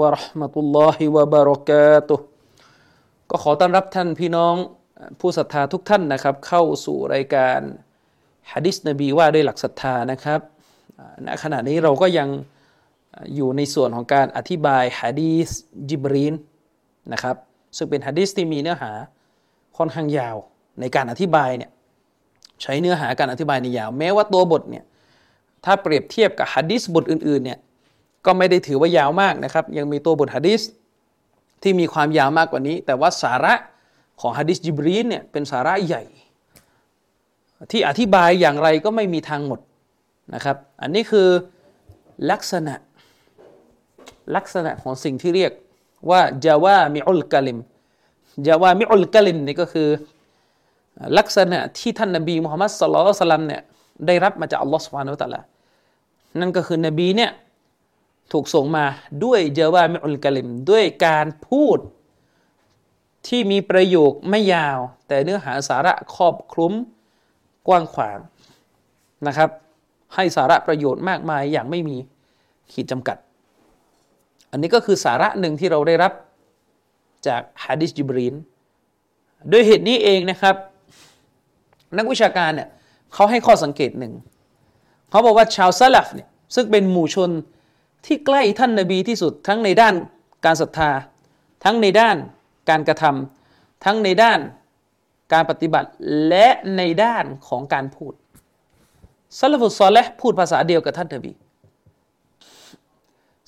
วะระห์มตุลลอฮิวะบารอกาตุก็ขอต้อนรับท่านพี่น้องผู้ศรัทธาทุกท่านนะครับ เข้าสู่รายการฮะดิษนบีว่าด้วยหลักศรัทธานะครับณขณะนี้เราก็ยังอยู่ในส่วนของการอธิบายฮะดีษจิบรีนนะครับซึ่งเป็นฮะดีษที่มีเนื้อหาค่อนข้างยาวในการอธิบายเนี่ยใช้เนื้อหาการอธิบายในยาว แม้ว่าตัวบทเนี่ยถ้าเปรียบเทียบกับฮะดิษบทอื่นๆเนี่ย ก็ไม่ได้ถือว่ายาวมากนะครับ ยังมีตัวบทฮะดีษที่มีความยาวมากกว่านี้ แต่ว่าสาระของฮะดิษจิบรีนเนี่ยเป็นสาระใหญ่ ที่อธิบายอย่างไรก็ไม่มีทางหมดนะครับ อันนี้คือลักษณะลักษณะของสิ่งที่เรียกว่าจาวามิอุลกะลิมจาวามิอุลกะลิมนี่ก็คือลักษณะที่ท่านนบีมุฮัมมัดสุลลัลสลัมเนี่ยได้รับมาจากอัลลอฮฺสุบฮานาอัลตะลานั่นก็คือนบีเนี่ย ถูกส่งมาด้วยเจาวามิอุลกลิม ด้วยการพูดที่มีประโยคไม่ยาว แต่เนื้อหาสาระครอบคลุมกว้างขวางนะครับ ให้สาระประโยชน์มากมายอย่างไม่มีขีดจำกัด อันนี้ก็คือสาระหนึ่งที่เราได้รับจากฮะดิษจิบรีนด้วยเหตุนี้เองนะครับ นักวิชาการเนี่ยเขาให้ข้อสังเกตหนึ่งเขาบอกว่าชาวซาลฟเนี่ยซึ่งเป็นหมู่ชน ที่ใกล้ท่านนบีที่สุด ทั้งในด้านการศรัทธา ทั้งในด้านการกระทำทั้งในด้านการปฏิบัติและในด้านของการพูดซาลฟุซอลและพูดภาษาเดียวกับท่านนบี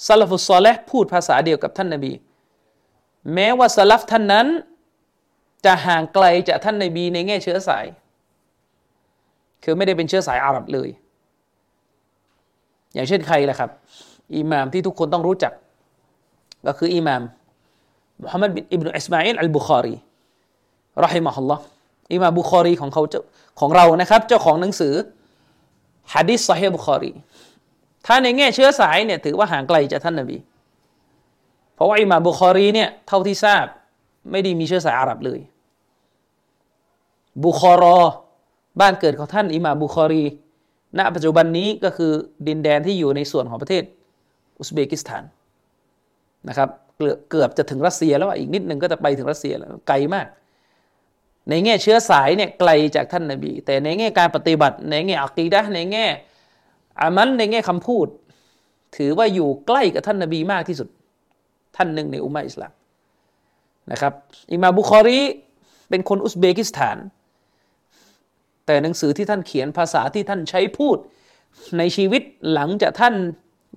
ซาลฟุซอลและพูดภาษาเดียวกับท่านนบี แม้ว่าซาลฟท่านนั้น จะห่างไกลจากท่านนบีในแง่เชื้อสาย คือไม่ได้เป็นเชื้อสายอาหรับเลย อย่างเช่นใครล่ะครับ อิหม่ามที่ทุกคนต้องรู้จัก ก็คืออิหม่ามมุฮัมมัดบินอิบนุอิสมาอิลอัลบุคารีรอฮิมะฮุลลอฮ์อิหม่ามบุคารีของเขาของเรานะครับ เจ้าของหนังสือฮะดิษซอฮีบุคารีถ้าในแง่เชื้อสายเนี่ยถือว่าห่างไกลจากท่านนบี เพราะว่าอิหม่ามบุคารีเนี่ยเท่าที่ทราบไม่ได้มีเชื้อสายอาหรับเลย บุคอรอบ้านเกิดของท่านอิหม่ามบุคารี ณ ปัจจุบันนี้ก็คือดินแดนที่อยู่ในส่วนของประเทศ อุซเบกิสถานนะครับเกือบจะถึงรัสเซียแล้วอีกนิดนึงก็จะไปถึงรัสเซียแล้วไกลมาก ในแง่เชื้อสายเนี่ยไกลจากท่านนบี แต่ในแง่การปฏิบัติ ในแง่อักีดะในแง่อามันในแง่คำพูด ถือว่าอยู่ใกล้กับท่านนบีมากที่สุด ท่านหนึ่งในอุมาอิสลามนะครับอิมาบุคอรีเป็นคนอุซเบกิสถาน แต่หนังสือที่ท่านเขียนภาษาที่ท่านใช้พูดในชีวิตหลังจากท่าน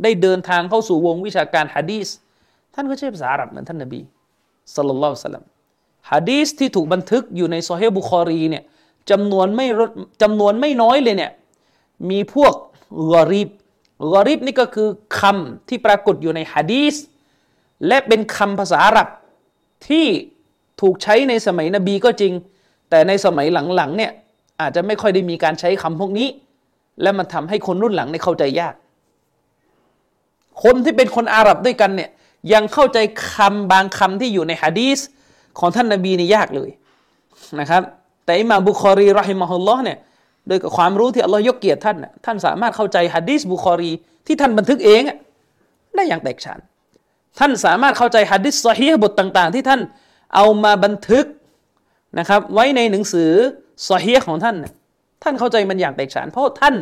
ได้เดินทางเข้าสู่วงวิชาการฮะดีษท่านก็ใช้ภาษาอาหรับเหมือนท่านนบีสัลลัลลอฮุซัลลัมฮะดีสที่ถูกบันทึกอยู่ในโซเฮบุคอรีเนี่ยจำนวนไม่จำนวนไม่น้อยเลยเนี่ยมีพวกกอรีบกอรีบนี่ก็คือคำที่ปรากฏอยู่ในฮะดีสและเป็นคำภาษาอาหรับที่ถูกใช้ในสมัยนบีก็จริง แต่ในสมัยหลังๆเนี่ยอาจจะไม่ค่อยได้มีการใช้คำพวกนี้ และมันทำให้คนรุ่นหลังในเข้าใจยาก คนที่เป็นคนอาหรับด้วยกันเนี่ยยังเข้าใจคำบางคำที่อยู่ในฮะดีสของท่านนาบีนี่ยากเลยนะครับ แต่อิมาบุคอรีรอฮิมะฮุลลอฮ์เนี่ยโดยกับความรู้ที่อัลลอฮ์ยกเกียรติท่านท่านสามารถเข้าใจฮะดีสบุคอรีที่ท่านบันทึกเองได้อย่างแตกฉาน ท่านสามารถเข้าใจฮะดิษซอฮีบทต่าง ๆ ที่ท่านเอามาบันทึกนะครับไว้ในหนังสือซอฮีของท่าน ท่านเข้าใจมันอย่างแตกฉาน เพราะท่าน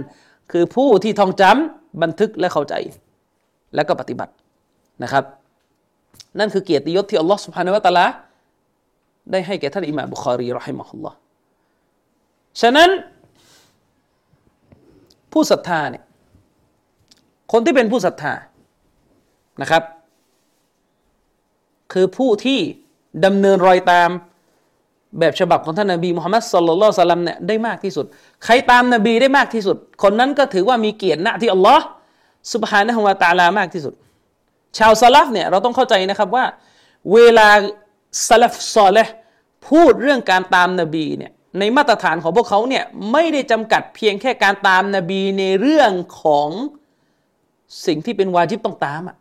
คือผู้ที่ท่องจำบันทึกและเข้าใจ และก็ปฏิบัตินะครับ นั่นคือเกียรติยศที่อัลลอฮ์สุบฮานาวะตะลาได้ให้แก่ท่านอิหม่ามบุคารีรอฮิมะฮุลลอฮ์ฉะนั้นผู้ศรัทธาเนี่ยคนที่เป็นผู้ศรัทธานะครับ คือผู้ที่ดำเนินรอยตามแบบฉบับของท่านนบีมุฮัมมัดสุลลัลสลัมเนี่ยได้มากที่สุด ใครตามนบีได้มากที่สุด คนนั้นก็ถือว่ามีเกียรติณที่อัลลอฮ์ สุบฮานะฮวาตาลามากที่สุด ชาวซาลฟเนี่ยเราต้องเข้าใจนะครับว่า เวลาซาลฟซอลเลพูดเรื่องการตามนบีเนี่ยในมาตรฐานของพวกเขาเนี่ยไม่ได้จำกัดเพียงแค่การตามนบีในเรื่องของสิ่งที่เป็นวาจิบต้องตามอะ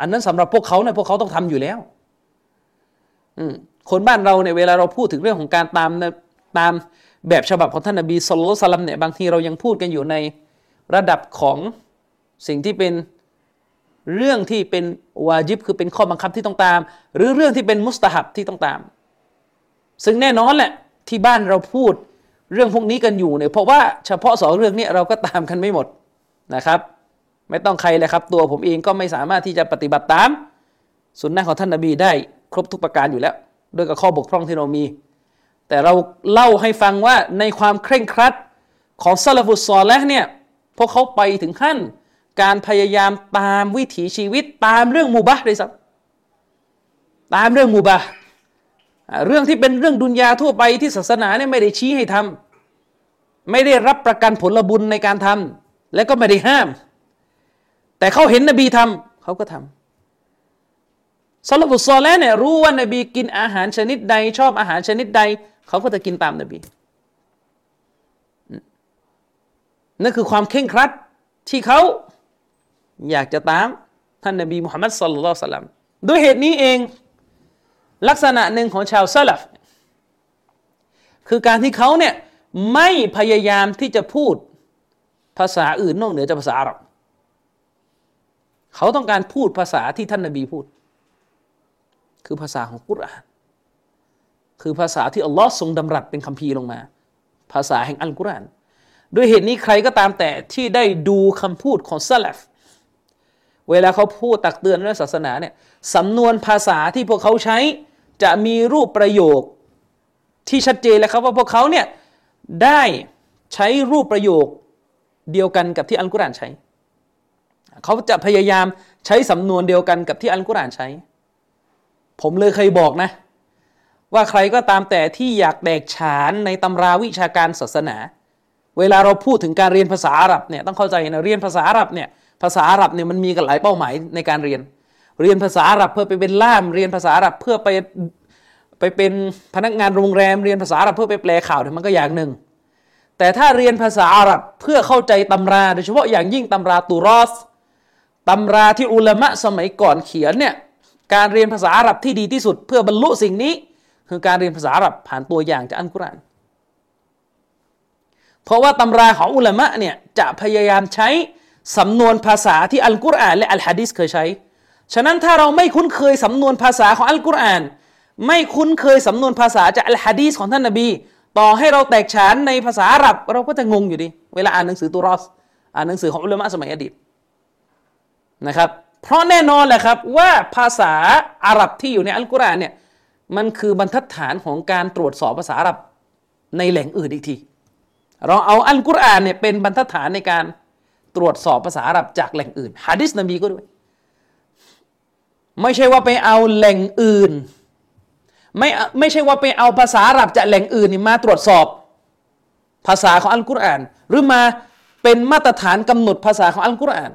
อันนั้นสำหรับพวกเขาเนี่ยพวกเขาต้องทำอยู่แล้วคนบ้านเราเนี่ยเวลาเราพูดถึงเรื่องของการตามตามแบบฉบับของท่านนบีสุลต่านเนี่ยบางทีเรายังพูดกันอยู่ใน ระดับของสิ่งที่เป็นเรื่องที่เป็นวาจิบคือเป็นข้อบังคับที่ต้องตาม หรือเรื่องที่เป็นมุสตาฮับที่ต้องตาม ซึ่งแน่นอนแหละที่บ้านเราพูดเรื่องพวกนี้กันอยู่เนี่ยเพราะว่าเฉพาะสองเรื่องนี้เราก็ตามกันไม่หมดนะครับ ไม่ต้องใครเลยครับ ตัวผมเองก็ไม่สามารถที่จะปฏิบัติตามสุนนะของท่านนบีได้ครบทุกประการอยู่แล้ว ด้วยกับข้อบกพร่องที่เรามี แต่เราเล่าให้ฟังว่าในความเคร่งครัดของซาลฟุตซอลและเนี่ย พวกเขาไปถึงขั้น การพยายามตามวิถีชีวิตตามเรื่องมูบะเลยสักตามเรื่องมูบะเรื่องที่เป็นเรื่องดุนยาทั่วไปที่ศาสนาเนี่ยไม่ได้ชี้ให้ทำไม่ได้รับประกันผลบุญในการทำและก็ไม่ได้ห้าม แต่เขาเห็นนบีทำเขาก็ทำซาลฟุตซอลแล้วเนี่ยรู้ว่านบีกินอาหารชนิดใดชอบอาหารชนิดใด เขาก็จะกินตามนบี นั่นคือความเข่งครัดที่เขาอยากจะตามท่านนบีมุฮัมมัดสุลลัลสลัมด้วยเหตุนี้เองลักษณะหนึ่งของชาวซาลฟคือการที่เขาเนี่ยไม่พยายามที่จะพูดภาษาอื่นนอกเหนือจากภาษาอาหรับเขาต้องการพูดภาษาที่ท่านนบีพูด คือภาษาของกุรอานคือภาษาที่อัลลอฮ์ทรงดำรัสเป็นคัมภีร์ลงมา ภาษาแห่งอัลกุรอาน ด้วยเหตุนี้ใครก็ตามแต่ที่ได้ดูคำพูดของซาลฟเวลาเขาพูดตักเตือนเรื่องศาสนาเนี่ยสำนวนภาษาที่พวกเขาใช้จะมีรูปประโยคที่ชัดเจนแล้วครับว่าพวกเขาเนี่ยได้ใช้รูปประโยคเดียวกันกับที่อัลกุรอานใช้ เขาจะพยายามใช้สำนวนเดียวกันกับที่อัลกุรอานใช้ ผมเลยเคยบอกนะ ว่าใครก็ตามแต่ที่อยากแตกฉานในตำราวิชาการศาสนา เวลาเราพูดถึงการเรียนภาษาอาหรับเนี่ยต้องเข้าใจนะเรียนภาษาอาหรับเนี่ยภาษาอาหรับเนี่ยมันมีกันหลายเป้าหมายในการเรียน เรียนภาษาอาหรับเพื่อไปเป็นล่ามเรียนภาษาอาหรับเพื่อไปไปเป็นพนักงานโรงแรมเรียนภาษาอาหรับเพื่อไปแปลข่าวเนี่ยมันก็อย่างหนึ่ง แต่ถ้าเรียนภาษาอาหรับเพื่อเข้าใจตำราโดยเฉพาะอย่างยิ่งตำราตูรอสตำราที่อุลามะสมัยก่อนเขียนเนี่ยการเรียนภาษาอาหรับที่ดีที่สุด เพื่อบรรลุสิ่งนี้ คือการเรียนภาษาอาหรับผ่านตัวอย่างจากอัลกุรอาน เพราะว่าตำราของอุลามะเนี่ยจะพยายามใช้สำนวนภาษาที่อัลกุรอานและอัลฮะดิษเคยใช้ ฉะนั้นถ้าเราไม่คุ้นเคยสำนวนภาษาของอัลกุรอาน ไม่คุ้นเคยสำนวนภาษาจากอัลฮะดีษของท่านนบี ต่อให้เราแตกฉานในภาษาอาหรับ เราก็จะงงอยู่ดี เวลาอ่านหนังสือตุรอส อ่านหนังสือของอุลามะสมัยอดีตนะครับ เพราะแน่นอนแหละครับว่าภาษาอาหรับที่อยู่ในอัลกุรอานเนี่ยมันคือบรรทัดฐานของการตรวจสอบภาษาอาหรับในแหล่งอื่นอีกที เราเอาอัลกุรอานเนี่ยเป็นบรรทัดฐานในการตรวจสอบภาษาอาหรับจากแหล่งอื่นฮะดิษนบีก็ด้วย ไม่ใช่ว่าไปเอาแหล่งอื่น ไม่ไม่ใช่ว่าไปเอาภาษาอาหรับจากแหล่งอื่นนี่มาตรวจสอบ ภาษาของอัลกุรอาน หรือมาเป็นมาตรฐานกำหนดภาษาของอัลกุรอาน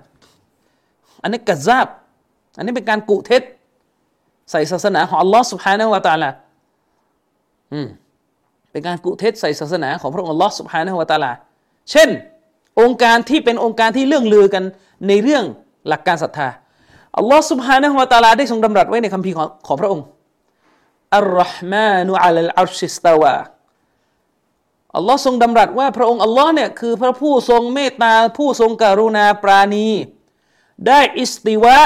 อันนี้กัซาบ อันนี้เป็นการกุเท็จใส่ศาสนาของอัลลอฮ์ سبحانه และ تعالى อืม เป็นการกุเทศใส่ศาสนาของพระองค์อัลลอฮ์สุบฮานะฮุวาตาลา เช่น องค์การที่เป็นองค์การที่เรื่องลือกันในเรื่องหลักการศรัทธาอัลลอฮ์สุบฮานะฮุวาตาลา ได้ทรงดำรัสไว้ในคัมภีร์ของของพระองค์อัลลอฮ์มานุอัลอัลชิสตาวาอัลลอฮ์ทรงดำรัสว่าพระองค์อัลลอฮ์เนี่ยคือพระผู้ทรงเมตตาผู้ทรงกรุณาปราณี ได้อิสติวะ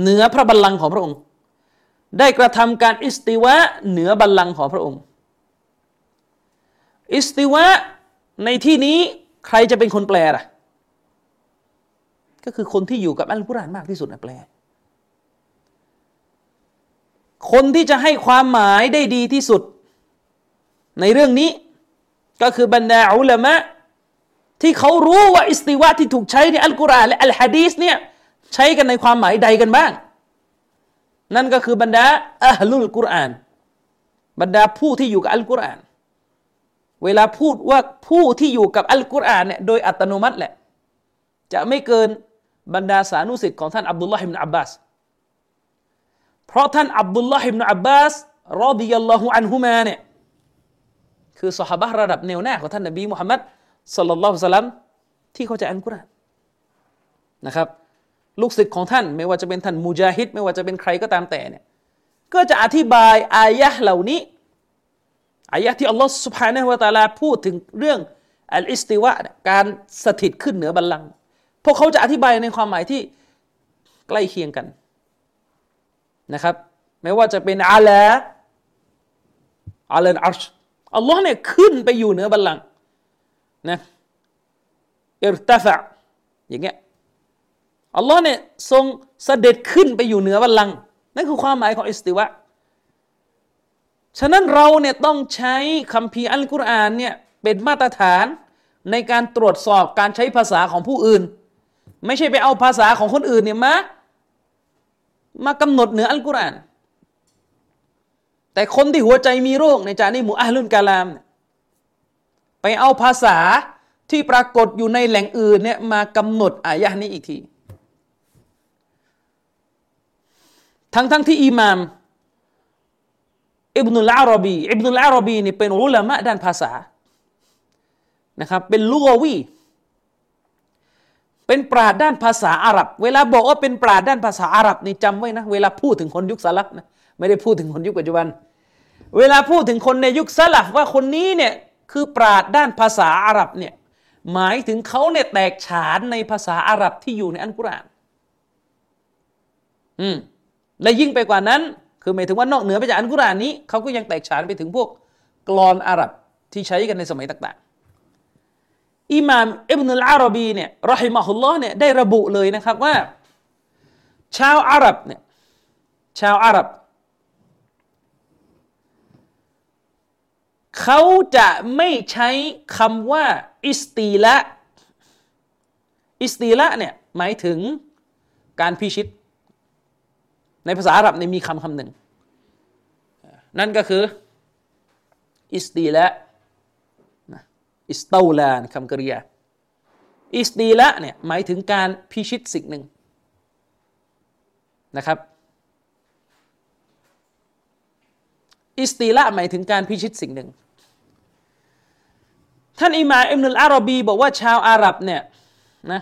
เหนือพระบัลลังก์ของพระองค์ ได้กระทำการอิสติวะเหนือบัลลังก์ของพระองค์ อิสติวะในที่นี้ใครจะเป็นคนแปลล่ะ ก็คือคนที่อยู่กับอัลกุรอานมากที่สุดนะแปล คนที่จะให้ความหมายได้ดีที่สุด ในเรื่องนี้ ก็คือบรรดาอุลามะที่เขารู้ว่าอิสติวะที่ถูกใช้ในอัลกุรอานและอัลฮะดีสเนี่ยใช้กันในความหมายใดกันบ้าง นั่นก็คือบรรดาอัลลุลกุรอาน บรรดาผู้ที่อยู่กับอัลกุรอาน เวลาพูดว่าผู้ที่อยู่กับอัลกุรอานเนี่ยโดยอัตโนมัติแหละ จะไม่เกินบรรดาสานุสิทธิ์ของท่านอับดุลลาฮิบินอับบาส เพราะท่านอับดุลลาฮิบนุอับบาสรอดิยัลลอฮุอันฮุมาเนี่ยคือสหบะระดับแนวหน้าของท่านนบีมุฮัมมัดสัลลัลลอฮุสลัมที่เขาจะอันกุรอานนะครับ ลูกศิษย์ของท่านไม่ว่าจะเป็นท่านมุจาฮิดไม่ว่าจะเป็นใครก็ตามแต่เนี่ยก็จะอธิบายอายะเหล่านี้ อายะที่อัลลอฮฺสุบฮานะฮุวาตาลาพูดถึงเรื่องอัลอิสติวะการสถิตขึ้นเหนือบัลลังก์พวกเขาจะอธิบายในความหมายที่ใกล้เคียงกันนะครับไม่ว่าจะเป็นอาลาอาลาอัรชอัลลอฮ์เนี่ยขึ้นไปอยู่เหนือบัลลังก์นะอิรตฟะอย่างเงี้ยอัลลอฮ์เนี่ยทรงเสด็จขึ้นไปอยู่เหนือบัลลังก์นั่นคือความหมายของอิสติวะ ฉะนั้นเราเนี่ยต้องใช้คัมภีร์อัลกุรอานเนี่ยเป็นมาตรฐานในการตรวจสอบการใช้ภาษาของผู้อื่น ไม่ใช่ไปเอาภาษาของคนอื่นเนี่ยมามากำหนดเหนืออัลกุรอาน แต่คนที่หัวใจมีโรคในจานี่หมูอัลลุนกาลาม ไปเอาภาษาที่ปรากฏอยู่ในแหล่งอื่นเนี่ยมากำหนดอายะนี้อีกที ทั้งทั้งที่อิหมาม อิบนุลอารบีอิบนุลอารบีนี่เป็นอุลามะด้านภาษานะครับเป็นลูกวีเป็นปราดด้านภาษาอาหรับ เวลาบอกว่าเป็นปราดด้านภาษาอาหรับนี่จำไว้นะ เวลาพูดถึงคนยุคสลับนะไม่ได้พูดถึงคนยุคปัจจุบัน เวลาพูดถึงคนในยุคสลับว่าคนนี้เนี่ยคือปราดด้านภาษาอาหรับเนี่ยหมายถึงเขาเนี่ยแตกฉานในภาษาอาหรับที่อยู่ในอัลกุรอานอืมและยิ่งไปกว่านั้น คือหมายถึงว่านอกเหนือไปจากอัลกุรอานนี้เขาก็ยังแตกฉานไปถึงพวกกรอนอาหรับที่ใช้กันในสมัยต่างๆ อิหม่ามอิบนุลอารบีเนี่ยรอฮิมะฮุลลอฮ์เนี่ยได้ระบุเลยนะครับว่า ชาวอาหรับเนี่ยชาวอาหรับเขาจะไม่ใช้คำว่า อิสตีละ อิสตีละเนี่ยหมายถึงการพิชิต ในภาษาอาหรับเนี่ยมีคำคำหนึ่ง นั่นก็คือ อิสตีละอิสตาลานคำกริยา อิสตีละเนี่ยหมายถึงการพิชิตสิ่งหนึ่งนะครับ อิสตีละหมายถึงการพิชิตสิ่งหนึ่ง ท่านอิมาอิมนุลอารบี บอกว่าชาวอาหรับเนี่ยนะ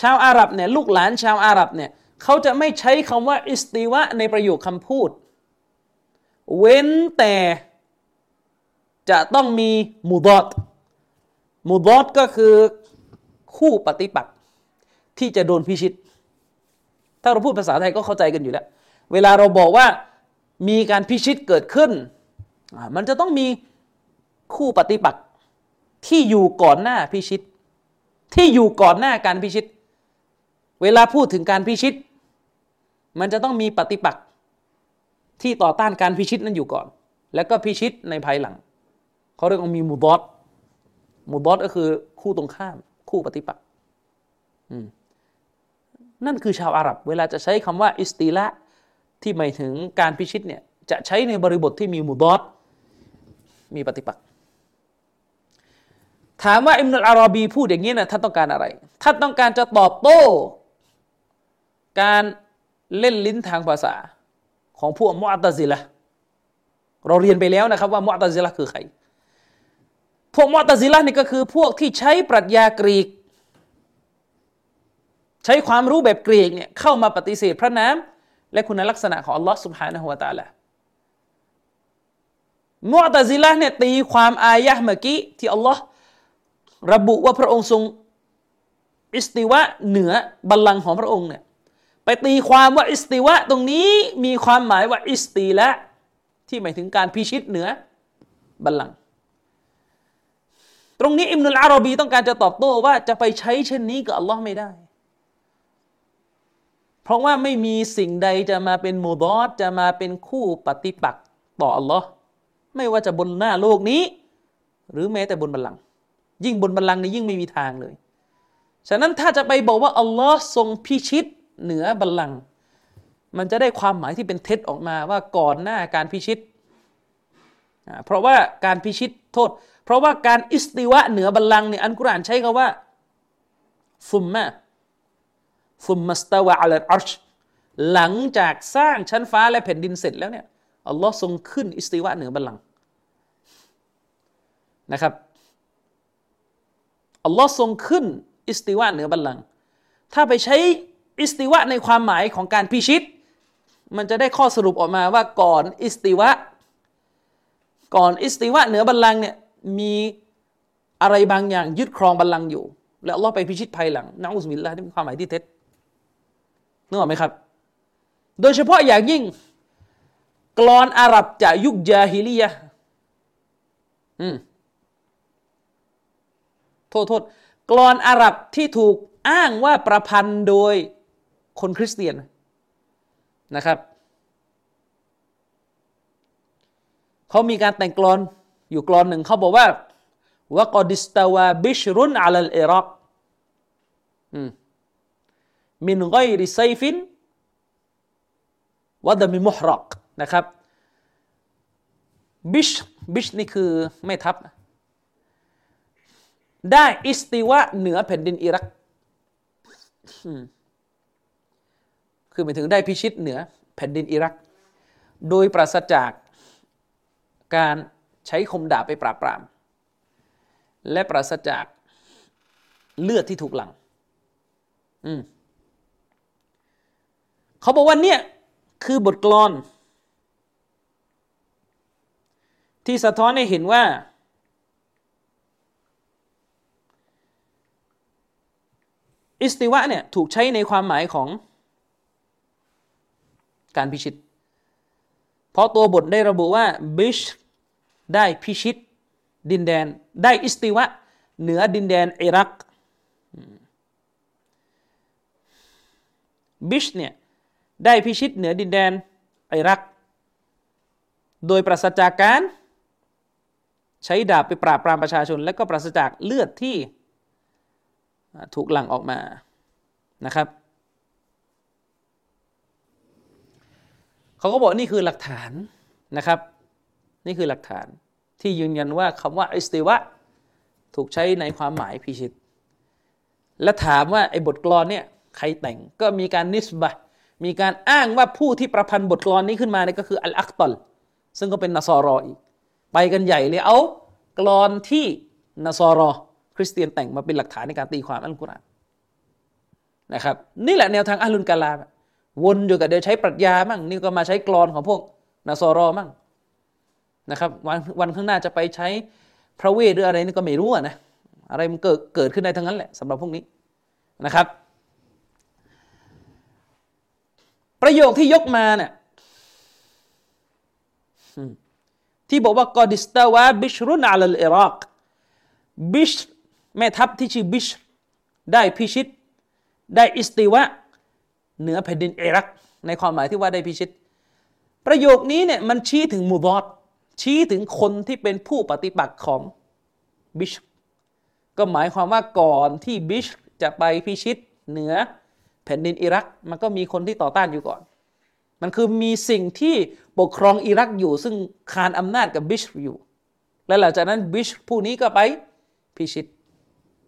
ชาวอาหรับเนี่ยลูกหลานชาวอาหรับเนี่ย เขาจะไม่ใช้คำว่าอิสติวะในประโยคคำพูด เว้นแต่จะต้องมีมูดอดมูดอดก็คือคู่ปฏิปักษ์ที่จะโดนพิชิต ถ้าเราพูดภาษาไทยก็เข้าใจกันอยู่แล้ว เวลาเราบอกว่ามีการพิชิตเกิดขึ้น มันจะต้องมีคู่ปฏิปักษ์ที่อยู่ก่อนหน้าพิชิต ที่อยู่ก่อนหน้าการพิชิต เวลาพูดถึงการพิชิต มันจะต้องมีปฏิปักษ์ที่ต่อต้านการพิชิตนั้นอยู่ก่อน แล้วก็พิชิตในภายหลัง เขาเรียกว่ามีมูดอสมูดอสก็คือคู่ตรงข้าม คู่ปฏิปักษ์นั่นคือชาวอาหรับ เวลาจะใช้คำว่าอิสติละที่หมายถึงการพิชิตเนี่ยจะใช้ในบริบทที่มีมูดอสมีปฏิปักษ์ถามว่าอิมนุลอารอบีพูดอย่างนี้นะท่านต้องการอะไร ท่านต้องการจะตอบโต้ การ เล่นลิ้นทางภาษา ของพวกมุอัตซิละเราเรียนไปแล้วนะครับว่ามุอัตซิละคือใครพวกมอตซิละนี่ก็คือพวกที่ใช้ปรัชญากรีก ใช้ความรู้แบบกรีกเนี่ยเข้ามาปฏิเสธพระนามและคุณลักษณะของอัลลอฮ์ سبحانه และ تعالى มอตซิละเนี่ยตีความอายะเมื่อกี้ที่อัลลอฮ์ระบุว่าพระองค์ทรงอิสติวะเหนือบัลลังก์ของพระองค์เนี่ย ไปตีความว่าاستواء ตรงนี้มีความหมายว่าاستيلاءที่หมายถึงการพิชิตเหนือบัลลังก์ตรงนี้อิบนุลอะรอบีต้องการจะตอบโต้ว่าจะไปใช้เช่นนี้กับอัลลอฮ์ไม่ได้ เพราะว่าไม่มีสิ่งใดจะมาเป็นمضادจะมาเป็นคู่ปฏิปักษ์ต่ออัลลอฮ์ไม่ว่าจะบนหน้าโลกนี้ หรือแม้แต่บนบัลลังก์ยิ่งบนบัลลังก์นี่ยิ่งไม่มีทางเลย ฉะนั้นถ้าจะไปบอกว่าอัลลอฮ์ทรงพิชิต เหนือบัลลังก์มันจะได้ความหมายที่เป็นเท็จออกมาว่าก่อนหน้าการพิชิต เพราะว่าการพิชิตโทษ เพราะว่าการอิสติวะเหนือบัลลังก์เนี่ยอันกุรอานใช้คำว่าฟุมมะฟุมมัสตาวะอัลอัลชหลังจากสร้างชั้นฟ้าและแผ่นดินเสร็จแล้วเนี่ยอัลลอฮ์ทรงขึ้นاستواء เหนือบัลลังก์นะครับอัลลอฮ์ทรงขึ้นاستواء เหนือบัลลังก์ถ้าไปใช้ استواءในความหมายของการพิชิต มันจะได้ข้อสรุปออกมาว่าก่อนاستواء ก่อนاستواء เหนือบัลลังก์เนี่ยมีอะไรบางอย่างยึดครองบัลลังก์อยู่ แล้วอัลอฮ์ไปพิชิตภายหลังนะอุสมิลลาห์นี่เป็นความหมายที่เท็จนึกออกไหมครับ โดยเฉพาะอย่างยิ่งกรอนอาหรับจากยุคยาฮิลียะอืมโทษโทษกรอนอาหรับที่ถูกอ้างว่าประพันธ์โดย คนคริสเตียนนะครับเขามีการแต่งกรอนอยู่กลอนหนึ่งเขาบอกว่าوقد استوى بشر على العراق من غير سيف ودم مهراقนะครับบิชบิชนี่คือไม่ทับ ได้استواء เหนือแผ่นดินอิรัก คือหมายถึงได้พิชิตเหนือแผ่นดินอิรัก โดยปราศจากการใช้คมดาบไปปราบปราม และปราศจากเลือดที่ถูกหลังเขาบอกว่าเนี่ยคือบทกลอน ที่สะท้อนให้เห็นว่า อิสติวะเนี่ยถูกใช้ในความหมายของ การพิชิต เพราะตัวบทได้ระบุว่าบิชได้พิชิต ดินแดน ได้อิสติวะ เหนือดินแดนอิรักบิชเนี่ยได้พิชิตเหนือดินแดนอิรัก โดยปราศจากการใช้ดาบไปปราบปรามประชาชน และก็ปราศจากเลือดที่ถูกหลั่งออกมานะครับ เขาก็บอกนี่คือหลักฐานนะครับ นี่คือหลักฐานที่ยืนยันว่าคำว่าอิสติวะถูกใช้ในความหมายพิชิต และถามว่าไอ้บทกลอนเนี่ยใครแต่งก็มีการนิสบะมีการอ้างว่าผู้ที่ประพันธ์บทกลอนนี้ขึ้นมาเนี่ยก็คืออัลอักตอลซึ่งก็เป็นนสอรออีก ไปกันใหญ่เลยเอากลอนที่นสอรอคริสเตียนแต่งมาเป็นหลักฐานในการตีความอัลกุรอานนะครับ นี่แหละแนวทางอัลลุนกาลา วนอยู่กับเดี๋ยวใช้ปรัชญามั่งนี่ก็มาใช้กรอนของพวกนาซอรอมั่งนะครับวันวันข้างหน้าจะไปใช้พระเวทหรืออะไรนี่ก็ไม่รู้นะอะไรมันเกิดเกิดขึ้นได้ทั้งนั้นแหละสำหรับพวกนี้นะครับ ประโยคที่ยกมาเนี่ยที่บอกว่ากอดิสตาวาบิชรุนอัลลอิรักบิชแม่ทัพที่ชื่อบิชได้พิชิต ได้อิสติวะ เหนือแผ่นดินอิรัก ในความหมายที่ว่าได้พิชิต ประโยคนี้เนี่ยมันชี้ถึงมูบอดชี้ถึงคนที่เป็นผู้ปฏิบัติของบิช ก็หมายความว่าก่อนที่บิชจะไปพิชิตเหนือแผ่นดินอิรัก มันก็มีคนที่ต่อต้านอยู่ก่อน มันคือมีสิ่งที่ปกครองอิรักอยู่ ซึ่งคานอำนาจกับบิชอยู่ และหลังจากนั้นบิชผู้นี้ก็ไปพิชิต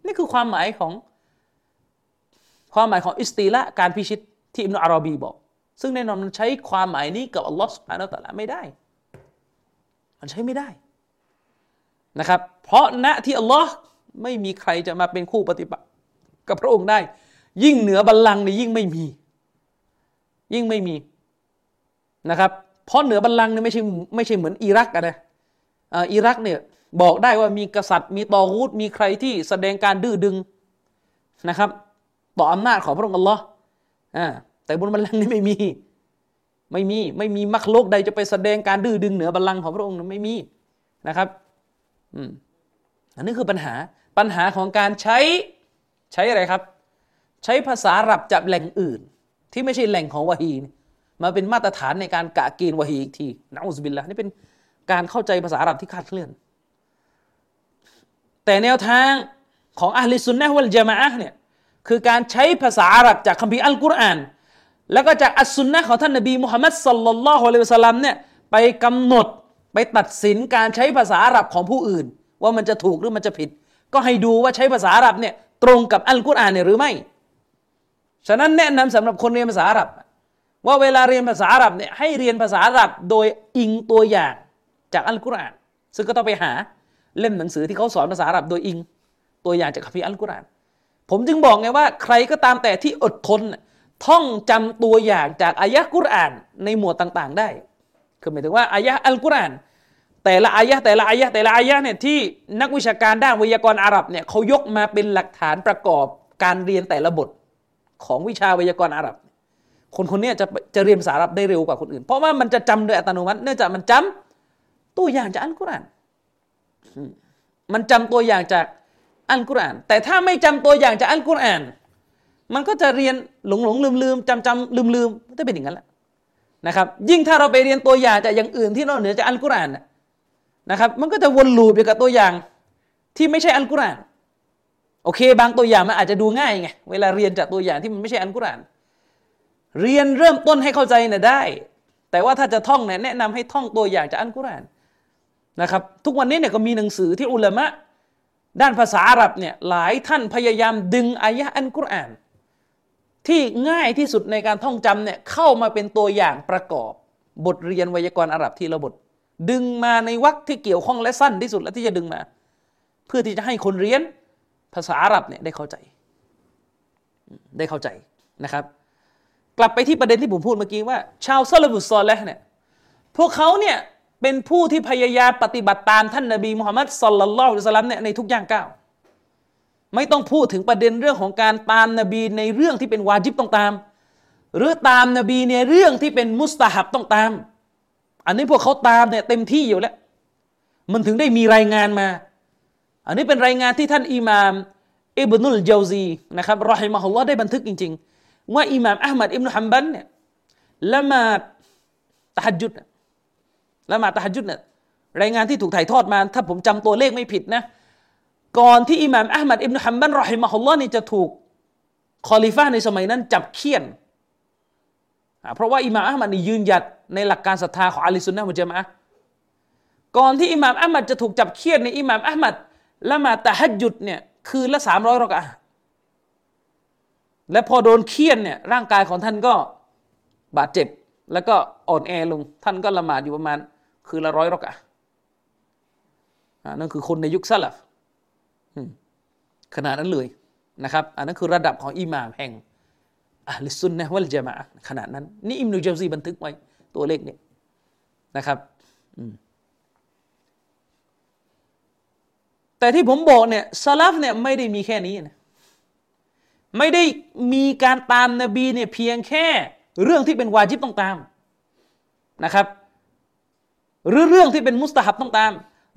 นี่คือความหมายของความหมายของอิสติละการพิชิต ที่อิมนุอารอบีบอก ซึ่งแน่นอนมันใช้ความหมายนี้กับอัลลอฮฺสุบฮานาอัลลอฮไม่ได้ มันใช้ไม่ได้นะครับ เพราะณที่อัลลอฮ์ไม่มีใครจะมาเป็นคู่ปฏิบัติกับพระองค์ได้ ยิ่งเหนือบัลลังก์นี่ยิ่งไม่มี ยิ่งไม่มีนะครับ เพราะเหนือบัลลังก์นี่ไม่ใช่ไม่ใช่เหมือนอิรักนะอิรักเนี่ยบอกได้ว่ามีกษัตริย์ มีตอรูดมีใครที่แสดงการดื้อดึงนะครับ ต่ออำนาจของพระองค์อัลลอฮ์ อ่าแต่บนบัลลังก์นี่ไม่มี ไม่มี ไม่มีมักโลกใดจะไปแสดงการดื้อดึงเหนือบัลลังก์ของพระองค์ไม่มีนะครับ อืมอันนี้คือปัญหาปัญหาของการใช้ใช้อะไรครับ ใช้ภาษาอับจับแหล่งอื่น ที่ไม่ใช่แหล่งของวะฮีมาเป็นมาตรฐานในการกะเกณฑ์วะฮีอีกทีนะอุสบิลละนี่เป็นการเข้าใจภาษาอาหรับที่คาดเคลื่อน แต่แนวทางของอัลลิสุนนะวัลจามะเนี่ย คือการใช้ภาษาอาหรับจากคัมภีร์อัลกุรอาน แล้วก็จากอัสซุนนะของท่านนบีมุฮัมมัดสัลลัลลอฮุอะลัยฮิวะสัลลัมเนี่ยไปกำหนดไปตัดสินการใช้ภาษาอาหรับของผู้อื่น ว่ามันจะถูกหรือมันจะผิด ก็ให้ดูว่าใช้ภาษาอาหรับเนี่ยตรงกับอัลกุรอานเนี่ยหรือไม่ ฉะนั้นแนะนำสำหรับคนเรียนภาษาอาหรับ ว่าเวลาเรียนภาษาอาหรับเนี่ยให้เรียนภาษาอาหรับโดยอิงตัวอย่างจากอัลกุรอาน ซึ่งก็ต้องไปหาเล่มหนังสือที่เขาสอนภาษาอาหรับโดยอิงตัวอย่างจากคัมภีร์อัลกุรอาน ผมจึงบอกไงว่า ใครก็ตามแต่ที่อดทน ท่องจำตัวอย่างจากอายะกุรอานในหมวดต่างๆ ได้ คือหมายถึงว่าอายะอัลกุรอาน แต่ละอายะแต่ละอายะแต่ละอายะเนี่ยที่นักวิชาการด้านวิทยากรอาหรับเนี่ยเขายกมาเป็นหลักฐานประกอบการเรียนแต่ละบทของวิชาวิทยากรอาหรับ คนคนนี้จะจะเรียนภาษาอาหรับได้เร็วกว่าคนอื่น เพราะว่ามันจะจำโดยอัตโนมัติ เนื่องจากมันจำตัวอย่างจากอัลกุรอานมันจำตัวอย่างจาก อัลกุรอาน แต่ถ้าไม่จำตัวอย่างจากอัลกุรอาน มันก็จะเรียนหลงหลงลืมลืมจำจำลืมลืมจะเป็นอย่างนั้นแหละนะครับ ยิ่งถ้าเราไปเรียนตัวอย่างจากอย่างอื่นที่นอกเหนือจากอัลกุรอานนะครับ มันก็จะวนลูปอยู่กับตัวอย่างที่ไม่ใช่อัลกุรอาน โอเค บางตัวอย่างมันอาจจะดูง่ายไง เวลาเรียนจากตัวอย่างที่มันไม่ใช่อัลกุรอาน เรียนเริ่มต้นให้เข้าใจเนี่ยได้ แต่ว่าถ้าจะท่องเนี่ยแนะนำให้ท่องตัวอย่างจากอัลกุรอานนะครับ ทุกวันนี้เนี่ยก็มีหนังสือที่อุลามะ ด้านภาษาอาหรับเนี่ยหลายท่านพยายามดึงอายะอัลกุรอาน ที่ง่ายที่สุดในการท่องจำเนี่ยเข้ามาเป็นตัวอย่างประกอบ บทเรียนไวยากรณ์อาหรับที่ละบท ดึงมาในวรรคที่เกี่ยวข้องและสั้นที่สุดและที่จะดึงมา เพื่อที่จะให้คนเรียนภาษาอาหรับเนี่ยได้เข้าใจ ได้เข้าใจนะครับ กลับไปที่ประเด็นที่ผมพูดเมื่อกี้ว่า ชาวซาลบุซอลและเนี่ยพวกเขาเนี่ย เป็นผู้ที่พยายามปฏิบัติตามท่านนบีมุฮัมมัดสลลัลลอฮุอะลัยฮิสลามเนี่ยในทุกย่างก้าวไม่ต้องพูดถึงประเด็นเรื่องของการตามนบีในเรื่องที่เป็นวาจิบต้องตาม หรือตามนบีในเรื่องที่เป็นมุสตาฮับต้องตาม อันนี้พวกเขาตามเนี่ยเต็มที่อยู่แล้ว มันถึงได้มีรายงานมา อันนี้เป็นรายงานที่ท่านอิหม่ามอิบนุลเจาซีนะครับรอฮิมะฮุลลอฮ์ได้บันทึกจริง ๆ ว่าอิหม่ามอัลมัดอิบนุฮัมบันเนี่ยละมาตะฮัจุด ละหมาดตะฮัจุดเนี่ยรายงานที่ถูกถ่ายทอดมา ถ้าผมจำตัวเลขไม่ผิดนะ ก่อนที่อิหม่ามอัลมัดอิบนุฮัมบันรอฮิมะฮุลลอฮ์นี่จะถูกคอลิฟ้าในสมัยนั้นจับเคี่ยน เพราะว่าอิหม่ามอัลมัดนี่ยืนหยัดในหลักการศรัทธาของอะลิสุนนะมุจมะก่อนที่อิหม่ามอัลมัดจะถูกจับเคี่ยนในอิหม่ามอัลมัดละหมาดตะฮัจุดเนี่ยคืนละสามร้อยรอกะและพอโดนเคี่ยนเนี่ยร่างกายของท่านก็บาดเจ็บ แล้วก็อ่อนแอลง ท่านก็ละหมาดอยู่ประมาณ คือละร้อยรอกะนั่นคือคนในยุคซาลฟขนาดนั้นเลยนะครับ อันนั้นคือระดับของอิหม่ามแห่งอัลซุนนะวัลจามะขนาดนั้น นี่อิมนุจาซีบันทึกไว้ตัวเลขนี้นะครับแต่ที่ผมบอกเนี่ยซาลฟเนี่ยไม่ได้มีแค่นี้นะไม่ได้มีการตามนบีเนี่ยเพียงแค่เรื่องที่เป็นวาจิบต้องตามนะครับ หรือเรื่องที่เป็นมุสตาฮับต้องตาม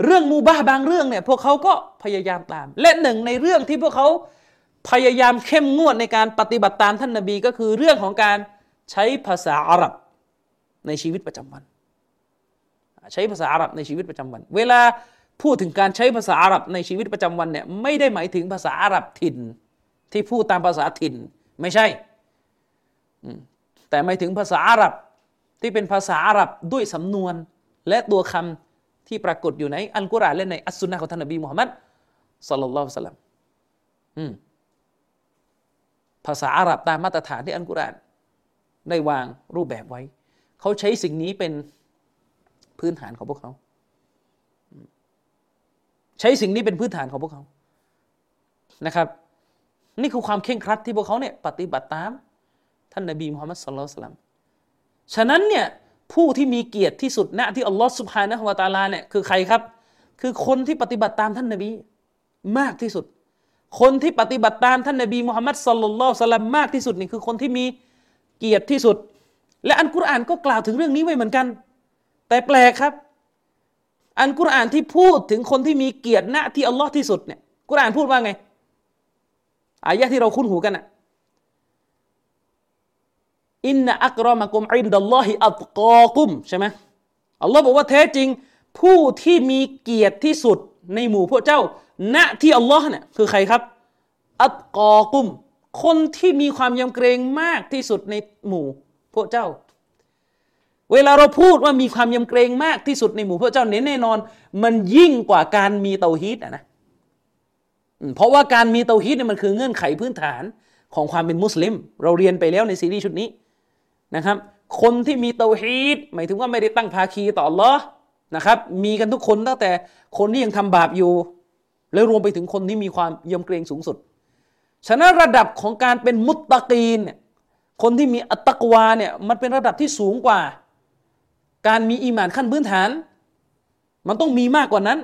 เรื่องมูบาบางเรื่องเนี่ยพวกเขาก็พยายามตาม และหนึ่งในเรื่องที่พวกเขาพยายามเข้มงวดในการปฏิบัติตามท่านนบีก็คือเรื่องของการใช้ภาษาอาหรับในชีวิตประจำวัน ใช้ภาษาอาหรับในชีวิตประจำวัน เวลาพูดถึงการใช้ภาษาอาหรับในชีวิตประจำวันเนี่ยไม่ได้หมายถึงภาษาอาหรับถิ่น ที่พูดตามภาษาถิ่นไม่ใช่ แต่หมายถึงภาษาอาหรับที่เป็นภาษาอาหรับด้วยสำนวน และตัวคำที่ปรากฏอยู่ในอัลกุรอานและในอัสซุนนะของท่านนบีมุฮัมมัดสัลลัลลอฮุสลัมภาษาอาหรับตามมาตรฐานที่อัลกุรอานได้วางรูปแบบไว้ เขาใช้สิ่งนี้เป็นพื้นฐานของพวกเขา ใช้สิ่งนี้เป็นพื้นฐานของพวกเขานะครับ นี่คือความเข่งครัดที่พวกเขาเนี่ยปฏิบัติตาม ท่านนบีมุฮัมมัดสุลลัลสลัมฉะนั้นเนี่ย ผู้ที่มีเกียรติที่สุดณที่อัลลอฮฺสุบฮานะฮุวาตาลาเนี่ยคือใครครับ คือคนที่ปฏิบัติตามท่านนบีมากที่สุด คนที่ปฏิบัติตามท่านนบีมุฮัมมัดสัลลัลลอฮุสลัมมากที่สุดนี่คือคนที่มีเกียรติที่สุด และอันกุรอานก็กล่าวถึงเรื่องนี้ไว้เหมือนกัน แต่แปลกครับ อันกุรอานที่พูดถึงคนที่มีเกียรติณที่อัลลอฮ์ที่สุดเนี่ยกุรอานพูดว่าไงอายะที่เราคุ้นหูกันอะ อินนะอักรอมะกุมอินดัลลอฮิอัตกอกุมใช่ไหมอัลลอฮ์บอกว่าแท้จริง ผู้ที่มีเกียรติที่สุดในหมู่พวกเจ้า ณที่อัลลอฮ์เนี่ยคือใครครับ อัตกอกุม คนที่มีความยำเกรงมากที่สุดในหมู่พวกเจ้า เวลาเราพูดว่ามีความยำเกรงมากที่สุดในหมู่พวกเจ้าเน้นแน่นอน มันยิ่งกว่าการมีเตาฮีดนะเพราะว่าการมีเตาฮีดเนี่ยมันคือเงื่อนไขพื้นฐานของความเป็นมุสลิม เราเรียนไปแล้วในซีรีส์ชุดนี้ นะครับ คนที่มีเตาฮีดหมายถึงว่าไม่ได้ตั้งภาคีต่อ Allah นะครับ มีกันทุกคนตั้งแต่คนที่ยังทำบาปอยู่ แล้วรวมไปถึงคนที่มีความยำเกรงสูงสุด ฉะนั้นระดับของการเป็นมุตตะกีนเนี่ยคนที่มีอัตตกวาเนี่ยมันเป็นระดับที่สูงกว่า การมีอีมานขั้นพื้นฐาน มันต้องมีมากกว่านั้น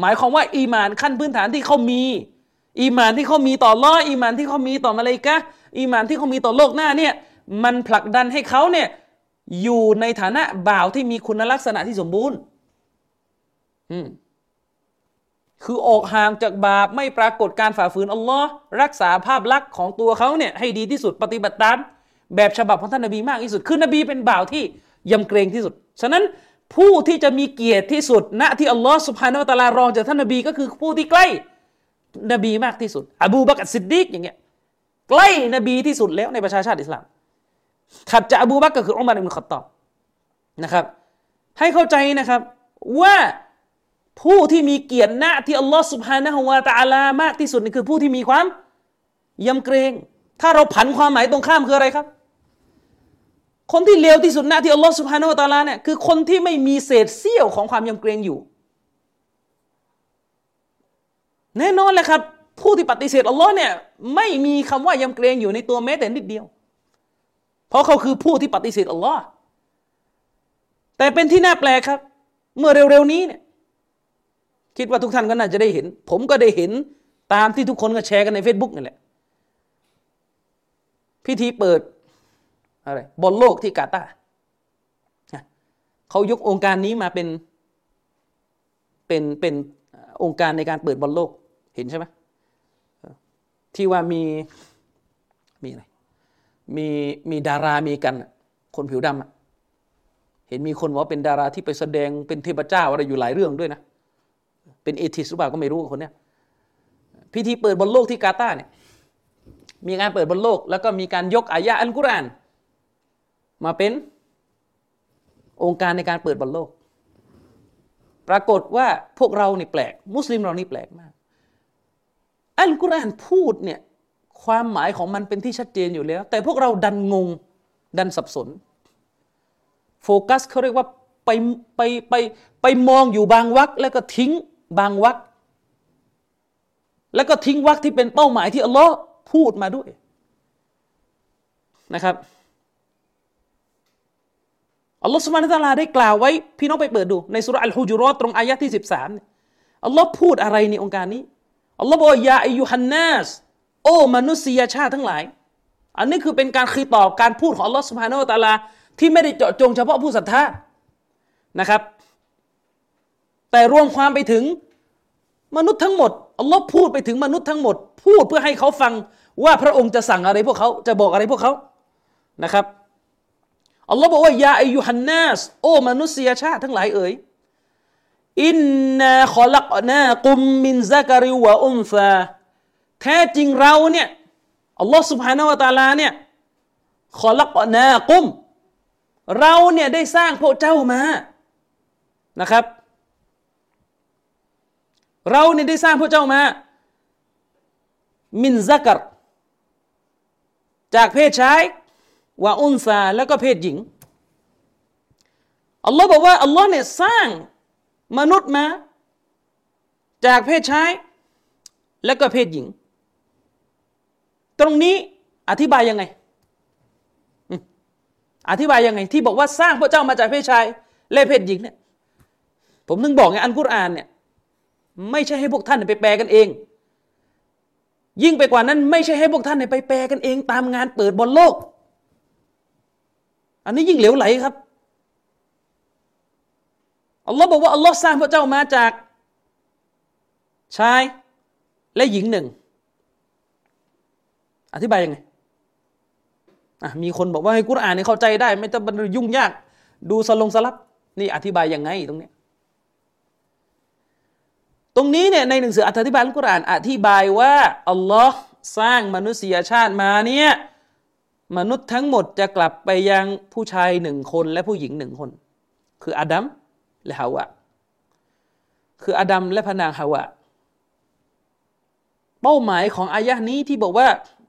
หมายความว่าอีมานขั้นพื้นฐานที่เขามี อีมานที่เขามีต่อล้ออีมานที่เขามีต่อมาเลยกะอีมานที่เขามีต่อโลกหน้าเนี่ย มันผลักดันให้เขาเนี่ยอยู่ในฐานะบ่าวที่มีคุณลักษณะที่สมบูรณ์คือออกห่างจากบาปไม่ปรากฏการฝ่าฝืนอัลลอฮ์รักษาภาพลักษณ์ของตัวเขาเนี่ยให้ดีที่สุดปฏิบัติตามแบบฉบับของท่านนบีมากที่สุด คือนบีเป็นบ่าวที่ยำเกรงที่สุด ฉะนั้นผู้ที่จะมีเกียรติที่สุด ณที่อัลลอฮ์สุภาโนตะลารองจากท่านนบีก็คือผู้ที่ใกล้ นบีมากที่สุด อบูบักรสิดดีกอย่างเงี้ยใกล้นบีที่สุดแล้วในประชาชาติอิสลาม ถัดจากอบูบักก็คืออุมัรอิบนุขัตตอบนะครับ ให้เข้าใจนะครับว่าผู้ที่มีเกียรติหน้าที่อัลลอฮ์สุบฮานะฮุวาตาลามากที่สุดนี่คือผู้ที่มีความยำเกรง ถ้าเราผันความหมายตรงข้ามคืออะไรครับ คนที่เลวที่สุดหน้าที่อัลลอฮ์สุบฮานะฮุวาตาลาเนี่ยคือคนที่ไม่มีเศษเสี้ยวของความยำเกรงอยู่ แน่นอนเลยครับ ผู้ที่ปฏิเสธอัลลอฮ์เนี่ยไม่มีคำว่ายำเกรงอยู่ในตัวแม้แต่นิดเดียว เพราะเขาคือผู้ที่ปฏิเสธอัลลอฮ์แต่เป็นที่น่าแปลกครับ เมื่อเร็วๆนี้เนี่ยคิดว่าทุกท่านก็น่าจะได้เห็น ผมก็ได้เห็นตามที่ทุกคนก็แชร์กันใน Facebook นี่แหละ พิธีเปิดอะไรบอลโลกที่กาตาร์เขายกองค์การนี้มาเป็นเป็นเป็นองค์การในการเปิดบอลโลกเห็นใช่ไหมที่ว่ามีมีอะไร มีมีดารามีกัน คนผิวดำเห็นมีคนว่าเป็นดาราที่ไปแสดงเป็นเทพเจ้าอะไรอยู่หลายเรื่องด้วยนะ เป็นเอทิสหรือเปล่าก็ไม่รู้คนเนี้ยพิธีเปิดบนโลกที่กาตาร์เนี่ยมีการเปิดบนโลก แล้วก็มีการยกอายะอัลกุรอานมาเป็นองค์การในการเปิดบนโลก ปรากฏว่าพวกเรานี่แปลก มุสลิมเรานี่แปลกมาก อัลกุรอานพูดเนี่ย ความหมายของมันเป็นที่ชัดเจนอยู่แล้ว แต่พวกเราดันงง ดันสับสน โฟกัสเขาเรียกว่าไปไปไปไปมองอยู่บางวักแล้วก็ทิ้งบางวักแล้วก็ทิ้งวักที่เป็นเป้าหมายที่อัลลอฮ์พูดมาด้วยนะครับอัลลอฮ์สุบานตะลาได้กล่าวไว้ พี่น้องไปเปิดดู ในสุรอัลฮุจุรอตรงอายะที่สิบสามอัลลอฮ์พูดอะไรในองค์การนี้อัลลอฮ์บอกยาอายุฮันนัส โอ้มนุษยชาติทั้งหลาย อันนี้คือเป็นการคีตอบการพูดของอัลลอฮ์สุบฮานาอัตะลา ที่ไม่ได้เจาะจงเฉพาะผู้ศรัทธานะครับ แต่รวมความไปถึงมนุษย์ทั้งหมดอัลลอฮ์พูดไปถึงมนุษย์ทั้งหมด พูดเพื่อให้เขาฟังว่าพระองค์จะสั่งอะไรพวกเขาจะบอกอะไรพวกเขานะครับอัลลอฮ์บอกว่ายาอายุฮันนัสโอ้มนุษยชาติทั้งหลายเอ๋ยอินนาขอลักนากุมมินซากริวะอุมฟา แท้จริงเราเนี่ยอัลลอฮ์สุบฮานาวะตาลาเนี่ยขอลักนากุม เราเนี่ยได้สร้างพวกเจ้ามานะครับ เราเนี่ยได้สร้างพวกเจ้ามา มินซักรจากเพศชายวาอุนซาแล้วก็เพศหญิงอัลลอฮ์บอกว่าอัลลอฮ์เนี่ยสร้างมนุษย์มา จากเพศชาย แล้วก็เพศหญิง ตรงนี้อธิบายยังไง อธิบายยังไง ที่บอกว่าสร้างพระเจ้ามาจากเพศชาย และเพศหญิงเนี่ย ผมนึงบอกไงอันกุรอานเนี่ย ไม่ใช่ให้พวกท่านไปแปลกันเอง ยิ่งไปกว่านั้น ไม่ใช่ให้พวกท่านไปแปลกันเอง ตามงานเปิดบนโลก อันนี้ยิ่งเหลวไหลครับอัลลอฮ์บอกว่าอัลลอฮ์สร้างพระเจ้ามาจากชายและหญิงหนึ่ง อธิบายยังไงมีคนบอกว่าให้กุรอานเนี่ยเข้าใจได้ ไม่ต้องยุ่งยาก ดูสลงสลับนี่อธิบายยังไงตรงนี้ตรงนี้เนี่ยในหนังสืออธิบายอัลกุรอานอธิบายว่าอัลลอฮ์สร้างมนุษยชาติมาเนี่ยมนุษย์ทั้งหมดจะกลับไปยังผู้ชายหนึ่งคนและผู้หญิงหนึ่งคน คืออาดัมและฮาวะ คืออาดัมและพนางฮาวะ เป้าหมายของอายะนี้ที่บอกว่า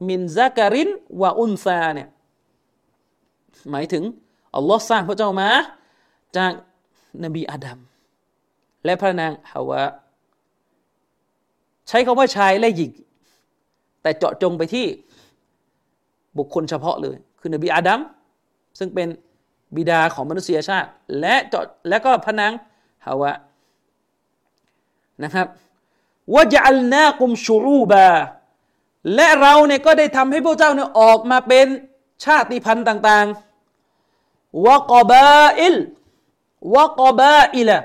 มินซาการินวะอุนซาเนี่ยหมายถึงอัลลอฮ์สร้างพระเจ้ามาจากนบีอาดัมและพระนางฮาวะใช้คาว่าชายและหญิง แต่เจาะจงไปที่บุคคลเฉพาะเลย คือนบีอาดัมซึ่งเป็นบิดาของมนุษยชาติ และเจาะและก็พระนางฮาวะนะครับวะจัลนากุมชูรูบา และเราเนี่ยก็ได้ทำให้พวกเจ้าเนี่ยออกมาเป็นชาติพันธุ์ต่างๆวะกบาอิลวะกบาอิละ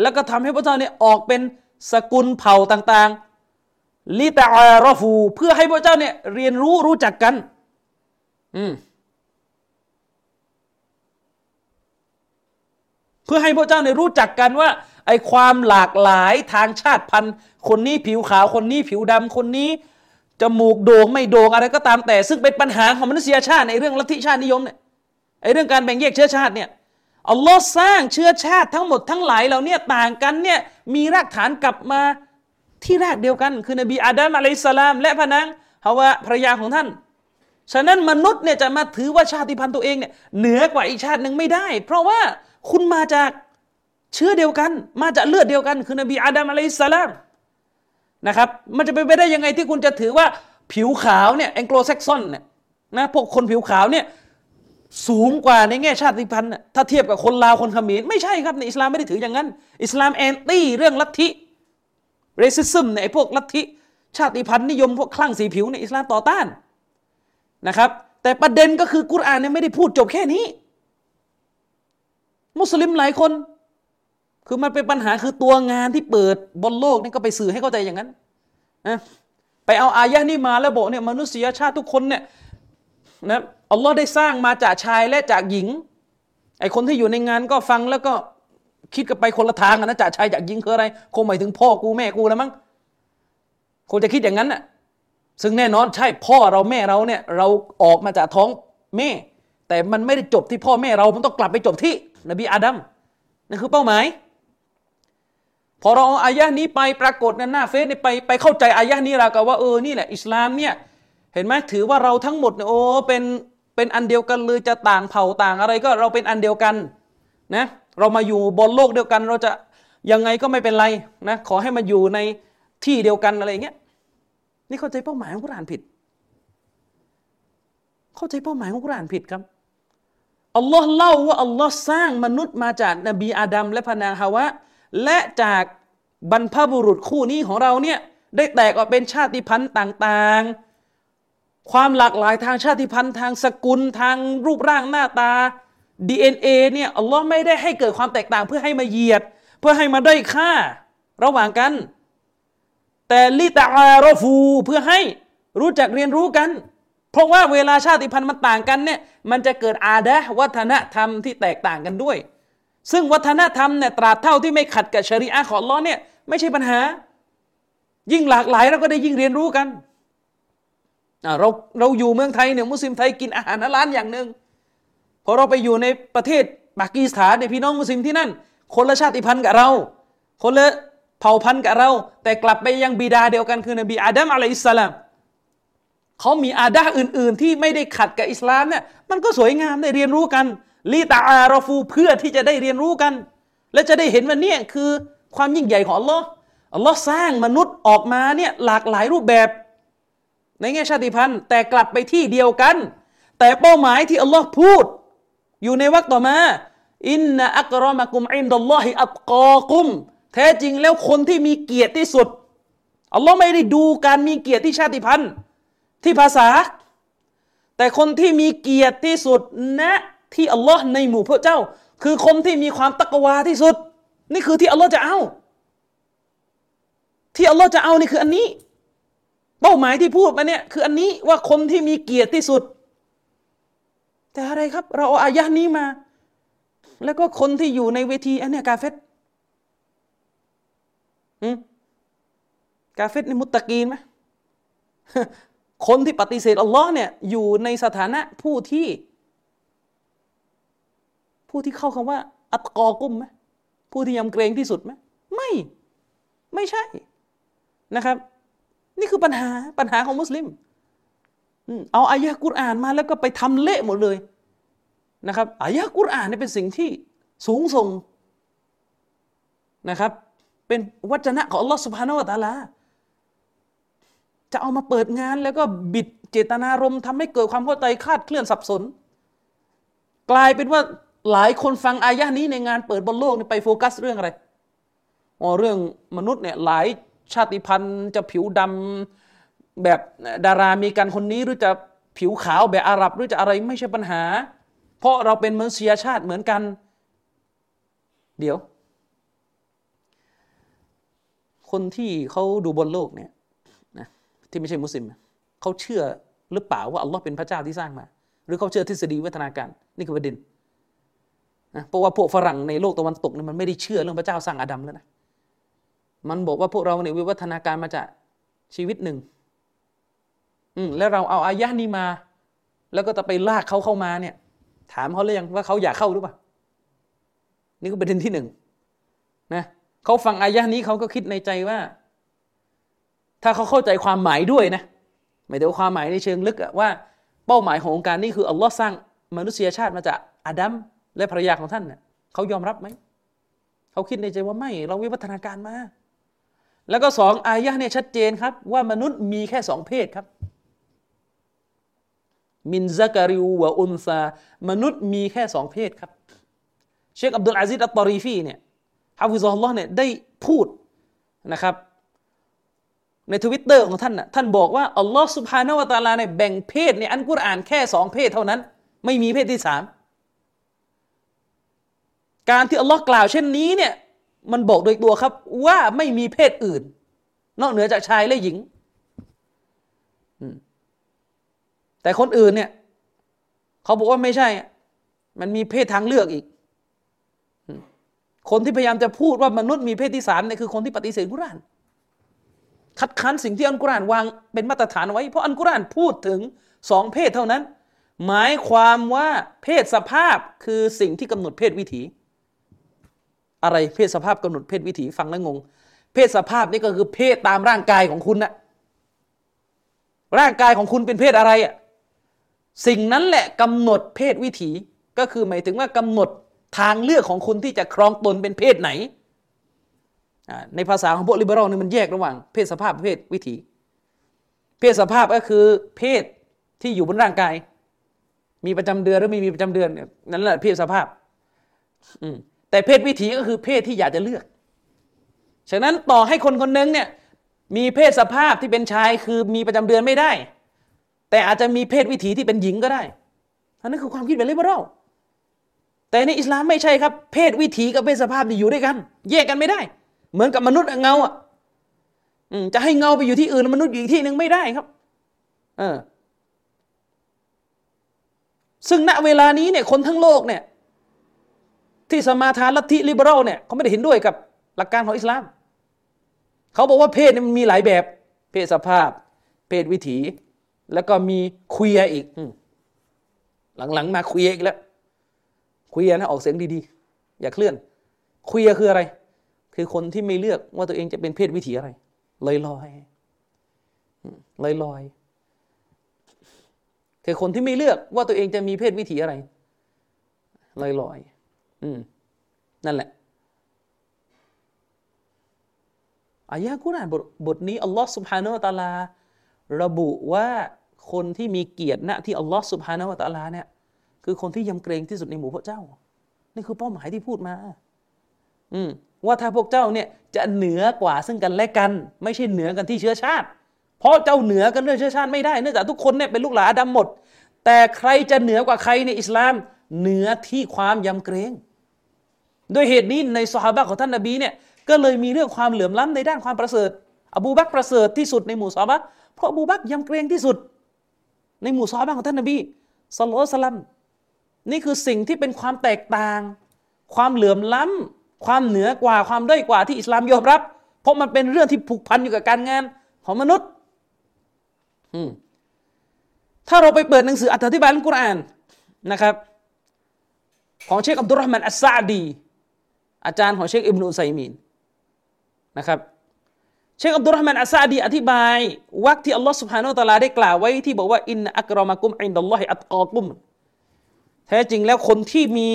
แล้วก็ทำให้พวกเจ้าเนี่ยออกเป็นสกุลเผ่าต่างๆลิตาอารฟู เพื่อให้พวกเจ้าเนี่ยเรียนรู้รู้จักกัน อืมเพื่อให้พวกเจ้าเนี่ยรู้จักกันว่า ไอ้ความหลากหลายทางชาติพันธุ์ คนนี้ผิวขาวคนนี้ผิวดำคนนี้ จมูกโด่งไม่โด่งอะไรก็ตามแต่ ซึ่งเป็นปัญหาของมนุษยชาติในเรื่องลัทธิชาตินิยมเนี่ยไอเรื่องการแบ่งแยกเชื้อชาติเนี่ยอัลลอฮ์สร้างเชื้อชาติทั้งหมดทั้งหลายเราเนี่ยต่างกันเนี่ยมีรากฐานกลับมาที่รากเดียวกัน คือนบีอาดัมอะลัยสลาม และพระนางฮาวะภรรยาของท่าน ฉะนั้นมนุษย์เนี่ยจะมาถือว่าชาติพันธุ์ตัวเองเนี่ยเหนือกว่าอีกชาติหนึ่งไม่ได้ เพราะว่าคุณมาจากเชื้อเดียวกัน มาจากเลือดเดียวกัน คือนบีอาดัมعليه السلام นะครับ มันจะเป็นไปได้ยังไงที่คุณจะถือว่าผิวขาวเนี่ยแองโกลแซกซอนเนี่ยนะพวกคนผิวขาวเนี่ยสูงกว่าในแง่ชาติพันธุ์ถ้าเทียบกับคนลาวคนเขมรไม่ใช่ครับในอิสลามไม่ได้ถืออย่างนั้น อิสลาม anti เรื่องลัทธิ racism ในพวกลัทธิชาติพันธุ์นิยมพวกคลั่งสีผิวในอิสลามต่อต้านนะครับ แต่ประเด็นก็คือกุรอานเนี่ยไม่ได้พูดจบแค่นี้ มุสลิมหลายคน คือมันเป็นปัญหาคือตัวงานที่เปิดบนโลกนี่ก็ไปสื่อให้เข้าใจอย่างนั้นนะไปเอาอายะนี้มาแล้วบอกเนี่ยมนุษยชาติทุกคนเนี่ยนะอัลลอฮ์ได้สร้างมาจากชายและจากหญิงไอคนที่อยู่ในงานก็ฟังแล้วก็คิดกันไปคนละทางนะจากชายจากหญิงคืออะไร คงหมายถึงพ่อกูแม่กูแล้วมั้งคงจะคิดอย่างนั้นน่ะซึ่งแน่นอนใช่พ่อเราแม่เราเนี่ย เราออกมาจากท้องแม่ แต่มันไม่ได้จบที่พ่อแม่เรา มันต้องกลับไปจบที่นบีอาดัมนั่นคือเป้าหมาย พอเราเอาอายะนี้ไปปรากฏในหน้าเฟซไปไปเข้าใจอายะนี้เราก็ว่าเออนี่แหละอิสลามเนี่ยเห็นไหมถือว่าเราทั้งหมดโอ้เป็นเป็นอันเดียวกันเลยจะต่างเผ่าต่างอะไรก็เราเป็นอันเดียวกันนะเรามาอยู่บนโลกเดียวกัน เราจะยังไงก็ไม่เป็นไรนะขอให้มาอยู่ในที่เดียวกันอะไรเงี้ยนี่เข้าใจเป้าหมายของกุรอานผิด เข้าใจเป้าหมายของกุรอานผิดครับอัลลอฮ์เล่าว่าอัลลอฮ์สร้างมนุษย์มาจากนบีอาดัมและพนางฮาวะ และจากบรรพบุรุษคู่นี้ของเราเนี่ยได้แตกออกเป็นชาติพันธุ์ต่างๆ ความหลากหลายทางชาติพันธุ์ทางสกุลทางรูปร่างหน้าตา DNA เนี่ยอัลลอฮ์ไม่ได้ให้เกิดความแตกต่างเพื่อให้มาเหยียด เพื่อให้มาได้ค่าระหว่างกัน แต่ลิตาอารฟูเพื่อให้รู้จักเรียนรู้กัน เพราะว่าเวลาชาติพันธุ์มันต่างกันเนี่ยมันจะเกิดอาดะวัฒนธรรมที่แตกต่างกันด้วย ซึ่งวัฒนธรรมเนี่ยตราบเท่าที่ไม่ขัดกับชริอะของล้อเนี่ยไม่ใช่ปัญหา ยิ่งหลากหลายเราก็ได้ยิ่งเรียนรู้กันเราเราอยู่เมืองไทยเนี่ยมุสลิมไทยกินอาหารร้านอย่างหนึ่งพอเราไปอยู่ในประเทศปากีสถานในพี่น้องมุสลิมที่นั่น คนละชาติพันธุ์กับเรา คนละเผ่าพันธุ์กับเรา แต่กลับไปยังบิดาเดียวกันคือนบีอาดัมอะลัยฮิสสลามเขามีอาดาอื่น ๆ ที่ไม่ได้ขัดกับอิสลามเนี่ยมันก็สวยงามได้เรียนรู้กัน ลีตาอารฟูเพื่อที่จะได้เรียนรู้กัน และจะได้เห็นว่านี่คือความยิ่งใหญ่ของอัลลอฮ์อัลลอฮ์สร้างมนุษย์ออกมาเนี่ยหลากหลายรูปแบบ ในแง่ชาติพันธุ์ แต่กลับไปที่เดียวกัน แต่เป้าหมายที่อัลลอฮ์พูด อยู่ในวรรคต่อมาอินนะอักรอมะกุมอินดัลลอฮิอัตกอกุม แท้จริงแล้วคนที่มีเกียรติที่สุดอัลลอฮ์ไม่ได้ดูการมีเกียรติที่ชาติพันธุ์ที่ภาษา แต่คนที่มีเกียรติที่สุดนะ ที่อัลลอฮ์ในหมู่พวกเจ้า คือคนที่มีความตักวาที่สุด นี่คือที่อัลลอฮ์จะเอา ที่อัลลอฮ์จะเอานี่คืออันนี้ เป้าหมายที่พูดมาเนี่ยคืออันนี้ว่าคนที่มีเกียรติที่สุด แต่อะไรครับ เราเอาอายะนี้มา แล้วก็คนที่อยู่ในเวทีอันเนี้ยกาเฟตกาเฟตในมุตตะกีนไหมคนที่ปฏิเสธอัลลอฮ์เนี่ยอยู่ในสถานะผู้ที่ ผู้ที่เข้าคำว่า อัตกอกุ้มไหมผู้ที่ยำเกรงที่สุดไหมไม่ไม่ใช่นะครับ นี่คือปัญหาปัญหาของมุสลิมเอาอายะกุรอานมาแล้วก็ไปทำเละหมดเลยนะครับอายะกุรอานเนี่ยเป็นสิ่งที่สูงส่งนะครับ เป็นวัจนะของอัลลอฮฺสุบฮานาวะตาลาจะเอามาเปิดงานแล้วก็บิดเจตนารมณ์ทำให้เกิดความเข้าใจคาดเคลื่อนสับสน กลายเป็นว่า หลายคนฟังอายะนี้ในงานเปิดบนโลกไปโฟกัสเรื่องอะไรอ๋อเรื่องมนุษย์เนี่ยหลายชาติพันธุ์จะผิวดำแบบดารามีกันคนนี้หรือจะผิวขาวแบบอาหรับหรือจะอะไรไม่ใช่ปัญหา เพราะเราเป็นมนุษยชาติเหมือนกัน เดี๋ยว คนที่เขาดูบนโลกเนี่ยนะที่ไม่ใช่มุสลิมเขาเชื่อหรือเปล่าว่าอัลลอฮ์เป็นพระเจ้าที่สร้างมา หรือเขาเชื่อทฤษฎีวัฒนาการ นี่คือประเด็น นะเพราะว่าพวกฝรั่งในโลกตะวันตกเนี่ยมันไม่ได้เชื่อเรื่องพระเจ้าสร้างอาดัมแล้วนะมันบอกว่าพวกเราเนี่ยวิวัฒนาการมาจากชีวิตหนึ่งอืมแล้วเราเอาอายะนี้มา แล้วก็จะไปลากเขาเข้ามาเนี่ย ถามเขาเลยยังว่าเขาอยากเข้าหรือเปล่านี่ก็ประเด็นที่หนึ่งนะเขาฟังอายะนี้เขาก็คิดในใจว่า ถ้าเขาเข้าใจความหมายด้วยนะไม่ได้ว่าความหมายในเชิงลึกว่า เป้าหมายของโองการนี่คืออัลลอฮ์สร้างมนุษยชาติมาจากอาดัม และภรรยาของท่านเนี่ยเขายอมรับไหม เขาคิดในใจว่าไม่ เราวิวัฒนาการมา แล้วก็สองอายะเนี่ยชัดเจนครับ ว่ามนุษย์มีแค่สองเพศครับ من ذكر وأنثىมนุษย์มีแค่สองเพศครับ เชคอับดุลอาซิดอัตตอรีฟีเนี่ยحفظه اللهเนี่ยได้พูดนะครับ ในทวิตเตอร์ของท่านนะท่านบอกว่าอัลลอฮ์سبحانه وتعالىเนี่ยแบ่งเพศในอัลกุรอานแค่สองเพศเท่านั้น ไม่มีเพศที่สาม การที่อัลลอฮ์กล่าวเช่นนี้เนี่ยมันบอกโดยตัวครับว่าไม่มีเพศอื่น นอกเหนือจากชายและหญิง แต่คนอื่นเนี่ยเขาบอกว่าไม่ใช่ มันมีเพศทางเลือกอีก คนที่พยายามจะพูดว่ามนุษย์มีเพศที่สามเนี่ยคือคนที่ปฏิเสธกุราน คัดค้านสิ่งที่อันกุรานวางเป็นมาตรฐานไว้ เพราะอันกุรานพูดถึงสองเพศเท่านั้น หมายความว่าเพศสภาพคือสิ่งที่กำหนดเพศวิถี อะไรเพศสภาพกำหนดเพศวิถีฟังแล้วงง เพศสภาพนี่ก็คือเพศตามร่างกายของคุณนะร่างกายของคุณเป็นเพศอะไรอะสิ่งนั้นแหละกำหนดเพศวิถีก็คือหมายถึงว่ากำหนดทางเลือกของคุณที่จะครองตนเป็นเพศไหน ในภาษาของพวกลิเบอรัลนี่มันแยกระหว่างเพศสภาพเพศวิถี เพศสภาพก็คือเพศที่อยู่บนร่างกาย มีประจำเดือนหรือไม่มีประจำเดือนนั่นแหละเพศสภาพ อืม แต่เพศวิถีก็คือเพศที่อยากจะเลือก ฉะนั้นต่อให้คนคนนึงเนี่ยมีเพศสภาพที่เป็นชายคือมีประจำเดือนไม่ได้ แต่อาจจะมีเพศวิถีที่เป็นหญิงก็ได้อันนั้นคือความคิดแบบเลิเบอรัลแต่ในอิสลามไม่ใช่ครับ เพศวิถีกับเพศสภาพนี่อยู่ด้วยกัน แยกกันไม่ได้ เหมือนกับมนุษย์เงาอะจะให้เงาไปอยู่ที่อื่นมนุษย์อยู่อีกที่หนึ่งไม่ได้ครับ เออซึ่งณเวลานี้เนี่ยคนทั้งโลกเนี่ย ที่สมาทานลัทธิลิเบอรัลเนี่ยเขาไม่ได้เห็นด้วยกับหลักการของอิสลาม เขาบอกว่าเพศมันมีหลายแบบ เพศสภาพ เพศวิถี แล้วก็มีคุยอีก หลังๆ มาคุยอีกแล้วคุยนะออกเสียงดีๆ อย่าเคลื่อน คุยคืออะไร คือคนที่ไม่เลือกว่าตัวเองจะเป็นเพศวิถีอะไรลอยลอยลอยลอยคือคนที่ไม่เลือกว่าตัวเองจะมีเพศวิถีอะไรลอยลอย อืมนั่นแหละอายะกุรานบทนี้อัลลอฮ์ سبحانه และ ت ع ا ลา ระบุว่าคนที่มีเกียรติณที่อัลลอฮ์ سبحانه และ ت ع ا ลาเนี่ยคือคนที่ยำเกรงที่สุดในหมู่พวกเจ้า นี่คือเป้าหมายที่พูดมา อืมว่าถ้าพวกเจ้าเนี่ยจะเหนือกว่าซึ่งกันและกัน ไม่ใช่เหนือกันที่เชื้อชาติ เพราะเจ้าเหนือกันเรื่องเชื้อชาติไม่ได้เนื่องจากทุกคนเนี่ยเป็นลูกหลานอดัมหมด แต่ใครจะเหนือกว่าใครในอิสลาม เหนือที่ความยำเกรง ด้วยเหตุนี้ในสหายของท่านนบีเนี่ยก็เลยมีเรื่องความเหลื่อมล้ำในด้านความประเสริฐ อบูบักประเสริฐที่สุดในหมู่สหายเพราะอบูบักยำเกรงที่สุด ในหมู่สหายของท่านนบีสัลลัลสลัมนี่คือสิ่งที่เป็นความแตกต่าง ความเหลื่อมล้ำความเหนือกว่าความด้อยกว่าที่อิสลามยอมรับ เพราะมันเป็นเรื่องที่ผูกพันอยู่กับการงานของมนุษย์ถ้าเราไปเปิดหนังสืออธิบายอัลกุรอานนะครับ ของเชคอับดุลเราะห์มานอัสซาดี อาจารย์ของเชคอิบนุไซมีนนะครับเชคอับดุลเราะห์มานอัสซาดีอธิบายวรรคที่อัลลอฮ์سبحانه وتعالىได้กล่าวไว้ที่บอกว่าإن أكرمكم عند الله أتقاكمแท้จริงแล้วคนที่มี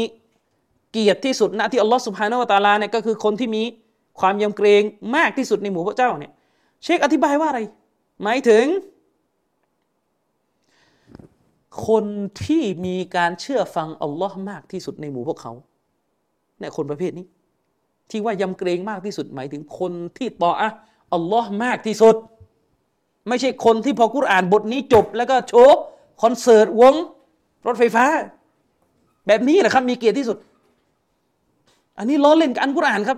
เกียรติที่สุดณที่อัลลอฮ์سبحانه وتعالىเนี่ยก็คือคนที่มีความยำเกรงมากที่สุดในหมู่พระเจ้าเนี่ยเชคอธิบายว่าอะไร หมายถึง คนที่มีการเชื่อฟังอัลลอฮ์มากที่สุดในหมู่พวกเขาเนี่ยคนประเภทนี้ ที่ว่ายำเกรงมากที่สุดหมายถึงคนที่ต่ออะอัลลอฮ์มากที่สุด ไม่ใช่คนที่พอกุรอ่านบทนี้จบ แล้วก็โชว์คอนเสิร์ตวง รถไฟฟ้า แบบนี้แหละครับมีเกียรติที่สุด อันนี้ล้อเล่นกับอันกุรอ่านครับ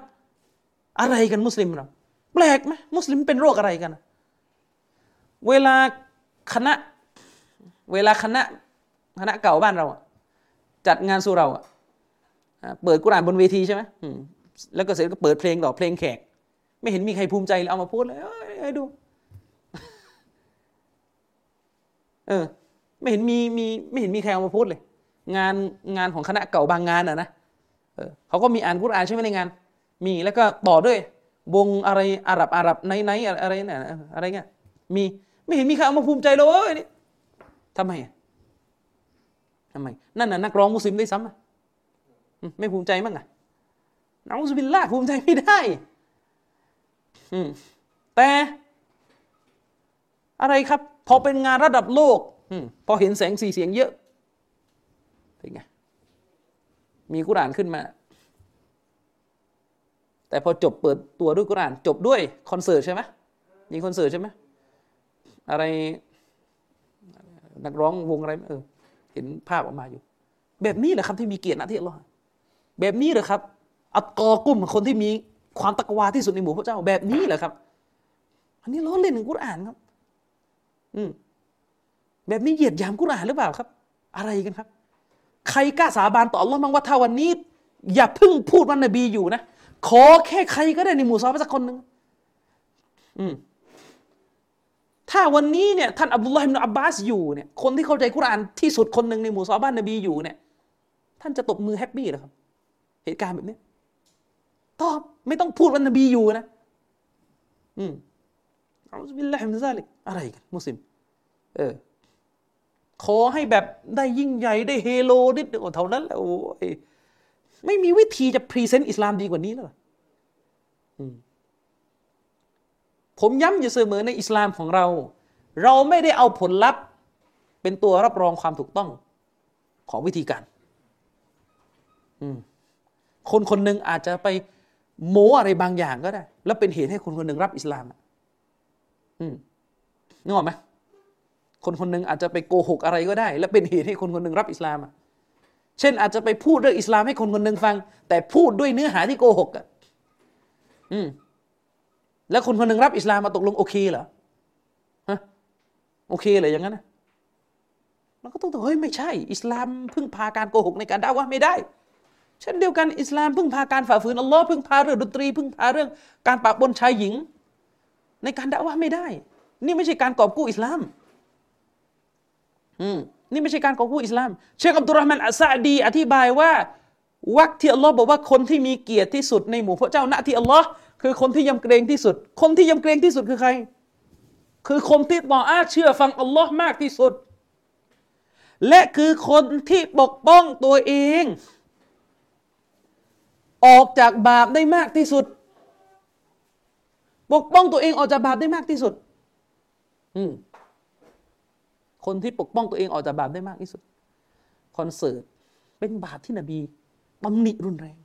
อะไรกันมุสลิมเราแปลกไหมมุสลิมเป็นโรคอะไรกัน เวลาคณะ เวลาคณะคณะเก่าบ้านเรา จัดงานสู่เราอะเปิดกุรอ่านบนเวทีใช่ไหม แล้วก็เสร็จก็เปิดเพลงต่อเพลงแขก ไม่เห็นมีใครภูมิใจเลยเอามาพูดเลยเอ้ยให้ดู เออ ไม่เห็นมีมีไม่เห็นมีใครเอามาพูดเลย งานงานของคณะเก่าบางงานอะนะเออเขาก็มีอ่านกุรอานใช่ไหมในงาน มีแล้วก็ต่อด้วยวงอะไรอาหรับอาหรับไนไนอะไรเนี่ยอะไรเงี้ยมีไม่เห็นมีใครเอามาภูมิใจเลยนี่ทำไมทำไม นั่นน่ะนักร้องมุสลิมได้ซ้ำอะไม่ภูมิใจมั้งอะ นะอุสบิลละภูมิใจไม่ได้แต่อะไรครับ พอเป็นงานระดับโลกอพอเห็นแสงสีเสียงเยอะเป็นไงมีกุรานขึ้นมา แต่พอจบเปิดตัวด้วยกุราน จบด้วยคอนเสิร์ตใช่ไหมมีคอนเสิร์ตใช่ไหมอะไร นักร้องวงอะไรเออเห็นภาพออกมาอยู่ แบบนี้แหละครับที่มีเกียรตินะที่อัลลอฮ์แบบนี้เหรอครับ อัตกอกุ้มคนที่มีความตะกวาที่สุดในหมู่พระเจ้าแบบนี้เหรอครับ อันนี้ล้อเล่นในกุรอานครับ อืมแบบนี้เหยียดหยามกุรอานหรือเปล่าครับ อะไรกันครับ ใครกล้าสาบานต่ออัลลอฮ์มั้งว่าถ้าวันนี้ อย่าเพิ่งพูดว่านบีอยู่นะขอแค่ใครก็ได้ในหมู่ซอฟสักคนหนึ่งอืมถ้าวันนี้เนี่ยท่านอับดุลลาฮิบนอับบาสอยู่เนี่ยคนที่เข้าใจกุรอานที่สุดคนหนึ่งในหมู่ซอบ้านนบีอยู่เนี่ย ท่านจะตบมือ happy เหรอครับ เหตุการณ์แบบนี้ ตอบไม่ต้องพูดว่านบีอยู่นะ อืมنعوذ بالله من ذلك อะไรกันมุสลิม เออ ขอให้แบบได้ยิ่งใหญ่ได้เฮโลนิดเดียวเท่านั้นแหละโอ้ยไม่มีวิธีจะ present อิสลามดีกว่านี้แล้วผมย้ำอยู่เสมอในอิสลามของเรา เราไม่ได้เอาผลลัพธ์ เป็นตัวรับรองความถูกต้องของวิธีการคนคนหนึ่งอาจจะไป โมอะไรบางอย่างก็ได้ แล้วเป็นเหตุให้คนคนหนึ่งรับอิสลามอืมนึกออกไหมคนคนหนึ่งอาจจะไปโกหกอะไรก็ได้ แล้วเป็นเหตุให้คนคนหนึ่งรับอิสลามอะเช่นอาจจะไปพูดเรื่องอิสลามให้คนคนหนึ่งฟัง แต่พูดด้วยเนื้อหาที่โกหกอะอืมแล้วคนคนหนึ่งรับอิสลามมาตกลงโอเคเหรอฮะโอเคเลยอย่างนั้นนะเราก็ต้องเฮ้ยไม่ใช่ อิสลามพึ่งพาการโกหกในการด่าว่าไม่ได้ เช่นเดียวกันอิสลามพึ่งพาการฝ่าฝืนอัลลอฮ์พึ่งพาเรื่องดนตรีพึ่งพาเรื่องการปะปนชายหญิง ในการด่าว่าไม่ได้ นี่ไม่ใช่การกอบกู้อิสลามอืมนี่ไม่ใช่การกอบกู้อิสลาม เชคอับดุลรห์มันอัสซาดี อธิบายว่าวักที่อัลลอฮ์บอกว่าคนที่มีเกียรติที่สุดในหมู่พระเจ้าณที่อัลลอฮ์คือคนที่ยำเกรงที่สุด คนที่ยำเกรงที่สุดคือใคร คือคนที่ต่ออาเชื่อฟังอัลลอฮ์มากที่สุด และคือคนที่ปกป้องตัวเอง ออกจากบาปได้มากที่สุด ปกป้องตัวเองออกจากบาปได้มากที่สุด อืมคนที่ปกป้องตัวเองออกจากบาปได้มากที่สุด คอนเสิร์ตเป็นบาปที่นบีตำหนิรุนแรง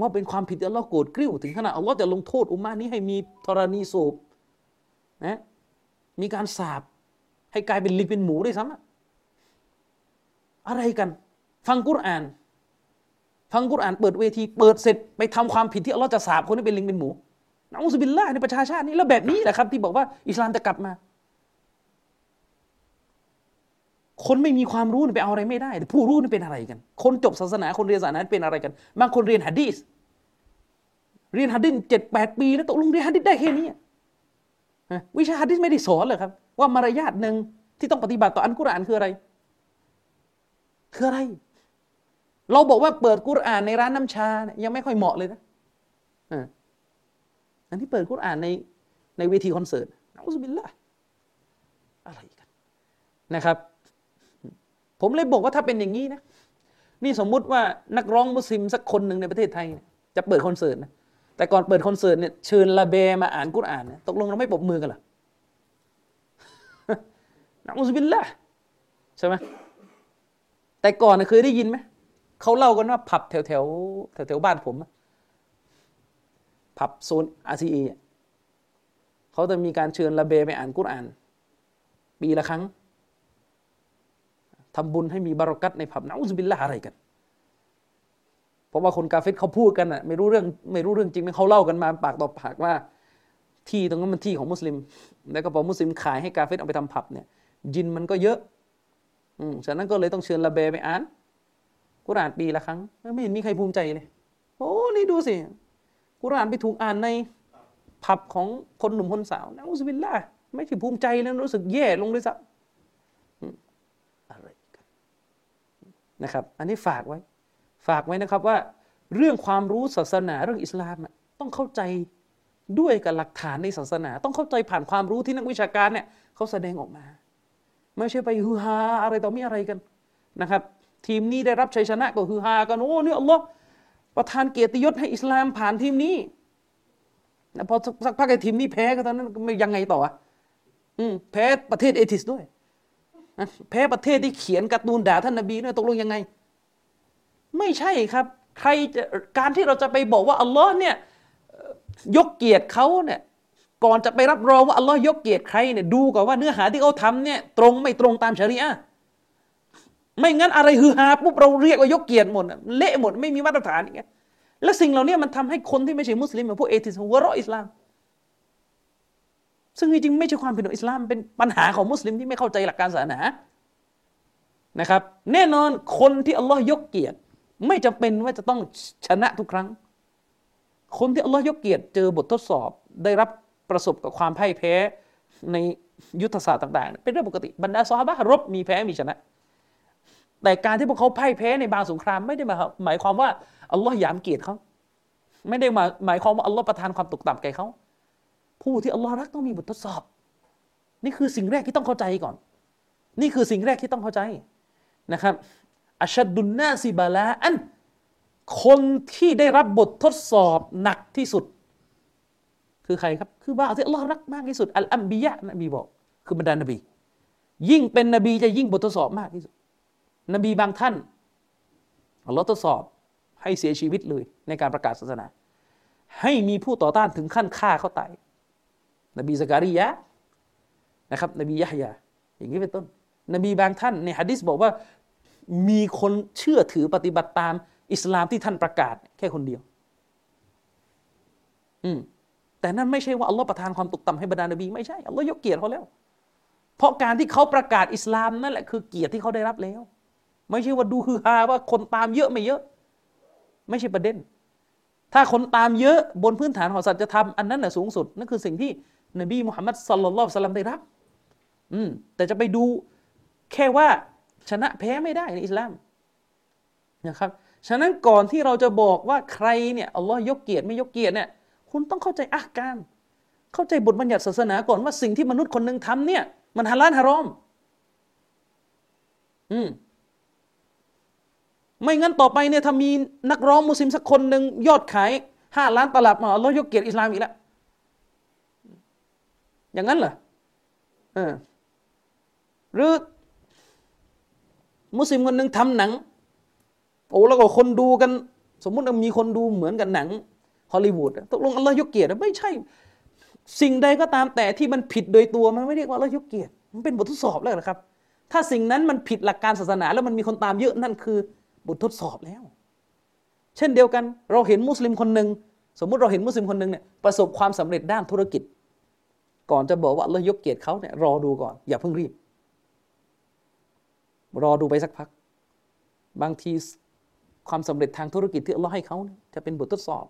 ว่าเป็นความผิดอัลลอฮ์โกรธกริ้วถึงขนาดอัลลอฮ์จะลงโทษอุมมานี้ให้มีธรณีสูบนะมีการสาบให้กลายเป็นลิงเป็นหมูด้วยซ้ำอะไรกัน ฟังกุรอาน ฟังกุรอานเปิดเวทีเปิดเสร็จไปทำความผิดที่อัลลอฮ์จะสาบคนที่เป็นลิงเป็นหมูนะอุสบิลละในประชาชาตินี้แล้วแบบนี้แหละครับ ที่บอกว่าอิสลามจะกลับมา คนไม่มีความรู้ไปเอาอะไรไม่ได้แต่ผู้รู้นี่เป็นอะไรกัน คนจบศาสนาคนเรียนศาสนาเป็นอะไรกัน บางคนเรียนฮะดีสเรียนฮะดีสเจ็ดแปดปี แล้วตกลงเรียนฮะดีสได้แค่นี้วิชาฮะดีสไม่ได้สอนเลยครับ ว่ามารยาทหนึ่งที่ต้องปฏิบัติต่ออันกุรอานคืออะไร คืออะไร เราบอกว่าเปิดกุรอานในร้านน้ำชาเนี่ยยังไม่ค่อยเหมาะเลยนะอันที่เปิดกุรอานในในเวทีคอนเสิร์ตอัลลอฮฺบิลละอะไรกันนะครับ ผมเลยบอกว่าถ้าเป็นอย่างนี้นะ นี่สมมุติว่านักร้องมุสลิมสักคนหนึ่งในประเทศไทย จะเปิดคอนเสิร์ตนะแต่ก่อนเปิดคอนเสิร์ตเนี่ยเชิญลาเบมาอ่านกุรอานนี่ยตกลงเราไม่ปรบมือกันหรอนะอุสบิลละใช่ไหมแต่ก่อนเคยได้ยินไหม เขาเล่ากันว่าผับแถวแถวแถวแถวบ้านผมผับโซนอาซีเอเขาจะมีการเชิญลาเบไปอ่านกุรอาน ปีละครั้งทำบุญให้มีบารักัตในผับนะอุสบิลละอะไรกัน เพราะว่าคนกาเฟตเขาพูดกันอะไม่รู้เรื่องไม่รู้เรื่องจริงเขาเล่ากันมาปากต่อปากว่า ที่ตรงนั้นมันที่ของมุสลิม แล้วก็พอมุสลิมขายให้กาเฟตเอาไปทำผับเนี่ย ยินมันก็เยอะ อืมฉะนั้นก็เลยต้องเชิญละเบไปอ่าน กุรอานปีละครั้ง ไม่เห็นมีใครภูมิใจเลย โอ้ นี่ดูสิ กุรอานไปถูกอ่านในผับของคนหนุ่มคนสาวนะอุสบิลละไม่ใช่ภูมิใจแล้วรู้สึกแย่ลงเลยสักอะไรกันนะครับ อันนี้ฝากไว้ ฝากไว้นะครับว่า เรื่องความรู้ศาสนาเรื่องอิสลามต้องเข้าใจด้วยกับหลักฐานในศาสนา ต้องเข้าใจผ่านความรู้ที่นักวิชาการเนี่ยเขาแสดงออกมา ไม่ใช่ไปฮือฮาอะไรต่อมีอะไรกันนะครับ ทีมนี้ได้รับชัยชนะก็ฮือฮากันโอ้เนี่ยอัลลอฮ์ประทานเกียรติยศให้อิสลามผ่านทีมนี้พอสักพักไอ้ทีมนี้แพ้ก็ตอนนั้นไม่ยังไงต่ออืมแพ้ประเทศเอทิสด้วยแพ้ประเทศที่เขียนการ์ตูนด่าท่านนบีด้วยตกลงยังไง ไม่ใช่ครับ ใครจะการที่เราจะไปบอกว่าอัลลอฮ์เนี่ยยกเกียรติเขาเนี่ยก่อนจะไปรับรองว่าอัลลอฮ์ยกเกียรติใครเนี่ยดูก่อนว่าเนื้อหาที่เขาทำเนี่ยตรงไม่ตรงตามชริอะ ไม่งั้นอะไรฮือฮาปุ๊บเราเรียกว่ายกเกียรติหมดเละหมดไม่มีมาตรฐานอย่างเงี้ยและสิ่งเหล่านี้มันทำให้คนที่ไม่ใช่มุสลิมอย่างพวกเอติสหัวเราะอิสลาม ซึ่งจริงๆไม่ใช่ความผิดของอิสลาม เป็นปัญหาของมุสลิมที่ไม่เข้าใจหลักการศาสนานะครับ แน่นอนคนที่อัลลอฮ์ยกเกียรติ ไม่จำเป็นว่าจะต้องชนะทุกครั้ง คนที่อัลลอฮ์ยกเกียรติเจอบททดสอบ ได้รับประสบกับความพ่ายแพ้ในยุทธศาสตร์ต่าง ๆ เป็นเรื่องปกติบรรดาซอฮาบะรบมีแพ้มีชนะ แต่การที่พวกเขาพ่ายแพ้ในบางสงครามไม่ได้หมายความว่าอัลลอฮ์ยามเกียรติเขาไม่ได้มาหมายความว่าอัลลอฮ์ประทานความตกต่ำแก่เขาผู้ที่อัลลอฮ์รักต้องมีบททดสอบ นี่คือสิ่งแรกที่ต้องเข้าใจก่อน นี่คือสิ่งแรกที่ต้องเข้าใจนะครับอัชดุนนาซิบาลาอันคนที่ได้รับบททดสอบหนักที่สุด คือใครครับ คือบ่าวที่อัลลอฮ์รักมากที่สุดอัลอัมบียะนบีบอก คือบรรดานบี ยิ่งเป็นนบีจะยิ่งบททดสอบมากที่สุด นบีบางท่านอัลลอฮ์ทดสอบให้เสียชีวิตเลยในการประกาศศาสนา ให้มีผู้ต่อต้านถึงขั้นฆ่าเขาตายนบีสการียะนะครับ นบียะฮยาอย่างนี้เป็นต้น นบีบางท่านในฮะดิษบอกว่ามีคนเชื่อถือปฏิบัติตามอิสลามที่ท่านประกาศแค่คนเดียว อืมแต่นั่นไม่ใช่ว่าอัลลอฮ์ประทานความตกต่ำให้บรรดานบีไม่ใช่อัลลอฮ์ยกเกียรติเขาแล้ว เพราะการที่เขาประกาศอิสลามนั่นแหละคือเกียรติที่เขาได้รับแล้ว ไม่ใช่ว่าดูคือฮาว่าคนตามเยอะไม่เยอะ ไม่ใช่ประเด็น ถ้าคนตามเยอะบนพื้นฐานของสัจธรรมอันนั้นแหละสูงสุดนั่นคือสิ่งที่นบีมุฮัมมัดสัลลัลลอฮุสลัมได้รับ อืมแต่จะไปดูแค่ว่าชนะแพ้ไม่ได้ในอิสลามนะครับฉะนั้นก่อนที่เราจะบอกว่าใครเนี่ยอัลลอฮ์ยกเกียรติไม่ยกเกียรติเนี่ย คุณต้องเข้าใจอักการ เข้าใจบทบัญญัติศาสนาก่อนว่าสิ่งที่มนุษย์คนหนึ่งทำเนี่ย มันฮาลาลฮารอม อืม ไม่งั้นต่อไปเนี่ยถ้ามีนักร้องมุสลิมสักคนหนึ่งยอดขายห้าล้านตลับมาเรายกเกียรติอิสลามอีกแล้วอย่างนั้นเหรอเออหรือ มุสลิมคนหนึ่งทำหนัง โอ้แล้วก็คนดูกัน สมมุติมีคนดูเหมือนกันหนังฮอลลีวูดตกลงอัลลอฮ์ยกเกียรติไม่ใช่ สิ่งใดก็ตามแต่ที่มันผิดโดยตัวมันไม่เรียกว่าอัลลอฮ์ยกเกียรติมันเป็นบททดสอบแล้วนะครับ ถ้าสิ่งนั้นมันผิดหลักการศาสนาแล้วมันมีคนตามเยอะนั่นคือ ททดสอบแล้ว เช่นเดียวกัน เราเห็นมุสลิมคนหนึ่งสมมุติเราเห็นมุสลิมคนหนึ่งเนี่ยประสบความสำเร็จด้านธุรกิจ ก่อนจะบอกว่าเรายกเกียรติเขาเนี่ยรอดูก่อน อย่าเพิ่งรีบ รอดูไปสักพัก บางทีความสำเร็จทางธุรกิจที่เราให้เขาจะเป็นบททดสอบ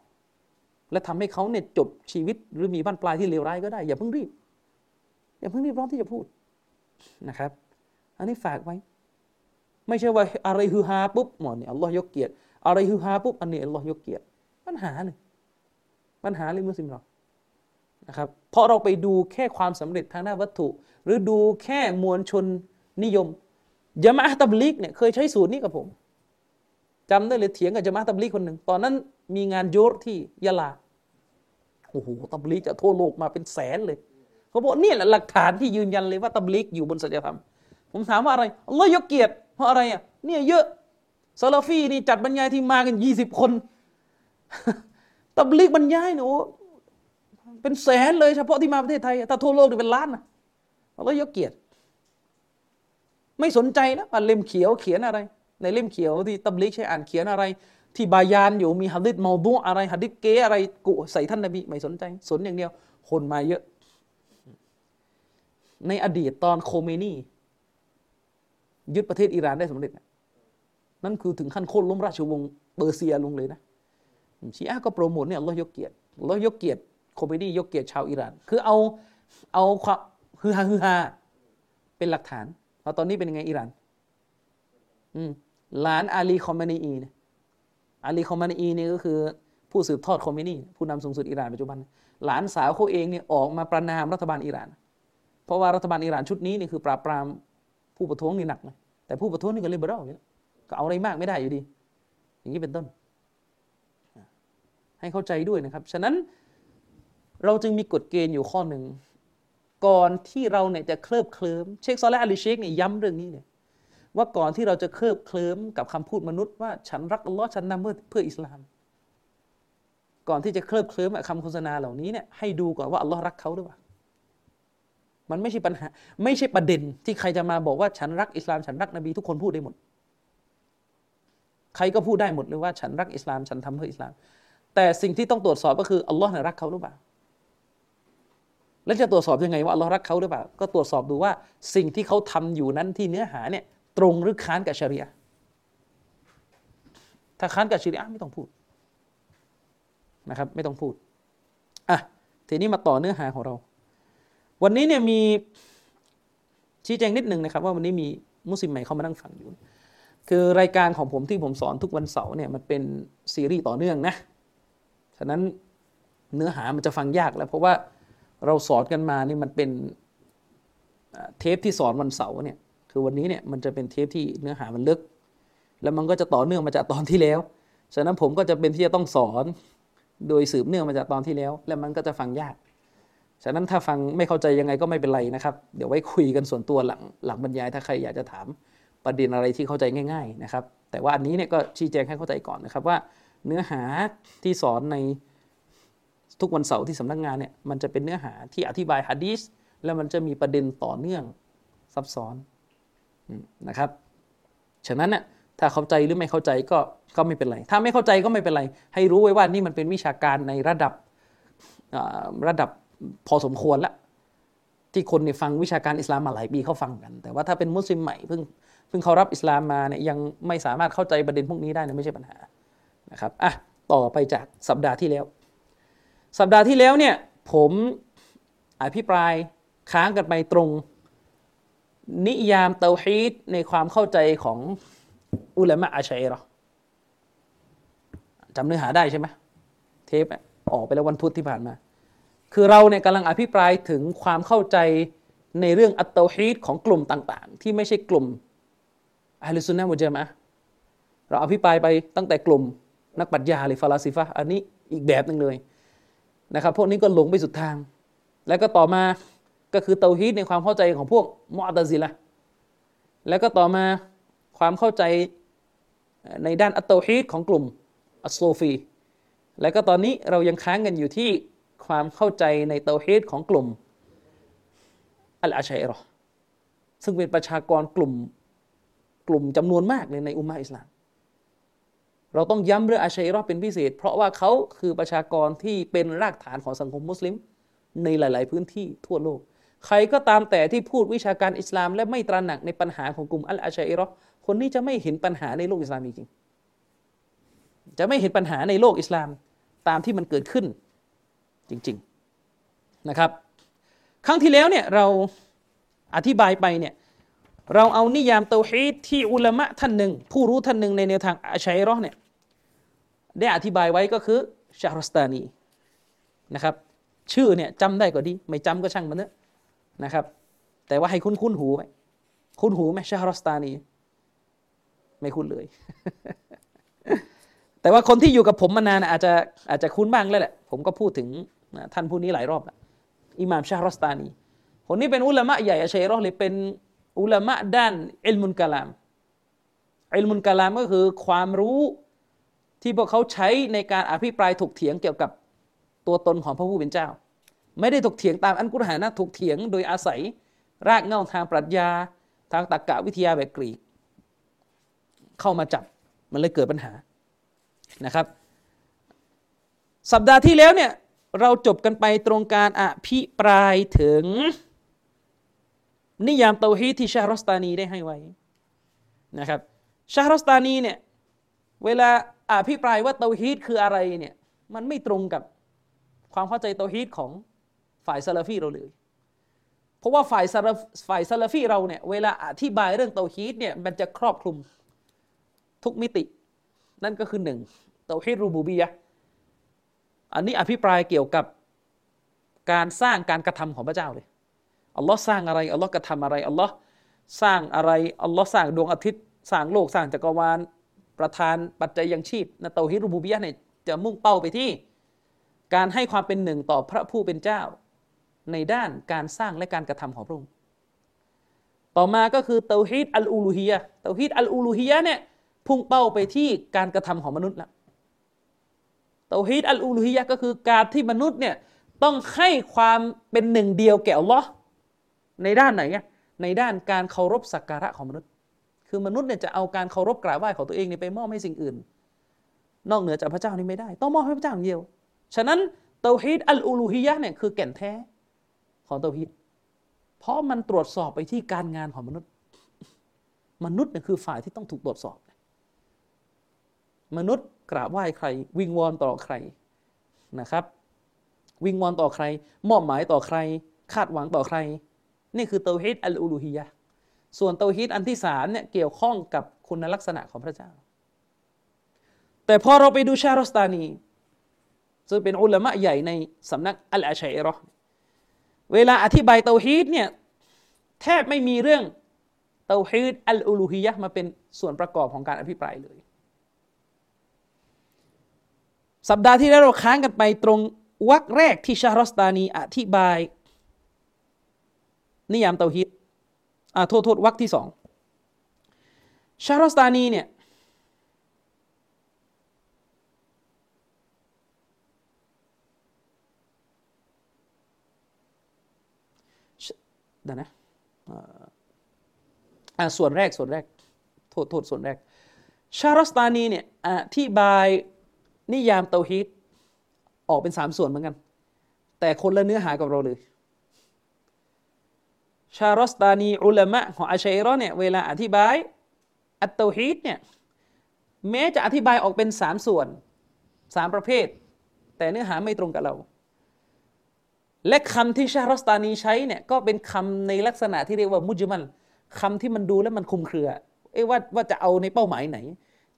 และทำให้เขาเนี่ยจบชีวิตหรือมีบ้านปลายที่เลวร้ายก็ได้ อย่าเพิ่งรีบ อย่าเพิ่งรีบร้อนที่จะพูดนะครับ อันนี้ฝากไว้ ไม่ใช่ว่าอะไรฮือฮาปุ๊บหมอนี่อัลลอฮ์ยกเกียรติอะไรฮือฮาปุ๊บอันนี้อัลลอฮ์ยกเกียรติปัญหาเลยปัญหาเลยมุสลิมเรานะครับเพราะเราไปดูแค่ความสำเร็จทางด้านวัตถุ หรือดูแค่มวลชนนิยมยามะตับลิกเนี่ยเคยใช้สูตรนี้กับผมจำได้เลยเถียงกับยามะตับลิกคนหนึ่งตอนนั้นมีงานโยธที่ยะลาโอ้โหตับลิกจะทั่วโลกมาเป็นแสนเลยเขาบอกนี่แหละหลักฐานที่ยืนยันเลยว่าตับลิกอยู่บนสัจธรรมผมถามว่าอะไรอัลลอฮ์ยกเกียรติ ราะอะไรอะเนี่ยเยอะซาลาฟีนี่จัดบรรยายที่มากันยี่สิบคนตับลิกบรรยายเนี่ยโอ้เป็นแสนเลยเฉพาะที่มาประเทศไทยถ้าทั่วโลกนี่เป็นล้านนะอัลลอฮ์ยกเกียรติ ไม่สนใจนะว่าเล่มเขียวเขียนอะไร ในเล่มเขียวที่ตับลิกใช้อ่านเขียนอะไร ที่บายานอยู่มีฮะดิษมาดุอะไรฮะดิษเกอะไรกุใส่ท่านนบีไม่สนใจ สนอย่างเดียว คนมาเยอะ ในอดีตตอนโคเมนี ยึดประเทศอิหร่านได้สำเร็จ นั่นคือถึงขั้นโค่นล้มราชวงศ์เปอร์เซียลงเลยนะชีอะก็โปรโมทเนี่ยเรายกเกียรติเรายกเกียรติโคเมนียกเกียรติชาวอิหร่าน คือเอาเอาความฮือฮาฮือฮาเป็นหลักฐานเอาตอนนี้เป็นยังไงอิหร่านอืมหลานอาลีคอมมานีอีเนี่ยอาลีคอมมานีอีนี่ก็คือผู้สืบทอดคอมมินีผู้นำสูงสุดอิหร่านปัจจุบัน หลานสาวเขาเองเนี่ยออกมาประนามรัฐบาลอิหร่าน เพราะว่ารัฐบาลอิหร่านชุดนี้นี่คือปราบปราม ผู้ประท้วงนี่หนักเลยแต่ผู้ประท้วงนี่ก็เลเบอรัลก็เอาอะไรมากไม่ได้อยู่ดี อย่างนี้เป็นต้น ให้เข้าใจด้วยนะครับ ฉะนั้นเราจึงมีกฎเกณฑ์อยู่ข้อหนึ่ง ก่อนที่เราเนี่ยจะเคลิบเคลิ้มเชคซอลและอาลีเชคเนี่ยย้ำเรื่องนี้เนี่ยว่าก่อนที่เราจะเคลิบเคลิ้มกับคำพูดมนุษย์ว่าฉันรักอัลลอฮ์ฉันนำเพื่อเพื่ออิสลาม ก่อนที่จะเคลิบเคลิ้มกับคำโฆษณาเหล่านี้เนี่ยให้ดูก่อนว่าอัลลอฮ์รักเขาหรือเปล่า มันไม่ใช่ปัญหา ไม่ใช่ประเด็นที่ใครจะมาบอกว่าฉันรักอิสลามฉันรักนบีทุกคนพูดได้หมด ใครก็พูดได้หมดเลยว่าฉันรักอิสลามฉันทำเพื่ออิสลาม แต่สิ่งที่ต้องตรวจสอบก็คืออัลลอฮ์รักเขาหรือเปล่าแล้วจะตรวจสอบยังไงว่าอัลลอฮ์รักเขาหรือเปล่า ก็ตรวจสอบดูว่าสิ่งที่เขาทำอยู่นั้นที่เนื้อหาเนี่ยตรงหรือค้านกับชริอะถ้าค้านกับชริอะไม่ต้องพูดนะครับ ไม่ต้องพูดอะทีนี้มาต่อเนื้อหาของเรา วันนี้เนี่ยมีชี้แจงนิดหนึ่งนะครับว่าวันนี้มีมุสลิมใหม่เข้ามานั่งฟังอยู่ คือรายการของผมที่ผมสอนทุกวันเสาร์เนี่ยมันเป็นซีรีส์ต่อเนื่องนะฉะนั้นเนื้อหามันจะฟังยากแล้ว เพราะว่าเราสอนกันมานี่มันเป็นเทปที่สอนวันเสาร์เนี่ยคือวันนี้เนี่ยมันจะเป็นเทปที่เนื้อหามันลึก แล้วมันก็จะต่อเนื่องมาจากตอนที่แล้ว ฉะนั้นผมก็จะเป็นที่จะต้องสอนโดยสืบเนื่องมาจากตอนที่แล้ว แล้วมันก็จะฟังยาก ฉะนั้นถ้าฟังไม่เข้าใจยังไงก็ไม่เป็นไรนะครับ เดี๋ยวไว้คุยกันส่วนตัวหลังหลังบรรยายถ้าใครอยากจะถามประเด็นอะไรที่เข้าใจง่าย ๆนะครับ แต่ว่าอันนี้เนี่ยก็ชี้แจงให้เข้าใจก่อนนะครับว่า เนื้อหาที่สอนในทุกวันเสาร์ที่สำนักงานเนี่ยมันจะเป็นเนื้อหาที่อธิบายฮะดีสแล้วมันจะมีประเด็นต่อเนื่องซับซ้อนนะครับ ฉะนั้นน่ยถ้าเข้าใจหรือไม่เข้าใจก็ก็ไม่เป็นไร ถ้าไม่เข้าใจก็ไม่เป็นไร ให้รู้ไว้ว่านี่มันเป็นวิชาการในระดับระดับ พอสมควรแล้วที่คนเนี่ยฟังวิชาการอิสลามมาหลายปีเขาฟังกัน แต่ว่าถ้าเป็นมุสลิมใหม่เพิ่งเพิ่งเขารับอิสลามมาเนี่ยยังไม่สามารถเข้าใจประเด็นพวกนี้ได้เนี่ยไม่ใช่ปัญหานะครับอะต่อไปจากสัปดาห์ที่แล้ว สัปดาห์ที่แล้วเนี่ยผมอภิปรายค้างกันไปตรง นิยามเตาฮีดในความเข้าใจของอุลามะอาชัยรอจำเนื้อหาได้ใช่ไหมเทปออกไปแล้ววันพุธที่ผ่านมา คือเราเนี่ยกำลังอภิปรายถึงความเข้าใจในเรื่องอัตโตฮีดของกลุ่มต่าง ๆ ที่ไม่ใช่กลุ่มอะลิสุนนะมุจมะเราอภิปรายไปตั้งแต่กลุ่มนักปัญญาหรือฟาลาซิฟะอันนี้อีกแบบหนึ่งเลยนะครับพวกนี้ก็หลงไปสุดทาง แล้วก็ต่อมาก็คือเตาฮีดในความเข้าใจของพวกมอัตซิละแล้วก็ต่อมาความเข้าใจในด้านอัตโตฮีดของกลุ่มอัสโซฟี แล้วก็ตอนนี้เรายังค้างกันอยู่ที่ ความเข้าใจในเตาฮีดของกลุ่มอัลอาชัยรอซึ่งเป็นประชากรกลุ่มกลุ่มจำนวนมากเลยในอุมมาอิสลาม เราต้องย้ำเรื่องอาชัยรอเป็นพิเศษ เพราะว่าเขาคือประชากรที่เป็นรากฐานของสังคมมุสลิม ในหลาย ๆ พื้นที่ทั่วโลก ใครก็ตามแต่ที่พูดวิชาการอิสลาม และไม่ตระหนักในปัญหาของกลุ่มอัลอาชัยรอคนนี้จะไม่เห็นปัญหาในโลกอิสลามจริงจะไม่เห็นปัญหาในโลกอิสลามตามที่มันเกิดขึ้น จริงๆนะครับ ครั้งที่แล้วเนี่ยเราอธิบายไปเนี่ยเราเอานิยามเตาฮีดที่อุลามะท่านหนึ่ง ผู้รู้ท่านหนึ่งในแนวทางอาชัยรอเนี่ยได้อธิบายไว้ก็คือชาฮรสตานีนะครับ ชื่อเนี่ยจำได้ก็ดี ไม่จำก็ช่างมันเถอะนะครับ แต่ว่าให้คุ้นคุ้นหูไหมคุ้นหูไหมชาฮรสตานี ไม่คุ้นเลย แต่ว่าคนที่อยู่กับผมมานานอาจจะอาจจะคุ้นบ้างแล้วแหละ ผมก็พูดถึง ท่านผู้นี้หลายรอบล้วอิหม่ามชาฮรอสตานี คนนี้เป็นอุลามะใหญ่อาชัยรอเลยเป็นอุลามะด้านอิลมุนกะลามอิลมุนกะลามก็คือความรู้ที่พวกเขาใช้ในการอภิปรายถกเถียงเกี่ยวกับตัวตนของพระผู้เป็นเจ้า ไม่ได้ถกเถียงตามอันกุรหานะถกเถียงโดยอาศัยรากเง้าทางปรัชญา ทางตรรกะวิทยาแบบกรีก เข้ามาจับมันเลยเกิดปัญหานะครับ สัปดาห์ที่แล้วเนี่ย เราจบกันไปตรงการอภิปรายถึง นิยามเตาฮีที่ชาฮรสตานีได้ให้ไว้นะครับชาฮรสตานีเนี่ยเวลาอภิปรายว่าเตาฮีดคืออะไรเนี่ยมันไม่ตรงกับความเข้าใจเตาฮีดของฝ่ายซาลาฟีเราเลย เพราะว่าฝ่ายซาลาฝ่ายซาลาฟีเราเนี่ยเวลาอธิบายเรื่องเตาฮีดเนี่ยมันจะครอบคลุมทุกมิติ นั่นก็คือหนึ่งเตาฮีดรูบูบียะ อันนี้อภิปรายเกี่ยวกับการสร้างการกระทำของพระเจ้าเลยอัลลอฮ์สร้างอะไรอัลลอฮ์กระทำอะไรอัลลอฮ์สร้างอะไรอัลลอฮ์สร้างดวงอาทิตย์ สร้างโลกสร้างจักรวาลประทานปัจจัยยังชีพนะเตฮิรูบูบียะเนี่ยจะมุ่งเป้าไปที่ การให้ความเป็นหนึ่งต่อพระผู้เป็นเจ้า ในด้านการสร้างและการกระทำของพระองค์ต่อมาก็คือเตาฮีดอัลอูลูฮียะเตาฮีดอัลอูลูฮียะเนี่ยพุ่งเป้าไปที่การกระทำของมนุษย์ละ เตาฮีดอัลอูลูฮียะก็คือการที่มนุษย์เนี่ยต้องให้ความเป็นหนึ่งเดียวแก่อัลลอฮ์ในด้านไหนในด้านการเคารพสักการะของมนุษย์ คือมนุษย์เนี่ยจะเอาการเคารพกราบไหว้ของตัวเองเนี่ยไปมอบให้สิ่งอื่น นอกเหนือจากพระเจ้านี่ไม่ได้ ต้องมอบให้พระเจ้าอย่างเดียว ฉะนั้นเตาฮีดอัลอูลูฮียะเนี่ยคือแก่นแท้ของเตาฮีดเพราะมันตรวจสอบไปที่การงานของมนุษย์ มนุษย์เนี่ยคือฝ่ายที่ต้องถูกตรวจสอบ มนุษย์กราบไหว้ใคร วิงวอนต่อใครนะครับ วิงวอนต่อใคร มอบหมายต่อใคร คาดหวังต่อใคร นี่คือเตาฮีดอัลอูลูฮียะส่วนเตาฮีดอันที่สามเนี่ยเกี่ยวข้องกับคุณลักษณะของพระเจ้า แต่พอเราไปดูชาลอสตานีซึ่งเป็นอุลามะใหญ่ในสำนักอัลอาชัยรอเวลาอธิบายเตาฮีดเนี่ยแทบไม่มีเรื่องเตาฮีดอัลอูลูฮียะมาเป็นส่วนประกอบของการอภิปรายเลย สัปดาห์ที่แล้วเราค้างกันไปตรงวรรคแรกที่ชาลอสตานีอธิบาย นิยามเตาฮีดอ่าโทษโทษวรรคที่สองชาลอสตานีเนี่ยนะอ่าส่วนแรกส่วนแรก โทษโทษส่วนแรก ชาลอสตานีเนี่ยอธิบาย นิยามเตาฮีดออกเป็นสามส่วนเหมือนกัน แต่คนละเนื้อหากับเราเลย ชารอสตานีอุลามะของอาชัยรอเนี่ยเวลาอธิบาย อัตโตฮีดเนี่ยแม้จะอธิบายออกเป็นสามส่วนสามประเภท แต่เนื้อหาไม่ตรงกับเรา และคำที่ชารอสตานีใช้เนี่ยก็เป็นคำในลักษณะที่เรียกว่ามุจมันคำที่มันดูแล้วมันคุมเครือเอ้ว่าว่าจะเอาในเป้าหมายไหน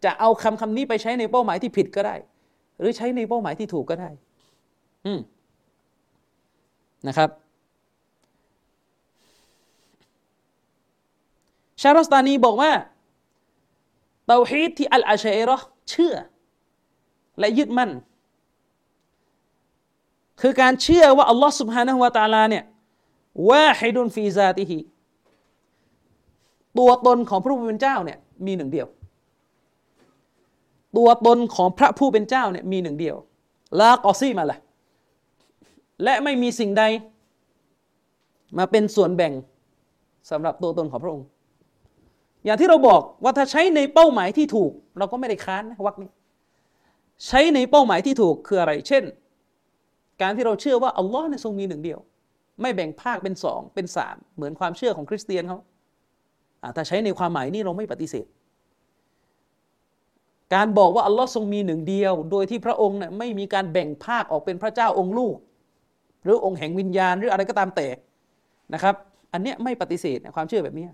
จะเอาคำคำนี้ไปใช้ในเป้าหมายที่ผิดก็ได้ หรือใช้ในเป้าหมายที่ถูกก็ได้ อืนะครับชาลอสตานีบอกว่าเตาฮีดที่อัลอาชัยรอเชื่อ และยึดมั่น คือการเชื่อว่าอัลลอฮ์สุบฮานะฮุวาตาลาเนี่ยว่าให้ดุนฟีซาติฮีตัวตนของพระผู้เป็นเจ้าเนี่ยมีหนึ่งเดียว ตัวตนของพระผู้เป็นเจ้าเนี่ยมีหนึ่งเดียวลากอซีมาละและไม่มีสิ่งใด มาเป็นส่วนแบ่งสำหรับตัวตนของพระองค์ อย่างที่เราบอกว่าถ้าใช้ในเป้าหมายที่ถูก เราก็ไม่ได้ค้านนะวักนี้ ใช้ในเป้าหมายที่ถูกคืออะไร เช่น การที่เราเชื่อว่าอัลลอฮ์เนี่ยทรงมีหนึ่งเดียว ไม่แบ่งภาคเป็นสองเป็นสามเหมือนความเชื่อของคริสเตียนเขาถ้าใช้ในความหมายนี้เราไม่ปฏิเสธ การบอกว่าอัลลอฮ์ทรงมีหนึ่งเดียว โดยที่พระองค์เนี่ยไม่มีการแบ่งภาคออกเป็นพระเจ้าองค์ลูก หรือองค์แห่งวิญญาณหรืออะไรก็ตามแต่นะครับ อันเนี้ยไม่ปฏิเสธความเชื่อแบบนี้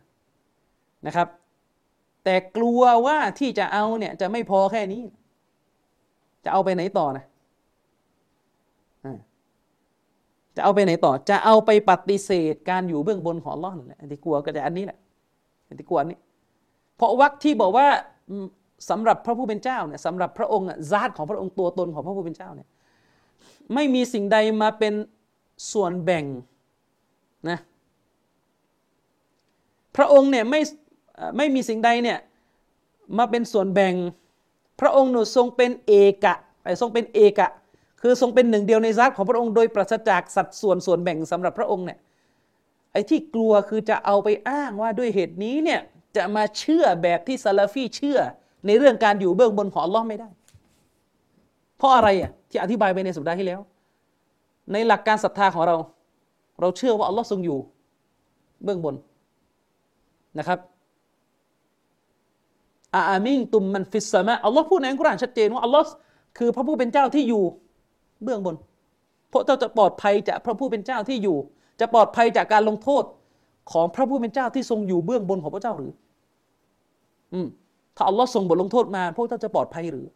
นะครับ แต่กลัวว่าที่จะเอาเนี่ยจะไม่พอแค่นี้ จะเอาไปไหนต่อนะจะเอาไปไหนต่อ จะเอาไปปฏิเสธการอยู่เบื้องบนของล่อนแหละที่กลัวก็จะอันนี้แหละที่กลัวนี้ เพราะวักที่บอกว่า สำหรับพระผู้เป็นเจ้าเนี่ยสำหรับพระองค์ซาตของพระองค์ตัวตนของพระผู้เป็นเจ้าเนี่ยไม่มีสิ่งใดมาเป็นส่วนแบ่งนะพระองค์เนี่ยไม่ไม่มีสิ่งใดเนี่ยมาเป็นส่วนแบ่ง พระองค์หนูทรงเป็นเอกะทรงเป็นเอกะ คือทรงเป็นหนึ่งเดียวในซาตของพระองค์โดยปราศจากสัดส่วนส่วนแบ่งสำหรับพระองค์เนี่ยไอ้ที่กลัวคือจะเอาไปอ้างว่าด้วยเหตุนี้เนี่ยจะมาเชื่อแบบที่ซาลาฟีเชื่อ ในเรื่องการอยู่เบื้องบนของอัลลอฮ์ไม่ได้ เพราะอะไรอะที่อธิบายไปในสัปดาห์ที่แล้ว ในหลักการศรัทธาของเรา เราเชื่อว่าอัลลอฮ์ทรงอยู่ เบื้องบนนะครับอามิงตุมมันฟิสซามะอัลลอฮ์พูดในอัลกุรอานชัดเจนว่าอัลลอฮ์คือพระผู้เป็นเจ้าที่อยู่เบื้องบนพวกเจ้าจะปลอดภัยจากพระผู้เป็นเจ้าที่อยู่ จะปลอดภัยจากการลงโทษของพระผู้เป็นเจ้าที่ทรงอยู่เบื้องบนของพระเจ้าหรือ อืม ถ้าอัลลอฮ์ทรงบทลงโทษมา พวกเจ้าจะปลอดภัยหรือ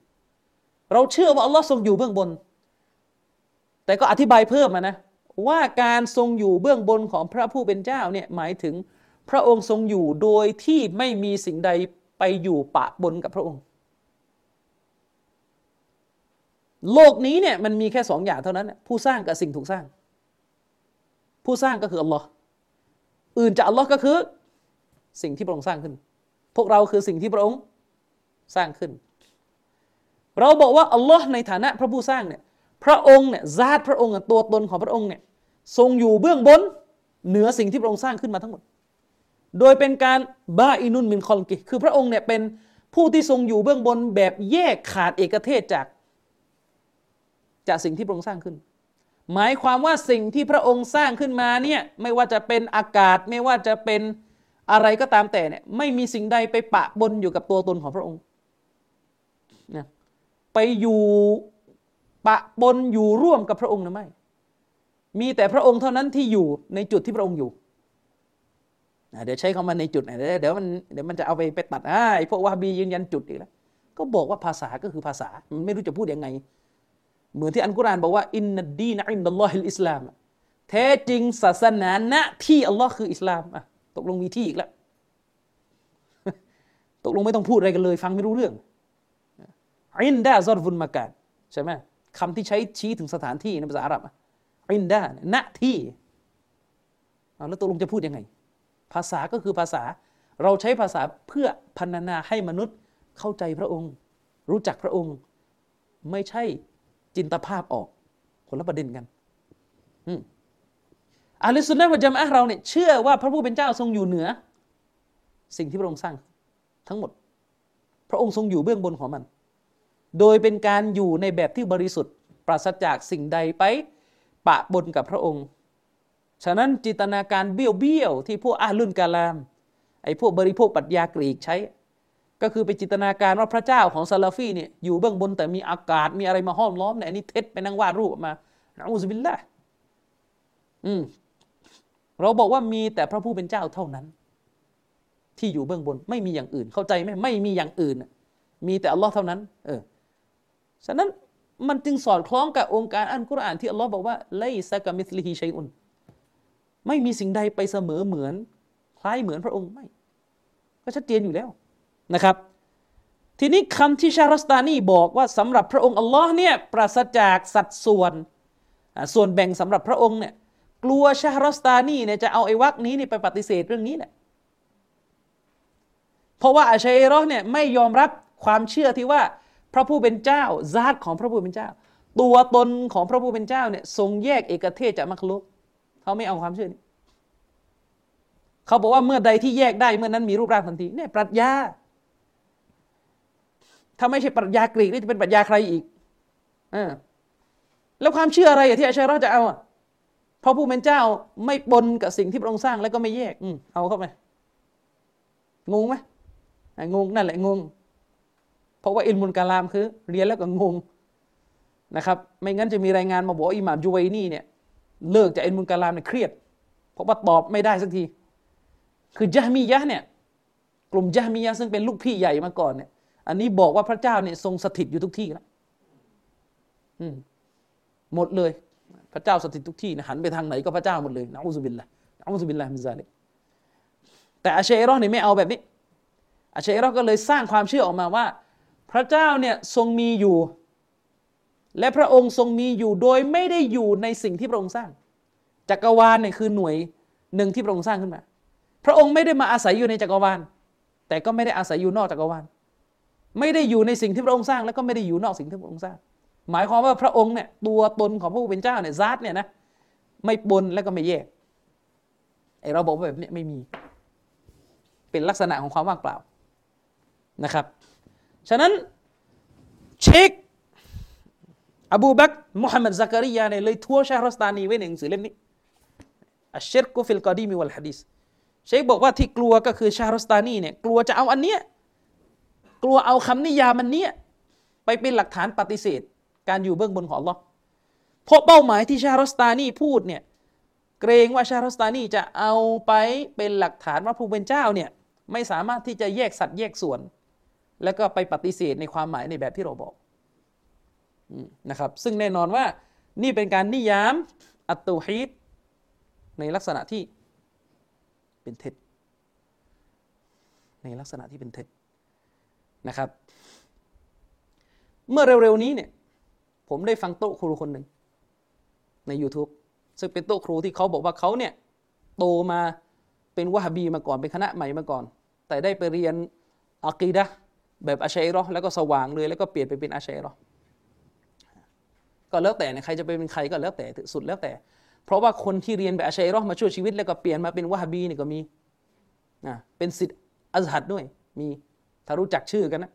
เราเชื่อว่าอัลลอฮ์ทรงอยู่เบื้องบน แต่ก็อธิบายเพิ่มมานะ ว่าการทรงอยู่เบื้องบนของพระผู้เป็นเจ้าเนี่ยหมายถึงพระองค์ทรงอยู่โดยที่ไม่มีสิ่งใดไปอยู่ปะบนกับพระองค์ โลกนี้เนี่ยมันมีแค่สองอย่างเท่านั้น ผู้สร้างกับสิ่งถูกสร้าง ผู้สร้างก็คืออัลลอฮ์อื่นจากอัลลอฮ์ก็คือ สิ่งที่พระองค์สร้างขึ้น พวกเราคือสิ่งที่พระองค์ สร้างขึ้น เราบอกว่าอัลลอฮ์ในฐานะพระผู้สร้างเนี่ยพระองค์เนี่ยซาติพระองค์ตัวตนของพระองค์เนี่ยทรงอยู่เบื้องบนเหนือสิ่งที่พระองค์สร้างขึ้นมาทั้งหมด โดยเป็นการบาอินุนมินคอลกิคือพระองค์เนี่ยเป็นผู้ที่ทรงอยู่เบื้องบนแบบแยกขาดเอกเทศจาก จากสิ่งที่พระองค์สร้างขึ้น หมายความว่าสิ่งที่พระองค์สร้างขึ้นมาเนี่ยไม่ว่าจะเป็นอากาศไม่ว่าจะเป็นอะไรก็ตามแต่เนี่ยไม่มีสิ่งใดไปปะบนอยู่กับตัวตนของพระองค์ ไปอยู่ปะบนอยู่ร่วมกับพระองค์หรือไม่ มีแต่พระองค์เท่านั้นที่อยู่ในจุดที่พระองค์อยู่เดี๋ยวใช้คำว่าในจุดเดี๋ยวเดี๋ยวมันเดี๋ยวมันจะเอาไปไปตัดไอ้พวกวาบียืนยันจุดอีกแล้วก็บอกว่าภาษาก็คือภาษามันไม่รู้จะพูดยังไง เหมือนที่อันกุรานบอกว่าإن الدين عند الله الإسلام แท้จริงศาสนาณที่อัลลอฮ์คืออิสลามอะตกลงมีที่อีกแล้ว ตกลงไม่ต้องพูดอะไรกันเลย ฟังไม่รู้เรื่อง عند ظرف مكان ใช่ไหมคำที่ใช้ชี้ถึงสถานที่ในภาษาอาหรับ عند ณที่แล้วตกลงจะพูดยังไง ภาษาก็คือภาษา เราใช้ภาษาเพื่อพรรณนาให้มนุษย์เข้าใจพระองค์ รู้จักพระองค์ ไม่ใช่จินตภาพออก คนละประเด็นกันอืมอาลิสุนนะวะจามะเราเนี่ยเชื่อว่าพระผู้เป็นเจ้าทรงอยู่เหนือ สิ่งที่พระองค์สร้างทั้งหมด พระองค์ทรงอยู่เบื้องบนของมัน โดยเป็นการอยู่ในแบบที่บริสุทธิ์ปราศจากสิ่งใดไปปะบนกับพระองค์ ฉะนั้นจินตนาการเบี้ยวเบี้ยวที่พวกอาลุนกาลาม ไอ้พวกบริโภคปัญญากรีกใช้ ก็คือไปจินตนาการว่าพระเจ้าของซาลาฟีเนี่ยอยู่เบื้องบนแต่มีอากาศมีอะไรมาห้อมล้อมเนี่ยอันนี้เท็จไปนั่งวาดรูปมา نعوذ بالله อืมเราบอกว่ามีแต่พระผู้เป็นเจ้าเท่านั้น ที่อยู่เบื้องบนไม่มีอย่างอื่นเข้าใจไหมไม่มีอย่างอื่น มีแต่อัลลอฮ์เท่านั้น เออ ฉะนั้นมันจึงสอดคล้องกับโองการอัลกุรอานที่อัลลอฮ์บอกว่าليس كمثله شيءไม่มีสิ่งใดไปเสมอเหมือน คล้ายเหมือนพระองค์ไม่ ก็ชัดเจนอยู่แล้วนะครับ ทีนี้คำที่ชารัสตานีบอกว่าสำหรับพระองค์อัลลอฮ์เนี่ยปราศจากสัดส่วน ส่วนแบ่งสำหรับพระองค์เนี่ยกลัวชารอสตานีเนี่ยจะเอาไอ้วักนี้นี่ไปปฏิเสธเรื่องนี้แหละเพราะว่าอาชัยรอเนี่ยไม่ยอมรับความเชื่อที่ว่า พระผู้เป็นเจ้าซาติของพระผู้เป็นเจ้า ตัวตนของพระผู้เป็นเจ้าเนี่ยทรงแยกเอกเทศจากมัคลุกเขาไม่เอาความเชื่อนี้เขาบอกว่าเมื่อใดที่แยกได้เมื่อนั้นมีรูปร่างทันทีเนี่ยปรัชญาถ้าไม่ใช่ปรัชญากรีกนี่จะเป็นปรัชญาใครอีกอแล้วความเชื่ออะไรที่อาชัยรอจะเอาอะพราะผู้เป็นเจ้าไม่ปนกับสิ่งที่พระองค์สร้างแล้วก็ไม่แยก อืเอาเข้าไปงงไหมงงนั่นแหละงง เพราะว่าอินมุลกาลามคือ เรียนแล้วก็งงนะครับ ไม่งั้นจะมีรายงานมาบอกอิหม่ามจูไวนี่เนี่ยเลิกจากอินมุลกาลามเนี่ยเครียด เพราะว่าตอบไม่ได้สักที คือจามียะเนี่ยกลุ่มจามียะซึ่งเป็นลูกพี่ใหญ่มาก่อนเนี่ย อันนี้บอกว่าพระเจ้าเนี่ยทรงสถิตอยู่ทุกที่แล้วหมดเลย พระเจ้าสถิตทุกที่นะหันไปทางไหนก็พระเจ้าหมดเลยนะอุซบิลละนะอุซุบิลละมิซาลิแต่อาเชรอเนี่ยไม่เอาแบบนี้อาชัยรอก็เลยสร้างความเชื่อออกมาว่า พระเจ้าเนี่ยทรงมีอยู่ และพระองค์ทรงมีอยู่โดยไม่ได้อยู่ในสิ่งที่พระองค์สร้าง จักรวาลเนี่ยคือหน่วยหนึ่งที่พระองค์สร้างขึ้นมา พระองค์ไม่ได้มาอาศัยอยู่ในจักรวาล แต่ก็ไม่ได้อาศัยอยู่นอกจักรวาล ไม่ได้อยู่ในสิ่งที่พระองค์สร้าง แล้วก็ไม่ได้อยู่นอกสิ่งที่พระองค์สร้าง หมายความว่าพระองค์เนี่ยตัวตนของพระผู้เป็นเจ้าเนี่ยซาตเนี่ยนะไม่ปนแล้วก็ไม่แยกไอเราบอกว่าแบบนี้ไม่มี เป็นลักษณะของความว่างเปล่านะครับ ฉะนั้นเชคอบูบักมุฮัมมัดซักริยาเนี่ยเลยทั่วชาฮรสตานีไว้ในหนังสือเล่มนี้อัชเชรกุฟิลกอดีมีวัลฮะดิษเชคบอกว่าที่กลัวก็คือชาฮรสตานีเนี่ยกลัวจะเอาอันเนี้ยกลัวเอาคำนิยามมันเนี้ยไปเป็นหลักฐานปฏิเสธ การอยู่เบื้องบนของ Allah เพราะเป้าหมายที่ชาฮรสตานีพูดเนี่ยเกรงว่าชาฮรสตานีจะเอาไปเป็นหลักฐานว่าผู้เป็นเจ้าเนี่ยไม่สามารถที่จะแยกสัตว์แยกส่วน แล้วก็ไปปฏิเสธในความหมายในแบบที่เราบอกนะครับ ซึ่งแน่นอนว่านี่เป็นการนิยามอัตตูฮีดในลักษณะที่เป็นเท็จ ในลักษณะที่เป็นเท็จนะครับ เมื่อเร็วๆนี้เนี่ย ผมได้ฟังโต๊ะครูคนหนึ่งใน YouTube ซึ่งเป็นโต๊ะครูที่เขาบอกว่าเขาเนี่ยโตมาเป็นวะฮบีมาก่อนเป็นคณะใหม่มาก่อน แต่ได้ไปเรียนอักีดะ แบบอาชัยรอแล้วก็สว่างเลยแล้วก็เปลี่ยนไปเป็นอาชัยรอก็แล้วแต่ใครจะไปเป็นใครก็แล้วแต่สุดแล้วแต่ เพราะว่าคนที่เรียนแบบอาชัยรอมาช่วยชีวิต แล้วก็เปลี่ยนมาเป็นวะฮบีนี่ก็มีนะเป็นศิษย์อัซฮัรด้วยมีถ้ารู้จักชื่อกันนะ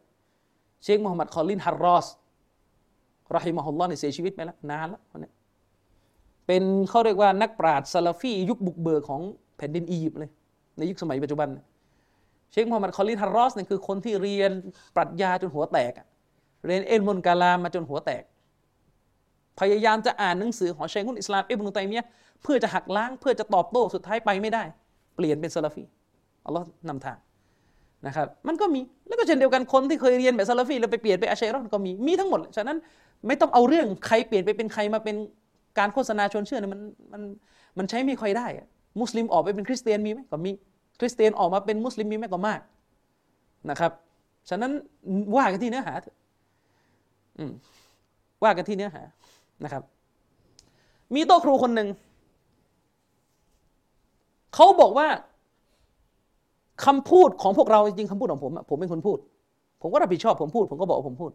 เชคมูฮัมหมัดคอลินฮารรอสรอฮิมะฮุลลอฮ์เนี่ยเสียชีวิตไปแล้วนานแล้วคนนี้เป็นเขาเรียกว่านักปราชญ์ซาลาฟียุคบุกเบิกของแผ่นดินอียิปต์เลย ในยุคสมัยปัจจุบัน เชคมูฮัมหมัดคอลีลฮารรอสเนี่ยคือคนที่เรียนปรัชญาจนหัวแตก เรียนعلم الكلام มาจนหัวแตก พยายามจะอ่านหนังสือของشيخ الإسلام อิบนุตัยมียะเพื่อจะหักล้างเพื่อจะตอบโต้สุดท้ายไปไม่ได้ เปลี่ยนเป็นซาลาฟีอัลลอฮ์นำทางนะครับมันก็มีแล้วก็เช่นเดียวกันคนที่เคยเรียนแบบซาลาฟีแล้วไปเปลี่ยนไปอาชัยรอนก็มีมีทั้งหมดฉะนั้นไม่ต้องเอาเรื่องใครเปลี่ยนไปเป็นใครมาเป็นการโฆษณาชวนเชื่อเนี่ยมันมันมันใช้ไม่ค่อยได้ มุสลิมออกไปเป็นคริสเตียนมีไหมก็มี คริสเตียนออกมาเป็นมุสลิมมีไหมก็มากนะครับ ฉะนั้นว่ากันที่เนื้อหาอว่ากันที่เนื้อหานะครับ มีโต๊ะครูคนหนึ่งเขาบอกว่าคำพูดของพวกเราจริงๆคำพูดของผมผมเป็นคนพูด ผมก็รับผิดชอบผมพูด ผมก็บอกผมพูด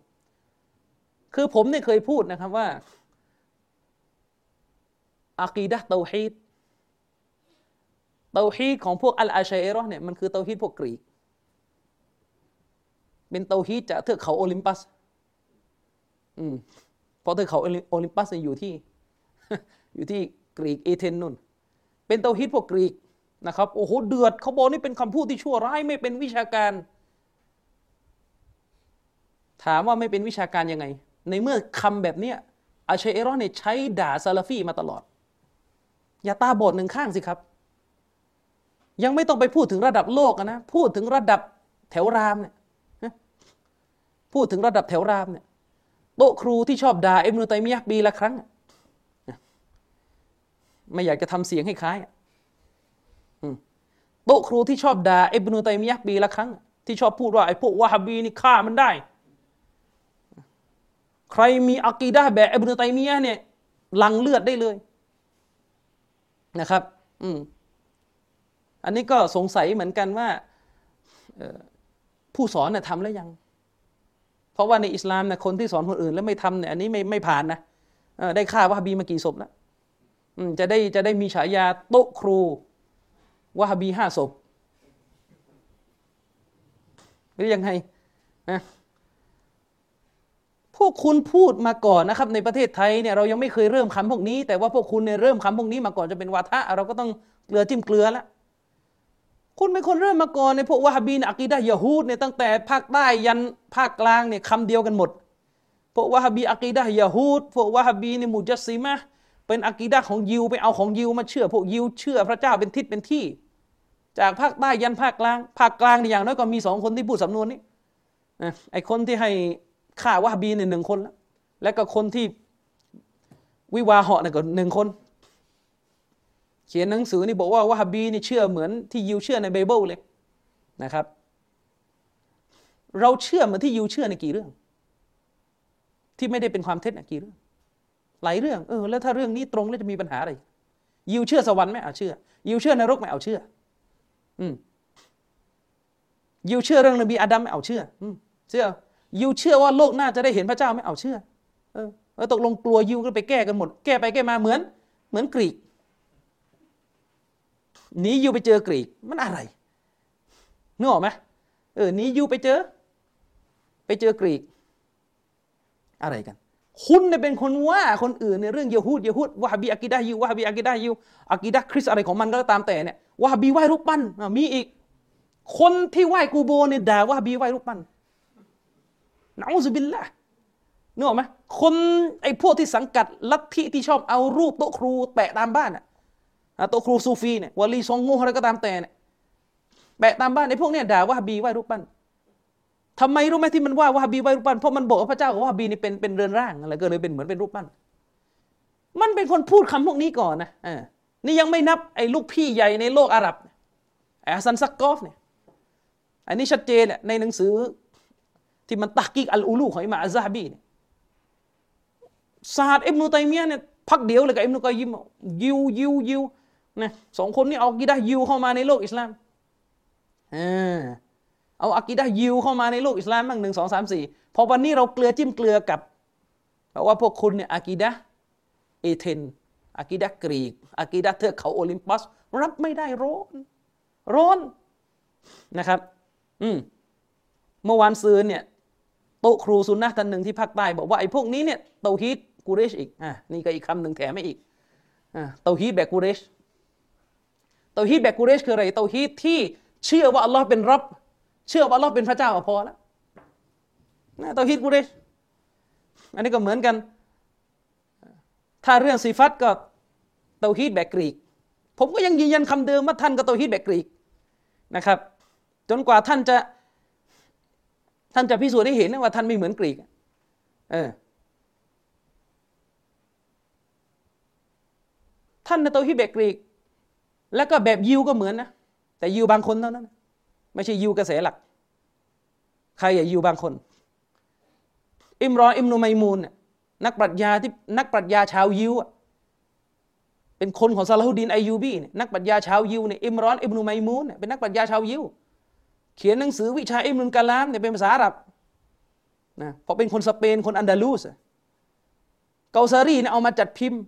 คือผมเนี่ยเคยพูดนะครับว่าอากีดะเตาฮีด เตาฮีดของพวกอัลอาชัยรอเนี่ยมันคือเตาฮีดพวกกรีก เป็นเตาฮีดจากเทือกเขาโอลิมปัส อืมเพราะเทือกเขาโอลิมปัสอยู่ที่ อยู่ที่กรีกเอเธนนู่น เป็นเตาฮีดพวกกรีกนะครับ โอ้โหเดือดเขาบอกนี่เป็นคำพูดที่ชั่วร้ายไม่เป็นวิชาการ ถามว่าไม่เป็นวิชาการยังไง ในเมื่อคำแบบเนี้ยอาชัยรอเนี่ยใช้ด่าซาลาฟีมาตลอด อย่าตาบอดหนึ่งข้างสิครับ ยังไม่ต้องไปพูดถึงระดับโลกนะ พูดถึงระดับแถวรามเนี่ยพูดถึงระดับแถวรามเนี่ยโต๊ะครูที่ชอบด่าเอ็มนุตัยมียะปีละครั้ง ไม่อยากจะทำเสียงให้คล้ายโต๊ะครูที่ชอบด่าอิบนุตัยมียะปีละครั้ง ที่ชอบพูดว่าไอ้พวกวะฮับีนี่ฆ่ามันได้ ใครมีอักีดะแบบอิบนุตัยมียะเนี่ยหลังเลือดได้เลยนะครับ อืม อันนี้ก็สงสัยเหมือนกันว่าผู้สอนเนี่ยทำแล้วยัง เพราะว่าในอิสลามนี่ยคนที่สอนคนอื่น แล้วไม่ทำเนี่ยอันนี้ไม่ไม่ผ่านนะได้ฆ่าวะฮบีมากี่ศพแล้วจะได้จะได้มีฉายาโต๊ะครูวะฮบีห้าศพหรือยังไงนะพวกคุณพูดมาก่อนนะครับ ในประเทศไทยเนี่ยเรายังไม่เคยเริ่มคำพวกนี้ แต่ว่าพวกคุณเนี่ยเริ่มคำพวกนี้มาก่อนจะเป็นวาทะเราก็ต้องเกลือจิ้มเกลือแล้ว คุณเป็นคนเริ่มมาก่อนในพวกวะฮบีนอักีดะยะฮูดเนี่ยตั้งแต่ภาคใต้ยันภาคกลางเนี่ยคำเดียวกันหมด พวกวะฮบีอักีดะยะฮูดพวกวะฮบีเนี่ยมุจัสซิมะเป็นอักีดะของยิวไปเอาของยิวมาเชื่อ พวกยิวเชื่อพระเจ้าเป็นทิศเป็นที่ จากภาคใต้ยันภาคกลาง ภาคกลางนี่อย่างน้อยก็มีสองคนที่พูดสำนวนนี้ไอคนที่ให้ฆ่าวะฮบีเนี่ยหนึ่งคนแล้วแล้วก็คนที่วิวาเหาะเนี่ยก็หนึ่งคน ขียนหนังสือนี่บอกว่าวะฮบีนี่เชื่อเหมือนที่ยิวเชื่อในไบเบิลเลยนะครับ เราเชื่อเหมือนที่ยูเชื่อในกี่เรื่อง ที่ไม่ได้เป็นความเท็จนะกี่เรื่อง หลายเรื่องเออแล้วถ้าเรื่องนี้ตรงแล้วจะมีปัญหาอะไรยูเชื่อสวรรค์ไหมเอาเชื่อยูเชื่อนรกไหมเอาเชื่อ อืมยูเชื่อเรื่องนบีอาดัมไหมเอาเชื่อ อืมเชื่อยูเชื่อว่าโลกหน้าจะได้เห็นพระเจ้าไหมเอาเชื่อ เออแล้วตกลงกลัวยูก็ไปแก้กันหมด แก้ไปแก้มาเหมือน เหมือนกรีก หนียูไปเจอกรีกมันอะไรนึกออกไหมเออหนียูไปเจอ ไปเจอกรีก อะไรกัน คุณเนี่ยเป็นคนว่าคนอื่นในเรื่องเยฮูดเยฮูดวะฮบีอากิดะยูวะฮบีอากิดะยูอากิดะคริสอะไรของมันก็ตามแต่เนี่ยวะฮบีไหว้รูปปั้นมีอีก คนที่ไหว้กูโบเนี่ยด่าวะฮบีไหว้รูปปั้นนะอูซุบิลละนึกออกไหมคนไอ้พวกที่สังกัดลัทธิที่ชอบเอารูปโต๊ะครูแปะตามบ้านอะ โตครูซูฟีเนี่ยวลีซองงูอะไรก็ตามแต่เนี่ยแปะตามบ้านไอ้พวกเนี่ยด่าวะฮบีไหว้รูปปั้นทำไมรู้ไหมที่มันว่าวะฮบีไหว้รูปปั้นเพราะมันบอกว่าพระเจ้าของวะฮบีนี่เป็นเป็นเรือนร่างอะไรก็เลยเป็นเหมือนเป็นรูปปั้น มันเป็นคนพูดคำพวกนี้ก่อนนะอ่านี่ยังไม่นับไอ้ลูกพี่ใหญ่ในโลกอาหรับไอ้ฮัสซันซักกอฟเนี่ยอันนี้ชัดเจนแหละในหนังสือที่มันตักกิกอัลอูลูของอิมาอัซาบีเนี่ยศาสตร์อิบนุตัยมียะเนี่ยพักเดียวเลยกับอิบนุกอยยิมยิวยิวยิว นะสองคนนี้เอากีดะยิวเข้ามาในโลกอิสลามเอาอากีดะยิวเข้ามาในโลกอิสลามบ้างหนึ่งสองสามสี่พอวันนี้เราเกลือจิ้มเกลือกับบอกว่าพวกคุณเนี่ยอากีดะเอเธนอากีดะกรีกอากีดะเทือกเขาโอลิมปัส รับไม่ได้ร้อนร้อนนะครับ อืมเมื่อวานซืนเนี่ยโตครูซุนนะท่านหนึ่งที่ภาคใต้บอกว่าไอ้พวกนี้เนี่ยเตาฮีดกูเรชอีกอ่านี่ก็อีกคำหนึ่งแถมไม่อีกอ่าเตาฮีดแบบกูเรช เตาฮีดแบบกูเรชคืออะไรเตาฮีดที่เชื่อว่าอัลลอฮ์เป็นรับ เชื่อว่าอัลลอฮ์เป็นพระเจ้าพอแล้วนะเตาฮีดกูเรชอันนี้ก็เหมือนกัน ถ้าเรื่องสีฟัตก็เตาฮีดแบบกรีก ผมก็ยังยืนยันคำเดิมว่าท่านก็เตาฮีดแบบกรีกนะครับ จนกว่าท่านจะ ท่านจะพิสูจน์ให้เห็นว่าท่านไม่เหมือนกรีกเออท่านในเตาฮีดแบบกรีก แล้วก็แบบยิวก็เหมือนนะ แต่ยิวบางคนเท่านั้น ไม่ใช่ยิวกระแสหลัก ใครอย่ายิวบางคน อิมรอนอิมนุไมมูนนักปรัชญาที่นักปรัชญาชาวยิวเป็นคนของซาลาฮุดดินไอยูบีนักปรัชญาชาวยิวเนี่ยอิมรอนอิมนุไมมูนเป็นนักปรัชญาชาวยิวเขียนหนังสือวิชา علم الكلام เนี่ยเป็นภาษาอาหรับนะเพราะเป็นคนสเปนคนอันดาลูสเกาซารีเนี่ยเอามาจัดพิมพ์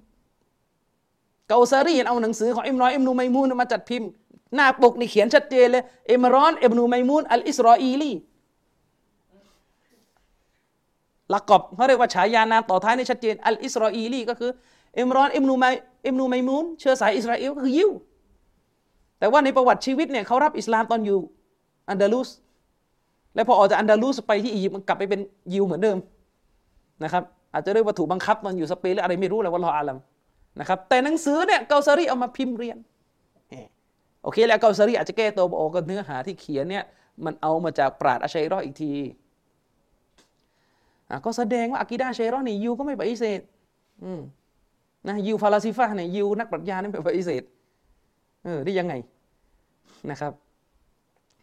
เกาซารีเอาหนังสือของอิมรอนอิมนุไมมูนมาจัดพิมพ์ หน้าปกนี่เขียนชัดเจนเลยอิมรอนอิมนุไมมูนالإسرائيلي لقب เขาเรียกว่าฉายานามต่อท้ายในชัดเจน الإسرائيلي ก็คืออิมรอนอิมนุไมอิมนุไมมูนเชื้อสายอิสราเอลก็คือยิวแต่ว่าในประวัติชีวิตเนี่ยเขารับอิสลามตอนอยู่อันดาลุสแล้วพอออกจากอันดาลุสไปที่อียิปต์มันกลับไปเป็นยิวเหมือนเดิมนะครับอาจจะด้วยวัตถุบังคับตอนอยู่สเปนหรืออะไรไม่รู้แหละوالله أعلم นะครับแต่หนังสือเนี่ยเกาซารีเอามาพิมพ์เรียนโอเคแล้วเกาซารีอาจจะแก้ตัวบอกก็เนื้อหาที่เขียนเนี่ยมันเอามาจากปราดอาชัยรออีกทีก็แสดงว่าอากิดาชัยรอนี่ยูก็ไม่ปฏิเสธนะยูฟาลาซิฟะเนี่ยยูนักปรัชญานี่ไม่ปฏิเสธเออได้ยังไงนะครับ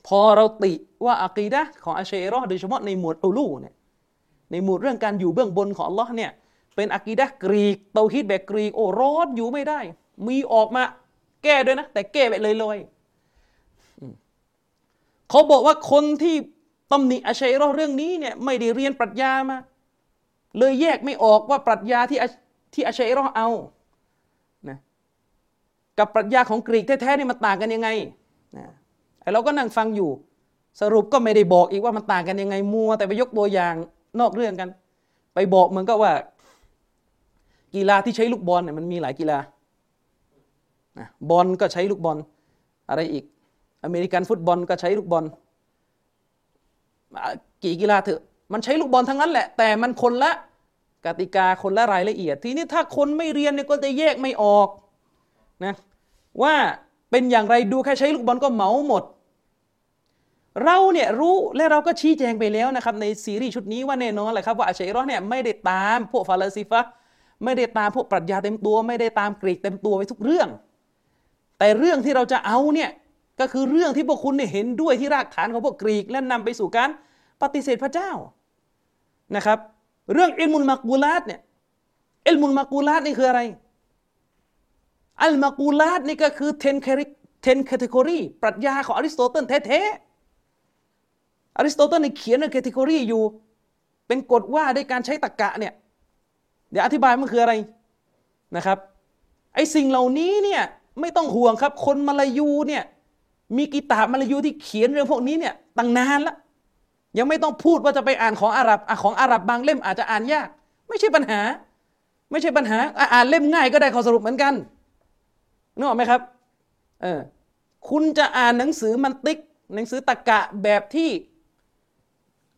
พอเราติว่าอะกีดะของอาชัยรอโดยเฉพาะในหมวดอุลูเนี่ยในหมวดเรื่องการอยู่เบื้องบนของอัลลอฮ์เนี่ย เป็นอะกีดะกรีกเตาฮิดแบบกรีก โอ้ร้อนอยู่ไม่ได้ มีออกมาแก้ด้วยนะ แต่แก้ไปเลยลอยเขาบอกว่าคนที่ตำหนิอาชัยรอเรื่องนี้เนี่ยไม่ได้เรียนปรัชญามา เลยแยกไม่ออกว่าปรัชญาที่ที่อาชัยรอเอานะกับปรัชญาของกรีกแท้ๆนี่มันต่างกันยังไงนะไอเราก็นั่งฟังอยู่ สรุปก็ไม่ได้บอกอีกว่ามันต่างกันยังไงมัวแต่ไปยกตัวอย่างนอกเรื่องกัน ไปบอกเหมือนก็ว่า กีฬาที่ใช้ลูกบอลเนี่ยมันมีหลายกีฬาบอลก็ใช้ลูกบอลอะไรอีก อเมริกันฟุตบอลก็ใช้ลูกบอลกี่กีฬาเถอะมันใช้ลูกบอลทั้งนั้นแหละ แต่มันคนละกติกาคนละรายละเอียด ทีนี้ถ้าคนไม่เรียนเนี่ยก็จะแยกไม่ออกนะว่าเป็นอย่างไรดูแค่ใช้ลูกบอลก็เหมาหมด เราเนี่ยรู้และเราก็ชี้แจงไปแล้วนะครับในซีรีส์ชุดนี้ว่าแน่นอนแหละครับว่าอัชัยรอเนี่ยไม่ได้ตามพวกฟาลาซิฟะ ไม่ได้ตามพวกปรัชญาเต็มตัว ไม่ได้ตามกรีกเต็มตัวไปทุกเรื่อง แต่เรื่องที่เราจะเอาเนี่ยก็คือเรื่องที่พวกคุณเนี่ยเห็นด้วยที่รากฐานของพวกกรีกและนำไปสู่การปฏิเสธพระเจ้านะครับ เรื่องอิลมุลมากูลาตเนี่ยعلم المقولات นี่คืออะไร المقولات นี่ก็คือ ten cate- ten category ปรัชญาของอริสโตเติลแท้ๆอริสโตเติลนี่เขียนใน category อยู่ เป็นกฎว่าด้วยการใช้ตรรกะเนี่ย เดี๋ยวอธิบายมันคืออะไรนะครับ ไอ้สิ่งเหล่านี้เนี่ยไม่ต้องห่วงครับ คนมาลายูเนี่ยมี كتاب มาลายูที่เขียนเรื่องพวกนี้เนี่ยตั้งนานแล้วยังไม่ต้องพูดว่าจะไปอ่านของอาหรับอของอาหรับบางเล่มอาจจะอ่านยาก ไม่ใช่ปัญหา ไม่ใช่ปัญหา อ่านเล่มง่ายก็ได้ข้อสรุปเหมือนกันนึกออกไหมครับเออคุณจะอ่านหนังสือมันติก หนังสือตะกะแบบที่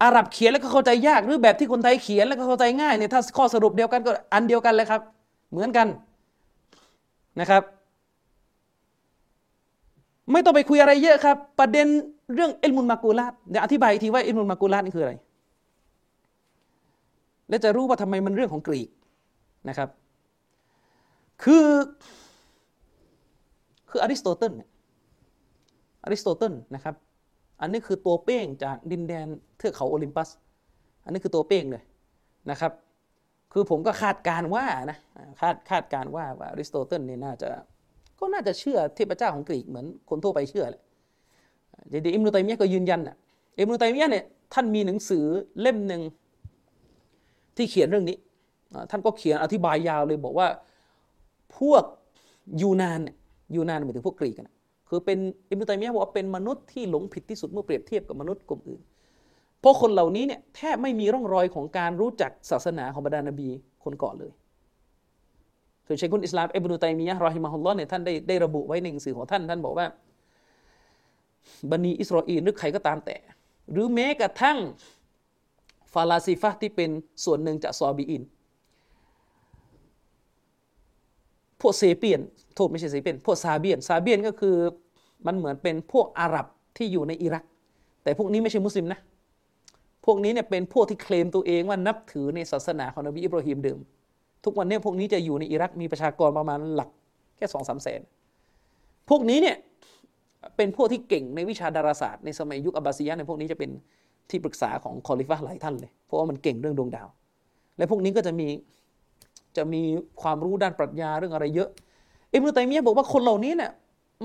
อาหรับเขียนแล้วก็เข้าใจยากหรือแบบที่คนไทยเขียนแล้วก็เข้าใจง่ายเนี่ยถ้าข้อสรุปเดียวกันก็อันเดียวกันเลยครับ เหมือนกันนะครับ ไม่ต้องไปคุยอะไรเยอะครับ ประเด็นเรื่องเอลมุลมากูลาตเดี๋ยวอธิบายทีว่าเอลมุลมากูลาตนี่คืออะไร และจะรู้ว่าทำไมมันเรื่องของกรีกนะครับ คือคืออริสโตเติลอริสโตเติลนะครับ อันนี้คือตัวเป้งจากดินแดนเทือกเขาโอลิมปัส อันนี้คือตัวเป้งเลยนะครับ คือผมก็คาดการณ์ว่านะคาดคาดการณ์ว่าว่าอริสโตเติลเนี่ยน่าจะก็น่าจะเชื่อเทพเจ้าของกรีกเหมือนคนทั่วไปเชื่อแหละเดี๋ยวอิบนุตัยมียะก็ยืนยันอะอิมรุตัยมียะเนี่ยท่านมีหนังสือเล่มหนึ่งที่เขียนเรื่องนี้ ท่านก็เขียนอธิบายยาวเลยบอกว่าพวกยูนานเนี่ยยูนานหมายถึงพวกกรีกนะ คือเป็นอิมรุตัยมียะบอกว่าเป็นมนุษย์ที่หลงผิดที่สุดเมื่อเปรียบเทียบกับมนุษย์กลุ่มอื่น เพราะคนเหล่านี้เนี่ยแทบไม่มีร่องรอยของการรู้จักศาสนาของบรรดานบีคนก่อนเลยคือเชคุนอิสลามอิบนุตัยมียะรอฮิมะฮุลลอฮ์เนี่ยท่านได้ได้ระบุไว้ในหนังสือของท่านท่านบอกว่าบันีอิสราเอลหรือใครก็ตามแต่ หรือแม้กระทั่งฟาลาซิฟะที่เป็นส่วนหนึ่งจากซอบีอิน พวกเซเปียน โทษไม่ใช่เซเปียน พวกซาเบียน ซาเบียนก็คือมันเหมือนเป็นพวกอาหรับที่อยู่ในอิรัก แต่พวกนี้ไม่ใช่มุสลิมนะ พวกนี้เนี่ยเป็นพวกที่เคลมตัวเองว่านับถือในศาสนาของนบีอิบราฮิมเดิม ทุกวันนี้พวกนี้จะอยู่ในอิรักมีประชากรประมาณหลักแค่สองสามแสน พวกนี้เนี่ยเป็นพวกที่เก่งในวิชาดาราศาสตร์ในสมัยยุคอับบาซียะในพวกนี้จะเป็นที่ปรึกษาของคอลิฟะหลายท่านเลย เพราะว่ามันเก่งเรื่องดวงดาว และพวกนี้ก็จะมี จะมีความรู้ด้านปรัชญาเรื่องอะไรเยอะอิบนุตัยมียะบอกว่าคนเหล่านี้เนี่ย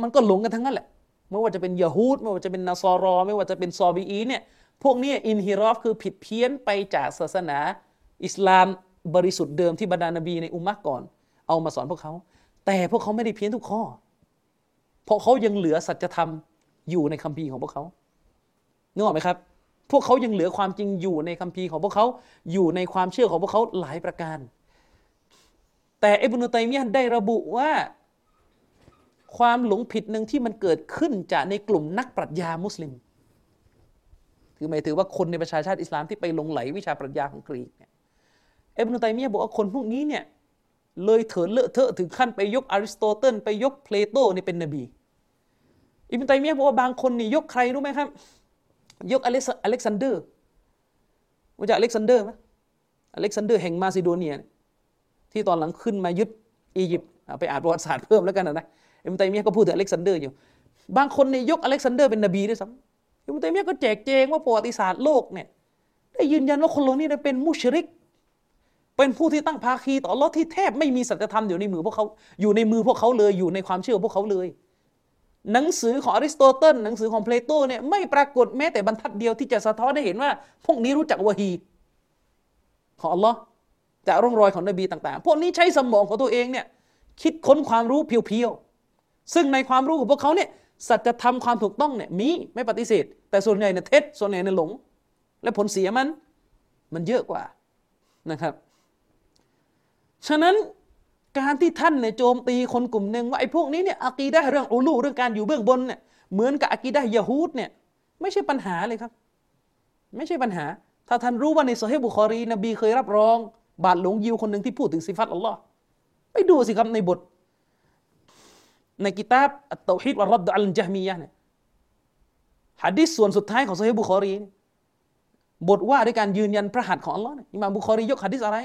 มันก็หลงกันทั้งนั้นแหละไม่ว่าจะเป็นยะฮูดไม่ว่าจะเป็นนาซอรอ ไม่ว่าจะเป็นซอบีอีเนี่ยพวกนี้อินฮิรอฟคือผิดเพี้ยนไปจากศาสนาอิสลามบริสุทธิ์เดิมที่บรรดานบีในอุมมะก่อน เอามาสอนพวกเขา แต่พวกเขาไม่ได้เพี้ยนทุกข้อ เพราะเขายังเหลือสัจธรรมอยู่ในคัมภีร์ของพวกเขานึกออกไหมครับ พวกเขายังเหลือความจริงอยู่ในคัมภีร์ของพวกเขาอยู่ในความเชื่อของพวกเขาหลายประการ แต่อิบนุตัยมียะได้ระบุว่า ความหลงผิดหนึ่งที่มันเกิดขึ้นจากในกลุ่มนักปรัชญามุสลิมคือหมายถึงว่าคนในประชาชาติอิสลามที่ไปหลงใหลวิชาปรัชญาของกรีกเนี่ยอิบนุตัยมียะบอกว่าคนพวกนี้เนี่ยเลยเถิดเลอะเทอะถึงขั้นไปยกอริสโตเติลไปยกเพลโตนี่เป็นนบีอิบนุตัยมียะบอกว่าบางคนนี่ยกใครรู้ไหมครับ ยกอเล็กอเล็กซานเดอร์รู้จักอเล็กซานเดอร์ไหมอเล็กซานเดอร์แห่งมาซิโดเนีย ที่ตอนหลังขึ้นมายึดอียิปต์ไปอ่านประวัติศาสตร์เพิ่มแล้วกันนะอิบนุตัยมียก็พูดถึงอเล็กซานเดอร์อยู่ บางคนนี่ยกอเล็กซานเดอร์เป็นนบีด้วยซ้ำอิบนุตัยมียก็แจกแจงว่าประวัติศาสตร์โลกเนี่ยได้ยืนยันว่าคนเหล่านี้เป็นมุชริก เป็นผู้ที่ตั้งภาคีต่ออัลอที่แทบไม่มีสัจธรรมอยู่ในมือพวกเขาอยู่ในมือพวกเขาเลยอยู่ในความเชื่อพวกเขาเลย หนังสือของอริสโตเติลหนังสือของเพลโตเนี่ยไม่ปรากฏแม้แต่บรรทัดเดียวที่จะสะท้อนให้เห็นว่า พวกนี้รู้จักวะฮีของอัลลอฮ์ จากร่องรอยของนบีต่าง ๆ พวกนี้ใช้สมองของตัวเองเนี่ยคิดค้นความรู้เพียวๆ ซึ่งในความรู้ของพวกเขาเนี่ยสัจธรรมความถูกต้องเนี่ยมีไม่ปฏิเสธ แต่ส่วนใหญ่เนี่ยเท็จส่วนใหญ่เนี่ยหลง และผลเสียมันมันเยอะกว่านะครับ ฉะนั้นการที่ท่านเนี่ยโจมตีคนกลุ่มหนึ่งว่าไอ้พวกนี้เนี่ยอากีได้เรื่องอูลูเรื่องการอยู่เบื้องบนเนี่ยเหมือนกับอากีได้ยะฮูดเนี่ยไม่ใช่ปัญหาเลยครับ ไม่ใช่ปัญหา ถ้าท่านรู้ว่าในโซเฮบุคอรีนบีเคยรับรอง บาทหลงยิวคนหนึ่งที่พูดถึงสิฟัตอัลลอฮ์ไปดูสิครับในบท ในกิตาบอัตตฮิดวะรัดอัลจฮมียะเนี่ยฮะดิษส่วนสุดท้ายของโซเฮบุคอรีบทว่าด้วยการยืนยันพระหัตถ์ของอัลลอฮ์เนี่ยอิมามบุคอรียกฮะดิษอะไร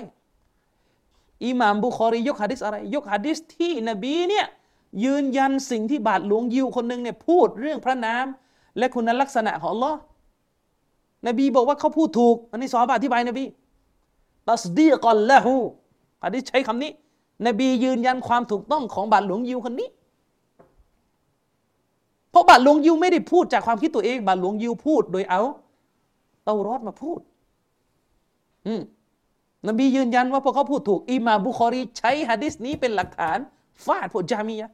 อิหม่ามบุคอรียกฮะดิษอะไร ยกฮะดิษที่นบีเนี่ยยืนยันสิ่งที่บาทหลวงยิวคนหนึ่งเนี่ยพูดเรื่องพระนาม และคุณลักษณะของอัลลอฮ์นบีบอกว่าเขาพูดถูก อันนี้ซอฮาบะอธิบายนบี ตัสดีกอนละหูอันนี้ใช้คำนี้ นบียืนยันความถูกต้องของบาทหลวงยิวคนนี้ เพราะบาทหลวงยิวไม่ได้พูดจากความคิดตัวเอง บาทหลวงยิวพูดโดยเอาเตารอดมาพูด อืมนบียืนยันว่าพวกเขาพูดถูกอิมาบุคอรีใช้ฮะดิษนี้เป็นหลักฐานฟาดพวกจามียะ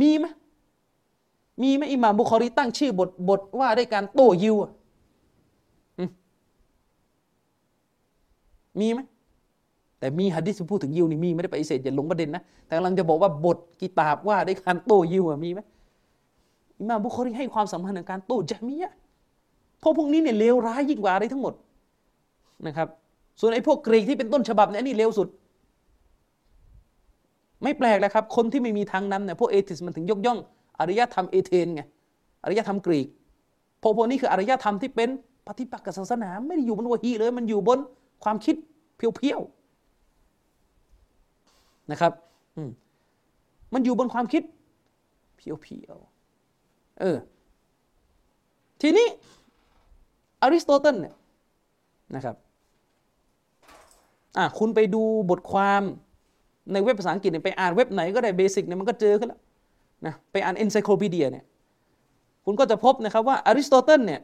มีไหมมีไหมอิมาบุคอรีตั้งชื่อบทบทว่าด้วยการโต้ยิว มีไหมแต่มีฮะดิษพูดถึงยิวนี่มีไม่ได้ไปเสธอย่าลงประเด็นนะแต่กำลังจะบอกว่าบทกิตาบว่าได้การโต้ยิวมีไหมอิมามบุคอรีให้ความสำคัญในการโต้จามียะเพราะพวกนี้เนี่ยเลวร้ายยิ่งกว่าอะไรทั้งหมดนะครับ ส่วนไอ้พวกกรีกที่เป็นต้นฉบับเนี่ยนี่เลวสุด ไม่แปลกแล้วครับ คนที่ไม่มีทางนำเนี่ยพวกเอทิสมันถึงยกย่องอารยธรรมเอเธนไงอารยธรรมกรีกพวกพวกนี้คืออารยธรรมที่เป็นปฏิปักษ์กับศาสนา ไม่ได้อยู่บนวะฮีเลย มันอยู่บน ความคิดเพียวๆนะครับมันอยู่บนความคิดเพียวๆเออ ทีนี้อริสโตเติลเนี่ยนะครับอะคุณไปดูบทความในเว็บภาษาอังกฤษเนี่ยไปอ่านเว็บไหนก็ได้ basic เนี่ยมันก็เจอขึ้นแล้วนะไปอ่าน encyclopedia เนี่ยคุณก็จะพบนะครับว่าอริสโตเติลเนี่ย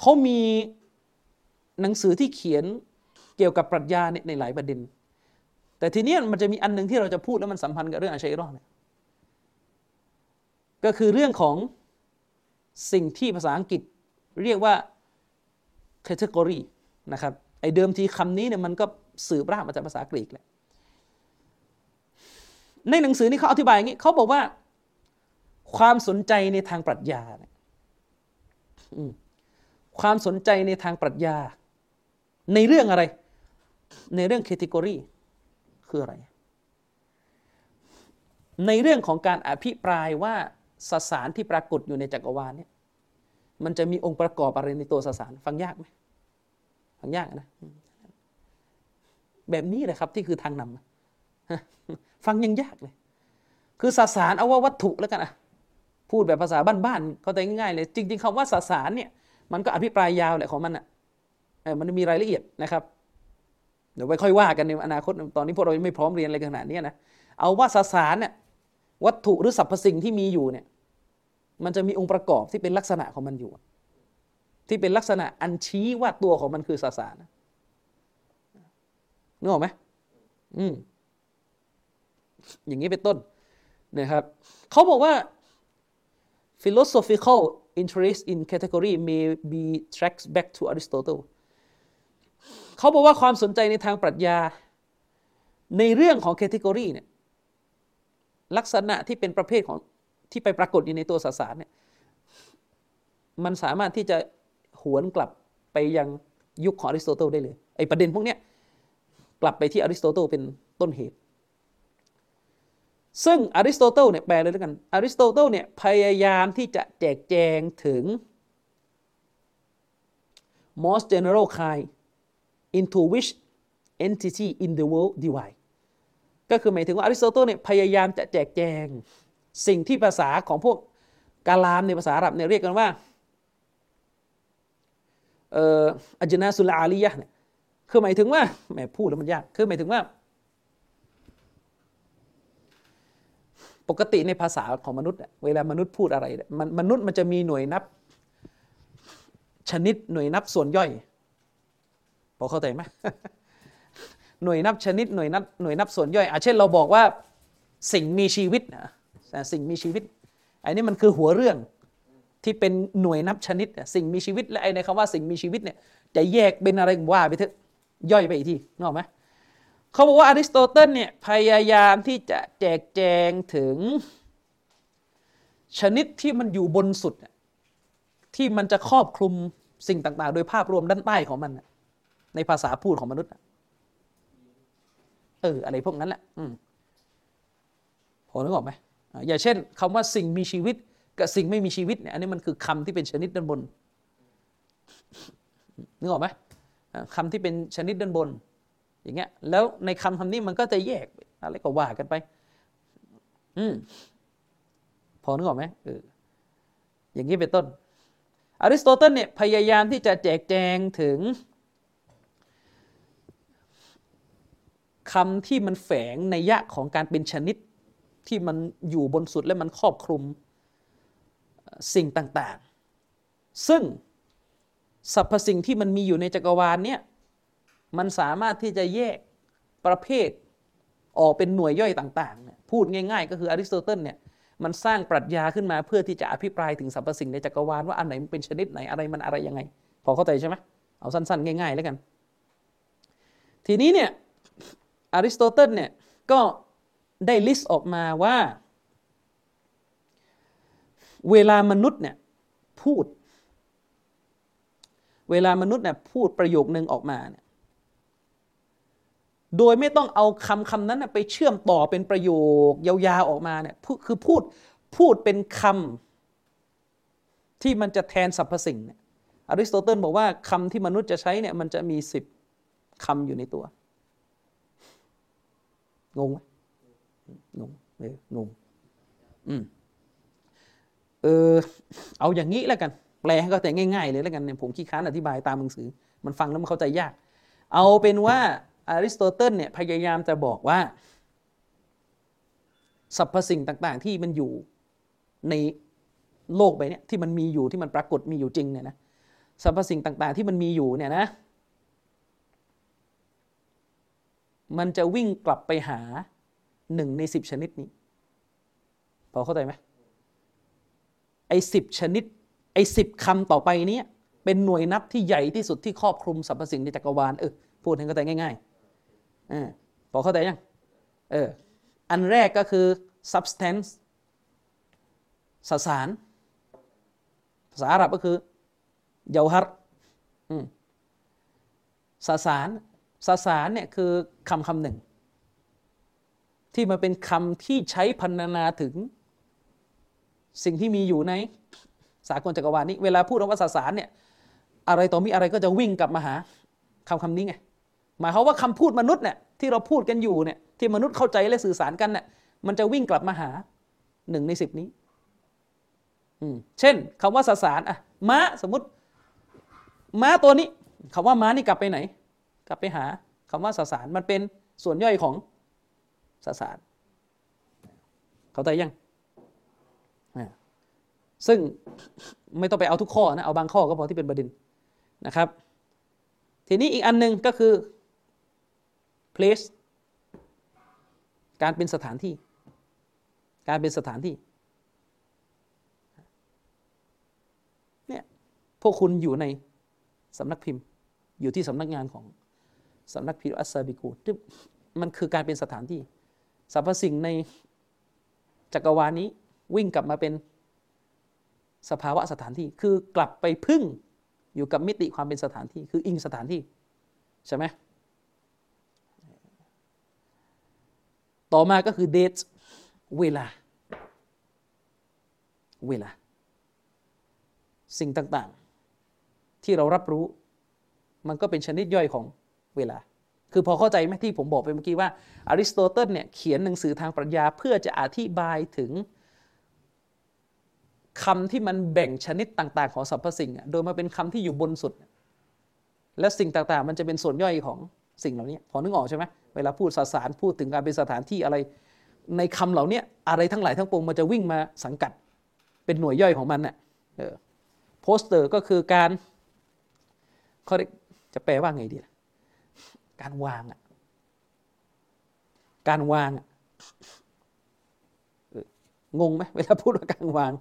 เขามี หนังสือที่เขียนเกี่ยวกับปรัชญาในหลายประเด็น แต่ทีนี้มันจะมีอันหนึ่งที่เราจะพูดแล้วมันสัมพันธ์กับเรื่องอาชัยรอเนี่ยก็คือเรื่องของสิ่งที่ภาษาอังกฤษเรียกว่า category นะครับไอเดิมทีคำนี้เนี่ยมันก็สืบรากมาจากภาษากรีกแหละในหนังสือนี้เขาอธิบายอย่างนี้เขาบอกว่า ความสนใจในทางปรัชญาความสนใจในทางปรัชญา ในเรื่องอะไร ในเรื่องแคตตากรีคืออะไร ในเรื่องของการอภิปรายว่าสสารที่ปรากฏอยู่ในจักรวาลเนี่ยมันจะมีองค์ประกอบอะไรในตัวสสาร ฟังยากไหมฟังยากนะ แบบนี้แหละครับที่คือทางนำฟังยังยากเลย คือสสารเอาว่าวัตถุแล้วกันอะพูดแบบภาษาบ้านๆเขาแต่ง่ายๆเลย จริง ๆคำว่าสสารเนี่ยมันก็อภิปรายยาวแหละของมันอะ มันมีรายละเอียดนะครับ เดี๋ยวไปค่อยว่ากันในอนาคตตอนนี้พวกเราไม่พร้อมเรียนอะไรขนาดนี้นะเอาว่าสสารเนี่ยวัตถุหรือสรรพสิ่งที่มีอยู่เนี่ยมันจะมีองค์ประกอบที่เป็นลักษณะของมันอยู่ ที่เป็นลักษณะอันชี้ว่าตัวของมันคือสสารนึกออกไหมอืมอย่างนี้เป็นต้นนะครับเขาบอกว่า philosophical interest in category may be traced back to Aristotle เขาบอกว่าความสนใจในทางปรัชญา ในเรื่องของ category เนี่ยลักษณะที่เป็นประเภทของที่ไปปรากฏอยู่ในตัวสสารเนี่ยมันสามารถที่จะหวนกลับไปยังยุคของอริสโตเติลได้เลยไอประเด็นพวกเนี้ยกลับไปที่อริสโตเติลเป็นต้นเหตุ ซึ่งอริสโตเติลเนี่ยแปลเลยแล้วกันอริสโตเติลเนี่ยพยายามที่จะแจกแจงถึง most general kind into which entity in the world divide ก็คือหมายถึงว่าอริสโตเติลเนี่ยพยายามจะแจกแจง สิ่งที่ภาษาของพวกกาลามในภาษาอาหรับเนี่ยเรียกกันว่าเอ่ออัจนาสุลอาลียะเนี่ยคือหมายถึงว่าแหมพูดแล้วมันยากคือหมายถึงว่า ปกติในภาษาของมนุษย์ เวลามนุษย์พูดอะไรมันมนุษย์มันจะมีหน่วยนับ ชนิดหน่วยนับส่วนย่อย อเข้าใจไหมหน่วยนับชนิดหน่วยนับหน่วยนับส่วนย่อยอาเช่นเราบอกว่าสิ่งมีชีวิตนะสิ่งมีชีวิต อันนี้มันคือหัวเรื่องที่เป็นหน่วยนับชนิด สิ่งมีชีวิตและไอ้ในคำว่าสิ่งมีชีวิตเนี่ยจะแยกเป็นอะไรว่าไปเถอะย่อยไปอีกทีนึกออกไหมเขาบอกว่าอริสโตเติลเนี่ยพยายามที่จะแจกแจงถึง ชนิดที่มันอยู่บนสุด ที่มันจะครอบคลุมสิ่งต่างๆ โดยภาพรวมด้านใต้ของมัน ในภาษาพูดของมนุษย์เอออะไรพวกนั้นแหละพอนึกออกไหมอย่าเช่นคำว่าสิ่งมีชีวิต กับสิ่งไม่มีชีวิตเนี่ยอันนี้มันคือคำที่เป็นชนิดด้านบนนึกออกไหมคำที่เป็นชนิดด้านบน อย่างเงี้ย แล้วในคำคำนี้มันก็จะแยกอะไรก็ว่ากันไป อืมพอนึกออกไหมเอออย่างนี้เป็นต้น อริสโตเติลเนี่ยพยายามที่จะแจกแจงถึง คำที่มันแฝงในยะของการเป็นชนิดที่มันอยู่บนสุดและมันครอบคลุมสิ่งต่างๆ ซึ่งสรรพสิ่งที่มันมีอยู่ในจักรวาลเนี่ยมันสามารถที่จะแยกประเภทออกเป็นหน่วยย่อยต่างๆเนี่ยพูดง่าย ๆ ก็คืออริสโตเติลเนี่ยมันสร้างปรัชญาขึ้นมาเพื่อที่จะอภิปรายถึงสรรพสิ่งในจักรวาลว่าอันไหนมันเป็นชนิดไหนอะไรมันอะไรยังไง พอเข้าใจใช่ไหมเอาสั้นๆ ง่าย ๆ แล้วกัน ทีนี้เนี่ย อริสโตเติลเนี่ยก็ได้ลิสต์ออกมาว่า เวลามนุษย์เนี่ยพูด เวลามนุษย์เนี่ยพูดประโยคนึงออกมาเนี่ยโดยไม่ต้องเอาคำคำนั้นไปเชื่อมต่อเป็นประโยคยาวๆออกมาเนี่ยคือพูดพูดเป็นคำที่มันจะแทนสรรพสิ่งเนี่ยอริสโตเติลบอกว่าคำที่มนุษย์จะใช้เนี่ยมันจะมีสิบคำอยู่ในตัว งงไหมงงเอองงอืมเออเอาอย่างนี้แล้วกัน แปลให้เข้าใจง่ายๆเลยแล้วกันเนี่ยผมขี้ค้านอธิบายตามหนังสือ มันฟังแล้วมันเข้าใจยาก เอาเป็นว่าอริสโตเติลเนี่ยพยายามจะบอกว่าสรรพสิ่งต่างๆ ที่มันอยู่ในโลกใบนี้ที่มันมีอยู่ที่มันปรากฏมีอยู่จริงเนี่ยนะสรรพสิ่งต่างๆ ที่มันมีอยู่เนี่ยนะ มันจะวิ่งกลับไปหาหนึ่งในสิบชนิดนี้ พอเข้าใจไหมไอ้สิบชนิด ไอ้สิบคำต่อไปนี้เป็นหน่วยนับที่ใหญ่ที่สุดที่ครอบคลุมสรรพสิ่งในจักรวาลเออพูดให้เข้าใจง่ายๆอพอเข้าใจยังเอออันแรกก็คือ substance สสาร ภาษาอาหรับก็คือเยาฮัรสสาร สสารเนี่ยคือคำคำหนึ่ง ที่มันเป็นคำที่ใช้พันนาถึง สิ่งที่มีอยู่ในสากลจักรวาลนี้ เวลาพูดว่าสสารเนี่ยอะไรต่อมีอะไรก็จะวิ่งกลับมาหาคำคำนี้ไงหมายความว่าคำพูดมนุษย์เนี่ยที่เราพูดกันอยู่เนี่ยที่มนุษย์เข้าใจและสื่อสารกันเนี่ยมันจะวิ่งกลับมาหาหนึ่งในสิบนี้เช่นคำว่าสสารอะม้าสมมติม้าตัวนี้คำว่าม้านี่กลับไปไหน กลับไปหาคำว่าสสารมันเป็นส่วนย่อยของสสาร เข้าใจยัง ซึ่งไม่ต้องไปเอาทุกข้อนะ เอาบางข้อก็พอที่เป็นประเด็นนะครับ ทีนี้อีกอันหนึ่งก็คือ place การเป็นสถานที่ การเป็นสถานที่เนี่ยพวกคุณอยู่ในสำนักพิมพ์อยู่ที่สำนักงานของ สำนักพิมพ์อัสซาบิกูที่มันคือการเป็นสถานที่สรรพสิ่งในจักรวาลนี้วิ่งกลับมาเป็นสภาวะสถานที่ คือกลับไปพึ่งอยู่กับมิติความเป็นสถานที่ คืออิงสถานที่ ใช่ไหมต่อมาก็คือเดทเวลา เวลา สิ่งต่างๆ ที่เรารับรู้ มันก็เป็นชนิดย่อยของ เวลา คือพอเข้าใจไหมที่ผมบอกไปเมื่อกี้ว่าอริสโตเติลเนี่ยเขียนหนังสือทางปรัชญาเพื่อจะอธิบายถึงคำที่มันแบ่งชนิดต่าง ๆ ของสรรพสิ่ง โดยมาเป็นคำที่อยู่บนสุด และสิ่งต่างๆ มันจะเป็นส่วนย่อยของสิ่งเหล่านี้ พอนึกออกใช่ไหมเวลาพูดสสารพูดถึงการเป็นสถานที่อะไร ในคำเหล่านี้อะไรทั้งหลายทั้งปวงมันจะวิ่งมาสังกัด เป็นหน่วยย่อยของมันเน่ะโปสเตอร์ก็คือการเขาจะแปลว่าไงดีล่ะ การวางอะการวางอะงงไหมเวลาพูดว่าการวาง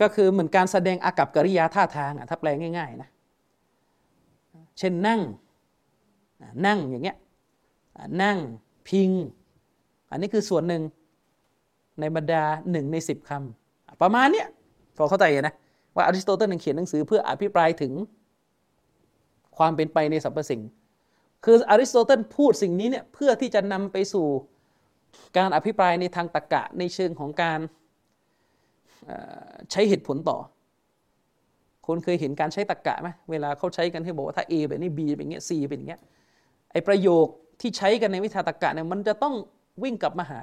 ก็คือเหมือนการแสดงอากับกิริยาท่าทางถ้าแปลง่าย ๆ นะ เช่นนั่ง นั่งอย่างเงี้ย นั่งพิง อันนี้คือส่วนหนึ่ง ในบรรดาหนึ่งในสิบคำประมาณเนี้ยพอเข้าใจนะว่าอริสโตเติลเขียนหนังสือเพื่ออภิปรายถึงความเป็นไปในสรรพสิ่ง คืออริสโตเติลพูดสิ่งนี้เนี่ยเพื่อที่จะนำไปสู่การอภิปรายในทางตรรกะในเชิงของการใช้เหตุผลต่อ คนเคยเห็นการใช้ตรรกะไหมเวลาเขาใช้กันให้บอกว่าถ้า A แบบนี้ B เป็นอย่างเงี้ย C เป็นอย่างเงี้ยไอประโยคที่ใช้กันในวิชาตรรกะเนี่ยมันจะต้องวิ่งกลับมาหา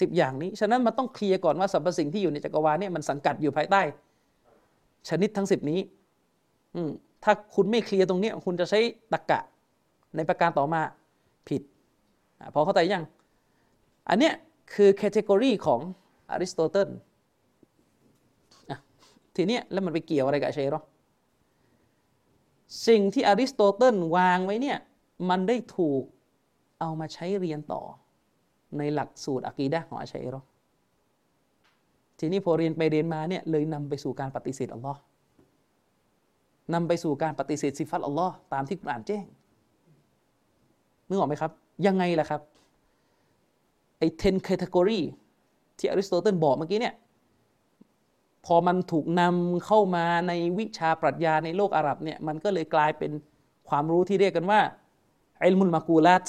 สิบอย่างนี้ ฉะนั้นมันต้องเคลียร์ก่อนว่าสรรพสิ่งที่อยู่ในจักรวาลเนี่ยมันสังกัดอยู่ภายใต้ ชนิดทั้งสิบนี้อืถ้าคุณไม่เคลียร์ตรงนี้คุณจะใช้ตรรกะในประการต่อมาผิดอพอเข้าใจยัง อันเนี้ยคือ category ของอริสโตเติลทีเนี้ยแล้วมันไปเกี่ยวอะไรกับอาชาอิเราะห์สิ่งที่อริสโตเติลวางไว้เนี่ยมันได้ถูกเอามาใช้เรียนต่อ ในหลักสูตรอะกีดะของอาชาอิเราะห์ทีนี้พอเรียนไปเรียนมาเนี่ยเลยนำไปสู่การปฏิเสธอัลลอฮ์นำไปสู่การปฏิเสธสิฟัตอัลลอฮ์ตามที่อ่านแจ้งนึกออกไหมครับ ยังไงล่ะครับ ไอ้10 category ที่อริสโตเติลบอกเมื่อกี้เนี่ย พอมันถูกนำเข้ามาในวิชาปรัชญาในโลกอาหรับเนี่ย มันก็เลยกลายเป็นความรู้ที่เรียกกันว่าไอลมุลมากูลัต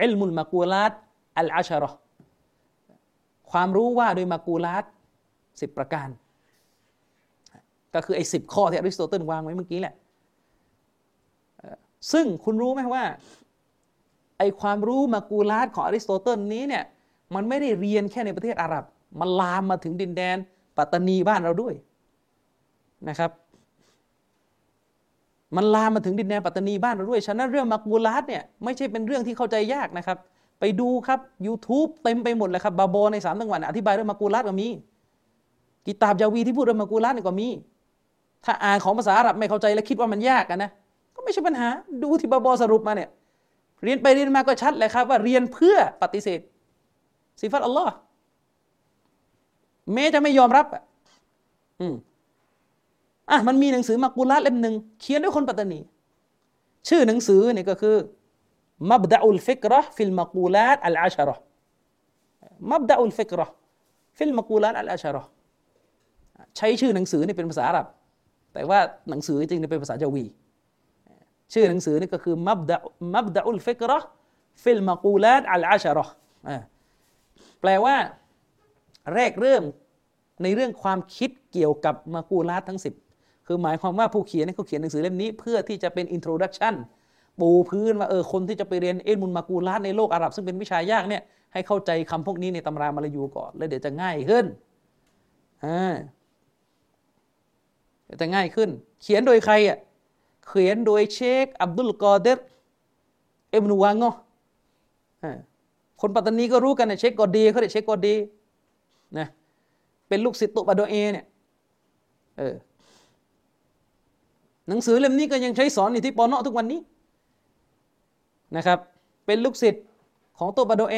อิลมุลมากูลัตอัลอาชารอความรู้ว่าโดยมากูลัตสิบประการ ก็คือไอ้สิบข้อที่อริสโตเติลวางไว้เมื่อกี้แหละซึ่งคุณรู้ไหมว่าไอความรู้มากูลัตของอริสโตเติลนี้เนี่ยมันไม่ได้เรียนแค่ในประเทศอาหรับ มันลามมาถึงดินแดนปัตตานีบ้านเราด้วยนะครับ มันลามมาถึงดินแดนปัตตานีบ้านเราด้วย ฉะนั้นเรื่องมักบูลัดเนี่ยไม่ใช่เป็นเรื่องที่เข้าใจยากนะครับ ไปดูครับ YouTube เต็มไปหมดเลยครับบาโบในสามจังหวัดอธิบายเรื่องมักบูลัดก็มี กิตาบยาวีที่พูดเรื่องมักบูลัดก็มี ถ้าอ่านของภาษาอาหรับไม่เข้าใจแล้วคิดว่ามันยากกันนะ ก็ไม่ใช่ปัญหาดูที่บาโบสรุปมาเนี่ยเรียนไปเรียนมาก็ชัดเลยครับ ว่าเรียนเพื่อปฏิเสธสิฟัตอัลลอฮ์แม้จะไม่ยอมรับอะอืม อะมันมีหนังสือมักบุลัดเล่มหนึ่งเขียนด้วยคนปัตตานี ชื่อหนังสือเนี่ยก็คือมับดะอุลฟิกรห์ฟิลมักูลัดอัลอาชารห์มับดะอุลฟิกรห์ฟิลมักูลัดอัลอาชารห์ใช้ชื่อหนังสือนี่เป็นภาษาอาหรับแต่ว่าหนังสือจริงๆเป็นภาษาจาวี ชื่อหนังสือนี่ก็คือมับดะมับดะอุลฟิกรห์ฟิลมักูลัดอัลอาชารห์แปลว่าแรกเริ่มในเรื่องความคิดเกี่ยวกับมากูลาดทั้งสิบ คือหมายความว่าผู้เขียนเขาเขียนหนังสือเล่มนี้ เพื่อที่จะเป็น introduction ปูพื้นว่าเออคนที่จะไปเรียนอิลมุลมากูลาตในโลกอาหรับซึ่งเป็นวิชายากเนี่ยให้เข้าใจคำพวกนี้ในตำรามาลายูก่อน แล้วเดี๋ยวจะง่ายขึ้นอ่าจะง่ายขึ้น เขียนโดยใครอะเขียนโดยเชคอับดุลกอเดร์อิบนูวังงอคนปัตตานีก็รู้กันนะเชคกอเดร์เขาเรียกเชคกอเดร์นะเป็นลูกศิษย์โตะบาโดเอเนี่ยเออ หนังสือเล่มนี้ก็ยังใช้สอนอยู่ที่ปอนอทุกวันนี้นะครับ เป็นลูกศิษย์ของโตะบาโดเอ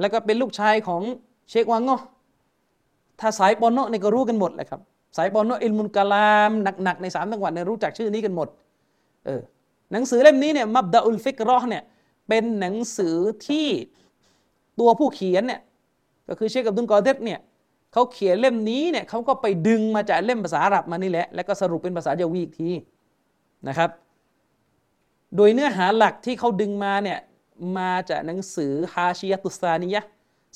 แล้วก็เป็นลูกชายของเชควังงอถ้าสายปอนอเนี่ยก็รู้กันหมดเลยครับ สายปอนออิลมุลกาลามหนักๆในสามจังหวัดเนี่ยรู้จักชื่อนี้กันหมด เออ หนังสือเล่มนี้เนี่ยมับดาอุลฟิกรอเนี่ยเป็นหนังสือที่ตัวผู้เขียนเนี่ยก็คือเชคกับดุนกอเดตเนี่ย เขาเขียนเล่มนี้เนี่ยเขาก็ไปดึงมาจากเล่มภาษาอาหรับมานี่แหละ แล้วก็สรุปเป็นภาษายาวีอีกทีนะครับ โดยเนื้อหาหลักที่เขาดึงมาเนี่ยมาจากหนังสือฮาชิยตุสานียะ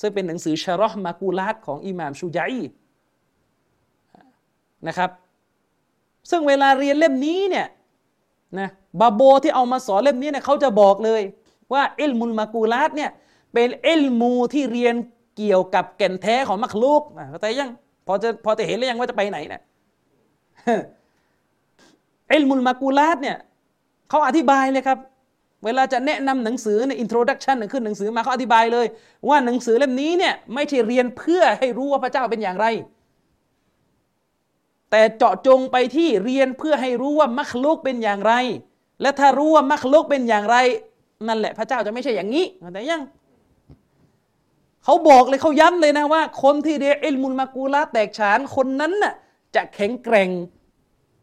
ซึ่งเป็นหนังสือชารอห์มากูลาตของอิหม่ามชูจัยนะครับ ซึ่งเวลาเรียนเล่มนี้เนี่ยนะบาโบที่เอามาสอนเล่มนี้เนี่ยเขาจะบอกเลยว่าอิลมุลมากูลาตเนี่ยเป็นอิลมูที่เรียน เกี่ยวกับแก่นแท้ของมัคลูกเข้าใจยังพอจะพอจะเห็นหรือยังว่าจะไปไหนเนี่ยอิลมุลมากูลาตเนี่ยเขาอธิบายเลยครับ เวลาจะแนะนำหนังสือใน introduction ขึ้นหนังสือมาเขาอธิบายเลย ว่าหนังสือเล่มนี้เนี่ยไม่ใช่เรียนเพื่อให้รู้ว่าพระเจ้าเป็นอย่างไร แต่เจาะจงไปที่เรียนเพื่อให้รู้ว่ามักลุกเป็นอย่างไร และถ้ารู้ว่ามักลุกเป็นอย่างไร นั่นแหละพระเจ้าจะไม่ใช่อย่างนี้แต่ยัง เขาบอกเลยเขาย้ำเลยนะว่า คนที่เรียนอิลมุลมากูลาแตกฉานคนนั้นน่ะจะแข็งแกร่ง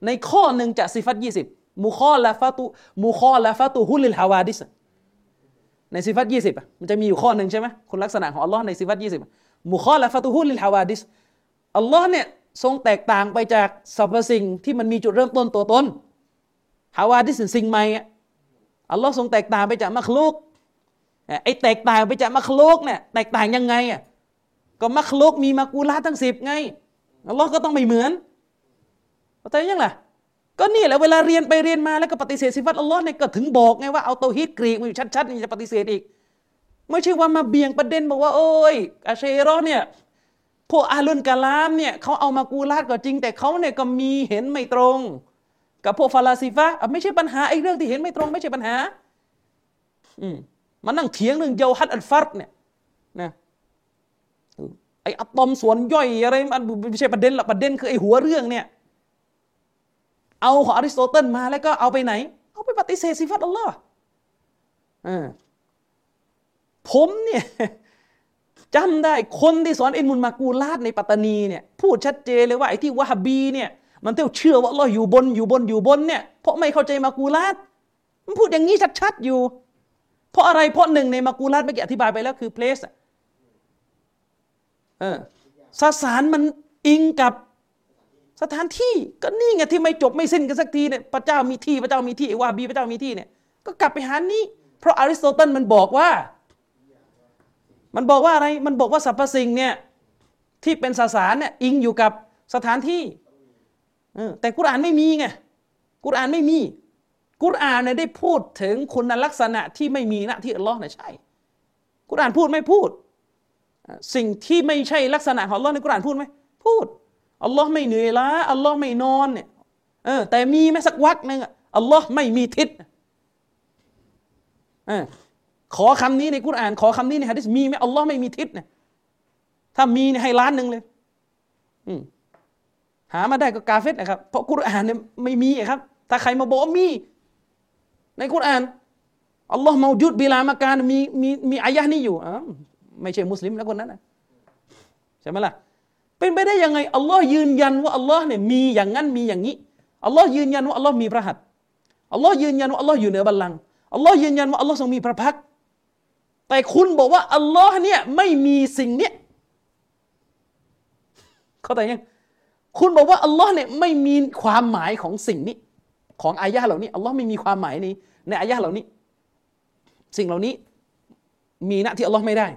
ในข้อหนึ่งจากสิฟัตยี่สิบมูคอลาฟาตุมูคอลาฟาตุฮุลิลฮาวาดิสในสิฟัตยี่สิบมันจะมีอยู่ข้อหนึ่งใช่ไหมคุณลักษณะของอัลลอฮ์ในสิฟัตยี่สิบมูคอลาฟาตุฮุลิลฮาวาดิสอัลลอฮ์เนี่ยทรงแตกต่างไปจากสรรพสิ่งที่มันมีจุดเริ่มต้นตัวตนฮาวาดิสสิ่งใหม่อัลลอฮ์ทรงแตกต่างไปจากมัคลุก ไอ้แตกต่างไปจากมัคลุกเนี่ยแตกต่างยังไงอะก็มัคลุกมีมากูลาตทั้งสิบไงอัลลอฮ์ก็ต้องไม่เหมือนเข้าใจยังล่ะก็นี่แหละเวลาเรียนไปเรียนมาแล้วก็ปฏิเสธสิฟัตอัลลอฮ์เนี่ยก็ถึงบอกไงว่าเอาเตาฮีดกรีกมาอยู่ชัดๆนี่จะปฏิเสธอีก ไม่ใช่ว่ามาเบี่ยงประเด็นบอกว่า โอ้ยอาเชรอเนี่ยพวกอาลุนกาลามเนี่ยเขาเอามากูลาดก็จริง แต่เขาเนี่ยก็มีเห็นไม่ตรง กับพวกฟาลาซิฟะไม่ใช่ปัญหาไอ้เรื่องที่เห็นไม่ตรง ไม่ใช่ปัญหา อืม มันนั่งเถียงเรื่องเยาฮัดอัลฟัรเนี่ยนะไออะตอมส่วนย่อยอะไรมันไม่ใช่ประเด็นหรอกประเด็นคือไอหัวเรื่องเนี่ยเอาของอริสโตเติลมาแล้วก็เอาไปไหน เอาไปปฏิเสธสิฟัตอัลลอฮ์ผมเนี่ยจำได้คนที่สอนอินมุนมากูลาดในปัตตานีเนี่ยพูดชัดเจนเลยว่าไอ้ที่วะฮบีเนี่ยมันเที่ยวเชื่อว่าอัลลอฮ์อยู่บนอยู่บนอยู่บนเนี่ยเพราะไม่เข้าใจมากูลาดมันพูดอย่างนี้ชัดๆอยู่ เพราะอะไรเพราะหนึ่งในมากูลาดเมื่อกี้อธิบายไปแล้วคือเพลสเออสสารมันอิงกับสถานที่ก็นี่ไงที่ไม่จบไม่สิ้นกันสักทีเนี่ยพระเจ้ามีที่พระเจ้ามีที่ว่าบีพระเจ้ามีที่เนี่ยก็กลับไปหานี้ เพราะอริสโตเติลมันบอกว่า มันบอกว่าอะไรมันบอกว่าสรรพสิ่งเนี่ยที่เป็นสสารเนี่ยอิงอยู่กับสถานที่แต่กุรานไม่มีไงกุรานไม่มี กุรอานเนี่ยได้พูดถึงคุณลักษณะที่ไม่มีนะที่อัลลอฮ์เนี่ยใช่ กุรอานพูดไม่พูด สิ่งที่ไม่ใช่ลักษณะของอัลลอฮ์ในกุรอานพูดไหมพูดอัลลอฮ์ไม่เหนื่อยล้าอัลลอฮ์ไม่นอนเนี่ยเออแต่มีไหมสักวักหนึ่งอัลลอฮ์ไม่มีทิศอขอคำนี้ในกุรอาน ขอคำนี้ในฮะดิษมีไหมอัลลอฮ์ไม่มีทิศเนี่ยถ้ามีให้ล้านหนึ่งเลย อืหามาได้ก็กาเฟตนะครับ เพราะกุรอานเนี่ยไม่มีครับ ถ้าใครมาบอกมี ในกุรอานอัลลอฮ์มาจุดบิลามาการมีมีมีอายะนี้อยู่อไม่ใช่มุสลิมแล้วคนนั้นนะใช่ไหมล่ะเป็นไปได้ยังไงอัลลอฮ์ยืนยันว่าอัลลอฮ์เนี่ยมีอย่างนั้นมีอย่างนี้อัลลอฮ์ยืนยันว่าอัลลอฮ์มีพระหัตถ์อัลลอฮ์ยืนยันว่าอัลลอฮ์อยู่เหนือบัลลังก์อัลลอฮ์ยืนยันว่าอัลลอฮ์ทรงมีพระพักแต่คุณบอกว่าอัลลอฮ์เนี่ยไม่มีสิ่งเนี้ยเข้าใจยังคุณบอกว่าอัลลอฮ์เนี่ยไม่มีความหมายของสิ่งนี้ ของอายะเหล่านี้อัลลอฮ์ไม่มีความหมายใน ในอายะเหล่านี้ สิ่งเหล่านี้มีนะที่อัลลอฮ์ไม่ได้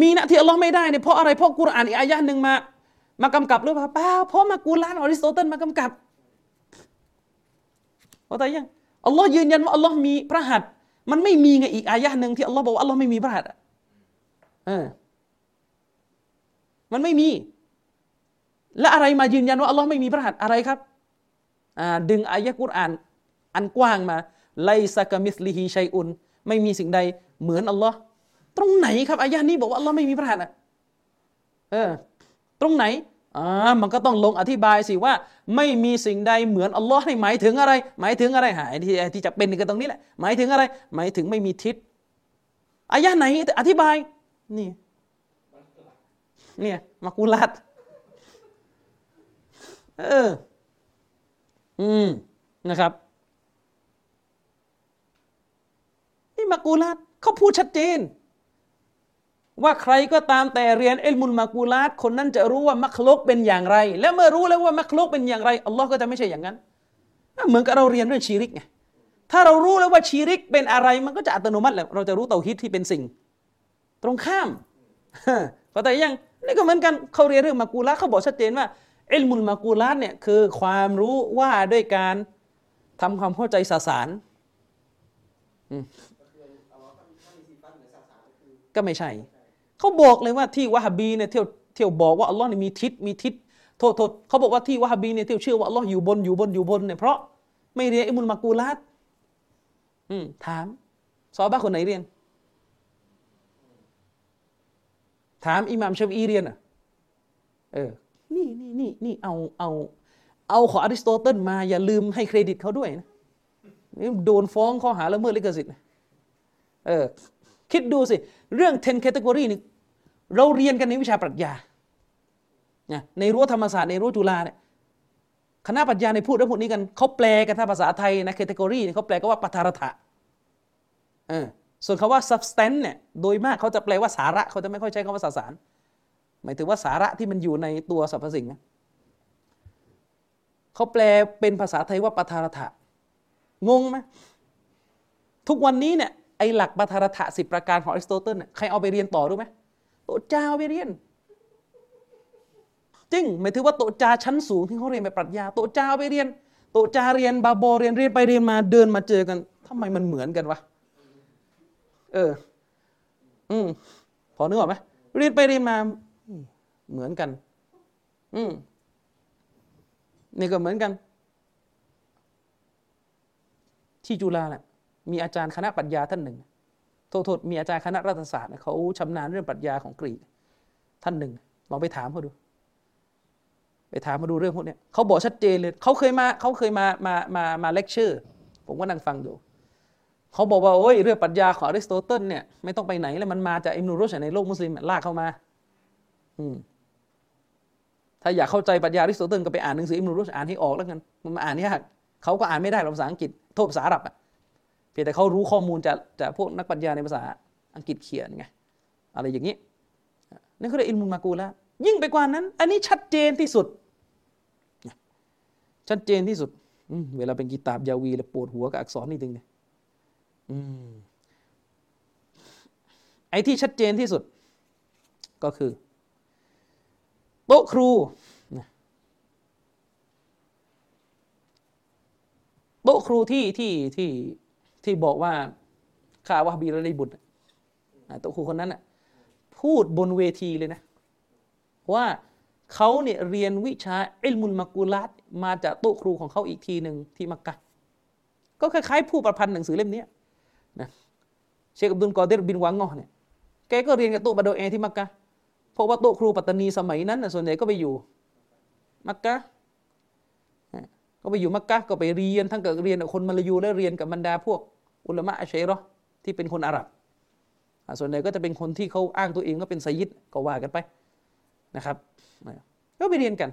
มีนะที่อัลลอฮ์ไม่ได้เนี่ยเพราะอะไรเพราะกุรอานอีกอายะหนึ่งมามากำกับหรือเปล่าเปล่าเพราะมากุรอานอริสโตเติลมากำกับเข้าใจยังอัลลอฮ์ยืนยันว่าอัลลอฮ์มีพระหัตถ์มันไม่มีไงอีกอายะหนึ่งที่อัลลอฮ์บอกว่าอัลลอฮ์ไม่มีพระหัตถ์เออมันไม่มี และอะไรมายืนยันว่าอัลลอฮ์ไม่มีพระหัตถ์อะไรครับ อ่า ดึงอายะกุรอาน อันกว้างมาไลซากามิสลิฮีชัยอุน ไม่มีสิ่งใดเหมือนอัลลอฮ์ตรงไหนครับอายะนี้บอกว่าอัลลอฮ์ไม่มีพระหัตถ์เออตรงไหนอ่ามันก็ต้องลงอธิบายสิว่า ไม่มีสิ่งใดเหมือนอัลลอฮ์ให้หมายถึงอะไร หมายถึงอะไรหายที่ที่จะเป็นก็ตรงนี้แหละ หมายถึงอะไร หมายถึงไม่มีทิศอายะไหนอธิบาย นี่เนี่ยมากุลัดเออ อืม นะครับ นี่ มากูลัดเขาพูดชัดเจน ว่าใครก็ตามแต่เรียนเอลมุลมากูลาตคนนั้นจะรู้ว่ามักลกเป็นอย่างไร และเมื่อรู้แล้วว่ามักลกเป็นอย่างไรอัลลอฮ์ก็จะไม่ใช่อย่างนั้น เหมือนกับเราเรียนเรื่องชีริกไงถ้าเรารู้แล้วว่าชีริกเป็นอะไรมันก็จะอัตโนมัติแหละเราจะรู้เตาฮิตที่เป็นสิ่ง ตรงข้ามเข้าใจยังนี่ก็เหมือนกันเขาเรียนเรื่องมากูลาเขาบอกชัดเจนว่าเอลมุลมากูลาตเนี่ยคือความรู้ว่าด้วยการทำความเข้าใจสสาร ก็ไม่ใช่ เขาบอกเลยว่าที่วะฮบีเนี่ยเที่ยวเที่ยวบอกว่าอัลลอฮ์เนี่ยมีทิศมีทิศโทษโทษเขาบอกว่าที่วะฮบีเนี่ยเที่ยวเชื่อว่าอัลลอฮ์อยู่บนอยู่บนอยู่บนเนี่ยเพราะไม่เรียนอิมุลมากูลัดอืมถามซอบ้าคนไหนเรียน ถามอิหม่ามชาฟีเรียนอะเออนี่นี่นี่นี่เอาเอาเอาของอริสโตเติลมาอย่าลืมให้เครดิตเขาด้วยนะนี่โดนฟ้องข้อหาละเมิดลิขสิทธิ์เออ คิดดูสิ เรื่อง 10 category นี่เราเรียนกันในวิชาปรัชญาในรั้วธรรมศาสตร์ในรั้วจุฬาเนี่ยคณะปรัชญาในพูดเรื่องพวกนี้กันเขาแปลกันถ้าภาษาไทยนะ category เนี่เขาแปลก็ว่าปัทารถะส่วนคาว่า substance เนี่ยโดยมากเขาจะแปลว่าสาระเขาจะไม่ค่อยใช้คำว่าสสาร หมายถึงว่าสาระที่มันอยู่ในตัวสรรพสิ่งเขาแปลเป็นภาษาไทยว่าปัทารถะงงไหมทุกวันนี้เนี่ย ไอ้หลักบัทารถะสิบประการของอริสโตเติลใครเอาไปเรียนต่อรู้ไหมโตจาเอาไปเรียน จริงหมายถึงว่าโตจาชั้นสูงที่เขาเรียนไปปรัชญาโตจาเอาไปเรียน โตจาเรียนบาโบเรียนเรียนไปเรียนมาเดินมาเจอกันทำไมมันเหมือนกันวะเออ อืมพอนึกออกไหมเรียนไปเรียนมาเหมือนกัน อืมนี่ก็เหมือนกัน ที่จุฬาแหละ มีอาจารย์คณะปรัชญาท่านหนึ่งโทษโทษมีอาจารย์คณะรัฐศาสตร์เขาชำนาญเรื่องปรัชญาของกรีกท่านหนึ่งลองไปถามเขาดู ไปถามมาดูเรื่องพวกนี้เขาบอกชัดเจนเลยเขาเคยมาเขาเคยมามามามาเลคเชอร์ผมก็นั่งฟังอยู่เขาบอกว่าโอ้ยเรื่องปรัชญาของอริสโตเติลเนี่ยไม่ต้องไปไหนแล้วมันมาจากอิบนุรุชด์ในโลกมุสลิมลากเข้ามา อืมถ้าอยากเข้าใจปรัชญาอริสโตเติลก็ไปอ่านหนังสืออิบนุรุชด์อ่านให้ออกแล้วกันมันอ่านยากเขาก็อ่านไม่ได้ภาษาอังกฤษโทษภาษาอาหรับอะ เพียงแต่เขารู้ข้อมูลจากจากพวกนักปรัชญาในภาษาอังกฤษเขียนไงอะไรอย่างนี้นี่คืออิลมุนมากูละยิ่งไปกว่านั้น อันนี้ชัดเจนที่สุด ชัดเจนที่สุดเวลาเป็นกีตาบยาวีแล้วปวดหัวกับอักษรนี่ตึงเนี่ยไอ้ที่ชัดเจนที่สุด ก็คือ โต๊ะครูโต๊ะครูที่ที่ที่ ที่บอกว่าข่าวว่าบีรลีบุตรต๊ะครูคนนั้นพูดบนเวทีเลยนะ ว่าเขาเนี่ยเรียนวิชาอิลมุลมากูลัดมาจากโต๊ะครูของเขาอีกทีหนึ่งที่มักกะก็คล้ายๆผู้ประพันธ์หนังสือเล่มนี้นะเชคอับดุลกอเดรบินวังงอเนี่ยแกก็เรียนกับโต๊ะบาโดเอที่มักกะเพราะว่าโต๊ะครูปัตตานีสมัยนั้นส่วนใหญ่ก็ไปอยู่มักกะ ก็ไปอยู่มักกะก็ไปเรียนทั้งกับเรียนกับคนมาลายูและเรียนกับบรรดาพวกอุลามะอัชเชรอที่เป็นคนอาหรับส่วนใหญ่ก็จะเป็นคนที่เขาอ้างตัวเองก็เป็นไซยิดก็ว่ากันไปนะครับก็ไปเรียนกัน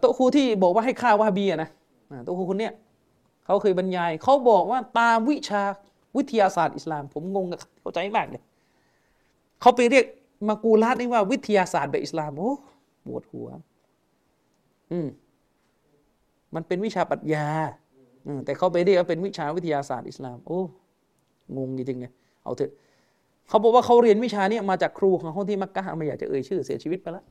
โต๊ะครูที่บอกว่าให้ฆ่าวาบีนะโต๊ะครูคนเนี้ยเขาเคยบรรยายเขาบอกว่าตามวิชาวิทยาศาสตร์อิสลาม ผมงงกับเข้าใจมากเลยเขาไปเรียกมากูลาดนี่ว่าวิทยาศาสตร์แบบอิสลามโอ้ปวดหัว อืมมันเป็นวิชาปรัชญาแต่เขาไปเรียกว่าเป็นวิชาวิทยาศาสตร์อิสลาม โอ้งงจริงๆเลยเอาเถอะเขาบอกว่าเขาเรียนวิชานี้มาจากครูของเขาที่มักกะไม่อยากจะเอ่ยชื่อเสียชีวิตไปแล้ว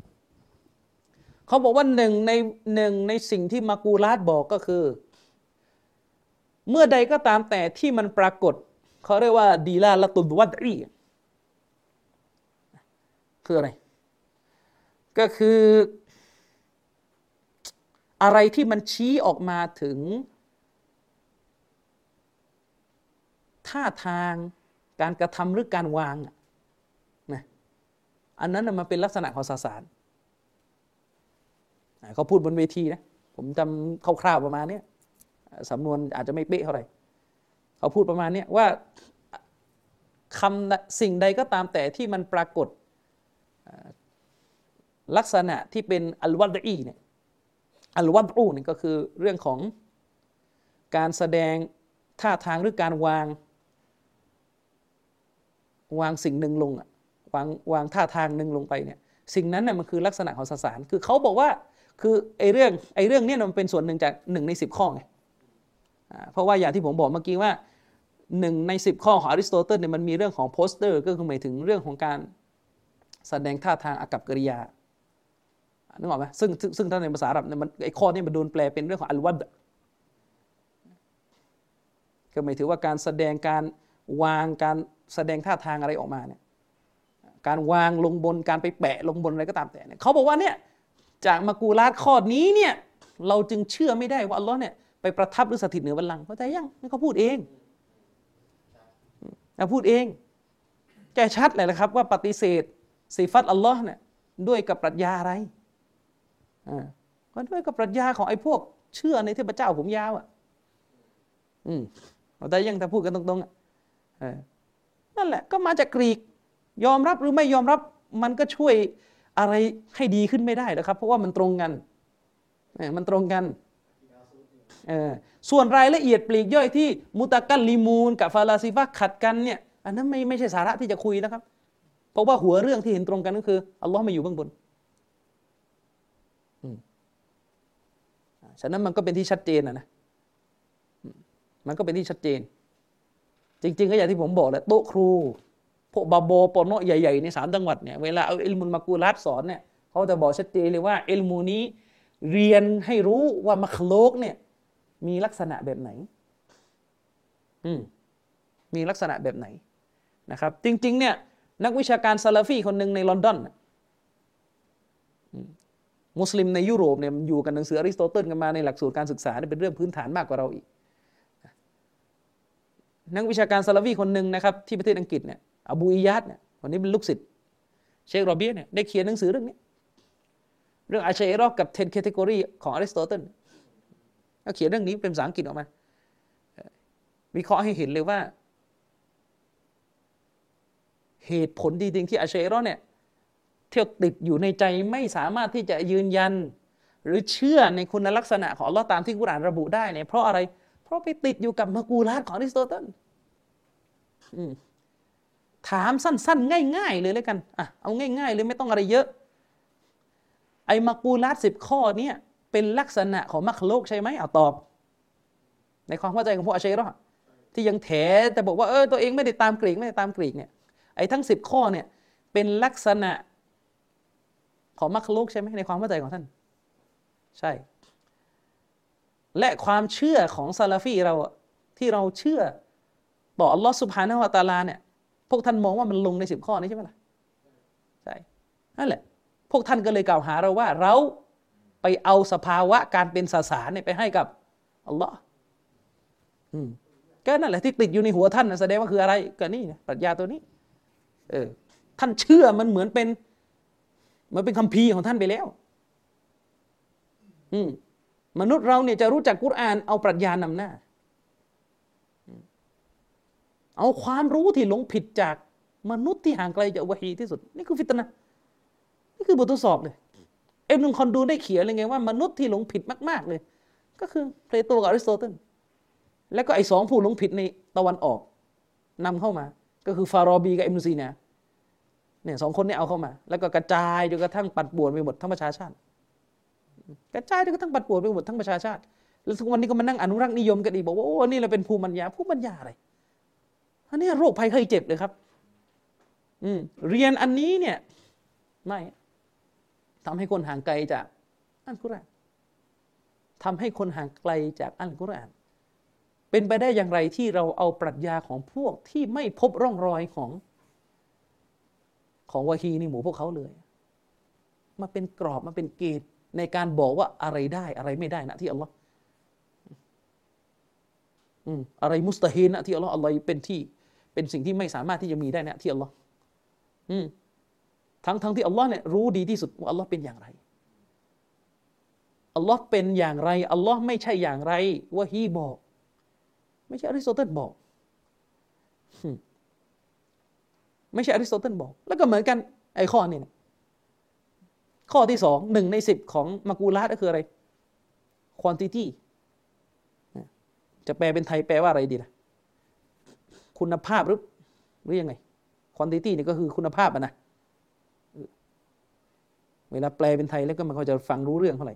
เขาบอกว่าหนึ่งในหนึ่งในสิ่งที่มากูลาดบอกก็คือ เมื่อใดก็ตามแต่ที่มันปรากฏ เขาเรียกว่าดีลาละตุบวัดรีคืออะไร ก็คือ อะไรที่มันชี้ออกมาถึง ท่าทางการกระทำหรือการวางนะอันนั้นมันเป็นลักษณะของศาสารเขาพูดบนเวทีนะ ผมจำคร่าวๆประมาณนี้สำนวนอาจจะไม่เป๊ะเท่าไหร่เขาพูดประมาณนี้ว่าคำสิ่งใดก็ตามแต่ที่มันปรากฏลักษณะที่เป็นอัลวัดอีเนี่ย อัลวัดอูนี่ก็คือเรื่องของการแสดงท่าทางหรือการวาง วางสิ่งหนึ่งลงอะวางวางท่าทางหนึ่งลงไปเนี่ยสิ่งนั้นน่ยมันคือลักษณะของสสาร คือเขาบอกว่าคือไอ้เรื่องไอ้เรื่องนี้มันเป็นส่วนหนึ่งจากหนึ่งในสิบข้อไงเพราะว่าอย่างที่ผมบอกเมื่อกี้ว่าหนึ่งในสิบข้อของอริสโตเติลเนี่ยมันมีเรื่องของโปสเตอร์ ก็คือหมายถึงเรื่องของการแสดงท่าทางอากับกริยา นึกออกไหมซึ่งซึ่งถ้าในภาษาอาหรับเนี่ยมันไอ้ข้อนี้มันโดนแปลเป็นเรื่องของอัลวัดก็หมายถึงว่าการแสดงการวางการแสดงท่าทางอะไรออกมาเนี่ยการวางลงบนการไปแปะลงบนอะไรก็ตามแต่เนี่ยเขาบอกว่าเนี่ยจากมากูลาดข้อนี้เนี่ยเราจึงเชื่อไม่ได้ว่าอัลลอฮ์เนี่ยไปประทับหรือสถิตเหนือบัลลังก์เข้าใจยังนี่เขาพูดเองเขาพูดเองแกชัดเลยนะครับว่าปฏิเสธสีฟัตอัลลอฮ์เนี่ยด้วยกับปรัชญาอะไร อ่าก็ด้วยกับปรัชญาของไอ้พวกเชื่อในเทพเจ้าผมยาวอะ อืมเราได้ยังถ้าพูดกันตรงๆอะนั่นแหละ ก็มาจากกรีก ยอมรับหรือไม่ยอมรับมันก็ช่วยอะไรให้ดีขึ้นไม่ได้นะครับ เพราะว่ามันตรงกันมันตรงกันส่วนรายละเอียดปลีกย่อยที่มุตะกัลลิมูนกับฟาลาซิฟะขัดกันเนี่ยอันนั้นไม่ไม่ใช่สาระที่จะคุยนะครับ เพราะว่าหัวเรื่องที่เห็นตรงกันก็คืออัลลอฮ์มาอยู่เบื้องบน ฉะนั้นมันก็เป็นที่ชัดเจนนะนะมันก็เป็นที่ชัดเจน จริง ๆ ก็อย่างที่ผมบอกแหละโต๊ะครูพวกบาโบปอนอใหญ่ๆในสามจังหวัดเนี่ยเวลาเอาอิลมุลมากูลาตสอนเนี่ยเขาจะบอกชัดเจนเลยว่าอิลมูนี้เรียนให้รู้ว่ามัคลูกเนี่ยมีลักษณะแบบไหน อืมมีลักษณะแบบไหนนะครับ จริง ๆ เนี่ย นักวิชาการซาลาฟีคนหนึ่งในลอนดอน มุสลิมในยุโรปเนี่ยอยู่กับหนังสืออริสโตเติลกันมาในหลักสูตรการศึกษาเป็นเรื่องพื้นฐานมากกว่าเราอีก นักวิชาการซาลาฟีคนหนึ่งนะครับที่ประเทศอังกฤษเนี่ยอบูอิยาดเนี่ยคนนี้เป็นลูกศิษย์เชคโรเบียเนี่ยได้เขียนหนังสือเรื่องนี้เรื่องอาชัยรอกับ 10 category ของอริสโตเติลก็เขียนเรื่องนี้เป็นภาษาอังกฤษออกมา วิเคราะห์ให้เห็นเลยว่า เหตุผลจริงๆที่อาชัยรอเนี่ย เที่ยวติดอยู่ในใจไม่สามารถที่จะยืนยัน หรือเชื่อในคุณลักษณะของอัลลอฮ์ตามที่กุรอานระบุได้เนี่ยเพราะอะไร เพราะไปติดอยู่กับมากูลาตของอริสโตเติลถามสั้น ๆ ง่าย ๆ เลยเลยกันอะเอาง่าย ๆ เลยไม่ต้องอะไรเยอะ ไอ้มากูลาตสิบข้อเนี่ยเป็นลักษณะของมักโลกใช่ไหมเอาตอบ ในความเข้าใจของพวกอาชัยรอที่ยังแถแต่บอกว่าเออตัวเองไม่ได้ตามกรีกไม่ได้ตามกรีกเนี่ยไอ้ทั้งสิบข้อเนี่ยเป็นลักษณะ ของมักลุกใช่ไหมในความเข้าใจของท่าน ใช่ และความเชื่อของซาลาฟีเราที่เราเชื่อต่ออัลลอฮ์สุบฮานาวะตาลาเนี่ยพวกท่านมองว่ามันลงในสิบข้อนี้ใช่ไหมล่ะใช่นั่นแหละ พวกท่านก็เลยกล่าวหาเราว่า เราไปเอาสภาวะการเป็นศาสนาเนี่ยไปให้กับอัลลอฮ์ก็นั่นแหละที่ติดอยู่ในหัวท่านแสดงว่าคืออะไรก็นี่ปรัชญาตัวนี้ เออ ท่านเชื่อมันเหมือนเป็น มันเป็นคำพีของท่านไปแล้ว อืมมนุษย์เราเนี่ยจะรู้จักกุรอานเอาปรัชญานำหน้า เอาความรู้ที่หลงผิดจากมนุษย์ที่ห่างไกลจากวะฮีที่สุด นี่คือฟิตนะนี่คือบททดสอบเลย เอ็มนุคอนดูได้เขียนเลยไงว่ามนุษย์ที่หลงผิดมาก ๆ เลย ก็คือเพลโตกับอริสโตเติลแล้วก็ไอ้สองผู้หลงผิดในตะวันออกนำเข้ามา ก็คือฟารอบีกับเอ็มซีเนีย เนี่ยสองคนนี้เอาเข้ามา แล้วก็กระจายจนกระทั่งปัดป่วนไปหมดทั้งประชาชาติ กระจายจนกระทั่งปัดป่วนไปหมดทั้งประชาชาติ แล้วทุกวันนี้ก็มานั่งอนุรักษ์นิยมกันอีกบอกว่าโอ้นี่เราเป็นภูมิปัญญาภูมิปัญญาอะไรอันนี้โรคภัยไข้เจ็บเลยครับ อืมเรียนอันนี้เนี่ยไม่ทำให้คนห่างไกลจากอัลกุรอานทำให้คนห่างไกลจากอัลกุรอาน เป็นไปได้อย่างไรที่เราเอาปรัชญาของพวกที่ไม่พบร่องรอยของ ของวะฮีนี่หมู่พวกเขาเลย มาเป็นกรอบมาเป็นเกณฑ์ในการบอกว่าอะไรได้อะไรไม่ได้นะที่อัลลอฮ์อะไรมุสตาฮีนนะที่อัลลอฮ์อะไรเป็นที่ เป็นสิ่งที่ไม่สามารถที่จะมีได้นะที่อัลลอฮ์ทั้งทั้งที่อัลลอฮ์เนี่ยรู้ดีที่สุดว่าอัลลอฮ์เป็นอย่างไรอัลลอฮ์เป็นอย่างไรอัลลอฮ์ไม่ใช่อย่างไรว่าฮีบอก ไม่ใช่อริสโตเติลบอก ไม่ใช่อริสโตเติลบอก แล้วก็เหมือนกันไอ้ข้อนี้นะข้อที่สองหนึ่งในสิบของมากูลาตก็คืออะไร quantity จะแปลเป็นไทยแปลว่าอะไรดีนะคุณภาพหรือหรือยังไง quantity นี่ก็คือคุณภาพอะนะเวลาแปลเป็นไทยแล้วก็มันเขาจะฟังรู้เรื่องเท่าไหร่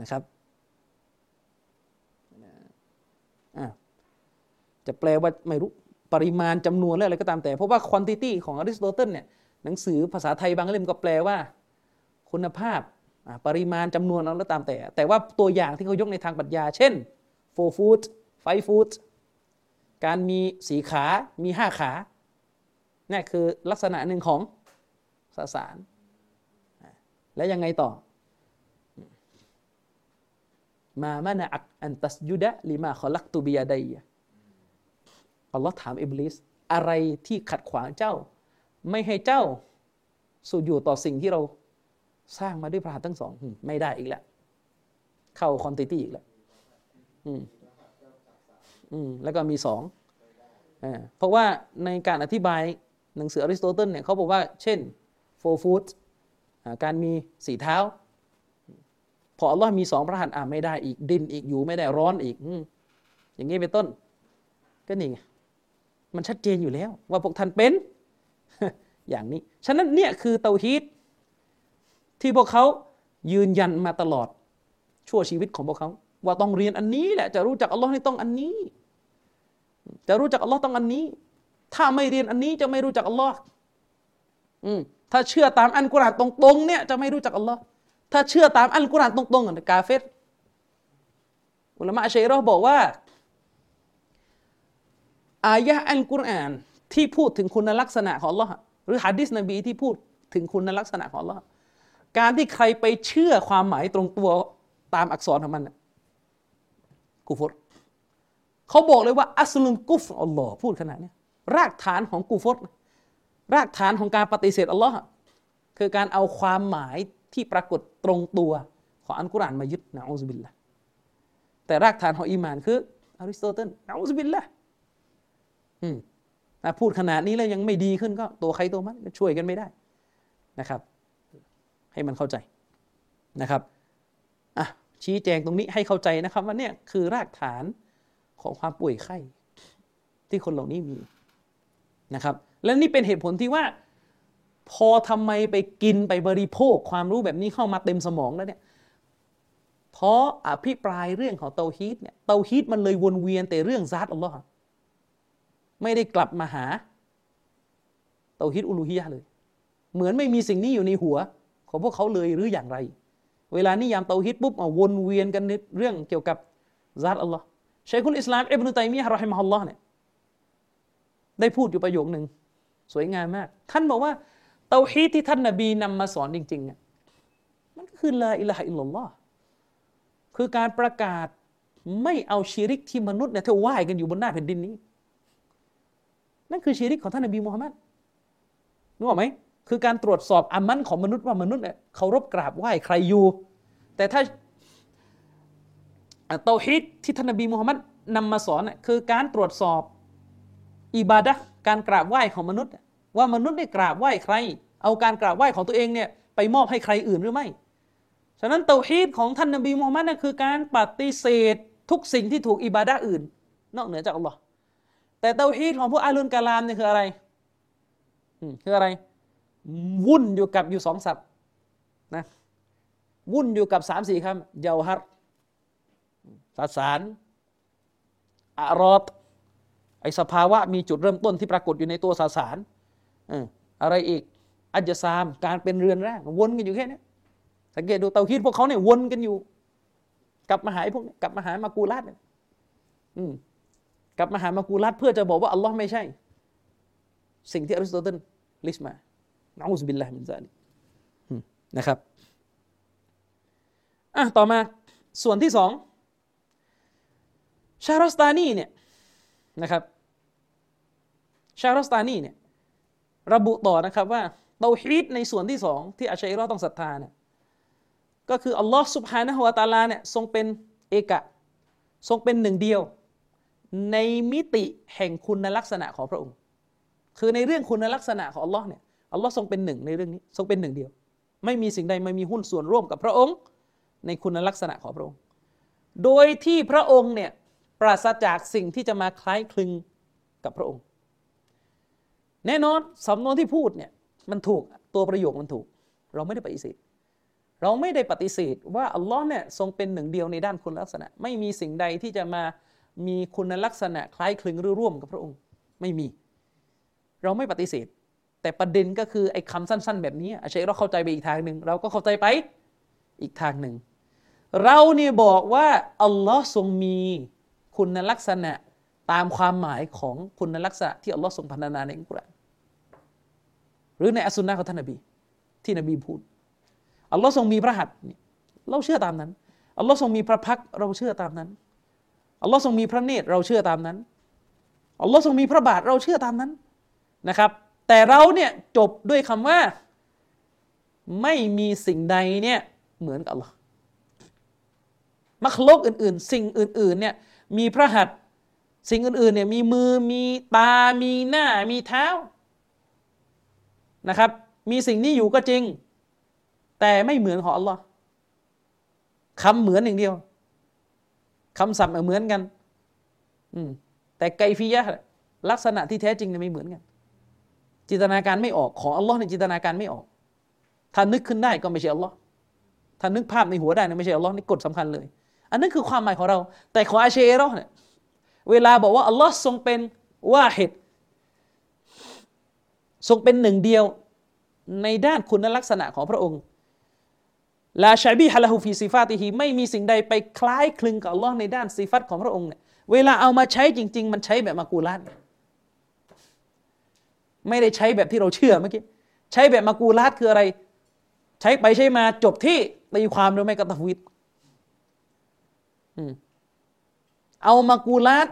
นะครับจะแปลว่าไม่รู้ ปริมาณจำนวนและอะไรก็ตามแต่ เพราะว่าควอนติตี้ของอริสโตเติลเนี่ยหนังสือภาษาไทยบางเล่มก็แปลว่า คุณภาพปริมาณจำนวนอะไรก็ตามแต่ แต่ว่าตัวอย่างที่เขายกในทางปรัชญา เช่น four foot five foot การมีสีขามีห้าขานี่คือลักษณะหนึ่งของสสาร แล้วยังไงต่อ มามานะอักอันตัสยุดะลิมาขอลักตูบียาไดย อัลลอฮ์ถามอิบลิสอะไรที่ขัดขวางเจ้า ไม่ให้เจ้าสูญอยู่ต่อสิ่งที่เราสร้างมาด้วยพระหัตถ์ทั้งสองไม่ได้อีกแล้วเข้าคอนติตี้อีกแล้วอืมอืมแล้วก็มีสองเพราะว่าในการอธิบายหนังสืออริสโตเติลเนี่ยเขาบอกว่า เช่นโฟฟูดการมีสีเท้า พออัลลอฮ์มีสองพระหัตถ์อ่าไม่ได้อีกดินอีกอยู่ไม่ได้ร้อนอีกอย่างนี้เป็นต้น ก็นี่ไง มันชัดเจนอยู่แล้ว ว่าพวกท่านเป็น อย่างนี้ ฉะนั้นเนี่ยคือเตาฮีตที่พวกเขายืนยันมาตลอด ชั่วชีวิตของพวกเขา ว่าต้องเรียนอันนี้แหละจะรู้จักอัลลอฮ์นี่ต้องอันนี้ จะรู้จักอัลลอฮ์ต้องอันนี้ ถ้าไม่เรียนอันนี้จะไม่รู้จักอัลลอฮ์ถ้าเชื่อตามอันกุรอานตรงๆเนี่ยจะไม่รู้จักอัลลอฮ์ถ้าเชื่อตามอัลกุรอานตรงๆกาเฟตอุลามะชัยรอบอกว่า อายะอัลกุรอานที่พูดถึงคุณลักษณะของ Allah หรือฮะดิษนบีที่พูดถึงคุณลักษณะของ Allah การที่ใครไปเชื่อความหมายตรงตัวตามอักษรของมันกูฟรเขาบอกเลยว่า อัสลุนกุฟอัลลอฮ์พูดขนาดนี้รากฐานของกูฟรรากฐานของการปฏิเสธอัลลอฮ์คือการเอาความหมายที่ปรากฏตรงตัวของอัลกุรอานมายึดนะอูซุบิลละฮ์แต่รากฐานของอีมานคือ อริสโตเติลนะอูซุบิลละฮ์ อืมพูดขนาดนี้แล้วยังไม่ดีขึ้นก็ตัวใครตัวมันช่วยกันไม่ได้นะครับ ให้มันเข้าใจนะครับอะชี้แจงตรงนี้ให้เข้าใจนะครับว่าเนี่ยคือรากฐานของความป่วยไข้ ที่คนเหล่านี้มีนะครับ และนี่เป็นเหตุผลที่ว่า พอทำไมไปกินไปบริโภคความรู้แบบนี้เข้ามาเต็มสมองแล้วเนี่ยเพราะอภิปรายเรื่องของเตาฮีตเนี่ยเตาฮีตมันเลยวนเวียนแต่เรื่องซาตอัลลอฮ์ ไม่ได้กลับมาหาเตาฮีตอุลูฮียะเลย เหมือนไม่มีสิ่งนี้อยู่ในหัว ของพวกเขาเลยหรืออย่างไร เวลานิยามเตาฮีตปุ๊บมาวนเวียนกันในเรื่องเกี่ยวกับซาตอัลลอฮ์ชัยคุลอิสลามอิบนุตัยมียะห์รอฮิมะฮุลลอฮ์เนี่ยได้พูดอยู่ประโยคหนึ่งสวยงามมาก ท่านบอกว่าเตาฮีดที่ท่านนบีนำมาสอนจริงๆเนี่ยมันก็คือลาอิลาฮะอิลลัลลอฮ์คือการประกาศไม่เอาชีริกที่มนุษย์เนี่ยเท่าว่ายกันอยู่บนหน้าแผ่นดินนี้ นั่นคือชีริกของท่านนบีมูฮัมมัดนึกออกไหมคือการตรวจสอบอามันของมนุษย์ว่ามนุษย์เนี่ยเคารพกราบไหว้ใครอยู่ แต่ถ้าเตาฮีดที่ท่านนบีมูฮัมมัดนำมาสอนเนี่ยคือการตรวจสอบอิบาดะการกราบไหว้ของมนุษย์ ว่ามนุษย์ได้กราบไหว้ใคร เอาการกราบไหว้ของตัวเองเนี่ยไปมอบให้ใครอื่นหรือไม่ ฉะนั้นเตาฮีดของท่านนบีมูฮัมมัดนั่นคือการปฏิเสธทุกสิ่งที่ถูกอิบาดะอื่น นอกเหนือจากอัลลอฮ์ แต่เตาฮีดของพวกอาลุนกาลามเนี่ยคืออะไรคืออะไร วุ่นอยู่กับอยู่สองสับนะวุ่นอยู่กับสามสี่คำเยาฮัรสสารอารอตไอสภาวะมีจุดเริ่มต้นที่ปรากฏอยู่ในตัวสสารอะไรอีก อัจซาม การเป็นเรือนร่างวนกันอยู่แค่นี้สังเกตดูเตาฮีดพวกเขาเนี่ยวนกันอยู่ กลับมาหาพวกนี้กลับมาหามากูลาตเนี่ยอือ กลับมาหามากูลาตเพื่อจะบอกว่าอัลลอฮ์ไม่ใช่ สิ่งที่อริสโตเติลลิสต์มานะอูซุบิลลาฮิมินซาลิกนะครับอะต่อมาส่วนที่สองชารัสตานีเนี่ยนะครับชารอสตานีเนี่ยระบุต่อนะครับว่าเตาฮีดในส่วนที่สองที่อาชัยรอต้องศรัทธาเนี่ยก็คืออัลลอฮ์สุบฮานะฮุวาตาลาเนี่ยทรงเป็นเอกะ ทรงเป็นหนึ่งเดียว ในมิติแห่งคุณลักษณะของพระองค์ คือในเรื่องคุณลักษณะของอัลลอฮ์เนี่ยอัลลอฮ์ทรงเป็นหนึ่งในเรื่องนี้ทรงเป็นหนึ่งเดียว ไม่มีสิ่งใดไม่มีหุ้นส่วนร่วมกับพระองค์ ในคุณลักษณะของพระองค์ โดยที่พระองค์เนี่ยปราศจากสิ่งที่จะมาคล้ายคลึงกับพระองค์ แน่นอนสำนวนที่พูดเนี่ยมันถูกตัวประโยคมันถูก เราไม่ได้ปฏิเสธเราไม่ได้ปฏิเสธว่าอัลลอฮ์เนี่ยทรงเป็นหนึ่งเดียวในด้านคุณลักษณะ ไม่มีสิ่งใดที่จะมา มีคุณลักษณะคล้ายคลึงหรือร่วมกับพระองค์ไม่มี เราไม่ปฏิเสธ แต่ประเด็นก็คือไอ้คำสั้น ๆ แบบนี้อาชัยเราเข้าใจไปอีกทางหนึ่งเราก็เข้าใจไปอีกทางหนึ่งเราเนี่ยบอกว่าอัลลอฮ์ทรงมีคุณลักษณะตามความหมายของคุณลักษณะที่อัลลอฮ์ทรงพัฒนาในอัลกุรอานหรือในอัสุนนะของท่านนบี ที่นบีพูดอัลลอฮ์ทรงมีพระหัตถ์เราเชื่อตามนั้นอัลลอฮ์ทรงมีพระพักเราเชื่อตามนั้น อัลลอฮ์ทรงมีพระเนตรเราเชื่อตามนั้นอัลลอฮ์ทรงมีพระบาทเราเชื่อตามนั้นนะครับ แต่เราเนี่ยจบด้วยคำว่า ไม่มีสิ่งใดเนี่ยเหมือนกับอัลลอฮ์มัคลกอื่น ๆ สิ่งอื่น ๆ เนี่ยมีพระหัตถ์สิ่งอื่น ๆ เนี่ยมีมือมีตา มีหน้า มีเท้านะครับ มีสิ่งนี้อยู่ก็จริง แต่ไม่เหมือนของอัลลอฮ์คำเหมือนอย่างเดียว คำศัพท์เหมือนกัน อืมแต่ไกฟียะลักษณะที่แท้จริงเนี่ยไม่เหมือนกัน จินตนาการไม่ออกของอัลลอฮ์ในจินตนาการไม่ออก ถ้านึกขึ้นได้ก็ไม่ใช่อัลลอฮ์ถ้านึกภาพในหัวได้นะไม่ใช่อัลลอฮ์นี่กฎสำคัญเลย อันนั้นคือความหมายของเรา แต่ของอาเชโรเนี่ยเวลาบอกว่าอัลลอฮ์ทรงเป็นว่าเหตุทรงเป็นหนึ่งเดียวในด้านคุณลักษณะของพระองค์ ลาชาบีฮะละฮูฟีซิฟาติฮีไม่มีสิ่งใดไปคล้ายคลึงกับอัลลอฮ์ในด้านซิฟัตของพระองค์เนี่ยเวลาเอามาใช้จริง ๆ มันใช้แบบมากูลัดไม่ได้ใช้แบบที่เราเชื่อเมื่อกี้ใช้แบบมากูลัดคืออะไร ใช้ไปใช้มาจบที่ตีความหรือไม่ก็ตวิดเอามากูลัด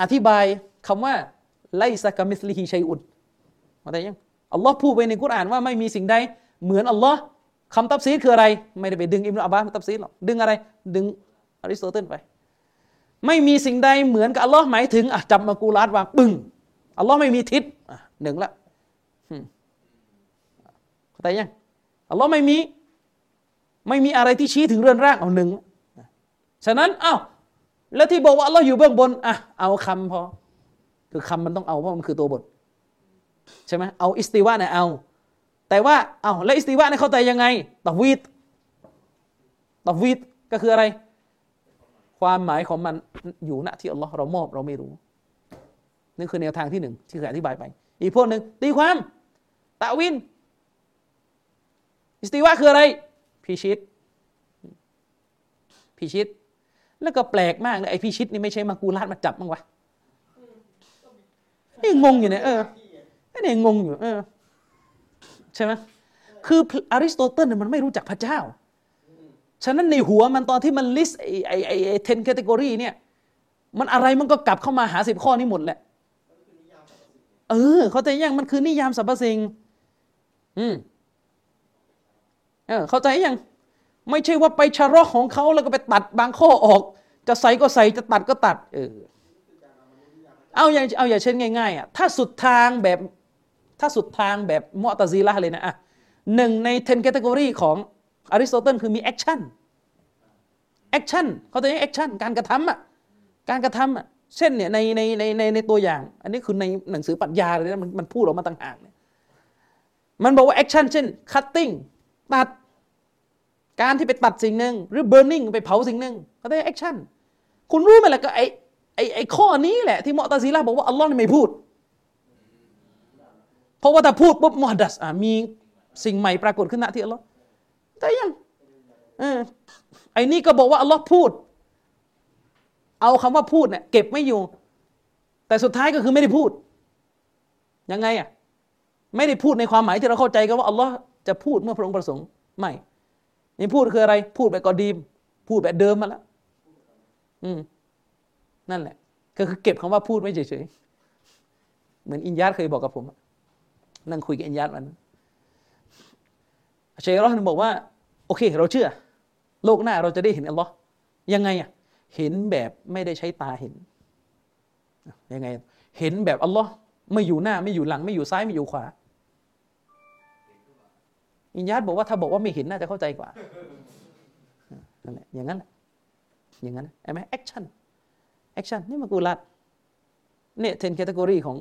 อธิบายคำว่าไลซะกามิสลิฮิชัยอุดมาได้ยังอัลลอฮ์พูดไปในกุรอานว่าไม่มีสิ่งใดเหมือนอัลลอฮ์ คำตับซีดคืออะไร ไม่ได้ไปดึงอิมรุอับบาสตับซีดหรอกดึงอะไร ดึงอริสโตเติลไป ไม่มีสิ่งใดเหมือนกับอัลลอฮ์หมายถึงอะจับมากูลาดวางปึ้งอัลลอฮ์ไม่มีทิศหนึ่งละเข้าใจยังอัลลอฮ์ไม่มี ไม่มีอะไรที่ชี้ถึงเรือนร่างเอาหนึ่งฉะนั้นเอ้าแล้วที่บอกว่าอัลลอฮ์อยู่เบื้องบนอะเอาคำพอ คือคำมันต้องเอาเพราะมันคือตัวบท ใช่ไหมเอา استواء เนี่ยเอา แต่ว่าเอาแล้ว استواء เนี่ยเข้าใจยังไงตอวีดตอวีดก็คืออะไร ความหมายของมันอยู่ณที่อัลลอฮ์เรามอบเราไม่รู้นี่คือแนวทางที่หนึ่งที่เคยอธิบายไป อีกพวกหนึ่งตีความ تأويل استواء คืออะไร พิชิต พิชิต แล้วก็แปลกมากเลยไอพิชิตนี่ไม่ใช่مقولات มาจับมั้งวะนี่งงอยู่เนี่ยเออนี่งงอยู่เออ ใช่ไหมคืออริสโตเติลมันไม่รู้จักพระเจ้า ฉะนั้นในหัวมันตอนที่มัน list ไอไอไอไอ ten category เนี่ยมันอะไรมันก็กลับเข้ามาหาสิบข้อนี้หมดแหละ เออ เข้าใจยังมันคือนิยามสรรพสิ่งอืมเออเข้าใจยัง ไม่ใช่ว่าไปชะรอของเขาแล้วก็ไปตัดบางข้อออก จะใส่ก็ใส่จะตัดก็ตัด เออ เอาอย่างเอาอย่างเช่นง่ายๆอะถ้าสุดทางแบบ ถ้าสุดทางแบบมุอ์ตะซิละฮ์เลยนะอะหนึ่งใน ten category ของอริสโตเติลคือมี action action เขาจะเรียก action การกระทำอะการกระทำอะเช่นเนี่ยในในในในในตัวอย่าง อันนี้คือในหนังสือปรัชญาเลยนะมันมันพูดออกมาต่างหากเนี่ยมันบอกว่า action เช่น cuttingตัดการที่ไปตัดสิ่งหนึ่งหรือ burning ไปเผาสิ่งหนึ่งเขาเรียก action คุณรู้ไหมล่ะก็ไอไอไอข้อนี้แหละที่มุอ์ตะซิละฮ์บอกว่าอัลลอฮ์ไม่พูด เพราะว่าถ้าพูดปุ๊บمحدث มีสิ่งใหม่ปรากฏขึ้นณที่อัลลอฮ์แต่ยังอไอ้นี่ก็บอกว่าอัลลอฮ์พูด เอาคำว่าพูดเนี่ยเก็บไม่อยู่ แต่สุดท้ายก็คือไม่ได้พูด ยังไงอะไม่ได้พูดในความหมายที่เราเข้าใจกันว่าอัลลอฮ์จะพูดเมื่อพระองค์ประสงค์ไม่นี่พูดคืออะไร พูดแบบกอดีม พูดแบบเดิมมาแล้วอืมนั่นแหละ ก็คือเก็บคำว่าพูดไม่เฉยๆเหมือนอินยาดเคยบอกกับผม นั่งคุยกับอินยาดมันเชยรอนบอกว่า โอเค เราเชื่อ โลกหน้าเราจะได้เห็นอัลลอฮ์ยังไงอะเห็นแบบไม่ได้ใช้ตาเห็นยังไง เห็นแบบอัลลอฮ์ไม่อยู่หน้าไม่อยู่หลัง ไม่อยู่ซ้ายไม่อยู่ขวา อินยาดบอกว่าถ้าบอกว่าไม่เห็นน่าจะเข้าใจกว่านั่นแหละอย่างนั้นอย่างนั้นใช่ไหม action action นี่ مقولات เนี่ย ten category ของ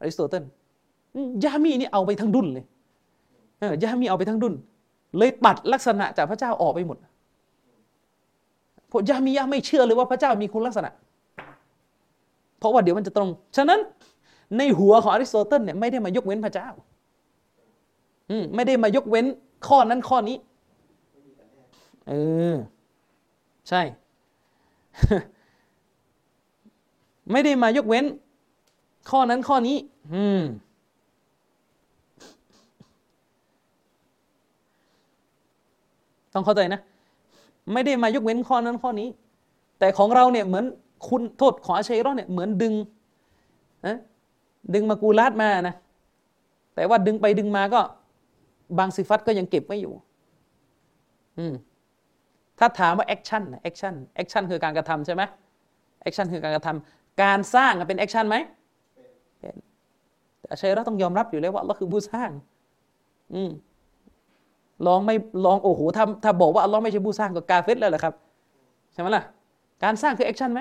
อริสโตเติล ญะฮ์มีนี่เอาไปทั้งดุนเลยญะฮ์มีเอาไปทั้งดุนเลยตัดลักษณะจากพระเจ้าออกไปหมดเพราะยามียาไม่เชื่อเลยว่าพระเจ้ามีคุณลักษณะ เพราะว่าเดี๋ยวมันจะตรง ฉะนั้นในหัวของอริสโตเติลเนี่ยไม่ได้มายกเว้นพระเจ้า อืมไม่ได้มายกเว้นข้อนั้นข้อนี้ เออ ใช่ ไม่ได้มายกเว้น ข้อนั้นข้อนี้ อืม ต้องเข้าใจนะ ไม่ได้มายกเว้นข้อนั้นข้อนี้ แต่ของเราเนี่ยเหมือนคุณโทษของอาชัยรอเนี่ยเหมือนดึงนะดึง مقولات มานะ แต่ว่าดึงไปดึงมาก็ บาง صفات ก็ยังเก็บไว้อยู่ อืมถ้าถามว่า action action action คือการกระทำใช่ไหม action คือการกระทำการสร้างเป็น action ไหมเป็นแต่อาชัยรอต้องยอมรับอยู่แล้วว่าเราคือผู้สร้าง อืม ลองไม่ลองโอ้โหถ้าถ้าบอกว่าอัลลอฮ์ไม่ใช่ผู้สร้างก็กาเฟรแล้วแหละครับใช่ไหมล่ะการสร้างคือ action ไหม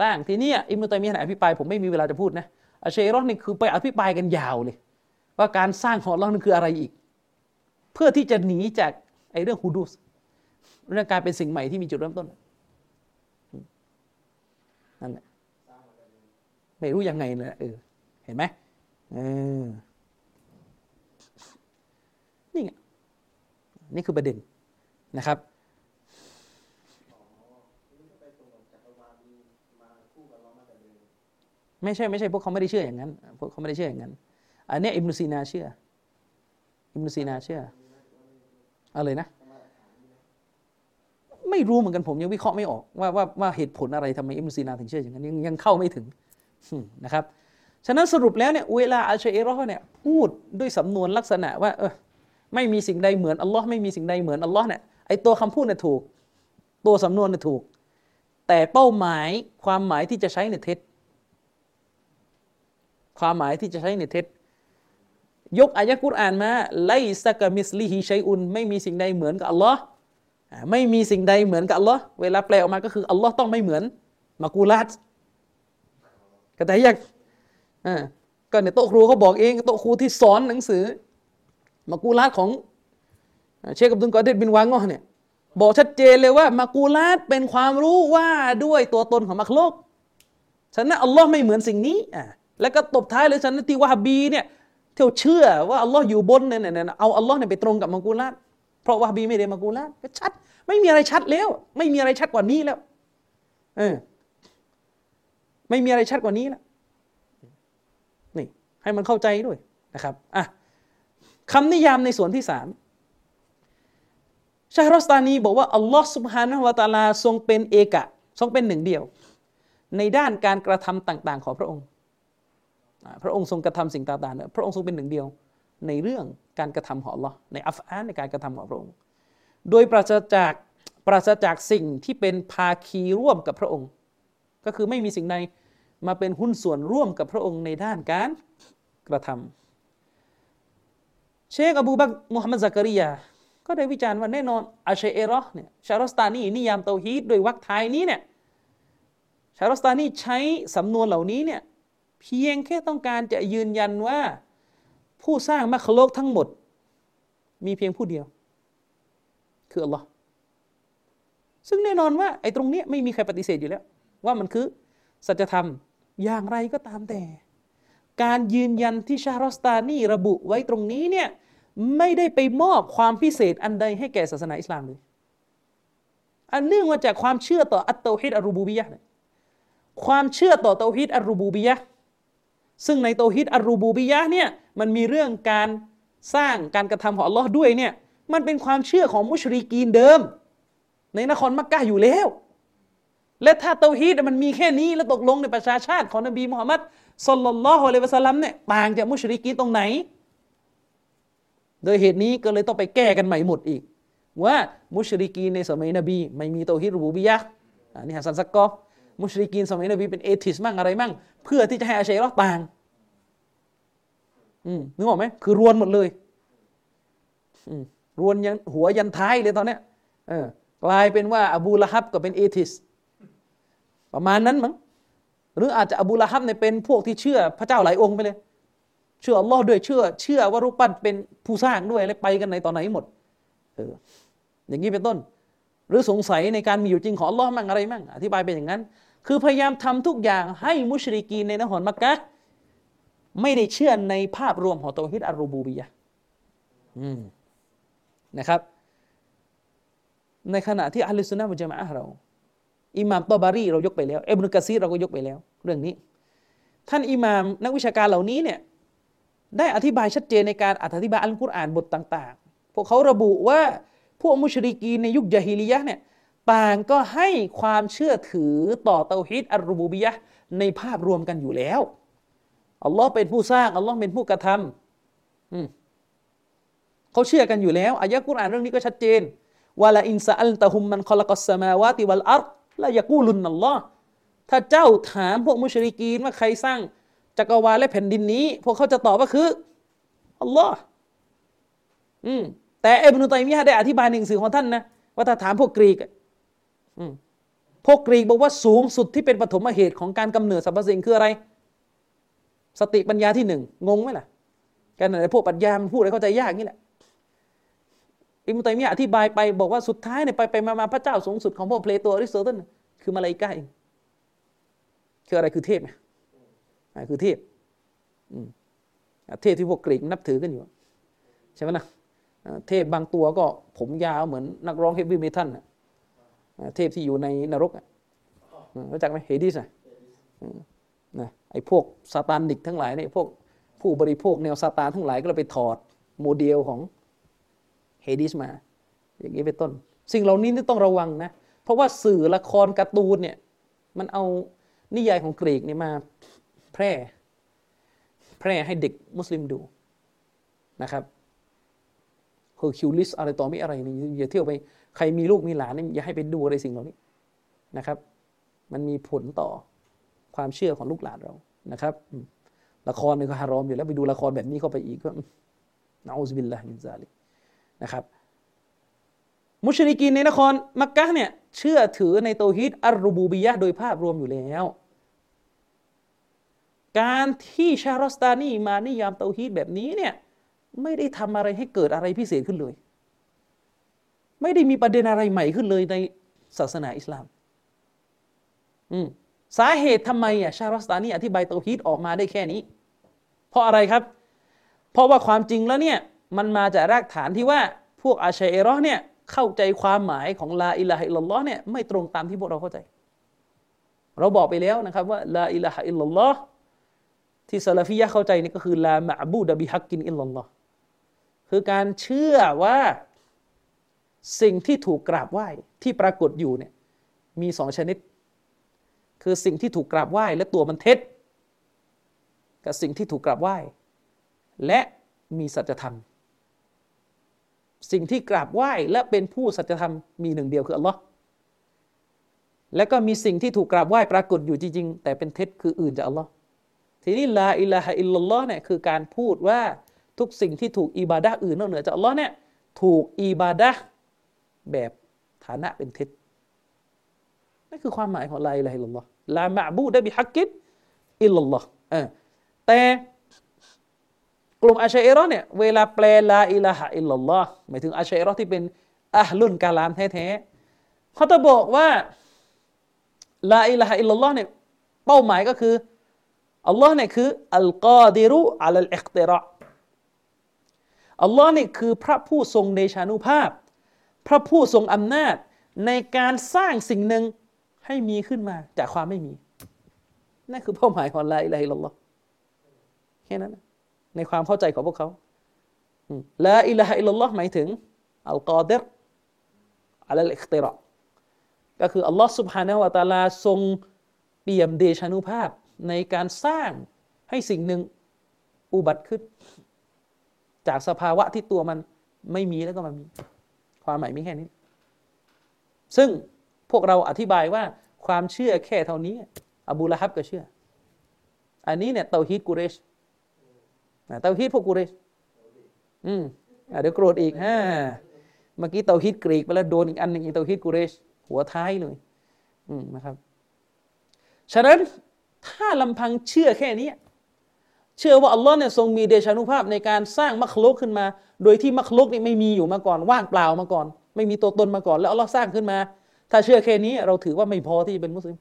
สร้างทีนี้อิบนุตัยมียะอภิปรายผมไม่มีเวลาจะพูดนะอเชรอนนี่คือไปอภิปรายกันยาวเลย ว่าการสร้างของอัลลอฮ์นั่นคืออะไรอีก เพื่อที่จะหนีจากไอ้เรื่อง حدوث เรื่องการเป็นสิ่งใหม่ที่มีจุดเริ่มต้นนั่นแหละไม่รู้ยังไงเลยเออเห็นไหมเออนี่ไง นี่คือประเด็นนะครับไม่ใช่ไม่ใช่พวกเขาไม่ได้เชื่ออย่างนั้นพวกเขาไม่ได้เชื่ออย่างนั้น อันนี้อิมนุซีนาเชื่ออิมนุซีนาเชื่ออะไรนะ ไม่รู้เหมือนกันผมยังวิเคราะห์ไม่ออกว่าว่าว่าเหตุผลอะไรทำไมอิมนุซีนาถึงเชื่ออย่างนั้นยังยังเข้าไม่ถึงนะครับฉะนั้นสรุปแล้วเนี่ยเวลาอัลชัยรอเนี่ยพูดด้วยสำนวนลักษณะว่าเออ ไม่มีสิ่งใดเหมือนอัลลอฮ์ไม่มีสิ่งใดเหมือนอัลลอฮ์เนี่ยไอตัวคำพูดเนี่ยถูก ตัวสำนวนเนี่ยถูก แต่เป้าหมายความหมายที่จะใช้เนี่ยเท็จ ความหมายที่จะใช้ในเท็จ ยกอายะกุรอานมาไลสกมิสลิฮิชัยอุนไม่มีสิ่งใดเหมือนกับอัลลอฮ์ไม่มีสิ่งใดเหมือนกับอัลลอฮ์เวลาแปลออกมาก็คืออัลลอฮ์ต้องไม่เหมือนมากูลัดก็แต่ยังอ่าก็ในโต๊ะครูเขาบอกเองโต๊ะครูที่สอนหนังสือ มากูลัดของเชคกับดุลกอเดตบินวางงอเนี่ยบอกชัดเจนเลยว่ามากูลัดเป็นความรู้ว่าด้วยตัวตนของมักโลกฉะนั้นอัลลอฮ์ไม่เหมือนสิ่งนี้อ่าแล้วก็ตบท้ายเลยฉันที่วาฮบีเนี่ยเที่ยวเชื่อว่าอัลลอฮ์อยู่บนเนี่ยเนี่ยเอาอัลลอฮ์เนี่ยไปตรงกับมังกูลัดเพราะวาฮบีไม่ได้มังกูลัดก็ชัด ไม่มีอะไรชัดแล้ว ไม่มีอะไรชัดกว่านี้แล้วเออไม่มีอะไรชัดกว่านี้แล้วนี่ให้มันเข้าใจด้วยนะครับอะ คำนิยามในส่วนที่สามชาฮรอสตานีบอกว่าอัลลอฮ์สุบฮานะวะตาลาทรงเป็นเอกะ ทรงเป็นหนึ่งเดียว ในด้านการกระทำต่าง ๆ ของพระองค์ พระองค์ทรงกระทำสิ่งต่างๆพระองค์ทรงเป็นหนึ่งเดียว ในเรื่องการกระทำของ Allah ในอัฟอานในการกระทำของพระองค์ โดยปราศจากปราศจากสิ่งที่เป็นภาคีร่วมกับพระองค์ ก็คือไม่มีสิ่งใดมาเป็นหุ้นส่วนร่วมกับพระองค์ในด้านการกระทำ เชคอบูบักมุฮัมมัดซักริยา ก็ได้วิจารณ์ว่าแน่นอนอาเชเอรอเนี่ยชารอสตานีนิยามเตาฮีดโดยวักท้ายนี้เนี่ยชารอสตานีใช้สำนวนเหล่านี้เนี่ยเพียงแค่ต้องการจะยืนยันว่าผู้สร้างมรรคโลกทั้งหมด มีเพียงผู้เดียว คืออัลลอฮ์ซึ่งแน่นอนว่าไอ้ตรงนี้ไม่มีใครปฏิเสธอยู่แล้ว ว่ามันคือสัจธรรมอย่างไรก็ตามแต่ การยืนยันที่ชารัสตานีระบุไว้ตรงนี้เนี่ย ไม่ได้ไปมอบความพิเศษอันใดให้แก่ศาสนาอิสลามเลยอันเนื่องมาจากความเชื่อต่ออัตโตฮิดอัรูบูบียะความเชื่อต่อเตฮิดอัรูบูบียะซึ่งในโตฮิดอัรูบูบิยะเนี่ยมันมีเรื่องการสร้างการกระทำของอัลลอฮ์ด้วยเนี่ยมันเป็นความเชื่อของมุชริกีนเดิม ในนครมักกะอยู่แล้ว และถ้าเตฮีดมันมีแค่นี้แล้วตกลงในประชาชาติของนบีมุฮัมมัดสลลัลลอฮุอะลัยวะสัลลัมเนี่ยต่างจากมุชริกีนตรงไหน โดยเหตุนี้ก็เลยต้องไปแก้กันใหม่หมดอีก ว่ามุชริกีในสมัยนบี ไม่มีเตฮีดรูบูบิยะอันนี้ฮัสซันซักกอฟمشركين สมัยนบีเป็น atheist มั่งอะไรมั่ง เพื่อที่จะให้อาชัยรอต่างอืมนึกออกไหมคือรวนหมดเลยอืมรวนยันหัวยันท้ายเลยตอนเนี้ยเออกลายเป็นว่า อบูละฮับก็เป็น atheist ประมาณนั้นมั้งหรืออาจจะอบูละฮับเนี่ยเป็นพวกที่เชื่อพระเจ้าหลายองค์ไปเลย เชื่ออัลลอฮ์ด้วยเชื่อ เชื่อว่ารูปปั้นเป็นผู้สร้างด้วยอะไรไปกันในตอนไหนหมดเอออย่างนี้เป็นต้น หรือสงสัยในการมีอยู่จริงของอัลลอฮ์มั่งอะไรมั่งอธิบายเป็นอย่างนั้น คือพยายามทำทุกอย่างให้มุชริกีในนครมักกะไม่ได้เชื่อในภาพรวมของตัวฮิดอารูบูบียะนะครับ ในขณะที่อัลลอฮฺสุนนะมุจมะเรา อิหม่ามตอบารีเรายกไปแล้วเอบนุกะซีเราก็ยกไปแล้ว เรื่องนี้ ท่านอิหม่ามนักวิชาการเหล่านี้เนี่ย ได้อธิบายชัดเจนในการอธิบายอัลกุรอานบทต่าง ๆ พวกเขาระบุว่าพวกมุชริกีในยุคยะฮิลียะเนี่ยต่างก็ให้ความเชื่อถือต่อเตาฮิดอัลรูบูบียะในภาพรวมกันอยู่แล้วอัลลอฮ์เป็นผู้สร้างอัลลอฮ์เป็นผู้กระทำเขาเชื่อกันอยู่แล้วอายะกุรอานเรื่องนี้ก็ชัดเจนวาลาอินซาอัลตะฮุมมันคอลกัสมาวาติวัลอัรละยะกูลุนนัลลอฮ์ถ้าเจ้าถามพวก مشركين ว่าใครสร้าง จักรวาลและแผ่นดินนี้ พวกเขาจะตอบว่าคืออัลลอฮ์อืมแต่อิบนุตัยมียะฮ์ได้อธิบายหนังสือของท่านนะว่าถ้าถามพวกกรีกพวกกรีกบอกว่าสูงสุดที่เป็นปฐมเหตุของการกำเนิดสรรพสิ่งคืออะไร สติปัญญาที่หนึ่งงงไหมล่ะการไหนพวกปัญญามันพูดอะไรเข้าใจยากนี่แหละอิบนุตัยมียะฮ์อธิบายไปบอกว่าสุดท้ายเนี่ยไปไปมาพระเจ้าสูงสุดของพวกเพลโตอริสโตเติลคือ ملائكة เองคืออะไรคือเทพไง คือเทพเทพที่พวกกรีกนับถือกันอยู่ใช่ไหมล่ะเทพบางตัวก็ผมยาวเหมือนนักร้อง heavy metal เทพที่อยู่ในนรกรู้จักไหมเฮดิสนะนะไอ้พวก satanic ทั้งหลายเนี่ยพวกผู้บริโภคแนวซาตานทั้งหลายก็เลยไปถอดโมเดลของเฮดิสมา อย่างนี้เป็นต้น สิ่งเหล่านี้ต้องระวังนะ เพราะว่าสื่อละครการ์ตูนเนี่ยมันเอานิยายของกรีกเนี่ยมา แพร่แพร่ให้เด็กมุสลิมดูนะครับเฮอร์คิวลิสอะไรต่อมีอะไรนี่อย่าเที่ยวไปใครมีลูกมีหลานนี่อย่าให้ไปดูอะไรสิ่งเหล่านี้นะครับ มันมีผลต่อความเชื่อของลูกหลานเรานะครับละครนี่ก็ฮารอมอยู่แล้วไปดูละครแบบนี้เข้าไปอีกก็نعوذ بالله من ذلك นะครับ مشركين ในนครมักกะเนี่ยเชื่อถือใน توحيد الربوبية โดยภาพรวมอยู่แล้ว การที่ชารอสตานีมานิยาม توحيد แบบนี้เนี่ยไม่ได้ทำอะไรให้เกิดอะไรพิเศษขึ้นเลย ไม่ได้มีประเด็นอะไรใหม่ขึ้นเลยในศาสนาอิสลามอืมสาเหตุทำไมอะชารัสตานีอธิบาย توحيد ออกมาได้แค่นี้ เพราะอะไรครับ เพราะว่าความจริงแล้วเนี่ยมันมาจากรากฐานที่ว่าพวกอาชัยเอรอเนี่ยเข้าใจความหมายของ لا إله إلا الله เนี่ยไม่ตรงตามที่พวกเราเข้าใจ เราบอกไปแล้วนะครับว่า لا إله إلا الله ที่ซาลาฟียะเข้าใจนี่ก็คือ لا معبود بحق إلا الله คือการเชื่อว่าสิ่งที่ถูกกราบไหว้ที่ปรากฏอยู่เนี่ยมีสองชนิด คือสิ่งที่ถูกกราบไหว้และตัวมันเท็จ กับสิ่งที่ถูกกราบไหว้ และมีสัจธรรม สิ่งที่กราบไหว้และเป็นผู้สัจธรรมมีหนึ่งเดียวคืออัลลอฮ์และก็มีสิ่งที่ถูกกราบไหว้ปรากฏอยู่จริงๆแต่เป็นเท็จคืออื่นจากอัลลอฮ์ ทีนี้ลาอิลาฮะอิลลัลลอฮ์เนี่ยคือการพูดว่าทุกสิ่งที่ถูกอิบาดะอื่นนอกเหนือจากอัลลอฮ์เนี่ยถูกอิบาดะแบบฐานะเป็นเท็จนั่นคือความหมายของلا إله إلا الله لا معبود بحق إلا اللهแต่กลุ่มอาชัยรอเนี่ยเวลาแปลلا إله إلا اللهหมายถึงอาชัยรอที่เป็นأهل الكلامแท้ๆเขาจะบอกว่าلا إله إلا اللهเนี่ยเป้าหมายก็คือ อัลลอฮ์เนี่ยคือالقادر على الاختراعอัลลอฮ์เนี่ยคือพระผู้ทรงเดชานุภาพ พระผู้ทรงอำนาจในการสร้างสิ่งหนึ่งให้มีขึ้นมาจากความไม่มี นั่นคือเป้าหมายของلا إله إلا اللهแค่นั้น ในความเข้าใจของพวกเขาلا إله إلا اللهหมายถึงالقادر على الاختراعก็คืออัลลอฮ์سبحانه وتعالىทรงเปี่ยมเดชานุภาพ ในการสร้างให้สิ่งหนึ่งอุบัติขึ้น จากสภาวะที่ตัวมันไม่มีแล้วก็มามี ความหมายมีแค่นี้ ซึ่งพวกเราอธิบายว่าความเชื่อแค่เท่านี้ อบูละฮับก็เชื่อ อันนี้เนี่ยเตาฮีดกุเรชเตาฮีดพวกกุเรชอืมเดี๋ยวโกรธอีกฮะเมื่อกี้เตาฮีดกรีกไปแล้วโดนอีกอันหนึ่งอีกเตาฮีดกุเรชหัวท้ายเลย อืมนะครับ ฉะนั้น ถ้าลำพังเชื่อแค่นี้เชื่อว่าอัลลอฮ์เนี่ยทรงมีเดชานุภาพในการสร้างมัคลุกขึ้นมา โดยที่มัคลุกนี่ไม่มีอยู่มาก่อน ว่างเปล่ามาก่อน ไม่มีตัวตนมาก่อน แล้วอัลลอฮ์สร้างขึ้นมา ถ้าเชื่อแค่นี้ เราถือว่าไม่พอที่จะเป็นมุสลิม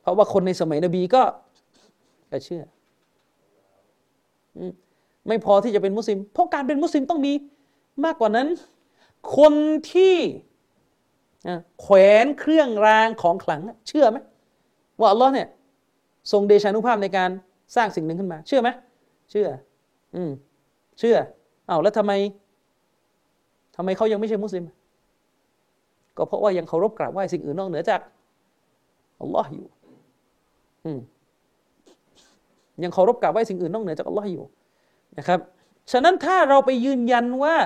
เพราะว่าคนในสมัยนบีก็ก็เชื่อไม่พอที่จะเป็นมุสลิม เพราะการเป็นมุสลิมต้องมีมากกว่านั้น คนที่แขวนเครื่องรางของขลังเชื่อไหม ว่าอัลลอฮ์เนี่ยทรงเดชานุภาพในการสร้างสิ่งหนึ่งขึ้นมา เชื่อไหมเชื่อ อืมเชื่อเอา้าแล้วทำไมทำไมเขายังไม่ใช่มุสลิม ก็เพราะว่ายังเคารพกราบไหว้สิ่งอื่นนอกเหนือจากอัลลอฮ์อยู่ อืมยังเคารพกราบไหว้สิ่งอื่นนอกเหนือจากอัลลอฮ์อยู่นะครับฉะนั้นถ้าเราไปยืนยันว่า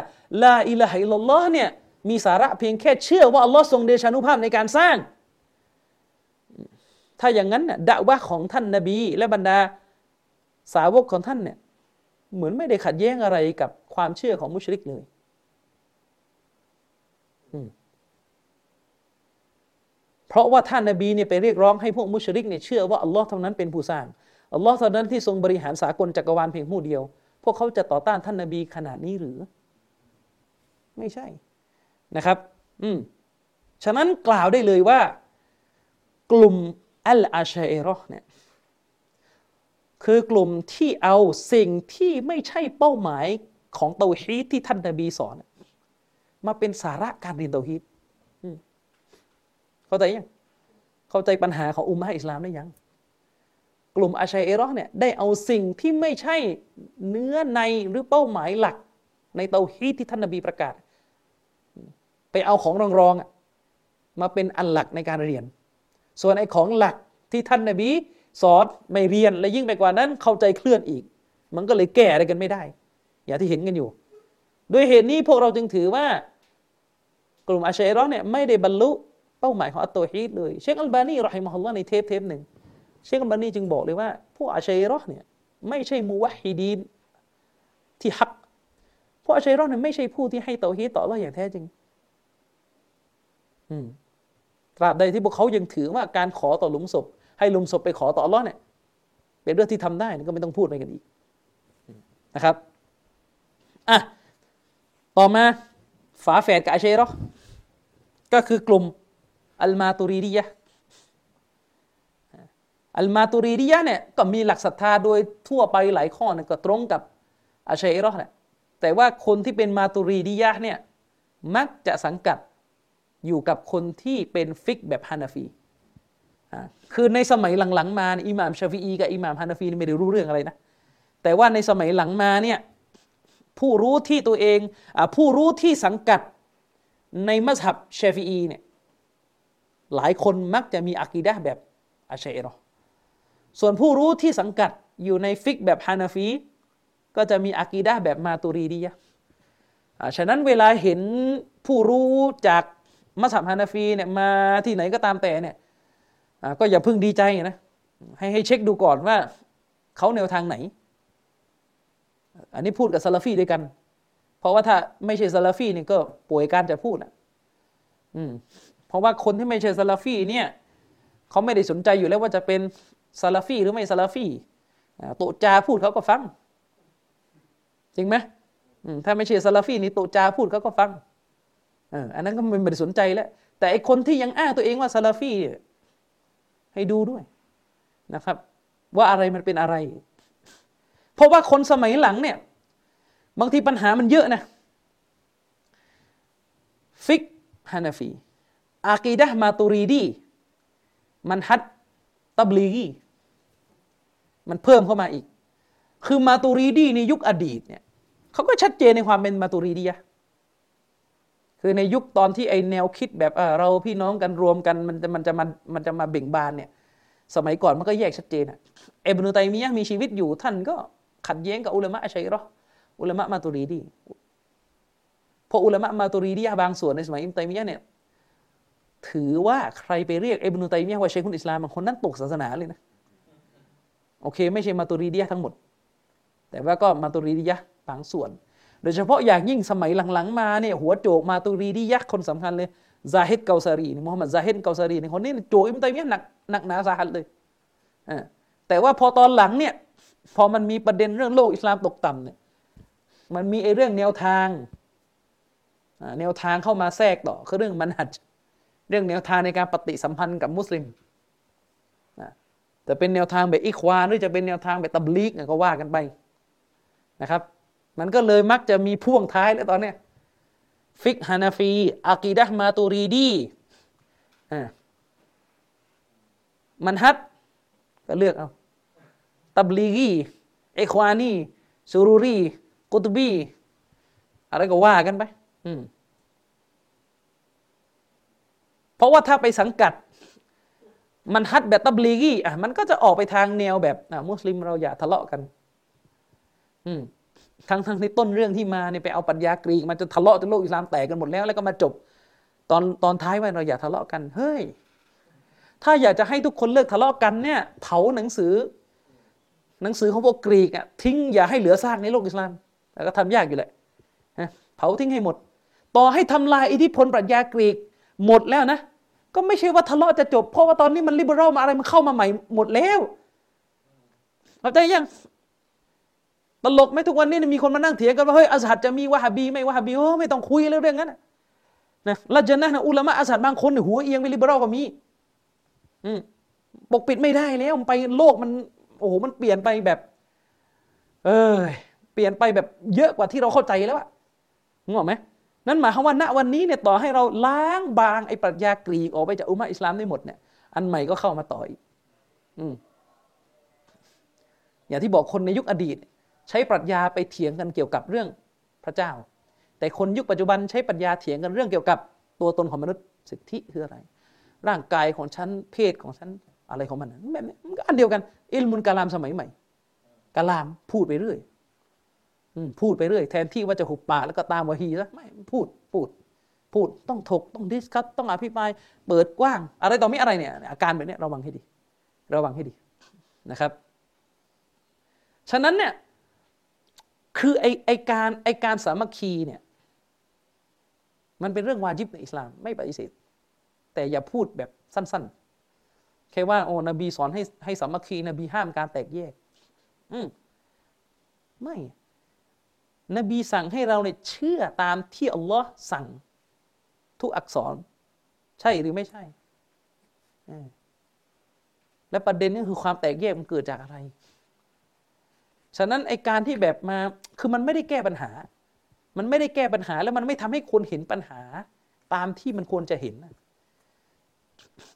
ลาอิลาฮิลลอฮ์เนี่ยมีสาระเพียงแค่เชื่อว่าอัลลอฮ์ทรงเดชานุภาพในการสร้าง ถ้าอย่างนั้นเนี่ยดะวะของท่านนาบี และบรรดาสาวกของท่านเนี่ยเหมือนไม่ได้ขัดแย้งอะไรกับความเชื่อของมุชริกเลยเพราะว่าท่านนบีเนี่ยไปเรียกร้องให้พวกมุชริกเนี่ยเชื่อว่าอัลลอฮ์เท่านั้นเป็นผู้สร้างอัลลอฮ์เท่านั้นที่ทรงบริหารสากลจักรวาลเพียงผู้เดียว พวกเขาจะต่อต้านท่านนบีขนาดนี้หรือ ไม่ใช่นะครับ อืมฉะนั้นกล่าวได้เลยว่า กลุ่ม อัลอาชัยรอเนี่ยคือกลุ่มที่เอาสิ่งที่ไม่ใช่เป้าหมายของเตาฮีดที่ท่านนบีสอน มาเป็นสาระการเรียนเตาฮีดเข้าใจยังเข้าใจปัญหาของอุมมะอิสลามได้ยัง กลุ่มอาชัยเอรอเนี่ยได้เอาสิ่งที่ไม่ใช่เนื้อในหรือเป้าหมายหลัก ในเตาฮีดที่ท่านนบีประกาศ ไปเอาของรองรองมาเป็นอันหลักในการเรียน ส่วนไอ้ของหลักที่ท่านนบีสอนไม่เรียนและยิ่งไปกว่านั้นเข้าใจเคลื่อนอีก มันก็เลยแก้อะไรกันไม่ได้ อย่างที่เห็นกันอยู่ ด้วยเหตุนี้พวกเราจึงถือว่า กลุ่มอาชัยรอเนี่ยไม่ได้บรรลุเป้าหมายของอัตโตฮีดเลย เชคอัลบานีรอฮิมฮุลลอในเทปเทปหนึ่งเชคอัลบานีจึงบอกเลยว่า พวกอาชัยรอเนี่ยไม่ใช่มูวะฮิดีนที่ฮักพวกอาชัยรอเนี่ยไม่ใช่ผู้ที่ให้เตาฮีดต่อเราอย่างแท้จริง ตราบใดที่พวกเขายังถือว่าการขอต่อหลุมศพ ให้หลุมศพไปขอต่ออัลลอฮ์เนี่ยเป็นเรื่องที่ทำได้ก็ไม่ต้องพูดไรกันอีกนะครับอะต่อมาฝาแฝดกับอาเชรอก็คือกลุ่มอัลมาตุรีดียะอัลมาตุรีดียะเนี่ยก็มีหลักศรัทธาโดยทั่วไปหลายข้อเนี่ยก็ตรงกับอาชัยรอแหละแต่ว่าคนที่เป็นมาตุรีดียะเนี่ยมักจะสังกัด อยู่กับคนที่เป็นฟิกแบบฮานาฟีคือในสมัยหลังๆมาอิหม่ามชาฟีอีกับอิหม่ามฮานาฟีไม่ได้รู้เรื่องอะไรนะ แต่ว่าในสมัยหลังมาเนี่ยผู้รู้ที่ตัวเองอผู้รู้ที่สังกัดในมัสฮับชาฟีอีเนี่ยหลายคนมักจะมีอากีดะแบบอาชัยรอส่วนผู้รู้ที่สังกัดอยู่ในฟิกแบบฮานาฟี ก็จะมีอากีดะแบบมาตุรีดียะฉะนั้นเวลาเห็นผู้รู้จาก มัสฮับฮานาฟีเนี่ยมาที่ไหนก็ตามแต่เนี่ยก็อย่าเพึ่งดีใจนะให้ให้เช็คดูก่อนว่าเขาแนวทางไหน อันนี้พูดกับซาลาฟีด้วยกัน เพราะว่าถ้าไม่ใช่ซาลาฟีนี่ก็ป่วยการจะพูดอะ อืม เพราะว่าคนที่ไม่ใช่ซาลาฟีเนี่ยเขาไม่ได้สนใจอยู่แล้วว่าจะเป็นซาลาฟีหรือไม่ซาลาฟีโตจาพูดเขาก็ฟัง จริงไหมถ้าไม่ใช่ซาลาฟีนี่โตจาพูดเขาก็ฟัง อันนั้นก็ไม่ได้สนใจแล้ว แต่ไอคนที่ยังอ้างตัวเองว่าซาลาฟีให้ดูด้วยนะครับ ว่าอะไรมันเป็นอะไร เพราะว่าคนสมัยหลังเนี่ย บางทีปัญหามันเยอะนะ ฟิกฮานาฟีอากีดะมาตูรีดีมันฮัจตับลีกีมันเพิ่มเข้ามาอีก คือมาตูรีดีในยุคอดีตเนี่ยเขาก็ชัดเจนในความเป็นมาตูรีดีอะ คือในยุคตอนที่ไอแนวคิดแบบเราพี่น้องกันรวมกันมันจะมันจะมันมันจะมาเบ่งบานเนี่ยสมัยก่อนมันก็แยกชัดเจนอะเอบนุตัยมียะมีชีวิตอยู่ท่านก็ขัดแย้งกับอุลามะอัชัยรออุลามะมาตุรีดีพออุลามะมาตุรีดีบางส่วนในสมัยอิมตัยมียะเนี่ยถือว่าใครไปเรียกเอบนุตัยมียะว่าเชคุนอิสลามบางคนนั้นตกศาสนาเลยนะโอเค ไม่ใช่มาตุรีดียทั้งหมด แต่ว่าก็มาตุรีดียะบางส่วน โดยเฉพาะอย่างยิ่งสมัยหลังๆมาเนี่ยหัวโจกมาตุรีดียักษ์คนสำคัญเลยซาฮิดเกาซารีมุฮัมมัดซาฮิดเกาซารีในคนนี้โจกอิมตัยมียะหนักหนักหนาสาหัสเลยแต่ว่าพอตอนหลังเนี่ยพอมันมีประเด็นเรื่องโลกอิสลามตกต่ำเนี่ยมันมีไอ้เรื่องแนวทางแนวทางเข้ามาแทรกต่อคือเรื่องมันหัดเรื่องแนวทางในการปฏิสัมพันธ์กับมุสลิมแต่เป็นแนวทางแบบอิควานหรือจะเป็นแนวทางแบบตับลีกก็ว่ากันไปนะครับ มันก็เลยมักจะมีพ่วงท้ายแล้วตอนเนี้ยฟิกฮานาฟีอากีดะมาตูรีดีมันฮัดก็เลือกเอาตับลีกีเอควานีซูรูรีกุตบีอะไรก็ว่ากันไปเพราะว่าถ้าไปสังกัด มันฮัดแบบตับลีกีอะมันก็จะออกไปทางแนวแบบมุสลิมเราอย่าทะเลาะกัน อืม ทั้งทั้งที่ต้นเรื่องที่มาเนี่ยไปเอาปัญญากรีกมันจะทะเลาะจนโลกอิสลามแตกกันหมดแล้วแล้วก็มาจบ ตอนตอนท้ายว่าเราอย่าทะเลาะกันเฮ้ยถ้าอยากจะให้ทุกคนเลิกทะเลาะกันเนี่ยเผาหนังสือ หนังสือของพวกกรีกอะทิ้งอย่าให้เหลือซากในโลกอิสลามแต่ก็ทำยากอยู่แหละเผาทิ้งให้หมด ต่อให้ทำลายอิทธิพลปรัชญากรีกหมดแล้วนะ ก็ไม่ใช่ว่าทะเลาะจะจบ เพราะว่าตอนนี้มันลิเบอรัลมาอะไรมันเข้ามาใหม่หมดแล้วเข้าใจยัง ตลกไหมทุกวันนี้มีคนมานั่งเถียงกันว่าเฮ้ยอัสฮัดจะมีวะฮบีไม่วะฮบีโอ้ไม่ต้องคุยเรื่องนั้นนะละจนะนะอุลามะอัสฮัดบางคนหัวเอียงไปลิเบอรัลก็มีอืมปกปิดไม่ได้แล้วมันไปโลกมันโอ้โหมันเปลี่ยนไปแบบ เออเปลี่ยนไปแบบเยอะกว่าที่เราเข้าใจแล้วอะงงไหมนั่นหมายความว่าณวันนี้เนี่ยต่อให้เราล้างบางไอ้ปรัชญากรีกออกไปจากอุมมะอิสลามได้หมดเนี่ย อันใหม่ก็เข้ามาต่ออีก อืมอย่างที่บอกคนในยุคอดีต ใช้ปรัชญาไปเถียงกันเกี่ยวกับเรื่องพระเจ้า แต่คนยุคปัจจุบันใช้ปรัชญาเถียงกันเรื่องเกี่ยวกับตัวตนของมนุษย์สิทธิคืออะไร ร่างกายของฉันเพศของฉันอะไรของมันแบบนี้มันก็อันเดียวกัน علم الكلامสมัยใหม่กาลามพูดไปเรื่อยพูดไปเรื่อยแทนที่ว่าจะหุบปากแล้วก็ตามวะฮีซะไม่พูดพูด พูดต้องถกต้อง discuss ต้องอภิปรายเปิดกว้าง อะไรต่อไม่อะไรเนี่ย อาการแบบนี้ระวังให้ดี ระวังให้ดีนะครับ ฉะนั้นเนี่ย คือไอไอการไอการสามัคคีเนี่ยมันเป็นเรื่องวาจิบในอิสลามไม่ปฏิเสธ แต่อย่าพูดแบบสั้น ๆ แค่ว่าโอ้นบีสอนให้ให้สามัคคีนบีห้ามการแตกแยก อืมไม่ นบีสั่งให้เราเนี่ยเชื่อตามที่อัลลอฮ์สั่งทุกอักษร ใช่หรือไม่ใช่ และประเด็นนี้คือความแตกแยกมันเกิดจากอะไร ฉะนั้นไอการที่แบบมาคือมันไม่ได้แก้ปัญหา มันไม่ได้แก้ปัญหาแล้วมันไม่ทำให้คนเห็นปัญหา ตามที่มันควรจะเห็น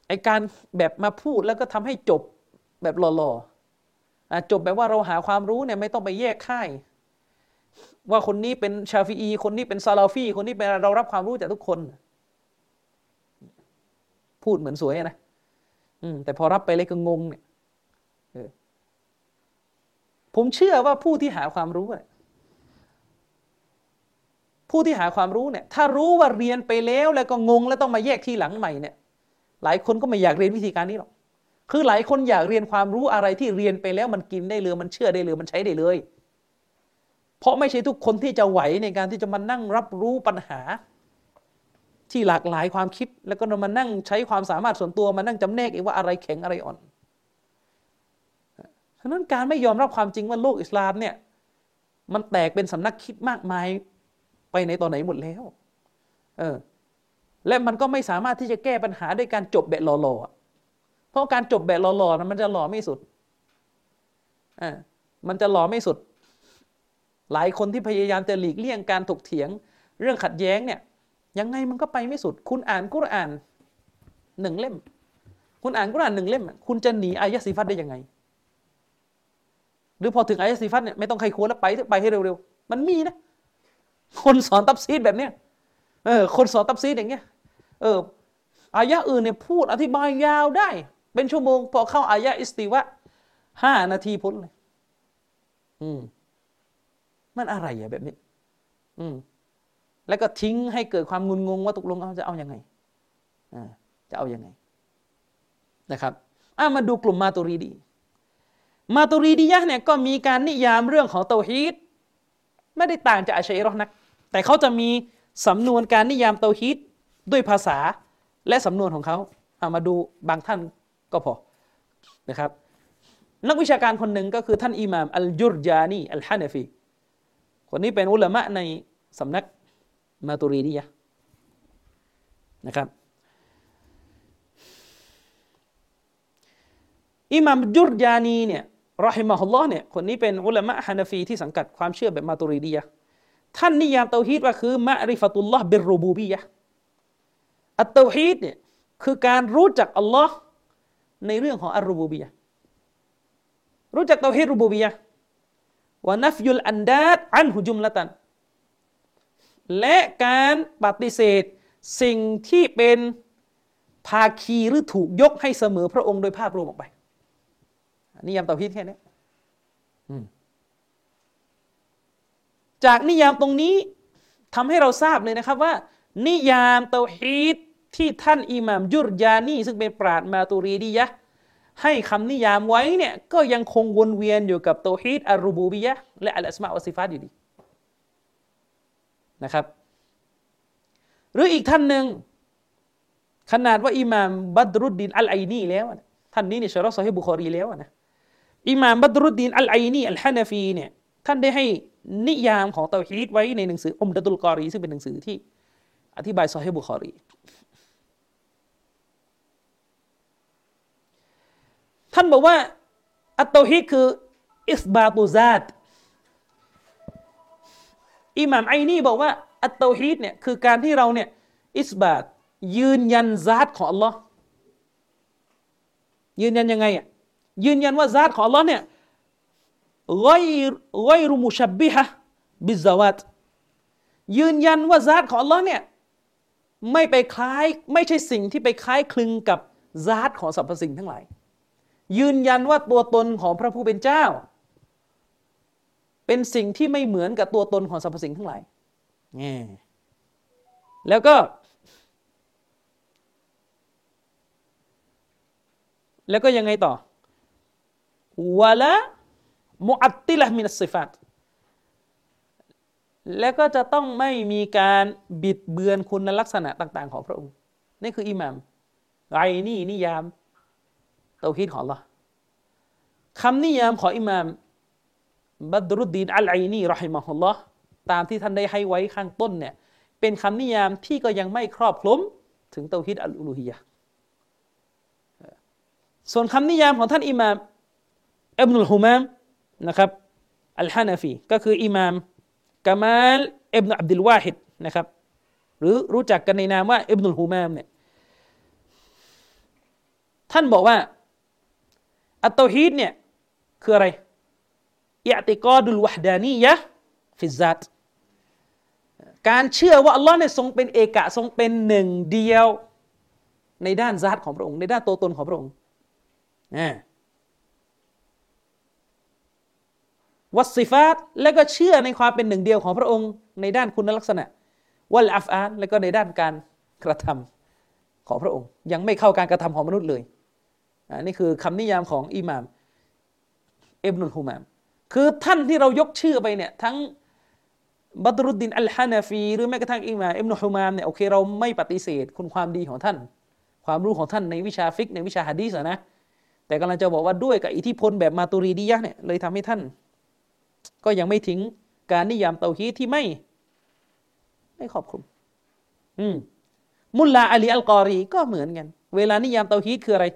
ไอการแบบมาพูดแล้วก็ทำให้จบแบบหล่อๆจบแบบว่าเราหาความรู้เนี่ยไม่ต้องไปแยกค่าย ว่าคนนี้เป็นชาฟีอีคนนี้เป็นซาลาฟีคนนี้เป็นเรารับความรู้จากทุกคน พูดเหมือนสวยนะแต่พอรับไปเลยก็งงเนี่ย ผมเชื่อว่าผู้ที่หาความรู้เนี่ยผู้ที่หาความรู้เนี่ยถ้ารู้ว่าเรียนไปแล้วแล้วก็งงแล้วต้องมาแยกทีหลังใหม่เนี่ยหลายคนก็ไม่อยากเรียนวิธีการนี้หรอกคือหลายคนอยากเรียนความรู้อะไรที่เรียนไปแล้วมันกินได้เลยมันเชื่อได้เลยมันใช้ได้เลย เพราะไม่ใช่ทุกคนที่จะไหวในการที่จะมานั่งรับรู้ปัญหา ที่หลากหลายความคิด แล้วก็มานั่งใช้ความสามารถส่วนตัวมานั่งจำแนกเองว่าอะไรแข็งอะไรอ่อนะนั้นการไม่ยอมรับความจริงว่าโลกอิสลามเนี่ยมันแตกเป็นสำนักคิดมากมายไปในตอนไหนหมดแล้ว เออ และมันก็ไม่สามารถที่จะแก้ปัญหาด้วยการจบแบบหล่อๆ เพราะการจบแบบหล่อๆนั้นมันจะหล่อไม่สุด อ่า มันจะหล่อไม่สุด หลายคนที่พยายามจะหลีกเลี่ยงการถกเถียง เรื่องขัดแย้งเนี่ย ยังไงมันก็ไปไม่สุด คุณอ่านกุรอานหนึ่งเล่ม คุณอ่านกุรอานหนึ่งเล่ม คุณจะหนีอายะสีฟัดได้ยังไง หรือพอถึงอายะสีฟัดเนี่ยไม่ต้องใครควรแล้วไปไปให้เร็วๆ มันมีนะ คนสอนตับซีดแบบเนี้ยเออคนสอนตับซีดอย่างเงี้ยเอออายะอื่นเนี่ยพูดอธิบายยาวได้ เป็นชั่วโมง พอเข้าอายะอิสติวะห้านาทีพ้นเลยอืมมันอะไรอะแบบนี้ อืมแล้วก็ทิ้งให้เกิดความงุนงงว่าตกลงเขาจะเอาอยัางไงอ่าจะเอาอยัางไงนะครับอ่ามาดูกลุ่มมาตุรีดี มาตุรีดียะเนี่ยก็มีการนิยามเรื่องของเตาฮีดไม่ได้ต่างจากอาชัยรอนัก แต่เขาจะมีสำนวนการนิยามเตาฮีดด้วยภาษาและสำนวนของเขาเอามาดูบางท่านก็พอนะครับ นักวิชาการคนหนึ่งก็คือท่านอิหม่ามอัลยุรจานีอัลฮานาฟีคนนี้เป็นอุลามะในสำนักมาตุรีดียะนะครับอิหมัมจุรยานีเนี่ย รอฮิมะฮุลลอฮ์เนี่ยคนนี้เป็นอุลามะฮานาฟีที่สังกัดความเชื่อแบบมาตุรีดียะท่านนิยามเตาฮีดว่าคือมะริฟตุลลอฮ์บิรูบูบียะอัตเตาฮีดเนี่ยคือการรู้จักอัลลอฮ์ในเรื่องของอัรูบูบียะรู้จักเตาฮีดรูบูบียะวานัฟยุลอันดาดอันหุจุมละตัน และการปฏิเสธสิ่งที่เป็นภาคีหรือถูกยกให้เสมอพระองค์โดยภาพรวมออกไป นิยามเตาฮีดแค่นี้จากนิยามตรงนี้ทำให้เราทราบเลยนะครับว่า นิยามเตาฮีดที่ท่านอิหม่ามยุรยานีซึ่งเป็นปราดมาตูรีดียะให้คำนิยามไว้เนี่ยก็ยังคงวนเวียนอยู่กับتوحيد الربوبيةและالأسماء والصفاتอยู่ดีนะครับ หรืออีกท่านหนึ่งขนาดว่าอิหม่ามบัตรุดดินอัลไอนีแล้ว ท่านนี้เนี่ยشرح ซอฮิบุคอรีแล้วนะ อิหม่ามบัตรุดดินอัลไอนีอัลฮานาฟีเนี่ยท่านได้ให้นิยามของเตาฮีดไว้ในหนังสืออุมดะตุลกอรี ซึ่งเป็นหนังสือที่อธิบายซอฮิบุคอรีท่านบอกว่า อัตโตฮิคืออิสบาตุซาตอิหม่ามไอนี่บอกว่า อัตเตฮีดเนี่ยคือการที่เราเนี่ยอิสบาตยืนยันซาตของ Allah ยืนยันยังไงอะ ยืนยันว่าซาตของ Allah เนี่ยไกไกรุมุชับบิฮะบิซาวาตยืนยันว่าซาตของ Allah เนี่ยไม่ไปคล้ายไม่ใช่สิ่งที่ไปคล้ายคลึงกับซาตของสรรพสิ่งทั้งหลาย ยืนยันว่าตัวตนของพระผู้เป็นเจ้า เป็นสิ่งที่ไม่เหมือนกับตัวตนของสรรพสิ่งทั้งหลายแล้วก็ แล้วก็ยังไงต่อ วะละมุอัตติละมินัสซิฟัตแล้วก็จะต้องไม่มีการบิดเบือนคุณลักษณะต่าง ๆ ของพระองค์ นี่คืออิหมามไรนี่นิยามเตาฮีดของ Allah คำนิยามของอิหมามบัดรุดดีนอัลไอนีรอฮิมะฮุลลอฮ์ตามที่ท่านได้ให้ไว้ข้างต้นเนี่ยเป็นคำนิยามที่ก็ยังไม่ครอบคลุมถึงเตาฮิดอัลอุลูฮียะส่วนคำนิยามของท่านอิหมาม อับนุลฮุมามนะครับอัลฮานาฟีก็คืออิหมามกามาลอิบนุอับดุลวาฮิดนะครับหรือรู้จักกันในนามว่าอิบนุลฮุมามเนี่ยท่านบอกว่า อัตโตฮีดเนี่ยคืออะไรอิอติกอดุลวะดานียะฟิซัตการเชื่อว่าอัลลอฮ์เนี่ยทรงเป็นเอกะทรงเป็นหนึ่งเดียว ในด้านซัตของพระองค์ ในด้านตัวตนของพระองค์ วัสซิฟาตและก็เชื่อในความเป็นหนึ่งเดียวของพระองค์ในด้านคุณลักษณะวัลอัฟอานและก็ในด้านการกระทำของพระองค์ ยังไม่เข้าการกระทำของมนุษย์เลยอันนี้คือคำนิยามของอิหม่ามอิบนุลฮุมาม คือท่านที่เรายกชื่อไปเนี่ยทั้งบัตรุดดินอัลฮานาฟี หรือแม้กระทั่งอิหม่ามอิบนุฮุมามเนี่ยโอเคเราไม่ปฏิเสธคุณความดีของท่าน ความรู้ของท่านในวิชาฟิกในวิชาฮะดีษนะแต่กำลังจะบอกว่าด้วยกับอิทธิพลแบบมาตุรีดียะเนี่ยเลยทำให้ท่าน ก็ยังไม่ทิ้งการนิยามเตาฮีดที่ไม่ ไม่ครอบคลุม อืมมุลลาอาลีอัลกอรีก็เหมือนกัน เวลานิยามเตาฮีดคืออะไร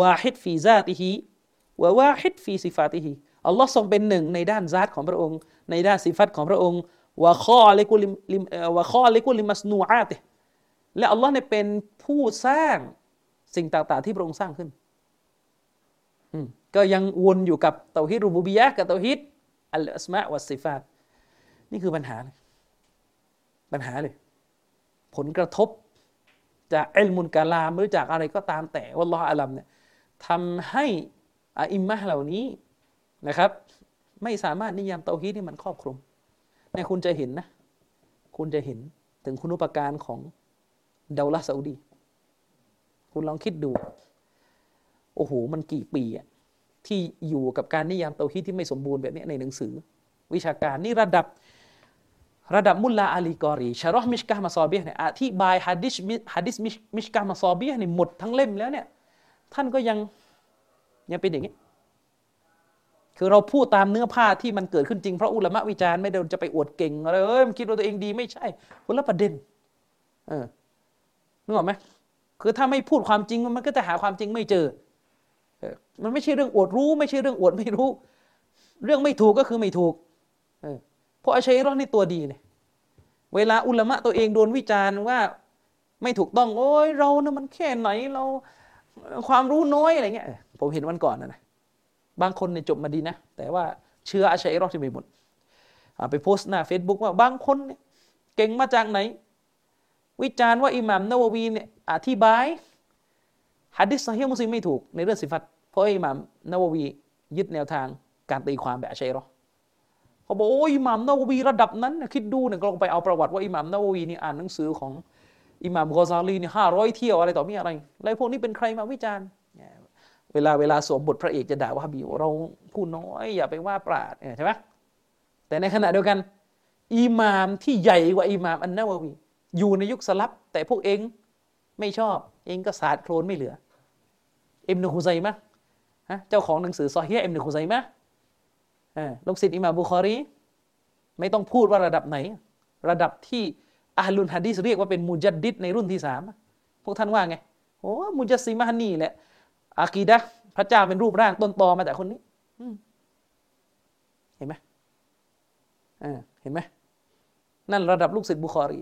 واحد في ذاته وواحد في صفاتهอัลลอฮ์ทรงเป็นหนึ่งในด้านซาตของพระองค์ ในด้านสิฟัตของพระองค์วะข้อเลกุลิมวะข้อเลกุลิมัสนูอาตและอัลลอฮ์เนี่ยเป็นผู้สร้างสิ่งต่าง ๆ ที่พระองค์สร้างขึ้นก็ยังวนอยู่กับเตาฮิดรูบูบียะกับเตาฮิด อัลอัสมาวัสซิฟาตนี่คือปัญหาเลยปัญหาเลย ผลกระทบจากเอลมุนกาลามหรือจากอะไรก็ตามแต่ว่าลออาลัมเนี่ยทำให้อิมมะเหล่านี้นะครับ ไม่สามารถนิยามเตาฮีดที่มันครอบคลุมเนี่ยคุณจะเห็นนะ คุณจะเห็นถึงคุณุปการของเดาวลาซาอุดี คุณลองคิดดู โอ้โห มันกี่ปีอะ ที่อยู่กับการนิยามเตาฮีดที่ไม่สมบูรณ์แบบนี้ในหนังสือ วิชาการนี่ระดับระดับมุลลาอาลีกอรีชารอห์มิชกะมาซอเบียเนี่ยอธิบายฮะดิษฮะดิษมิชกะมาซอเบียเนี่ยหมดทั้งเล่มแล้วเนี่ยท่านก็ยังยังเป็นอย่างนี้ คือเราพูดตามเนื้อผ้าที่มันเกิดขึ้นจริง เพราะอุลามะวิจารณ์ไม่ได้จะไปอวดเก่งอะไรเอ้ยมันคิดว่าตัวเองดีไม่ใช่คนละประเด็น เออนึกออกไหมคือถ้าไม่พูดความจริงมันก็จะหาความจริงไม่เจอ มันไม่ใช่เรื่องอวดรู้ ไม่ใช่เรื่องอวดไม่รู้ เรื่องไม่ถูกก็คือไม่ถูกเพราะอาชัยรอดนี่ตัวดีเนี่ยเวลาอุลามะตัวเองโดนวิจารณ์ว่าไม่ถูกต้อง โอ้ยเรานะมันแค่ไหนเราความรู้น้อยอะไรเงี้ยผมเห็นวันก่อนนะนะบางคนเนี่ยจบมาดีนะ แต่ว่าเชื้ออาชัยรอดที่ไม่หมดไปโพสต์หน้าเฟซบุ๊กว่าบางคนเนี่ยเก่งมาจากไหน วิจารณ์ว่าอิหมัมนาววีเนี่ยอธิบาย ฮัดดิสซฮีมุสลิมไม่ถูกในเรื่องสิฟัตเพราะอิหมัมนาววียึดแนวทางการตีความแบบอาชัยรอเขาบอกโอ้อิหมัมนาววีระดับนั้นคิดดูเนี่ยลองไปเอาประวัติว่าอิหมัมนาววีนี่อ่านหนังสือของอิหม่ามกอซาลีนี่ห้าร้อยเที่ยวอะไรต่อมีอะไรแล้วพวกนี้เป็นใครมาวิจารณ์เวลาเวลาสวมบทพระเอกจะด่าว่าบิวเราพูดน้อยอย่าไปว่าปราดใช่ไหมแต่ในขณะเดียวกันอิหม่ามที่ใหญ่กว่าอิหม่ามอันนาววีอยู่ในยุคสลับแต่พวกเองไม่ชอบเองก็สาดโคลนไม่เหลือ อิมนุฮุไซมะเจ้าของหนังสือซอฮีอิมนุฮุไซมะลูกศิษย์อิหม่ามบุคอรี ไม่ต้องพูดว่าระดับไหน ระดับที่อาลุนฮัดีสเรียกว่าเป็นมุจัดดิดในรุ่นที่สามพวกท่านว่าไงโอ้มุจัซิมาฮันนี่แหละอากีดะพระเจ้าเป็นรูปร่างต้นตอมาจากคนนี้เห็นไหมเห็นไหมนั่นระดับลูกศิษย์บุคอรี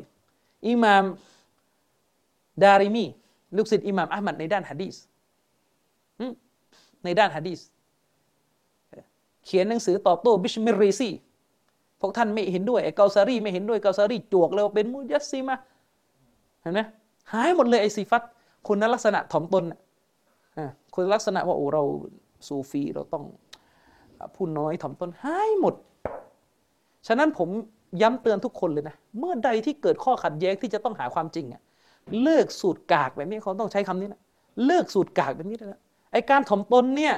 อิหม่ามดาริมี ลูกศิษย์อิหม่ามอัลมัดในด้านฮะดีษ ในด้านฮะดีษเขียนหนังสือตอบโต้บิชมิรีซีพวกท่านไม่เห็นด้วยไอ้เกาซารีไม่เห็นด้วยเกาซารีจวกเลยเป็นมุยัสซีมาเห็นไหมหายหมดเลยไอ้สิฟัตคุณลักษณะถ่อมตนคุณลักษณะว่าโอ้เราซูฟีเราต้องผู้น้อยถ่อมตนหายหมด ฉะนั้นผมย้ำเตือนทุกคนเลยนะ เมื่อใดที่เกิดข้อขัดแย้งที่จะต้องหาความจริงอะเลิกสูตรกากแบบนี้เขาต้องใช้คำนี้นะเลิกสูตรกากแบบนี้แล้ว ไอการถ่อมตนเนี่ย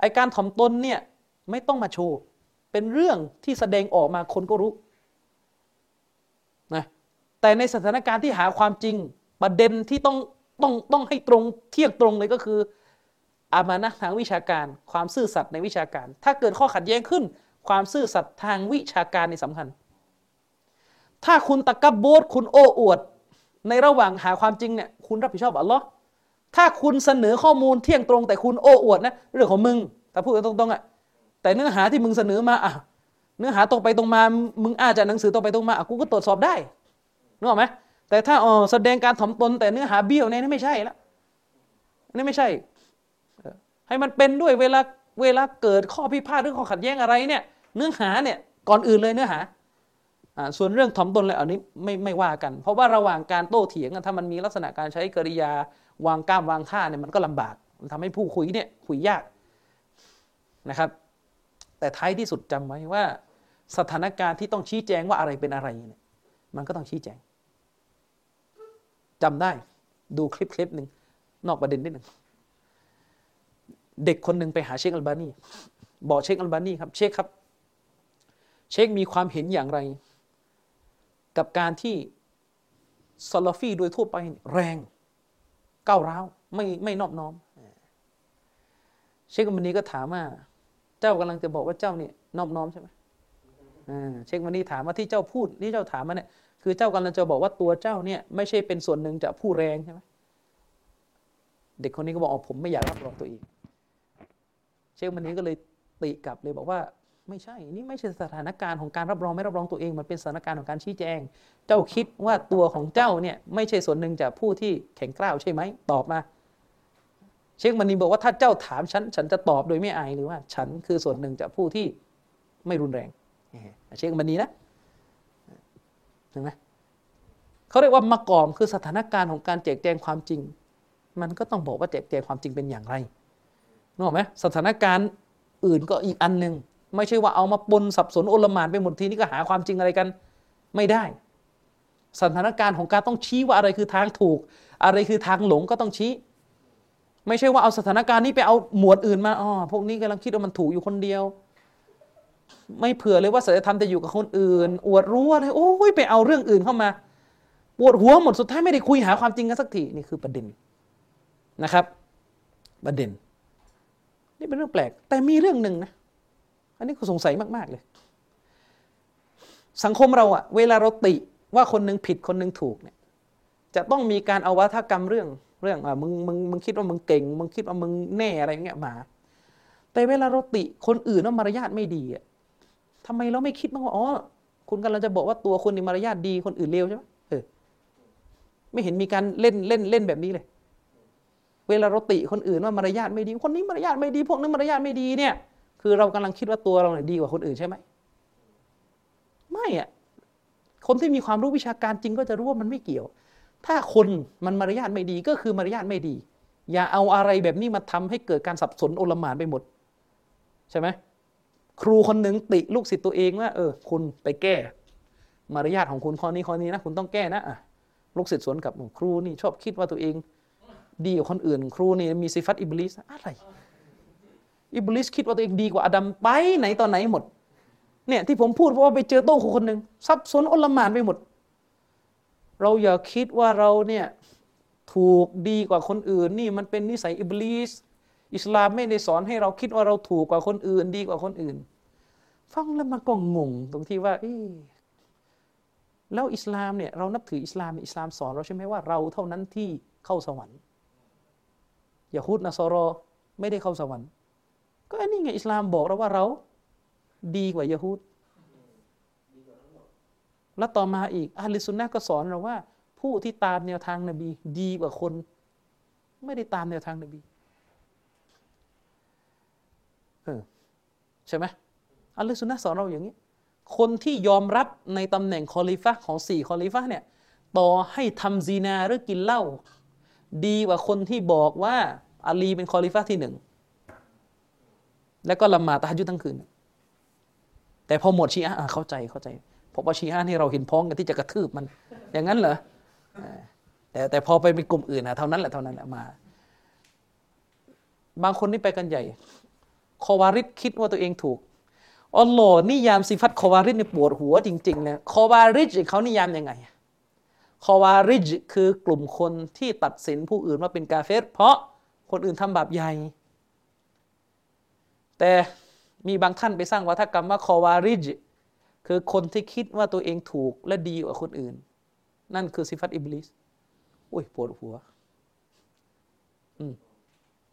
ไอการถ่อมตนเนี่ยไม่ต้องมาโชว์ เป็นเรื่องที่แสดงออกมาคนก็รู้นะแต่ในสถานการณ์ที่หาความจริงประเด็นที่ต้องต้องต้องให้ตรงเที่ยงตรงเลยก็คืออามานะทางวิชาการ ความซื่อสัตย์ในวิชาการ ถ้าเกิดข้อขัดแย้งขึ้น ความซื่อสัตย์ทางวิชาการในสำคัญ ถ้าคุณตะกับโบดคุณโอ้อวด ในระหว่างหาความจริงเนี่ยคุณรับผิดชอบอัลลอฮ์ ถ้าคุณเสนอข้อมูลเที่ยงตรง แต่คุณโอ้อวดนะเรื่องของมึงแต่พูดตรงๆอะแต่เนื้อหาที่มึงเสนอมาอะเนื้อหาตรงไปตรงมา มึงอาจจะหนังสือตรงไปตรงมาอะกูก็ตรวจสอบได้นึกออกไหมแต่ถ้าอ๋อแสดงการถ่อมตน แต่เนื้อหาเบี้ยวเนี่ยนี่ไม่ใช่ละนี่ไม่ใช่ ให้มันเป็นด้วยเวลาเวลาเกิดข้อพิพาทหรือข้อขัดแย้งอะไรเนี่ย เนื้อหาเนี่ยก่อนอื่นเลยเนื้อหาส่วนเรื่องถ่อมตนอะไรอันนี้ไม่ไม่ว่ากัน เพราะว่าระหว่างการโต้เถียงถ้ามันมีลักษณะการใช้กริยา วางกล้ามวางท่าเนี่ยมันก็ลำบากมันทำให้ผู้คุยเนี่ยคุยยากนะครับ แต่ท้ายที่สุดจำไว้ว่า สถานการณ์ที่ต้องชี้แจงว่าอะไรเป็นอะไรเนี่ยมันก็ต้องชี้แจงจำได้ดูคลิปคลิปหนึ่งนอกประเด็นนิดหนึ่งเด็กคนหนึ่งไปหาเชคอัลบานีบอกเชคอัลบานีครับเชคครับ เชคมีความเห็นอย่างไร กับการที่ซอลฟีโดยทั่วไปแรง ก้าวร้าวไม่ไม่นอบน้อม เชคอัลบานีก็ถามว่า เจ้ากำลังจะบอกว่าเจ้าเนี่ยนอบน้อมใช่ไหมเชคอัลบานีถามว่าที่เจ้าพูดที่เจ้าถามมาเนี่ยคือเจ้ากำลังจะบอกว่าตัวเจ้าเนี่ยไม่ใช่เป็นส่วนหนึ่งจากผู้แรงใช่ไหมเด็กคนนี้ก็บอกอ๋อผมไม่อยากรับรองตัวเอง เชคมันนี้ก็เลยติกลับเลยบอกว่า ไม่ใช่ นี่ไม่ใช่สถานการณ์ของการรับรองไม่รับรองตัวเอง มันเป็นสถานการณ์ของการชี้แจง เจ้าคิดว่าตัวของเจ้าเนี่ยไม่ใช่ส่วนหนึ่งจากผู้ที่แข็งกร้าวใช่ไหมตอบมา เชคมันนีบอกว่าถ้าเจ้าถามฉันฉันจะตอบโดยไม่อายหรือว่า ฉันคือส่วนหนึ่งจากผู้ที่ไม่รุนแรงเชคมันนีนะเห็นไหมเขาเรียกว่ามากอมคือสถานการณ์ของการแจกแจงความจริง มันก็ต้องบอกว่าแจกแจงความจริงเป็นอย่างไรนึกออกไหมสถานการณ์อื่นก็อีกอันหนึ่ง ไม่ใช่ว่าเอามาปนสับสนโอลมานไปหมดทีนี้ก็หาความจริงอะไรกันไม่ได้ สถานการณ์ของการต้องชี้ว่าอะไรคือทางถูก อะไรคือทางหลงก็ต้องชี้ ไม่ใช่ว่าเอาสถานการณ์นี้ไปเอาหมวดอื่นมาอ๋อพวกนี้กำลังคิดว่ามันถูกอยู่คนเดียว ไม่เผื่อเลยว่าศีลธรรมจะอยู่กับคนอื่น อวดรู้อะไรโอ้ยไปเอาเรื่องอื่นเข้ามาปวดหัวหมดสุดท้ายไม่ได้คุยหาความจริงกันสักทีนี่คือประเด็นนะครับ ประเด็น นี่เป็นเรื่องแปลก แต่มีเรื่องหนึ่งนะ อันนี้ก็สงสัยมาก ๆ เลย สังคมเราอะเวลาเราติว่าคนหนึ่งผิดคนหนึ่งถูกเนี่ยจะต้องมีการเอาวัฒกรรมเรื่องเรื่องอะมึงมึงมึงคิดว่ามึงเก่ง มึงคิดว่ามึงแน่อะไรเงี้ยมา แต่เวลาเราติคนอื่นว่ามารยาทไม่ดีอะทำไมเราไม่คิดบ้างว่าอ๋อคุณกำลังจะบอกว่าตัวคุณในมารยาทดีคนอื่นเลวใช่ไหมเออไม่เห็นมีการเล่นเล่นเล่นแบบนี้เลย เวลาเราติคนอื่นว่ามารยาทไม่ดี คนนี้มารยาทไม่ดี พวกนี้มารยาทไม่ดีเนี่ย คือเรากำลังคิดว่าตัวเราเนี่ยดีกว่าคนอื่นใช่ไหมไม่อะคนที่มีความรู้วิชาการจริงก็จะรู้ว่ามันไม่เกี่ยว ถ้าคนมันมารยาทไม่ดีก็คือมารยาทไม่ดี อย่าเอาอะไรแบบนี้มาทำให้เกิดการสับสนอลหม่านไปหมด ใช่ไหมครูคนหนึ่งติลูกศิษย์ตัวเองว่าเออ คุณไปแก้ มารยาทของคุณข้อนี้ข้อนี้นะคุณต้องแก้นะอะลูกศิษย์สวนกับครูนี่ชอบคิดว่าตัวเอง ดีกว่าคนอื่น ครูนี่มีสิฟัตอิบลิสอะไร อิบลิสคิดว่าตัวเองดีกว่าอดัมไปไหนตอนไหนหมดเนี่ยที่ผมพูดเพราะว่าไปเจอโต๊ะครูคนหนึ่งซับซ้อนอลมานไปหมด เราอย่าคิดว่าเราเนี่ยถูกดีกว่าคนอื่นนี่มันเป็นนิสัยอิบลิสอิสลามไม่ได้สอนให้เราคิดว่าเราถูกกว่าคนอื่น ดีกว่าคนอื่น ฟังแล้วมันก็งงตรงที่ว่าแล้วอิสลามเนี่ยเรานับถืออิสลามอิสลามสอนเราใช่ไหมว่าเราเท่านั้นที่เข้าสวรรค์อย่าพูดนะซอรอไม่ได้เข้าสวรรค์ ก็อันนี้ไงอิสลามบอกเราว่าเราดีกว่ายาฮูดแล้วต่อมาอีกأهل السنةก็สอนเราว่า ผู้ที่ตามแนวทางนบี ดีกว่าคน ไม่ได้ตามแนวทางนบีเออใช่ไหมأهل السنةสอนเราอย่างนี้ คนที่ยอมรับในตำแหน่งคอลิฟะของสี่คอลิฟะเนี่ยต่อให้ทำซีนาหรือกินเหล้าดีกว่าคนที่บอกว่าอาลีเป็นคอลิฟะที่หนึ่ง แล้วก็ละหมาดตะฮัจุดทั้งคืน แต่พอหมดชีอะเข้าใจเข้าใจเพราะว่าชีอะนี่เราเห็นพ้องกันที่จะกระทืบมัน อย่างนั้นเหรอแต่แต่พอไปเป็นกลุ่มอื่นนะเท่านั้นแหละเท่านั้นแหละมา บางคนนี่ไปกันใหญ่คอวาริดคิดว่าตัวเองถูกอัลลอฮ์นิยามสิฟัตคอวาริดนี่ปวดหัวจริงๆเลยคอวาริดเขานิยามยังไงคอวาริจคือกลุ่มคนที่ตัดสินผู้อื่นว่าเป็นกาเฟรเพราะคนอื่นทำบาปใหญ่ แต่มีบางท่านไปสร้างวัฒกรรมว่าคอวาริจคือคนที่คิดว่าตัวเองถูกและดีกว่าคนอื่น นั่นคือสิฟัตอิบลิสอุ้ยปวดหัว อืม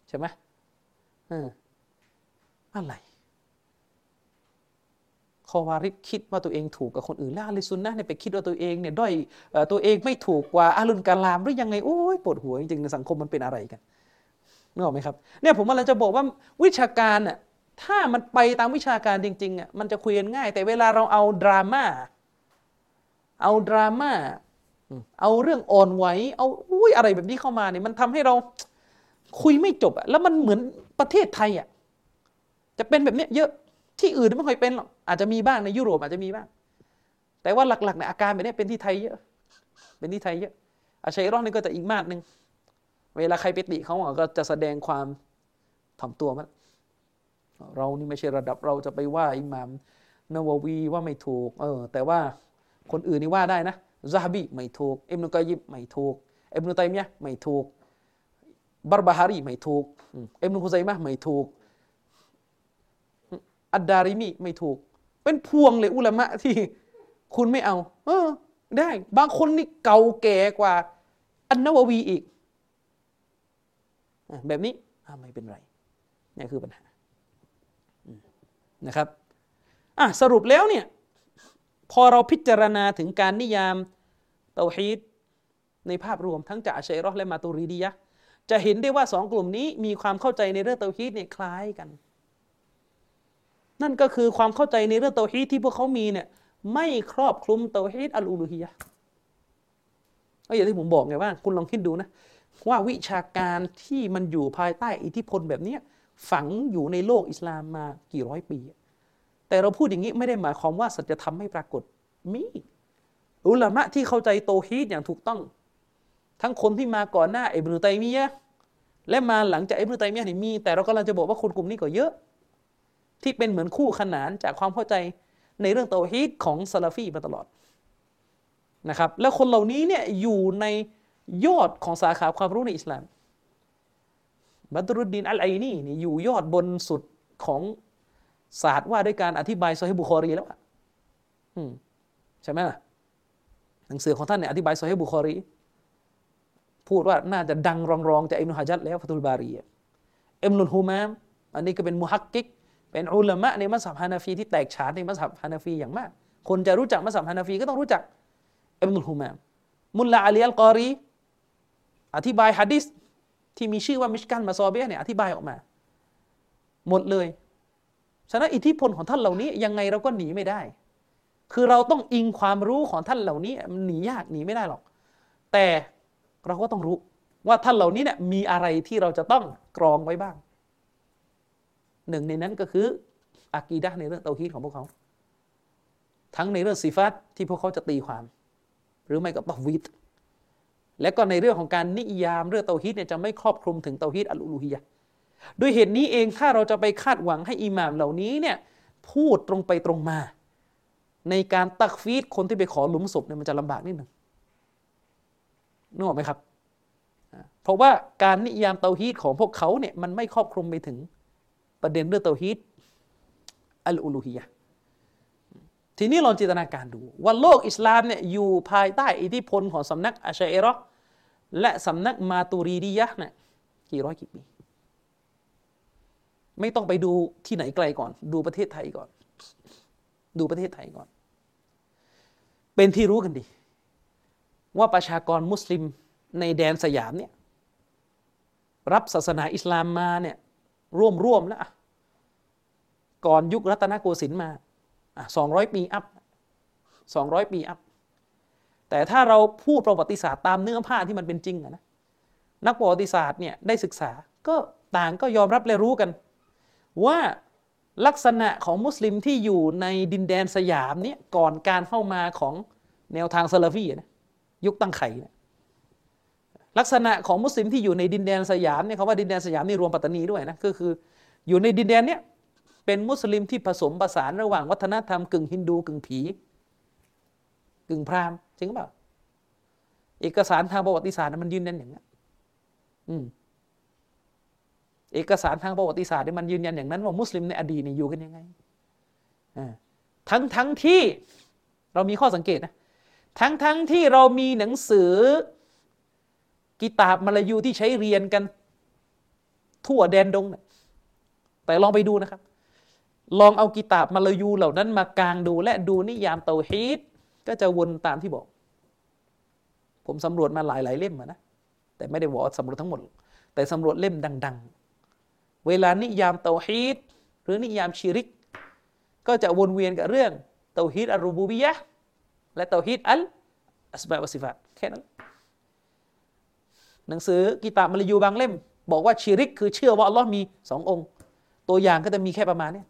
ใช่ไหมอืมอะไรคอวาริดคิดว่าตัวเองถูกกับคนอื่นแล้วอาลิซุนนะเนี่ยไปคิดว่าตัวเองเนี่ยด้อยตัวเองไม่ถูกกว่าอาลุนกาลามหรือยังไงโอ้ยปวดหัวจริงๆในสังคมมันเป็นอะไรกันนึกออกไหมครับเนี่ยผมกำลังจะบอกว่าวิชาการน่ะ ถ้ามันไปตามวิชาการจริงๆอะมันจะคุยกันง่าย แต่เวลาเราเอาดราม่าเอาดราม่าเอาเรื่องอ่อนไหวเอาอุ้ยอะไรแบบนี้เข้ามาเนี่ยมันทำให้เราคุยไม่จบอะแล้วมันเหมือนประเทศไทยอะจะเป็นแบบนี้เยอะที่อื่นไม่ค่อยเป็นหรอกอาจจะมีบ้างในยุโรปอาจจะมีบ้าง แต่ว่าหลักๆในอาการแบบนี้เป็นที่ไทยเยอะ เป็นที่ไทยเยอะอาชัยรอดนี่ก็จะอีกมากหนึ่งเวลาใครไปติเขาก็จะแสดงความถ่อมตัวมัน เรานี่ไม่ใช่ระดับเราจะไปว่าอิหมามนาววีว่าไม่ถูก เออ แต่ว่าคนอื่นนี่ว่าได้นะซาฮบีไม่ถูกอิมนุกายิบไม่ถูกอิมนุตัยมียะไม่ถูกบารบาฮารีไม่ถูกอิมนุฮุไซมะไม่ถูก อัดดาริมีไม่ถูก เป็นพวงเลยอุลามะที่คุณไม่เอา เออ ได้ บางคนนี่เก่าแก่กว่า อันนววีอีกแบบนี้ไม่เป็นไรนี่คือปัญหา นะครับอะสรุปแล้วเนี่ยพอเราพิจารณาถึงการนิยามเตาฮีดในภาพรวมทั้งจากชัยรอและมาตูรีดียะจะเห็นได้ว่าสองกลุ่มนี้มีความเข้าใจในเรื่องเตาฮีดเนี่ยคล้ายกัน นั่นก็คือความเข้าใจในเรื่องเตาฮีดที่พวกเขามีเนี่ยไม่ครอบคลุมเตาฮีดอัลอูลูฮียะก็อย่างที่ผมบอกไงว่า คุณลองคิดดูนะว่าวิชาการที่มันอยู่ภายใต้อิทธิพลแบบนี้ ฝังอยู่ในโลกอิสลามมากี่ร้อยปี แต่เราพูดอย่างนี้ไม่ได้หมายความว่าสัจธรรมไม่ปรากฏมีอุลามะที่เข้าใจโตฮีดอย่างถูกต้อง ทั้งคนที่มาก่อนหน้าอิบนุตัยมียะและมาหลังจากอิบนุตัยมียะนี่มี แต่เรากำลังจะบอกว่าคนกลุ่มนี้ก็เยอะ ที่เป็นเหมือนคู่ขนานจากความเข้าใจในเรื่องเตาฮีดของซาลาฟีมาตลอดนะครับ แล้วคนเหล่านี้เนี่ยอยู่ในยอดของสาขาความรู้ในอิสลาม บัตรุดดินอัลไอนี่นี่อยู่ยอดบนสุดของศาสตร์ว่าด้วยการอธิบายโซฮีบุคอรีแล้วอะใช่ไหมหนังสือของท่านเนี่ยอธิบายโซฮีบุคอรี พูดว่าน่าจะดังรองๆจากอิบนุฮะจัรแล้วฟัตุลบารีอิบนุฮุมามอันนี้ก็เป็นมุฮักกิก เป็นอุลามะในมัสฮับฮานาฟีที่แตกฉานในมัสฮับฮานาฟีอย่างมาก คนจะรู้จักมัสฮับฮานาฟีก็ต้องรู้จักอิบนุฮุมามมุลลาอาลีอัลกอรี อธิบายฮะดิษ ที่มีชื่อว่ามิชกาตมาซอเบียะเนี่ยอธิบายออกมา หมดเลย ฉะนั้นอิทธิพลของท่านเหล่านี้ยังไงเราก็หนีไม่ได้ คือเราต้องอิงความรู้ของท่านเหล่านี้มันหนียากหนีไม่ได้หรอก แต่เราก็ต้องรู้ว่าท่านเหล่านี้เนี่ยมีอะไรที่เราจะต้องกรองไว้บ้าง หนึ่งในนั้นก็คืออากีดะในเรื่องเตาฮีดของพวกเขา ทั้งในเรื่องสีฟัตที่พวกเขาจะตีความ หรือไม่ก็ตอวิด และก็ในเรื่องของการนิยามเรื่องเตาฮีดเนี่ยจะไม่ครอบคลุมถึงเตาฮีดอัลลูฮียะด้วยเหตุนี้เองถ้าเราจะไปคาดหวังให้อิหม่ามเหล่านี้เนี่ยพูดตรงไปตรงมา ในการตักฟีดคนที่ไปขอหลุมศพเนี่ยมันจะลำบากนิดหนึ่งนึกออกไหมครับ เพราะว่าการนิยามเตาฮีดของพวกเขาเนี่ยมันไม่ครอบคลุมไปถึงประเด็นเรื่องเตาฮีดอัลอูลูฮียะ ทีนี้ลองจินตนาการดู ว่าโลกอิสลามเนี่ยอยู่ภายใต้อิทธิพลของสำนักอัชัยรอและสำนักมาตูรีดียะเนี่ยกี่ร้อยกี่ปี ไม่ต้องไปดูที่ไหนไกลก่อน ดูประเทศไทยก่อน ดูประเทศไทยก่อน เป็นที่รู้กันดี ว่าประชากรมุสลิมในแดนสยามเนี่ยรับศาสนาอิสลามมาเนี่ยร่วมร่วมแล้วก่อนยุครัตนโกสินทร์มา สองร้อยปีอัพสองร้อยปีอัพแต่ถ้าเราพูดประวัติศาสตร์ตามเนื้อผ้าที่มันเป็นจริงนะนักประวัติศาสตร์เนี่ยได้ศึกษาก็ต่างก็ยอมรับและรู้กัน ว่าลักษณะของมุสลิมที่อยู่ในดินแดนสยามเนี่ยก่อนการเข้ามาของแนวทางซาลาฟีนะยุคตั้งไข่นะลักษณะของมุสลิมที่อยู่ในดินแดนสยามเนี่ยเขาว่าดินแดนสยามนี่รวมปัตตานีด้วยนะก็คืออยู่ในดินแดนเนี้ย เป็นมุสลิมที่ผสมผสานระหว่างวัฒนธรรมกึ่งฮินดูกึ่งผี กึ่งพราหมณ์จริงเปล่าเอกสารทางประวัติศาสตร์มันยืนยันอย่างนั้นอืมเอกสารทางประวัติศาสตร์มันยืนยันอย่างนั้น ว่ามุสลิมในอดีตนี่อยู่กันยังไงทั้งทั้งที่เรามีข้อสังเกตนะทั้งทั้งที่เรามีหนังสือ กิตาบมาลายูที่ใช้เรียนกันทั่วแดนดงนะแต่ลองไปดูนะครับ ลองเอากิตาบมาลายูเหล่านั้นมากางดูและดูนิยามเตาฮีดก็จะวนตามที่บอก ผมสำรวจมาหลายหลายเล่มนะ แต่ไม่ได้บอกสำรวจทั้งหมด แต่สำรวจเล่มดัง ๆ เวลานิยามเตาฮีดหรือนิยามชิริก ก็จะวนเวียนกับเรื่องเตาฮีดอัลรูบูบียะและเตาฮีดอัลอัสบะวสิฟัตแค่นั้น หนังสือกิตาบมาลายูบางเล่ม บอกว่าชิริก คือเชื่อว่าอัลลอฮ์มีสององค์ ตัวอย่างก็จะมีแค่ประมาณนี้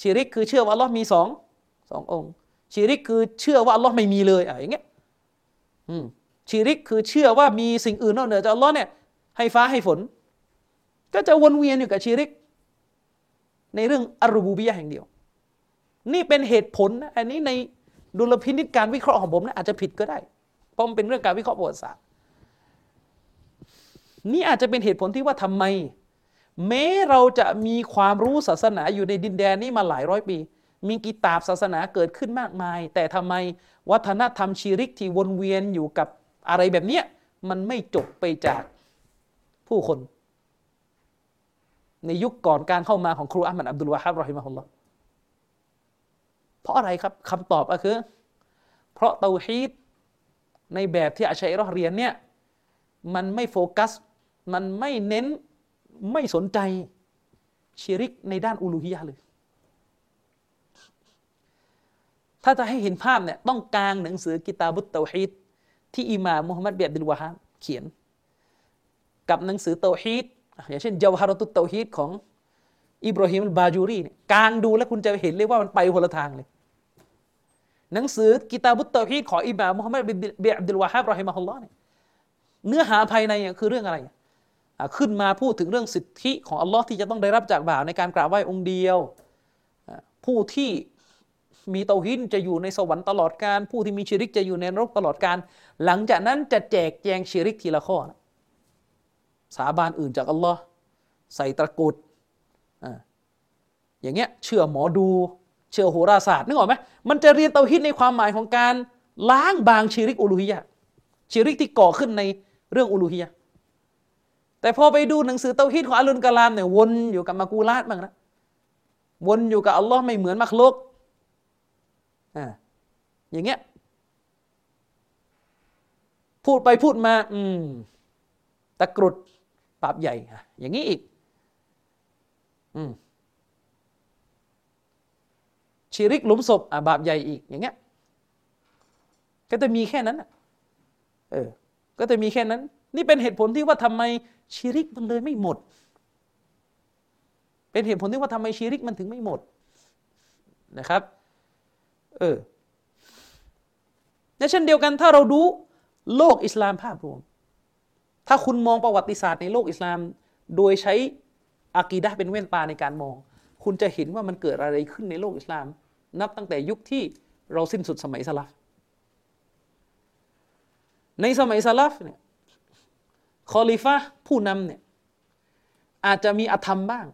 ชิริกคือเชื่อว่าอัลลอฮ์มีสองสององค์ ชิริกคือเชื่อว่าอัลลอฮ์ไม่มีเลยอะไรอย่างเงี้ยชิริกคือเชื่อว่ามีสิ่งอื่นนอกเหนือจากอัลลอฮ์เนี่ยให้ฟ้าให้ฝน ก็จะวนเวียนอยู่กับชิริก ในเรื่องอารูบูบียะแห่งเดียว นี่เป็นเหตุผลนะอันนี้ในดุลพินิจการวิเคราะห์ของผมนะอาจจะผิดก็ได้ เพราะมันเป็นเรื่องการวิเคราะห์ประวัติศาสตร์นี่อาจจะเป็นเหตุผลที่ว่าทำไม แม้เราจะมีความรู้ศาสนาอยู่ในดินแดนนี้มาหลายร้อยปี มีกีตาบศาสนาเกิดขึ้นมากมาย แต่ทำไมวัฒนธรรมชีริกที่วนเวียนอยู่กับอะไรแบบนี้มันไม่จบไปจากผู้คน ในยุคก่อนการเข้ามาของครูอัลมัดอับดุลวาฮับรอฮิมะฮุลลอฮ์เพราะอะไรครับคำตอบก็คือ เพราะเตาฮีดในแบบที่อาชัยรอเรียนเนี่ยมันไม่โฟกัส มันไม่เน้น ไม่สนใจชิริกในด้านอูลูฮิยะเลย ถ้าจะให้เห็นภาพเนี่ยต้องกางหนังสือกิตาบุตเตาฮีดที่อิมามมุฮัมมัดเบียดิลวาฮามเขียน กับหนังสือเตาฮีดอย่างเช่นเจาวฮารตุตเตาฮีดของอิบราฮิมบาจูรีเนี่ยกางดูแล้วคุณจะเห็นเลยว่ามันไปคนละทางเลย หนังสือกิตาบุตเตาฮีดของอิมามมุฮัมมัดเบียดิลวาฮามรอฮิมะฮุลลอฮ์เนี่ยเนื้อหาภายในคือเรื่องอะไร ขึ้นมาพูดถึงเรื่องสิทธิของอัลลอฮ์ที่จะต้องได้รับจากบ่าวในการกราบไหว้องค์เดียว ผู้ที่มีเตาหินจะอยู่ในสวรรค์ตลอดการ ผู้ที่มีชิริกจะอยู่ในนรกตลอดการ หลังจากนั้นจะแจกแจงชิริกทีละข้อ สาบานอื่นจากอัลลอฮ์ใส่ตะกุดอย่างเงี้ยเชื่อหมอดูเชื่อโหราศาสตร์นึกออกไหมมันจะเรียนเตาหินในความหมายของการล้างบางชิริกอุลุฮิยะชิริกที่ก่อขึ้นในเรื่องอุลูฮีย แต่พอไปดูหนังสือเตาฮิดของอัลลุนกะลามเนี่ยวนอยู่กับมากูลาดบ้างนะวนอยู่กับอัลลอฮ์ไม่เหมือนมักลุกอ่าอย่างเงี้ยพูดไปพูดมา อืม ตะกรุดปราบใหญ่อย่างนี้อีก อืมชีริกหลุมศพอ่าบาปใหญ่อีกอย่างเงี้ย ก็จะมีแค่นั้นอะเออ ก็จะมีแค่นั้น นี่เป็นเหตุผลที่ว่าทำไมชีริกมันเลยไม่หมด เป็นเหตุผลที่ว่าทำไมชีริกมันถึงไม่หมดนะครับเออและเช่นเดียวกันถ้าเราดูโลกอิสลามภาพรวม ถ้าคุณมองประวัติศาสตร์ในโลกอิสลาม โดยใช้อากีดะเป็นเว้นตาในการมอง คุณจะเห็นว่ามันเกิดอะไรขึ้นในโลกอิสลาม นับตั้งแต่ยุคที่เราสิ้นสุดสมัยสลับในสมัยซาลฟเนี่ย คอลิฟะผู้นำเนี่ยอาจจะมีอธรรมบ้าง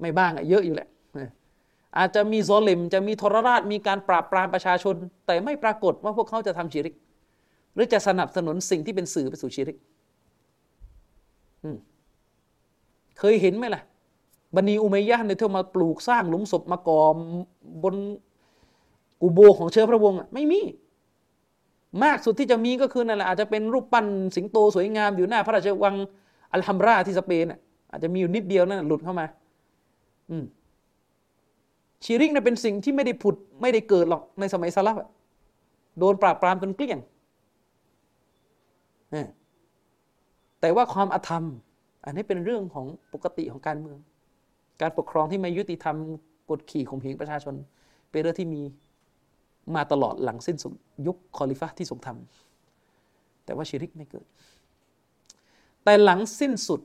ไม่บ้างอะเยอะอยู่แหละอาจจะมีโซลิมจะมีทรราชมีการปราบปรามประชาชน แต่ไม่ปรากฏว่าพวกเขาจะทำชีริก หรือจะสนับสนุนสิ่งที่เป็นสื่อไปสู่ชีริกเคยเห็นไหมล่ะบันีอุมัยยะในเที่ยวมาปลูกสร้างหลุมศพมากอมบนกูโบของเชื้อพระวงศ์อะไม่มี มากสุดที่จะมีก็คือนั่นแหละอาจจะเป็นรูปปั้นสิงโตสวยงามอยู่หน้า พระราชวังอัลฮัมราที่สเปนอาจจะมีอยู่นิดเดียวนั่นหลุดเข้ามา อืมชีริกเนี่ยเป็นสิ่งที่ไม่ได้ผุดไม่ได้เกิดหรอกในสมัยสลับโดนปราบปรามจนเกลี้ยงแต่ว่าความอธรรม อันนี้เป็นเรื่องของปกติของการเมือง การปกครองที่ไม่ยุติธรรมกดขี่ข่มเหงประชาชน เป็นเรื่องที่มี มาตลอดหลังสิ้นสุดยุคคอลิฟะที่ทรงทำแต่ว่าชิริกไม่เกิด แต่หลังสิ้นสุด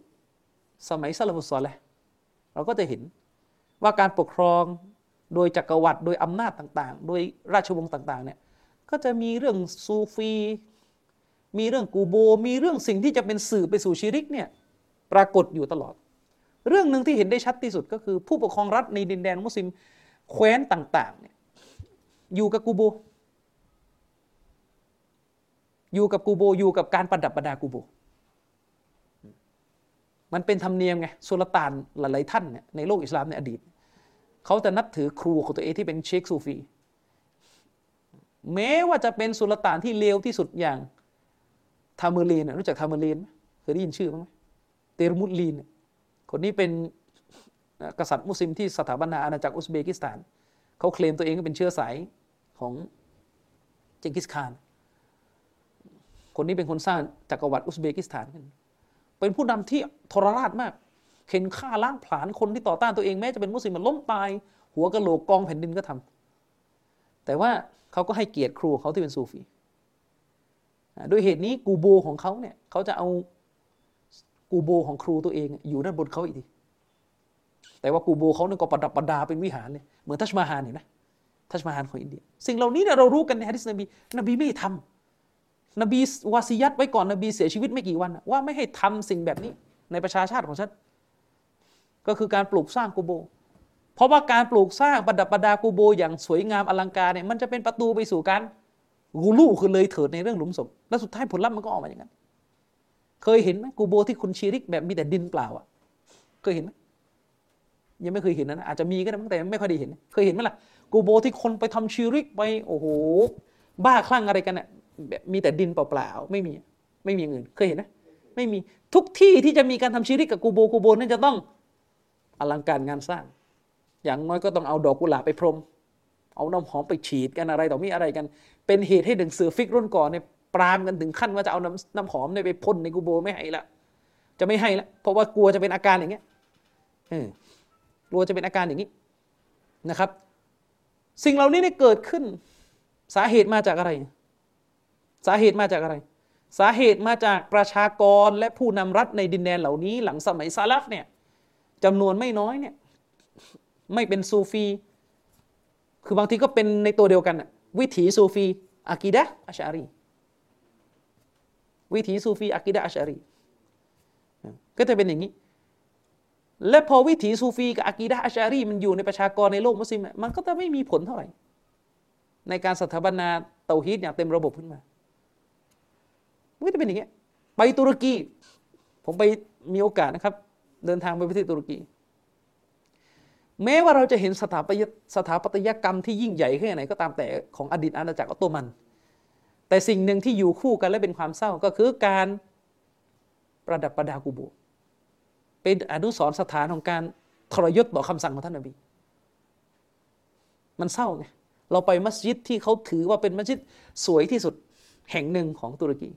สมัยซาลาฟุซอลเลยเราก็จะเห็นว่าการปกครองโดยจักรวรรดิโดยอำนาจต่างๆ โดยราชวงศ์ต่างๆเนี่ยก็จะมีเรื่องซูฟี มีเรื่องกูโบ มีเรื่องสิ่งที่จะเป็นสื่อไปสู่ชิริกเนี่ยปรากฏอยู่ตลอด เรื่องหนึ่งที่เห็นได้ชัดที่สุดก็คือ ผู้ปกครองรัฐในดินแดนมุสลิมแคว้นต่างๆเนี่ย อยู่กับกูโบ อยู่กับกูโบ อยู่กับการประดับประดากูโบ มันเป็นธรรมเนียมไงสุลต่านหลายๆท่านเนี่ยในโลกอิสลามในอดีต เขาจะนับถือครูของตัวเองที่เป็นเชคซูฟี แม้ว่าจะเป็นสุลต่านที่เลวที่สุดอย่างทามือลีนรู้จักทามือลีนไหมเคยได้ยินชื่อไหมเตรมุตลีนคนนี้เป็นกษัตริย์มุสลิมที่สถาปนาอาณาจักรอุซเบกิสถาน เขาเคลมตัวเองเป็นเชื้อสาย ของเจงกิสคาน คนนี้เป็นคนสร้างจักรวรรดิอุซเบกิสถานขึ้น เป็นผู้นำที่ทรราชมาก เข็นฆ่าล้างผลาญคนที่ต่อต้านตัวเองแม้จะเป็นมุสลิมมันล้มตาย หัวกะโหลกกองแผ่นดินก็ทำแต่ว่าเขาก็ให้เกียรติครูเขาที่เป็นซูฟีด้วยเหตุนี้กูโบของเขาเนี่ยเขาจะเอากูโบของครูตัวเองอยู่ด้านบนเขาอีกทีแต่ว่ากูโบเขาเนี่ยก็ประดับประดาเป็นวิหารเลยเหมือนทัชมาฮานเห็นไหม ทัชมาฮานของอินเดีย สิ่งเหล่านี้เนี่ยเรารู้กันในฮะดิษนบี นบีไม่ทำนบีวาซียัตไว้ก่อนนบีเสียชีวิตไม่กี่วัน ว่าไม่ให้ทำสิ่งแบบนี้ในประชาชาติของฉันก็คือการปลูกสร้างกูโบ เพราะว่าการปลูกสร้างประดับประดากูโบ อย่างสวยงามอลังการเนี่ยมันจะเป็นประตูไปสู่การกูลูคือเลยเถิดในเรื่องหลุมศพแล้วสุดท้ายผลลัพธ์มันก็ออกมาอย่างนั้น เคยเห็นไหมกูโบที่คุณชีริกแบบมีแต่ดินเปล่าอะ เคยเห็นไหมยังไม่เคยเห็นนะอาจจะมีก็ได้แต่ไม่ค่อยได้เห็น เคยเห็นไหมล่ะ กูโบที่คนไปทำชีริกไปโอ้โหบ้าคลั่งอะไรกันเนี่ยมีแต่ดินเปล่าๆไม่มีไม่มีอย่างอื่นเคยเห็นไหมไม่มีทุกที่ที่จะมีการทำชีริกกับกูโบกูโบนั่นจะต้องอลังการงานสร้าง อย่างน้อยก็ต้องเอาดอกกุหลาบไปพรม เอาน้ำหอมไปฉีดกันอะไรต่อมีอะไรกัน เป็นเหตุให้ดึงเสือฟิกรุ่นก่อนเนี่ยปรามกันถึงขั้นว่าจะเอาน้ำน้ำหอมเนี่ยไปพ่นในกูโบไม่ให้ละจะไม่ให้ละเพราะว่ากลัวจะเป็นอาการอย่างเงี้ยกลัวจะเป็นอาการอย่างนี้นะครับ สิ่งเหล่านี้ได้เกิดขึ้น สาเหตุมาจากอะไร สาเหตุมาจากอะไร สาเหตุมาจากประชากรและผู้นำรัฐในดินแดนเหล่านี้ หลังสมัยซาลฟเนี่ยจำนวนไม่น้อยเนี่ยไม่เป็นซูฟี คือบางทีก็เป็นในตัวเดียวกันวิถีซูฟีอากีดะอัชารี วิถีซูฟีอากีดะอัชารี ก็จะเป็นอย่างนี้ และพอวิถีซูฟีกับอากีดะอัชารีมันอยู่ในประชากรในโลกมุสลิมมันก็จะไม่มีผลเท่าไหร่ ในการสถาปนาเตาฮีดอย่างเต็มระบบขึ้นมามันก็จะเป็นอย่างเงี้ยไปตุรกี ผมไปมีโอกาสนะครับ เดินทางไปประเทศตุรกี แม้ว่าเราจะเห็นสถาปัตยสถาปัตยกรรมที่ยิ่งใหญ่แค่ไหนก็ตามแต่ของอดีตอาณาจักรออตโตมัน แต่สิ่งหนึ่งที่อยู่คู่กันและเป็นความเศร้าก็คือการประดับประดากูโบ เป็นอนุสรสถานของการทรยศต่อคำสั่งของท่านนบี มันเศร้าไง เราไปมัสยิดที่เขาถือว่าเป็นมัสยิดสวยที่สุดแห่งหนึ่งของตุรกี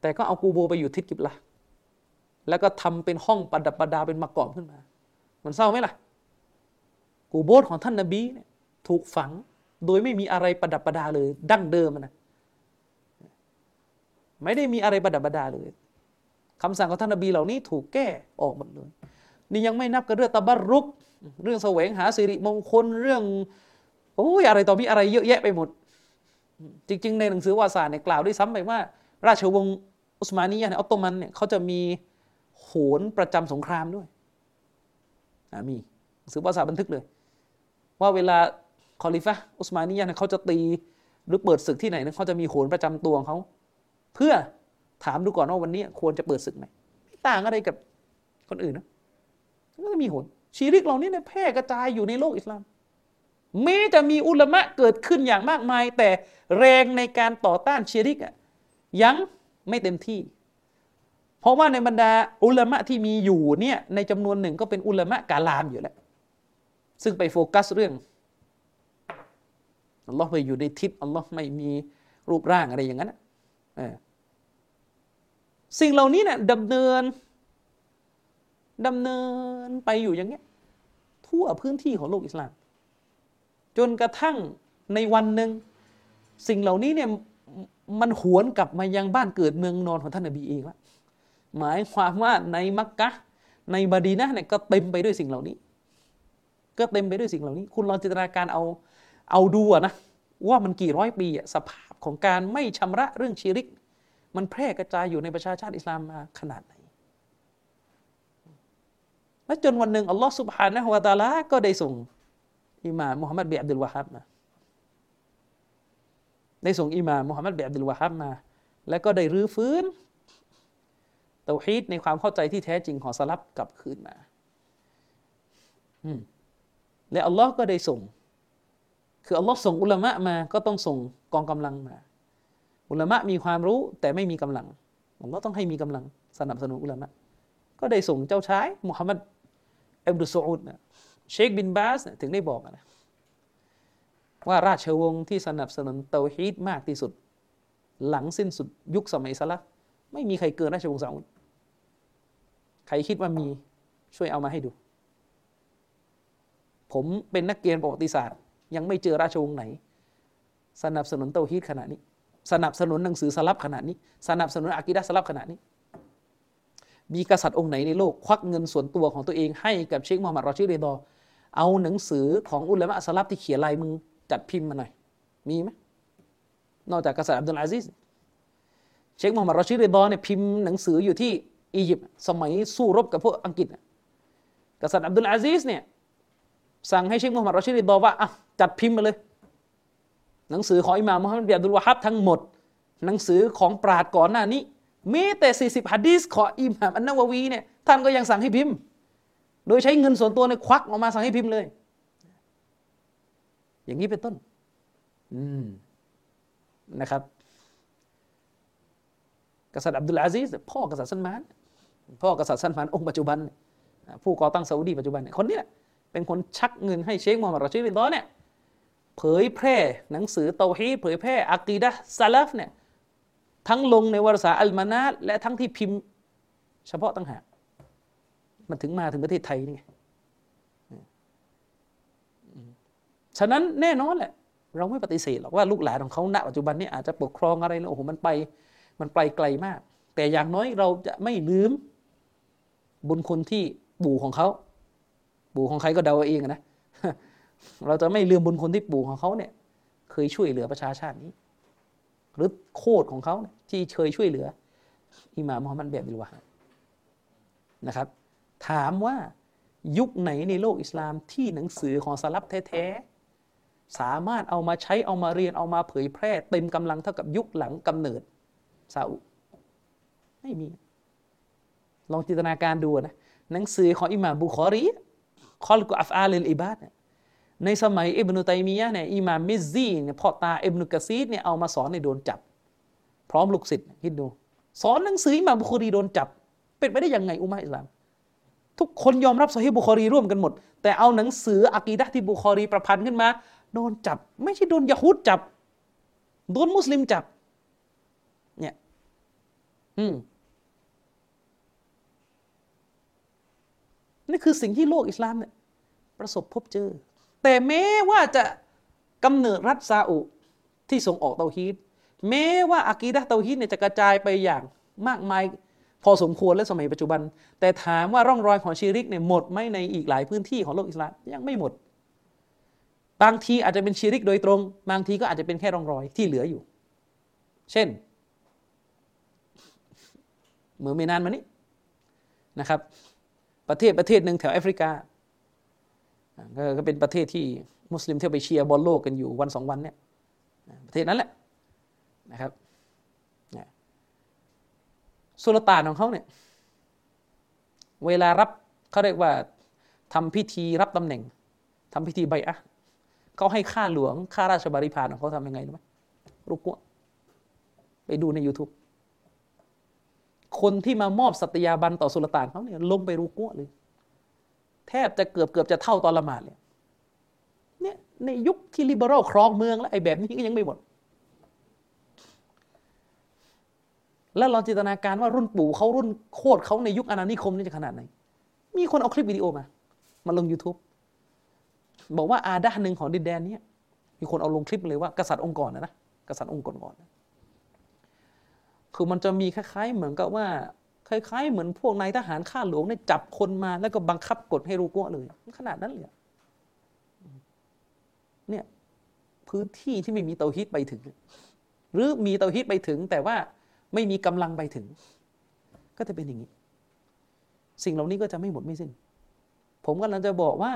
แต่ก็เอากูโบไปอยู่ทิศกิบละแล้วก็ทำเป็นห้องประดับประดาเป็นมากรอบขึ้นมา มันเศร้าไหมล่ะ กูโบของท่านนบีเนี่ยถูกฝังโดยไม่มีอะไรประดับประดาเลย ดั้งเดิมนะไม่ได้มีอะไรประดับประดาเลย คำสั่งของท่านนบีเหล่านี้ถูกแก้ออกหมดเลย นี่ยังไม่นับกับเรื่องตะบัรุก เรื่องแสวงหาสิริมงคลเรื่องโอ้ยอะไรต่อมีอะไรเยอะแยะไปหมด จริง ๆ ในหนังสือวาสาเนี่ยกล่าวด้วยซ้ำไปว่า ราชวงศ์อุสมานียะในออตโตมันเนี่ยเขาจะมีโหนประจำสงครามด้วยมีหนังสือวาสาบันทึกเลย ว่าเวลาคอลิฟะอุสมานียะเนี่ยเขาจะตีหรือเปิดศึกที่ไหนเนี่ยเขาจะมีโหนประจำตัวของเขาเพื่อ ถามดูก่อนว่าวันนี้ควรจะเปิดศึกไหมต่างอะไรกับคนอื่นนะก็จะมีผลชีริกเหล่านี้เนี่ยแพร่กระจายอยู่ในโลกอิสลามแม้จะมีอุลามะเกิดขึ้นอย่างมากมาย แต่แรงในการต่อต้านชีริกอะยังไม่เต็มที่ เพราะว่าในบรรดาอุลามะที่มีอยู่เนี่ยในจำนวนหนึ่งก็เป็นอุลามะกาลามอยู่แล้ว ซึ่งไปโฟกัสเรื่องอัลลอฮ์ไปอยู่ในทิศอัลลอฮ์ไม่มีรูปร่างอะไรอย่างนั้นอ่า สิ่งเหล่านี้เนี่ยดำเนินดำเนินไปอยู่อย่างเงี้ยทั่วพื้นที่ของโลกอิสลาม จนกระทั่งในวันหนึ่งสิ่งเหล่านี้เนี่ยมันหวนกลับมายังบ้านเกิดเมืองนอนของท่านนบีเองละหมายความว่าในมักกะในบาดีนะเนี่ยก็เต็มไปด้วยสิ่งเหล่านี้ ก็เต็มไปด้วยสิ่งเหล่านี้ คุณลองจินตนาการเอาเอาดูนะว่ามันกี่ร้อยปีสภาพของการไม่ชำระเรื่องชีริก มันแพร่กระจายอยู่ในประชาชาติอิสลามมาขนาดไหน และจนวันหนึ่งอัลลอฮ์สุบฮานะฮุวาตาลาก็ได้ส่งอิมามมุฮัมมัดเบียบดุลวาฮับมาได้ส่งอิมามมุฮัมมัดเบียบดุลวาฮับมา แล้วก็ได้รื้อฟื้นเตาฮีดในความเข้าใจที่แท้จริงของสลับกลับคืนมาและอัลลอฮ์ก็ได้ส่ง คืออัลลอฮ์ส่งอุลามะมา ก็ต้องส่งกองกำลังมา อุลามะมีความรู้แต่ไม่มีกำลังอัลลอฮ์ต้องให้มีกำลังสนับสนุนอุลามะ ก็ได้ส่งเจ้าชายมุฮัมมัดอับดุลสูดนะเชคบินบาสถึงได้บอกนะว่าราชวงศ์ที่สนับสนุนเตาฮีดมากที่สุด หลังสิ้นสุดยุคสมัยสลับไม่มีใครเกินราชวงศ์ซาอุดใครคิดว่ามีช่วยเอามาให้ดู ผมเป็นนักเรียนประวัติศาสตร์ ยังไม่เจอราชวงศ์ไหน สนับสนุนเตาฮีดขนาดนี้ สนับสนุนหนังสือสลับขนาดนี้ สนับสนุนอากิดะสลับขนาดนี้ มีกษัตริย์องค์ไหนในโลก ควักเงินส่วนตัวของตัวเองให้กับเชคมูฮัมหมัดรอชิรีดอ เอาหนังสือของอุลามะสลับที่เขียนลายมือจัดพิมพ์มาหน่อย มีไหมนอกจากกษัตริย์อับดุลอาซิสเชคมูฮัมหมัดรอชีดริดอเนี่ยพิมพ์หนังสืออยู่ที่อียิปต์สมัยสู้รบกับพวกอังกฤษกษัตริย์อับดุลอาซิสเนี่ยสั่งให้เชคมูฮัมหมัดรอชีดริดอว่าอะจัดพิมพ์มาเลย หนังสือของอิหม่ามมุฮัมมัดบินอับดุลวะฮับทั้งหมด หนังสือของปราชญ์ก่อนหน้านี้มีแต่ 40ฮะดีสของอิหม่ามอันนาววีเนี่ยท่านก็ยังสั่งให้พิมพ์ โดยใช้เงินส่วนตัวในควักออกมาสั่งให้พิมพ์เลย อย่างนี้เป็นต้นอืมนะครับ กษัตริย์อับดุลอาซิสพ่อกษัตริย์ซันมานพ่อกษัตริย์ซันมานองค์ปัจจุบัน ผู้ก่อตั้งซาอุดีปัจจุบันคนนี้เป็นคนชักเงินให้เชคมูฮัมหมัดรอชิดินดอเนี่ย เผยแพร่หนังสือเตาฮีเผยแพร่อักีดะซาลฟเนี่ยทั้งลงในวารสารอัลมานาและทั้งที่พิมพ์เฉพาะตั้งหากมันถึงมาถึงประเทศไทยนี่ฉะนั้นแน่นอนแหละ เราไม่ปฏิเสธหรอกว่าลูกหลานของเขาณปัจจุบันนี้อาจจะปกครองอะไรแล้วโอ้โหมันไปมันไปไกลมาก แต่อย่างน้อยเราจะไม่ลืมบุญคุณที่ปู่ของเขาปู่ของใครก็เดาเองนะ เราจะไม่ลืมบุญคุณที่ปู่ของเขาเนี่ยเคยช่วยเหลือประชาชาตินี้ หรือโคดของเขาที่เคยช่วยเหลืออิหม่ามมฮัมมัดเบียบิลวานะครับ ถามว่ายุคไหนในโลกอิสลามที่หนังสือของสลัฟแท้ๆสามารถเอามาใช้เอามาเรียนเอามาเผยแพร่เต็มกำลังเท่ากับยุคหลังกำเนิดซาอุไม่มี ลองจินตนาการดูนะหนังสือของอิหม่ามบุคอรีคอลกุอัฟอาลิลอิบาดเนี่ย ในสมัยอิบนุตัยมียะเนี่ยอิมามมิซซีเนี่ยพ่อตาอิบนุกะซีดเนี่ยเอามาสอนในโดนจับ พร้อมลูกศิษย์คิดดู สอนหนังสืออิมามบุคอรีโดนจับ เป็นไปได้ยังไงอุมาอิสลาม ทุกคนยอมรับซอฮีบุคอรีร่วมกันหมด แต่เอาหนังสืออะกีดะที่บุคอรีประพันธ์ขึ้นมา โดนจับ ไม่ใช่โดนยะฮูดจับ โดนมุสลิมจับ เนี่ย อืมนี่คือสิ่งที่โลกอิสลามเนี่ยประสบพบเจอ แต่แม้ว่าจะกำเนิดรัฐซาอุที่ส่งออกเตาฮีดแม้ว่าอากีดะเตาฮีดเนี่ยจะกระจายไปอย่างมากมายพอสมควรและสมัยปัจจุบัน แต่ถามว่าร่องรอยของชีริกเนี่ยหมดไหมในอีกหลายพื้นที่ของโลกอิสลามยังไม่หมด บางทีอาจจะเป็นชีริกโดยตรง บางทีก็อาจจะเป็นแค่ร่องรอยที่เหลืออยู่ เช่นเมื่อไม่นานมานี้นะครับ ประเทศประเทศหนึ่งแถวแอฟริกา ก็เป็นประเทศที่มุสลิมเที่ยวไปเชียร์บอลโลกกันอยู่วันสองวันเนี่ยประเทศนั้นแหละนะครับสุลต่านของเขาเนี่ยเวลารับเขาเรียกว่าทำพิธีรับตำแหน่งทำพิธีใบอะเขาให้ค่าหลวงค่าราชบริพารของเขาทำยังไงรู้ไหมรุกัวไปดูใน YouTube คนที่มามอบสัตยาบันต่อสุลต่านเขาเนี่ยลงไปรุกัวเลย แทบจะเกือบเกือบจะเท่าตอนละหมาดเลยเนี่ยในยุคที่ลิเบอรัลครองเมืองแล้วไอ้แบบนี้ก็ยังไม่หมด แล้วลองจินตนาการว่ารุ่นปู่เขารุ่นโคตรเขาในยุคอาณานิคมนี่จะขนาดไหน มีคนเอาคลิปวิดีโอมา มาลง YouTube บอกว่าอาดาหนึ่งของดินแดนนี้มีคนเอาลงคลิปเลยว่ากษัตริย์องค์กรนะนะกษัตริย์องค์กรก่อนคือมันจะมีคล้ายๆเหมือนกับว่า คล้ายๆเหมือนพวกนายทหารข้าหลวงเนี่ยจับคนมาแล้วก็บังคับกดให้รู้กัวเลยขนาดนั้นเลยเนี่ยพื้นที่ที่ไม่มีเตาฮิตไปถึง หรือมีเตาฮิตไปถึง แต่ว่าไม่มีกำลังไปถึง ก็จะเป็นอย่างนี้ สิ่งเหล่านี้ก็จะไม่หมดไม่สิ้น ผมกำลังจะบอกว่า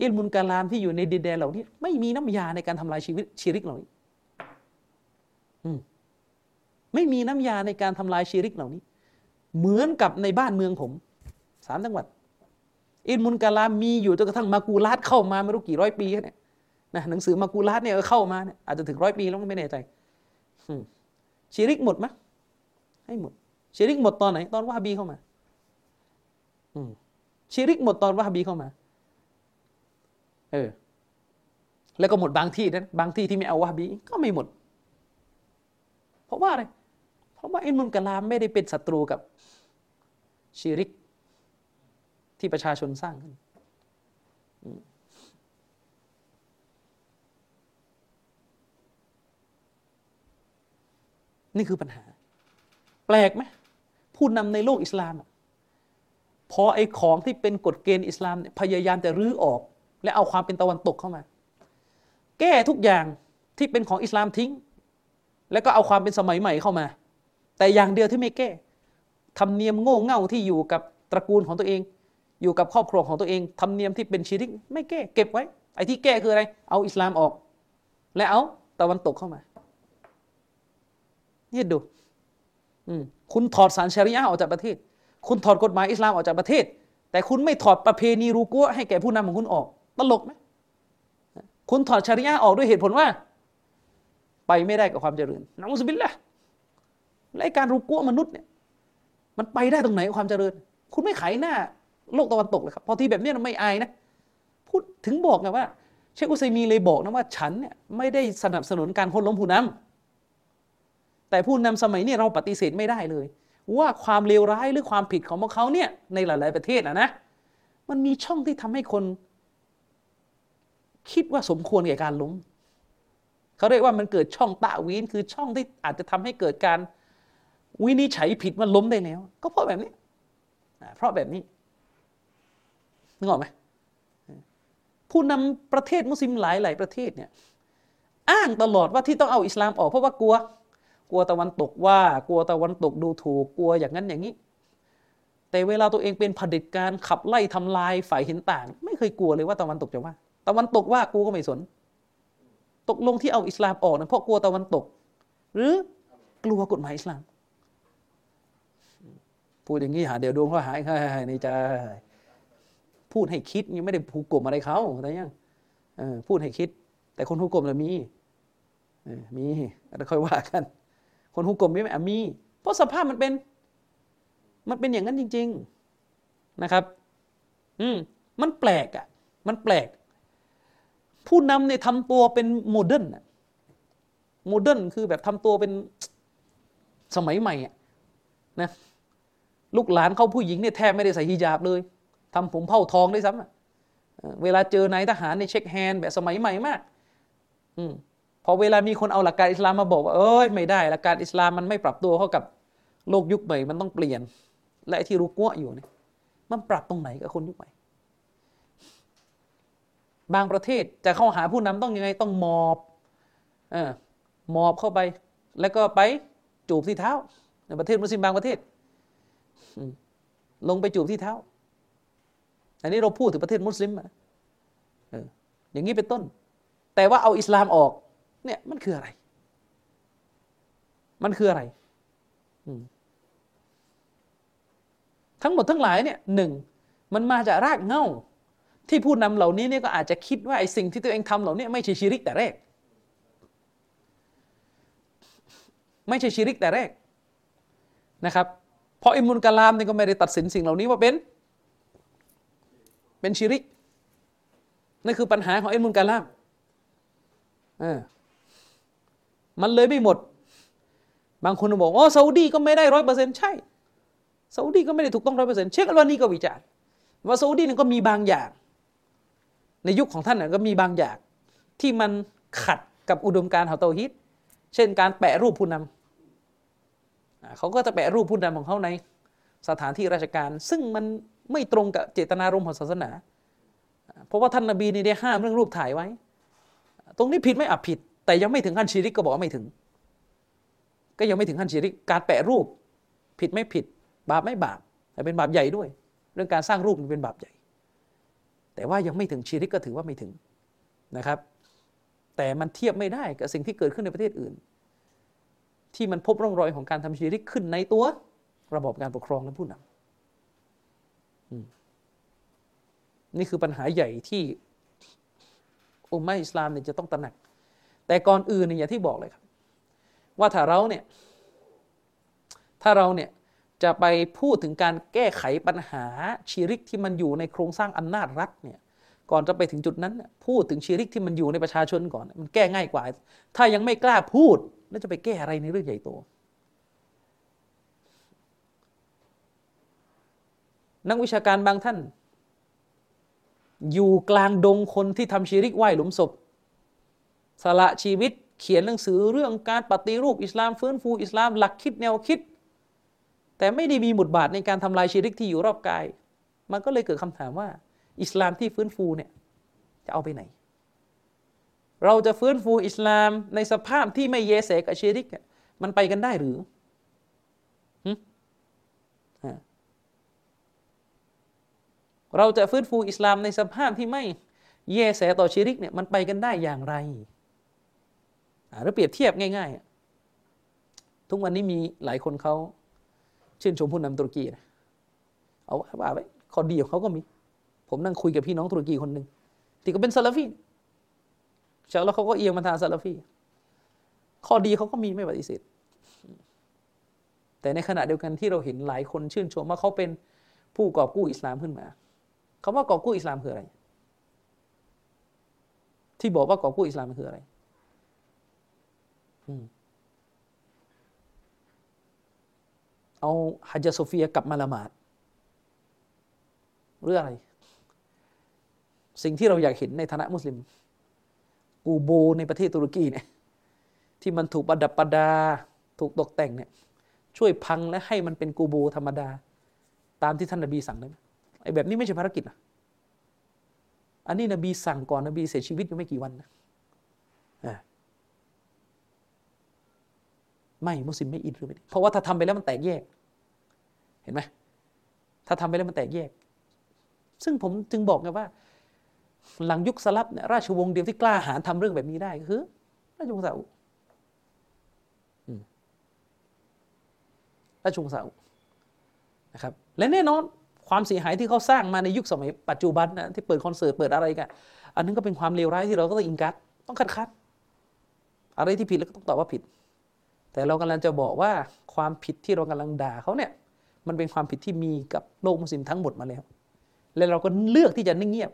อิลมุนกาลามที่อยู่ในดินแดนเหล่านี้ ไม่มีน้ำยาในการทำลายชีวิตชีริกเหล่านี้ ไม่มีน้ำยาในการทำลายชีริกเหล่านี้ เหมือนกับในบ้านเมืองผมสามจังหวัด อินมุนกาลามมีอยู่จนกระทั่งมากูลาดเข้ามาไม่รู้กี่ร้อยปีเนี่ยนะหนังสือมากูลาดเนี่ยเข้ามาเนี่ยอาจจะถึงร้อยปีแล้วไม่แน่ใจชีริกหมดไหมให้หมดชีริกหมดตอนไหน ตอนวาฮบีเข้ามาชีริกหมดตอนวาฮบีเข้ามา เออ แล้วก็หมดบางที่นั้นบางที่ที่ไม่เอาวาฮบีก็ไม่หมด เพราะว่าอะไร ราะว่าอินมุนกะลามไม่ได้เป็นศัตรูกับชีริกที่ประชาชนสร้างขึ้นนี่คือปัญหา แปลกไหมผู้นำในโลกอิสลามพอไอ้ของที่เป็นกฎเกณฑ์อิสลามพยายามจะรื้อออก และเอาความเป็นตะวันตกเข้ามา แก้ทุกอย่างที่เป็นของอิสลามทิ้ง แล้วก็เอาความเป็นสมัยใหม่เข้ามา แต่อย่างเดียวที่ไม่แก้ทำเนียมโง่เง่าที่อยู่กับตระกูลของตัวเอง อยู่กับครอบครัวของตัวเองทำเนียมที่เป็นชีริกไม่แก้เก็บไว้ไอ้ที่แก้คืออะไร เอาอิสลามออก และเอาตะวันตกเข้ามานี่ดูคุณถอดสารชริยะออกจากประเทศ คุณถอดกฎหมายอิสลามออกจากประเทศ แต่คุณไม่ถอดประเพณีรูกัวให้แก่ผู้นำของคุณออก ตลกไหมคุณถอดชริยะออกด้วยเหตุผลว่า ไปไม่ได้กับความเจริญนะมุสบิลละ และการรูกัวมนุษย์เนี่ยมันไปได้ตรงไหนความเจริญ คุณไม่ไขหน้าโลกตะวันตกเลยครับพอทีแบบนี้มันไม่อายนะพูดถึงบอกไงว่า เชคอุซัยมีเลยบอกนะว่าฉันเนี่ยไม่ได้สนับสนุนการคนล้มผู้นำแต่ผู้นำสมัยนี้เราปฏิเสธไม่ได้เลย ว่าความเลวร้ายหรือความผิดของพวกเขาเนี่ยในหลาย ๆ ประเทศนะนะมันมีช่องที่ทำให้คน คิดว่าสมควรแก่การล้มเขาเรียกว่ามันเกิดช่องตะวีนคือช่องที่อาจจะทำให้เกิดการ วินิจฉัยผิดว่าล้มได้แล้ว ก็เพราะแบบนี้ เพราะแบบนี้นึกออกไหมผู้นำประเทศมุสลิมหลายหลายประเทศเนี่ยอ้างตลอดว่าที่ต้องเอาอิสลามออกเพราะว่ากลัว กลัวตะวันตกว่ากลัวตะวันตกดูถูกกลัวอย่างนั้นอย่างนี้ แต่เวลาตัวเองเป็นผด็จการขับไล่ทำลายฝ่ายเห็นต่าง ไม่เคยกลัวเลยว่าตะวันตกจะว่า ตะวันตกว่ากูก็ไม่สน ตกลงที่เอาอิสลามออกนะเพราะกลัวตะวันตก หรือกลัวกฎหมายอิสลาม พูดอย่างนี้หาเดี๋ยวดวงเขาหายนี่จะพูดให้คิดยังไม่ได้ผูกกลมอะไรเขาแต่ยังพูดให้คิด แต่คนฮุก่มเรามีมีแล้วค่อยว่ากัน คนฮุก่มไม่มี เพราะสภาพมันเป็น มันเป็นอย่างนั้นจริง ๆนะครับ อืมมันแปลกอะ่ะ มันแปลก ผู้นำเนี่ยทำตัวเป็น modern modern คือแบบทำตัวเป็นสมัยใหม่อะนะ ลูกหลานเขาผู้หญิงเนี่ยแทบไม่ได้ใส่ฮิญาบเลยทำผมเผ้าทองได้ซ้ำเวลาเจอนายทหารในเช็คแฮนด์แบบสมัยใหม่มากอืพอเวลามีคนเอาหลักการอิสลามมาบอกว่าเอ้ยไม่ได้หลักการอิสลามมันไม่ปรับตัวเข้ากับโลกยุคใหม่มันต้องเปลี่ยน และที่รู้กั้วอยู่เนี่ยมันปรับตรงไหนกับคนยุคใหม่ บางประเทศจะเข้าหาผู้นำต้องยังไงต้องมอบออมอบเข้าไป แล้วก็ไปจูบที่เท้าในประเทศมุสลิมบางประเทศ ลงไปจูบที่เท้า อันนี้เราพูดถึงประเทศมุสลิมอะอย่างนี้เป็นต้น แต่ว่าเอาอิสลามออก เนี่ยมันคืออะไร มันคืออะไร ทั้งหมดทั้งหลายเนี่ยหนึ่งมันมาจากรากเง้าที่ผู้นำเหล่านี้เนี่ยก็อาจจะคิดว่าไอ้สิ่งที่ตัวเองทำเหล่านี้ไม่ใช่ชิริกแต่แรก ไม่ใช่ชิริกแต่แรกนะครับ เพราะอิมุนกะลามเนี่ยก็ไม่ได้ตัดสินสิ่งเหล่านี้ว่าเป็นเป็นชิริกนั่นคือปัญหาของอิมุนกะลามอ่ามันเลยไม่หมด บางคนบอกอ๋อซาอุดีก็ไม่ได้ร้อยเปอร์เซ็นต์ใช่ซาอุดีก็ไม่ได้ถูกต้องร้อยเปอร์เซ็นต์เชคอัลวานีก็วิจารณ์ว่าซาอุดีนี่ก็มีบางอย่าง ในยุคของท่านก็มีบางอย่าง ที่มันขัดกับอุดมการณ์ของเตาฮิต เช่นการแปะรูปผู้นำ เขาก็จะแปะรูปผู้นำของเขาในสถานที่ราชการ ซึ่งมันไม่ตรงกับเจตนารมณ์ของศาสนา เพราะว่าท่านนบีนี่ได้ห้ามเรื่องรูปถ่ายไว้ ตรงนี้ผิดไม่อับผิด แต่ยังไม่ถึงขั้นชีริกก็บอกว่าไม่ถึง ก็ยังไม่ถึงขั้นชีริกการแปะรูปผิดไม่ผิด บาปไม่บาปแต่เป็นบาปใหญ่ด้วย เรื่องการสร้างรูปเป็นบาปใหญ่ แต่ว่ายังไม่ถึงชีริกก็ถือว่าไม่ถึงนะครับ แต่มันเทียบไม่ได้กับสิ่งที่เกิดขึ้นในประเทศอื่น ที่มันพบร่องรอยของการทำชีริกขึ้นในตัว ระบบการปกครองและผู้นำนี่คือปัญหาใหญ่ที่อุมมะอิสลามเนี่ยจะต้องตระหนัก แต่ก่อนอื่นเนี่ยอย่างที่บอกเลยครับ ว่าถ้าเราเนี่ยถ้าเราเนี่ยจะไปพูดถึงการแก้ไขปัญหาชีริกที่มันอยู่ในโครงสร้างอำนาจรัฐเนี่ยก่อนจะไปถึงจุดนั้น พูดถึงชีริกที่มันอยู่ในประชาชนก่อน มันแก้ง่ายกว่า ถ้ายังไม่กล้าพูด แล้วจะไปแก้อะไรในเรื่องใหญ่โต นักวิชาการบางท่าน อยู่กลางดงคนที่ทำชีริกไหว้หลุมศพ สละชีวิตเขียนหนังสือเรื่องการปฏิรูปอิสลามฟื้นฟูอิสลามหลักคิดแนวคิด แต่ไม่ได้มีบทบาทในการทำลายชีริกที่อยู่รอบกาย มันก็เลยเกิดคำถามว่า อิสลามที่ฟื้นฟูเนี่ยจะเอาไปไหน เราจะฟื้นฟูอิสลามในสภาพที่ไม่เยเสกับชีริก มันไปกันได้หรือเราจะฟื้นฟูอิสลามในสภาพที่ไม่เยแสต่อชิริกเนี่ยมันไปกันได้อย่างไรหรือเปรียบเทียบง่าย ๆ ทุกวันนี้มีหลายคนเขาชื่นชมผู้นำตุรกีนะเอาว่าไว้ข้อดีของเขาก็มี ผมนั่งคุยกับพี่น้องตุรกีคนหนึ่งที่ก็เป็นซาลาฟี ช้าแล้วเขาก็เอียงมาทางซาลาฟีข้อดีเขาก็มีไม่ปฏิเสธแต่ในขณะเดียวกันที่เราเห็นหลายคนชื่นชมว่าเขาเป็นผู้กอบกู้อิสลามขึ้นมาคำว่ากอบกู้อิสลามคืออะไร ที่บอกว่ากอบกู้อิสลามคืออะไรเอาฮัจญ์โซฟียกลับมาละหมาดเรื่องอะไร สิ่งที่เราอยากเห็นในฐานะมุสลิม กูโบในประเทศตุรกีเนี่ยที่มันถูกประดับประดา ถูกตกแต่งเนี่ยช่วยพังและให้มันเป็นกูโบธรรมดา ตามที่ท่านนบีสั่งได้ไหมไอ้แบบนี้ไม่ใช่ภารกิจนะอันนี้นบีสั่งก่อนนบีเสียชีวิตยังไม่กี่วันนะไม่มุสลิมไม่อินหรือไม่เพราะว่าถ้าทำไปแล้วมันแตกแยก เห็นไหมถ้าทำไปแล้วมันแตกแยก ซึ่งผมจึงบอกไงว่า หลังยุคสลับเนี่ยราชวงศ์เดียวที่กล้าหาญทำเรื่องแบบนี้ได้คือราชวงศ์ซาอุราชวงศ์ซาอุนะครับและแน่นอนความเสียหายที่เขาสร้างมาในยุคสมัยปัจจุบันนะที่เปิดคอนเสิร์ตเปิดอะไรกัน อันนั้นก็เป็นความเลวร้ายที่เราก็ต้องอินกัดต้องคัดคัดอะไรที่ผิดแล้วก็ต้องตอบว่าผิด แต่เรากำลังจะบอกว่าความผิดที่เรากำลังด่าเขาเนี่ย มันเป็นความผิดที่มีกับโลกมุสลิมทั้งหมดมาแล้ว และเราก็เลือกที่จะนิ่งเงียบ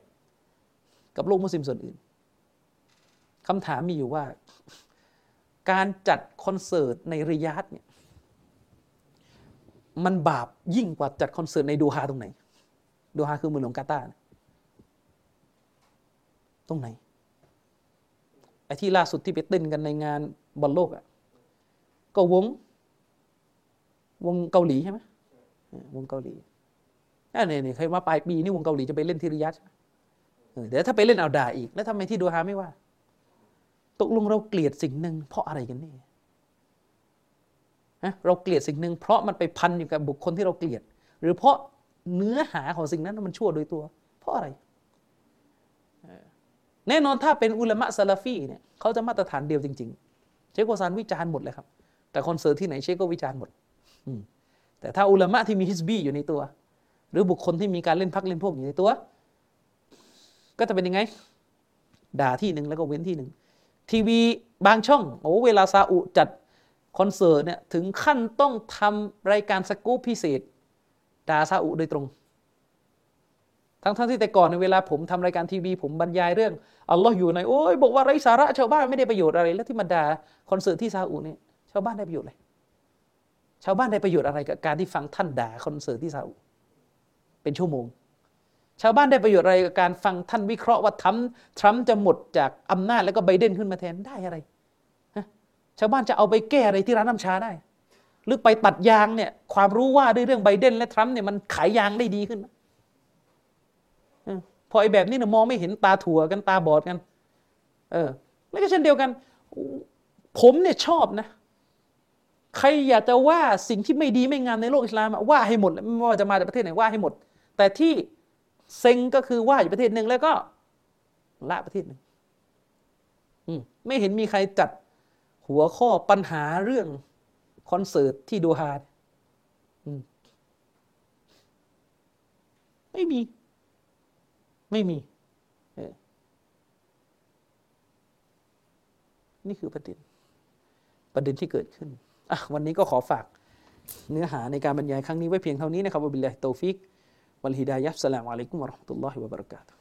กับโลกมุสลิมส่วนอื่นคำถามมีอยู่ว่า การจัดคอนเสิร์ตในริยาดเนี่ยมันบาปยิ่งกว่าจัดคอนเสิร์ตในดูฮาตรงไหน ดูฮาคือเมืองหลวงกาตาร์ตรงไหนไอ้ที่ล่าสุดที่ไปเต้นกันในงานบอลโลกอะก็วง วงเกาหลีใช่ไหมวงเกาหลีนี่นี่เคยมาปลายปีนี่วงเกาหลีจะไปเล่นที่ริยัต เดี๋ยวถ้าไปเล่นเอาด่าอีก แล้วทำไมที่ดูฮาไม่ว่า ตกลงเราเกลียดสิ่งหนึ่งเพราะอะไรกันนี่เราเกลียดสิ่งหนึ่งเพราะมันไปพันอยู่กับบุคคลที่เราเกลียด หรือเพราะเนื้อหาของสิ่งนั้นมันชั่วโดยตัว เพราะอะไร แน่นอนถ้าเป็นอุลามะซาลาฟีเนี่ยเขาจะมาตรฐานเดียวจริง ๆ เชคเฟาซานวิจารณ์หมดเลยครับ แต่คอนเสิร์ตที่ไหนเชคก็วิจารณ์หมดแต่ถ้าอุลามะที่มีฮิซบีอยู่ในตัว หรือบุคคลที่มีการเล่นพรรคเล่นพวกอยู่ในตัว ก็จะเป็นยังไง ด่าที่หนึ่งแล้วก็เว้นที่หนึ่งทีวีบางช่องโอ้เวลาซาอุจัดคอนเสิร์ตเนี่ยถึงขั้นต้องทำรายการสกู๊ปพิเศษด่าซาอุโดยตรงทั้งทั้งที่แต่ก่อนในเวลาผมทำรายการทีวี ผมบรรยายเรื่องอัลลอฮ์อยู่ในโอ้ยบอกว่าไร้สาระชาวบ้านไม่ได้ประโยชน์อะไร แล้วที่มาด่าคอนเสิร์ตที่ซาอุเนี่ยชาวบ้านได้ประโยชน์อะไรชาวบ้านได้ประโยชน์อะไรกับการที่ฟังท่านด่าคอนเสิร์ตที่ซาอุเป็นชั่วโมง ชาวบ้านได้ประโยชน์อะไรกับการฟังท่านวิเคราะห์ว่าทรัมป์ทรัมป์จะหมดจากอำนาจแล้วก็ไบเดนขึ้นมาแทนได้อะไรชาวบ้านจะเอาไปแก้อะไรที่ร้านน้ำชาได้ หรือไปตัดยางเนี่ยความรู้ว่าด้วยเรื่องไบเดนและทรัมป์เนี่ยมันขายยางได้ดีขึ้นเอพอไอ้แบบนี้เนี่ยมองไม่เห็นตาถั่วกันตาบอดกัน เออ แล้วก็เช่นเดียวกัน ผมเนี่ยชอบนะ ใครอยากจะว่าสิ่งที่ไม่ดีไม่งามในโลกอิสลามว่าให้หมดไม่ว่าจะมาจากประเทศไหนว่าให้หมด แต่ที่ เซ็งก็คือว่าอยู่ประเทศหนึ่งแล้วก็ละประเทศหนึ่งไม่เห็นมีใครจัดหัวข้อปัญหาเรื่องคอนเสิร์ตที่โดฮาอืมไม่มี ไม่มี นี่คือประเด็น ประเด็นที่เกิดขึ้นอะวันนี้ก็ขอฝากเนื้อหาในการบรรยายครั้งนี้ไว้เพียงเท่านี้นะครับบิลลาฮิตตฟิก والهداية. السلام عليكم ورحمة الله وبركاته.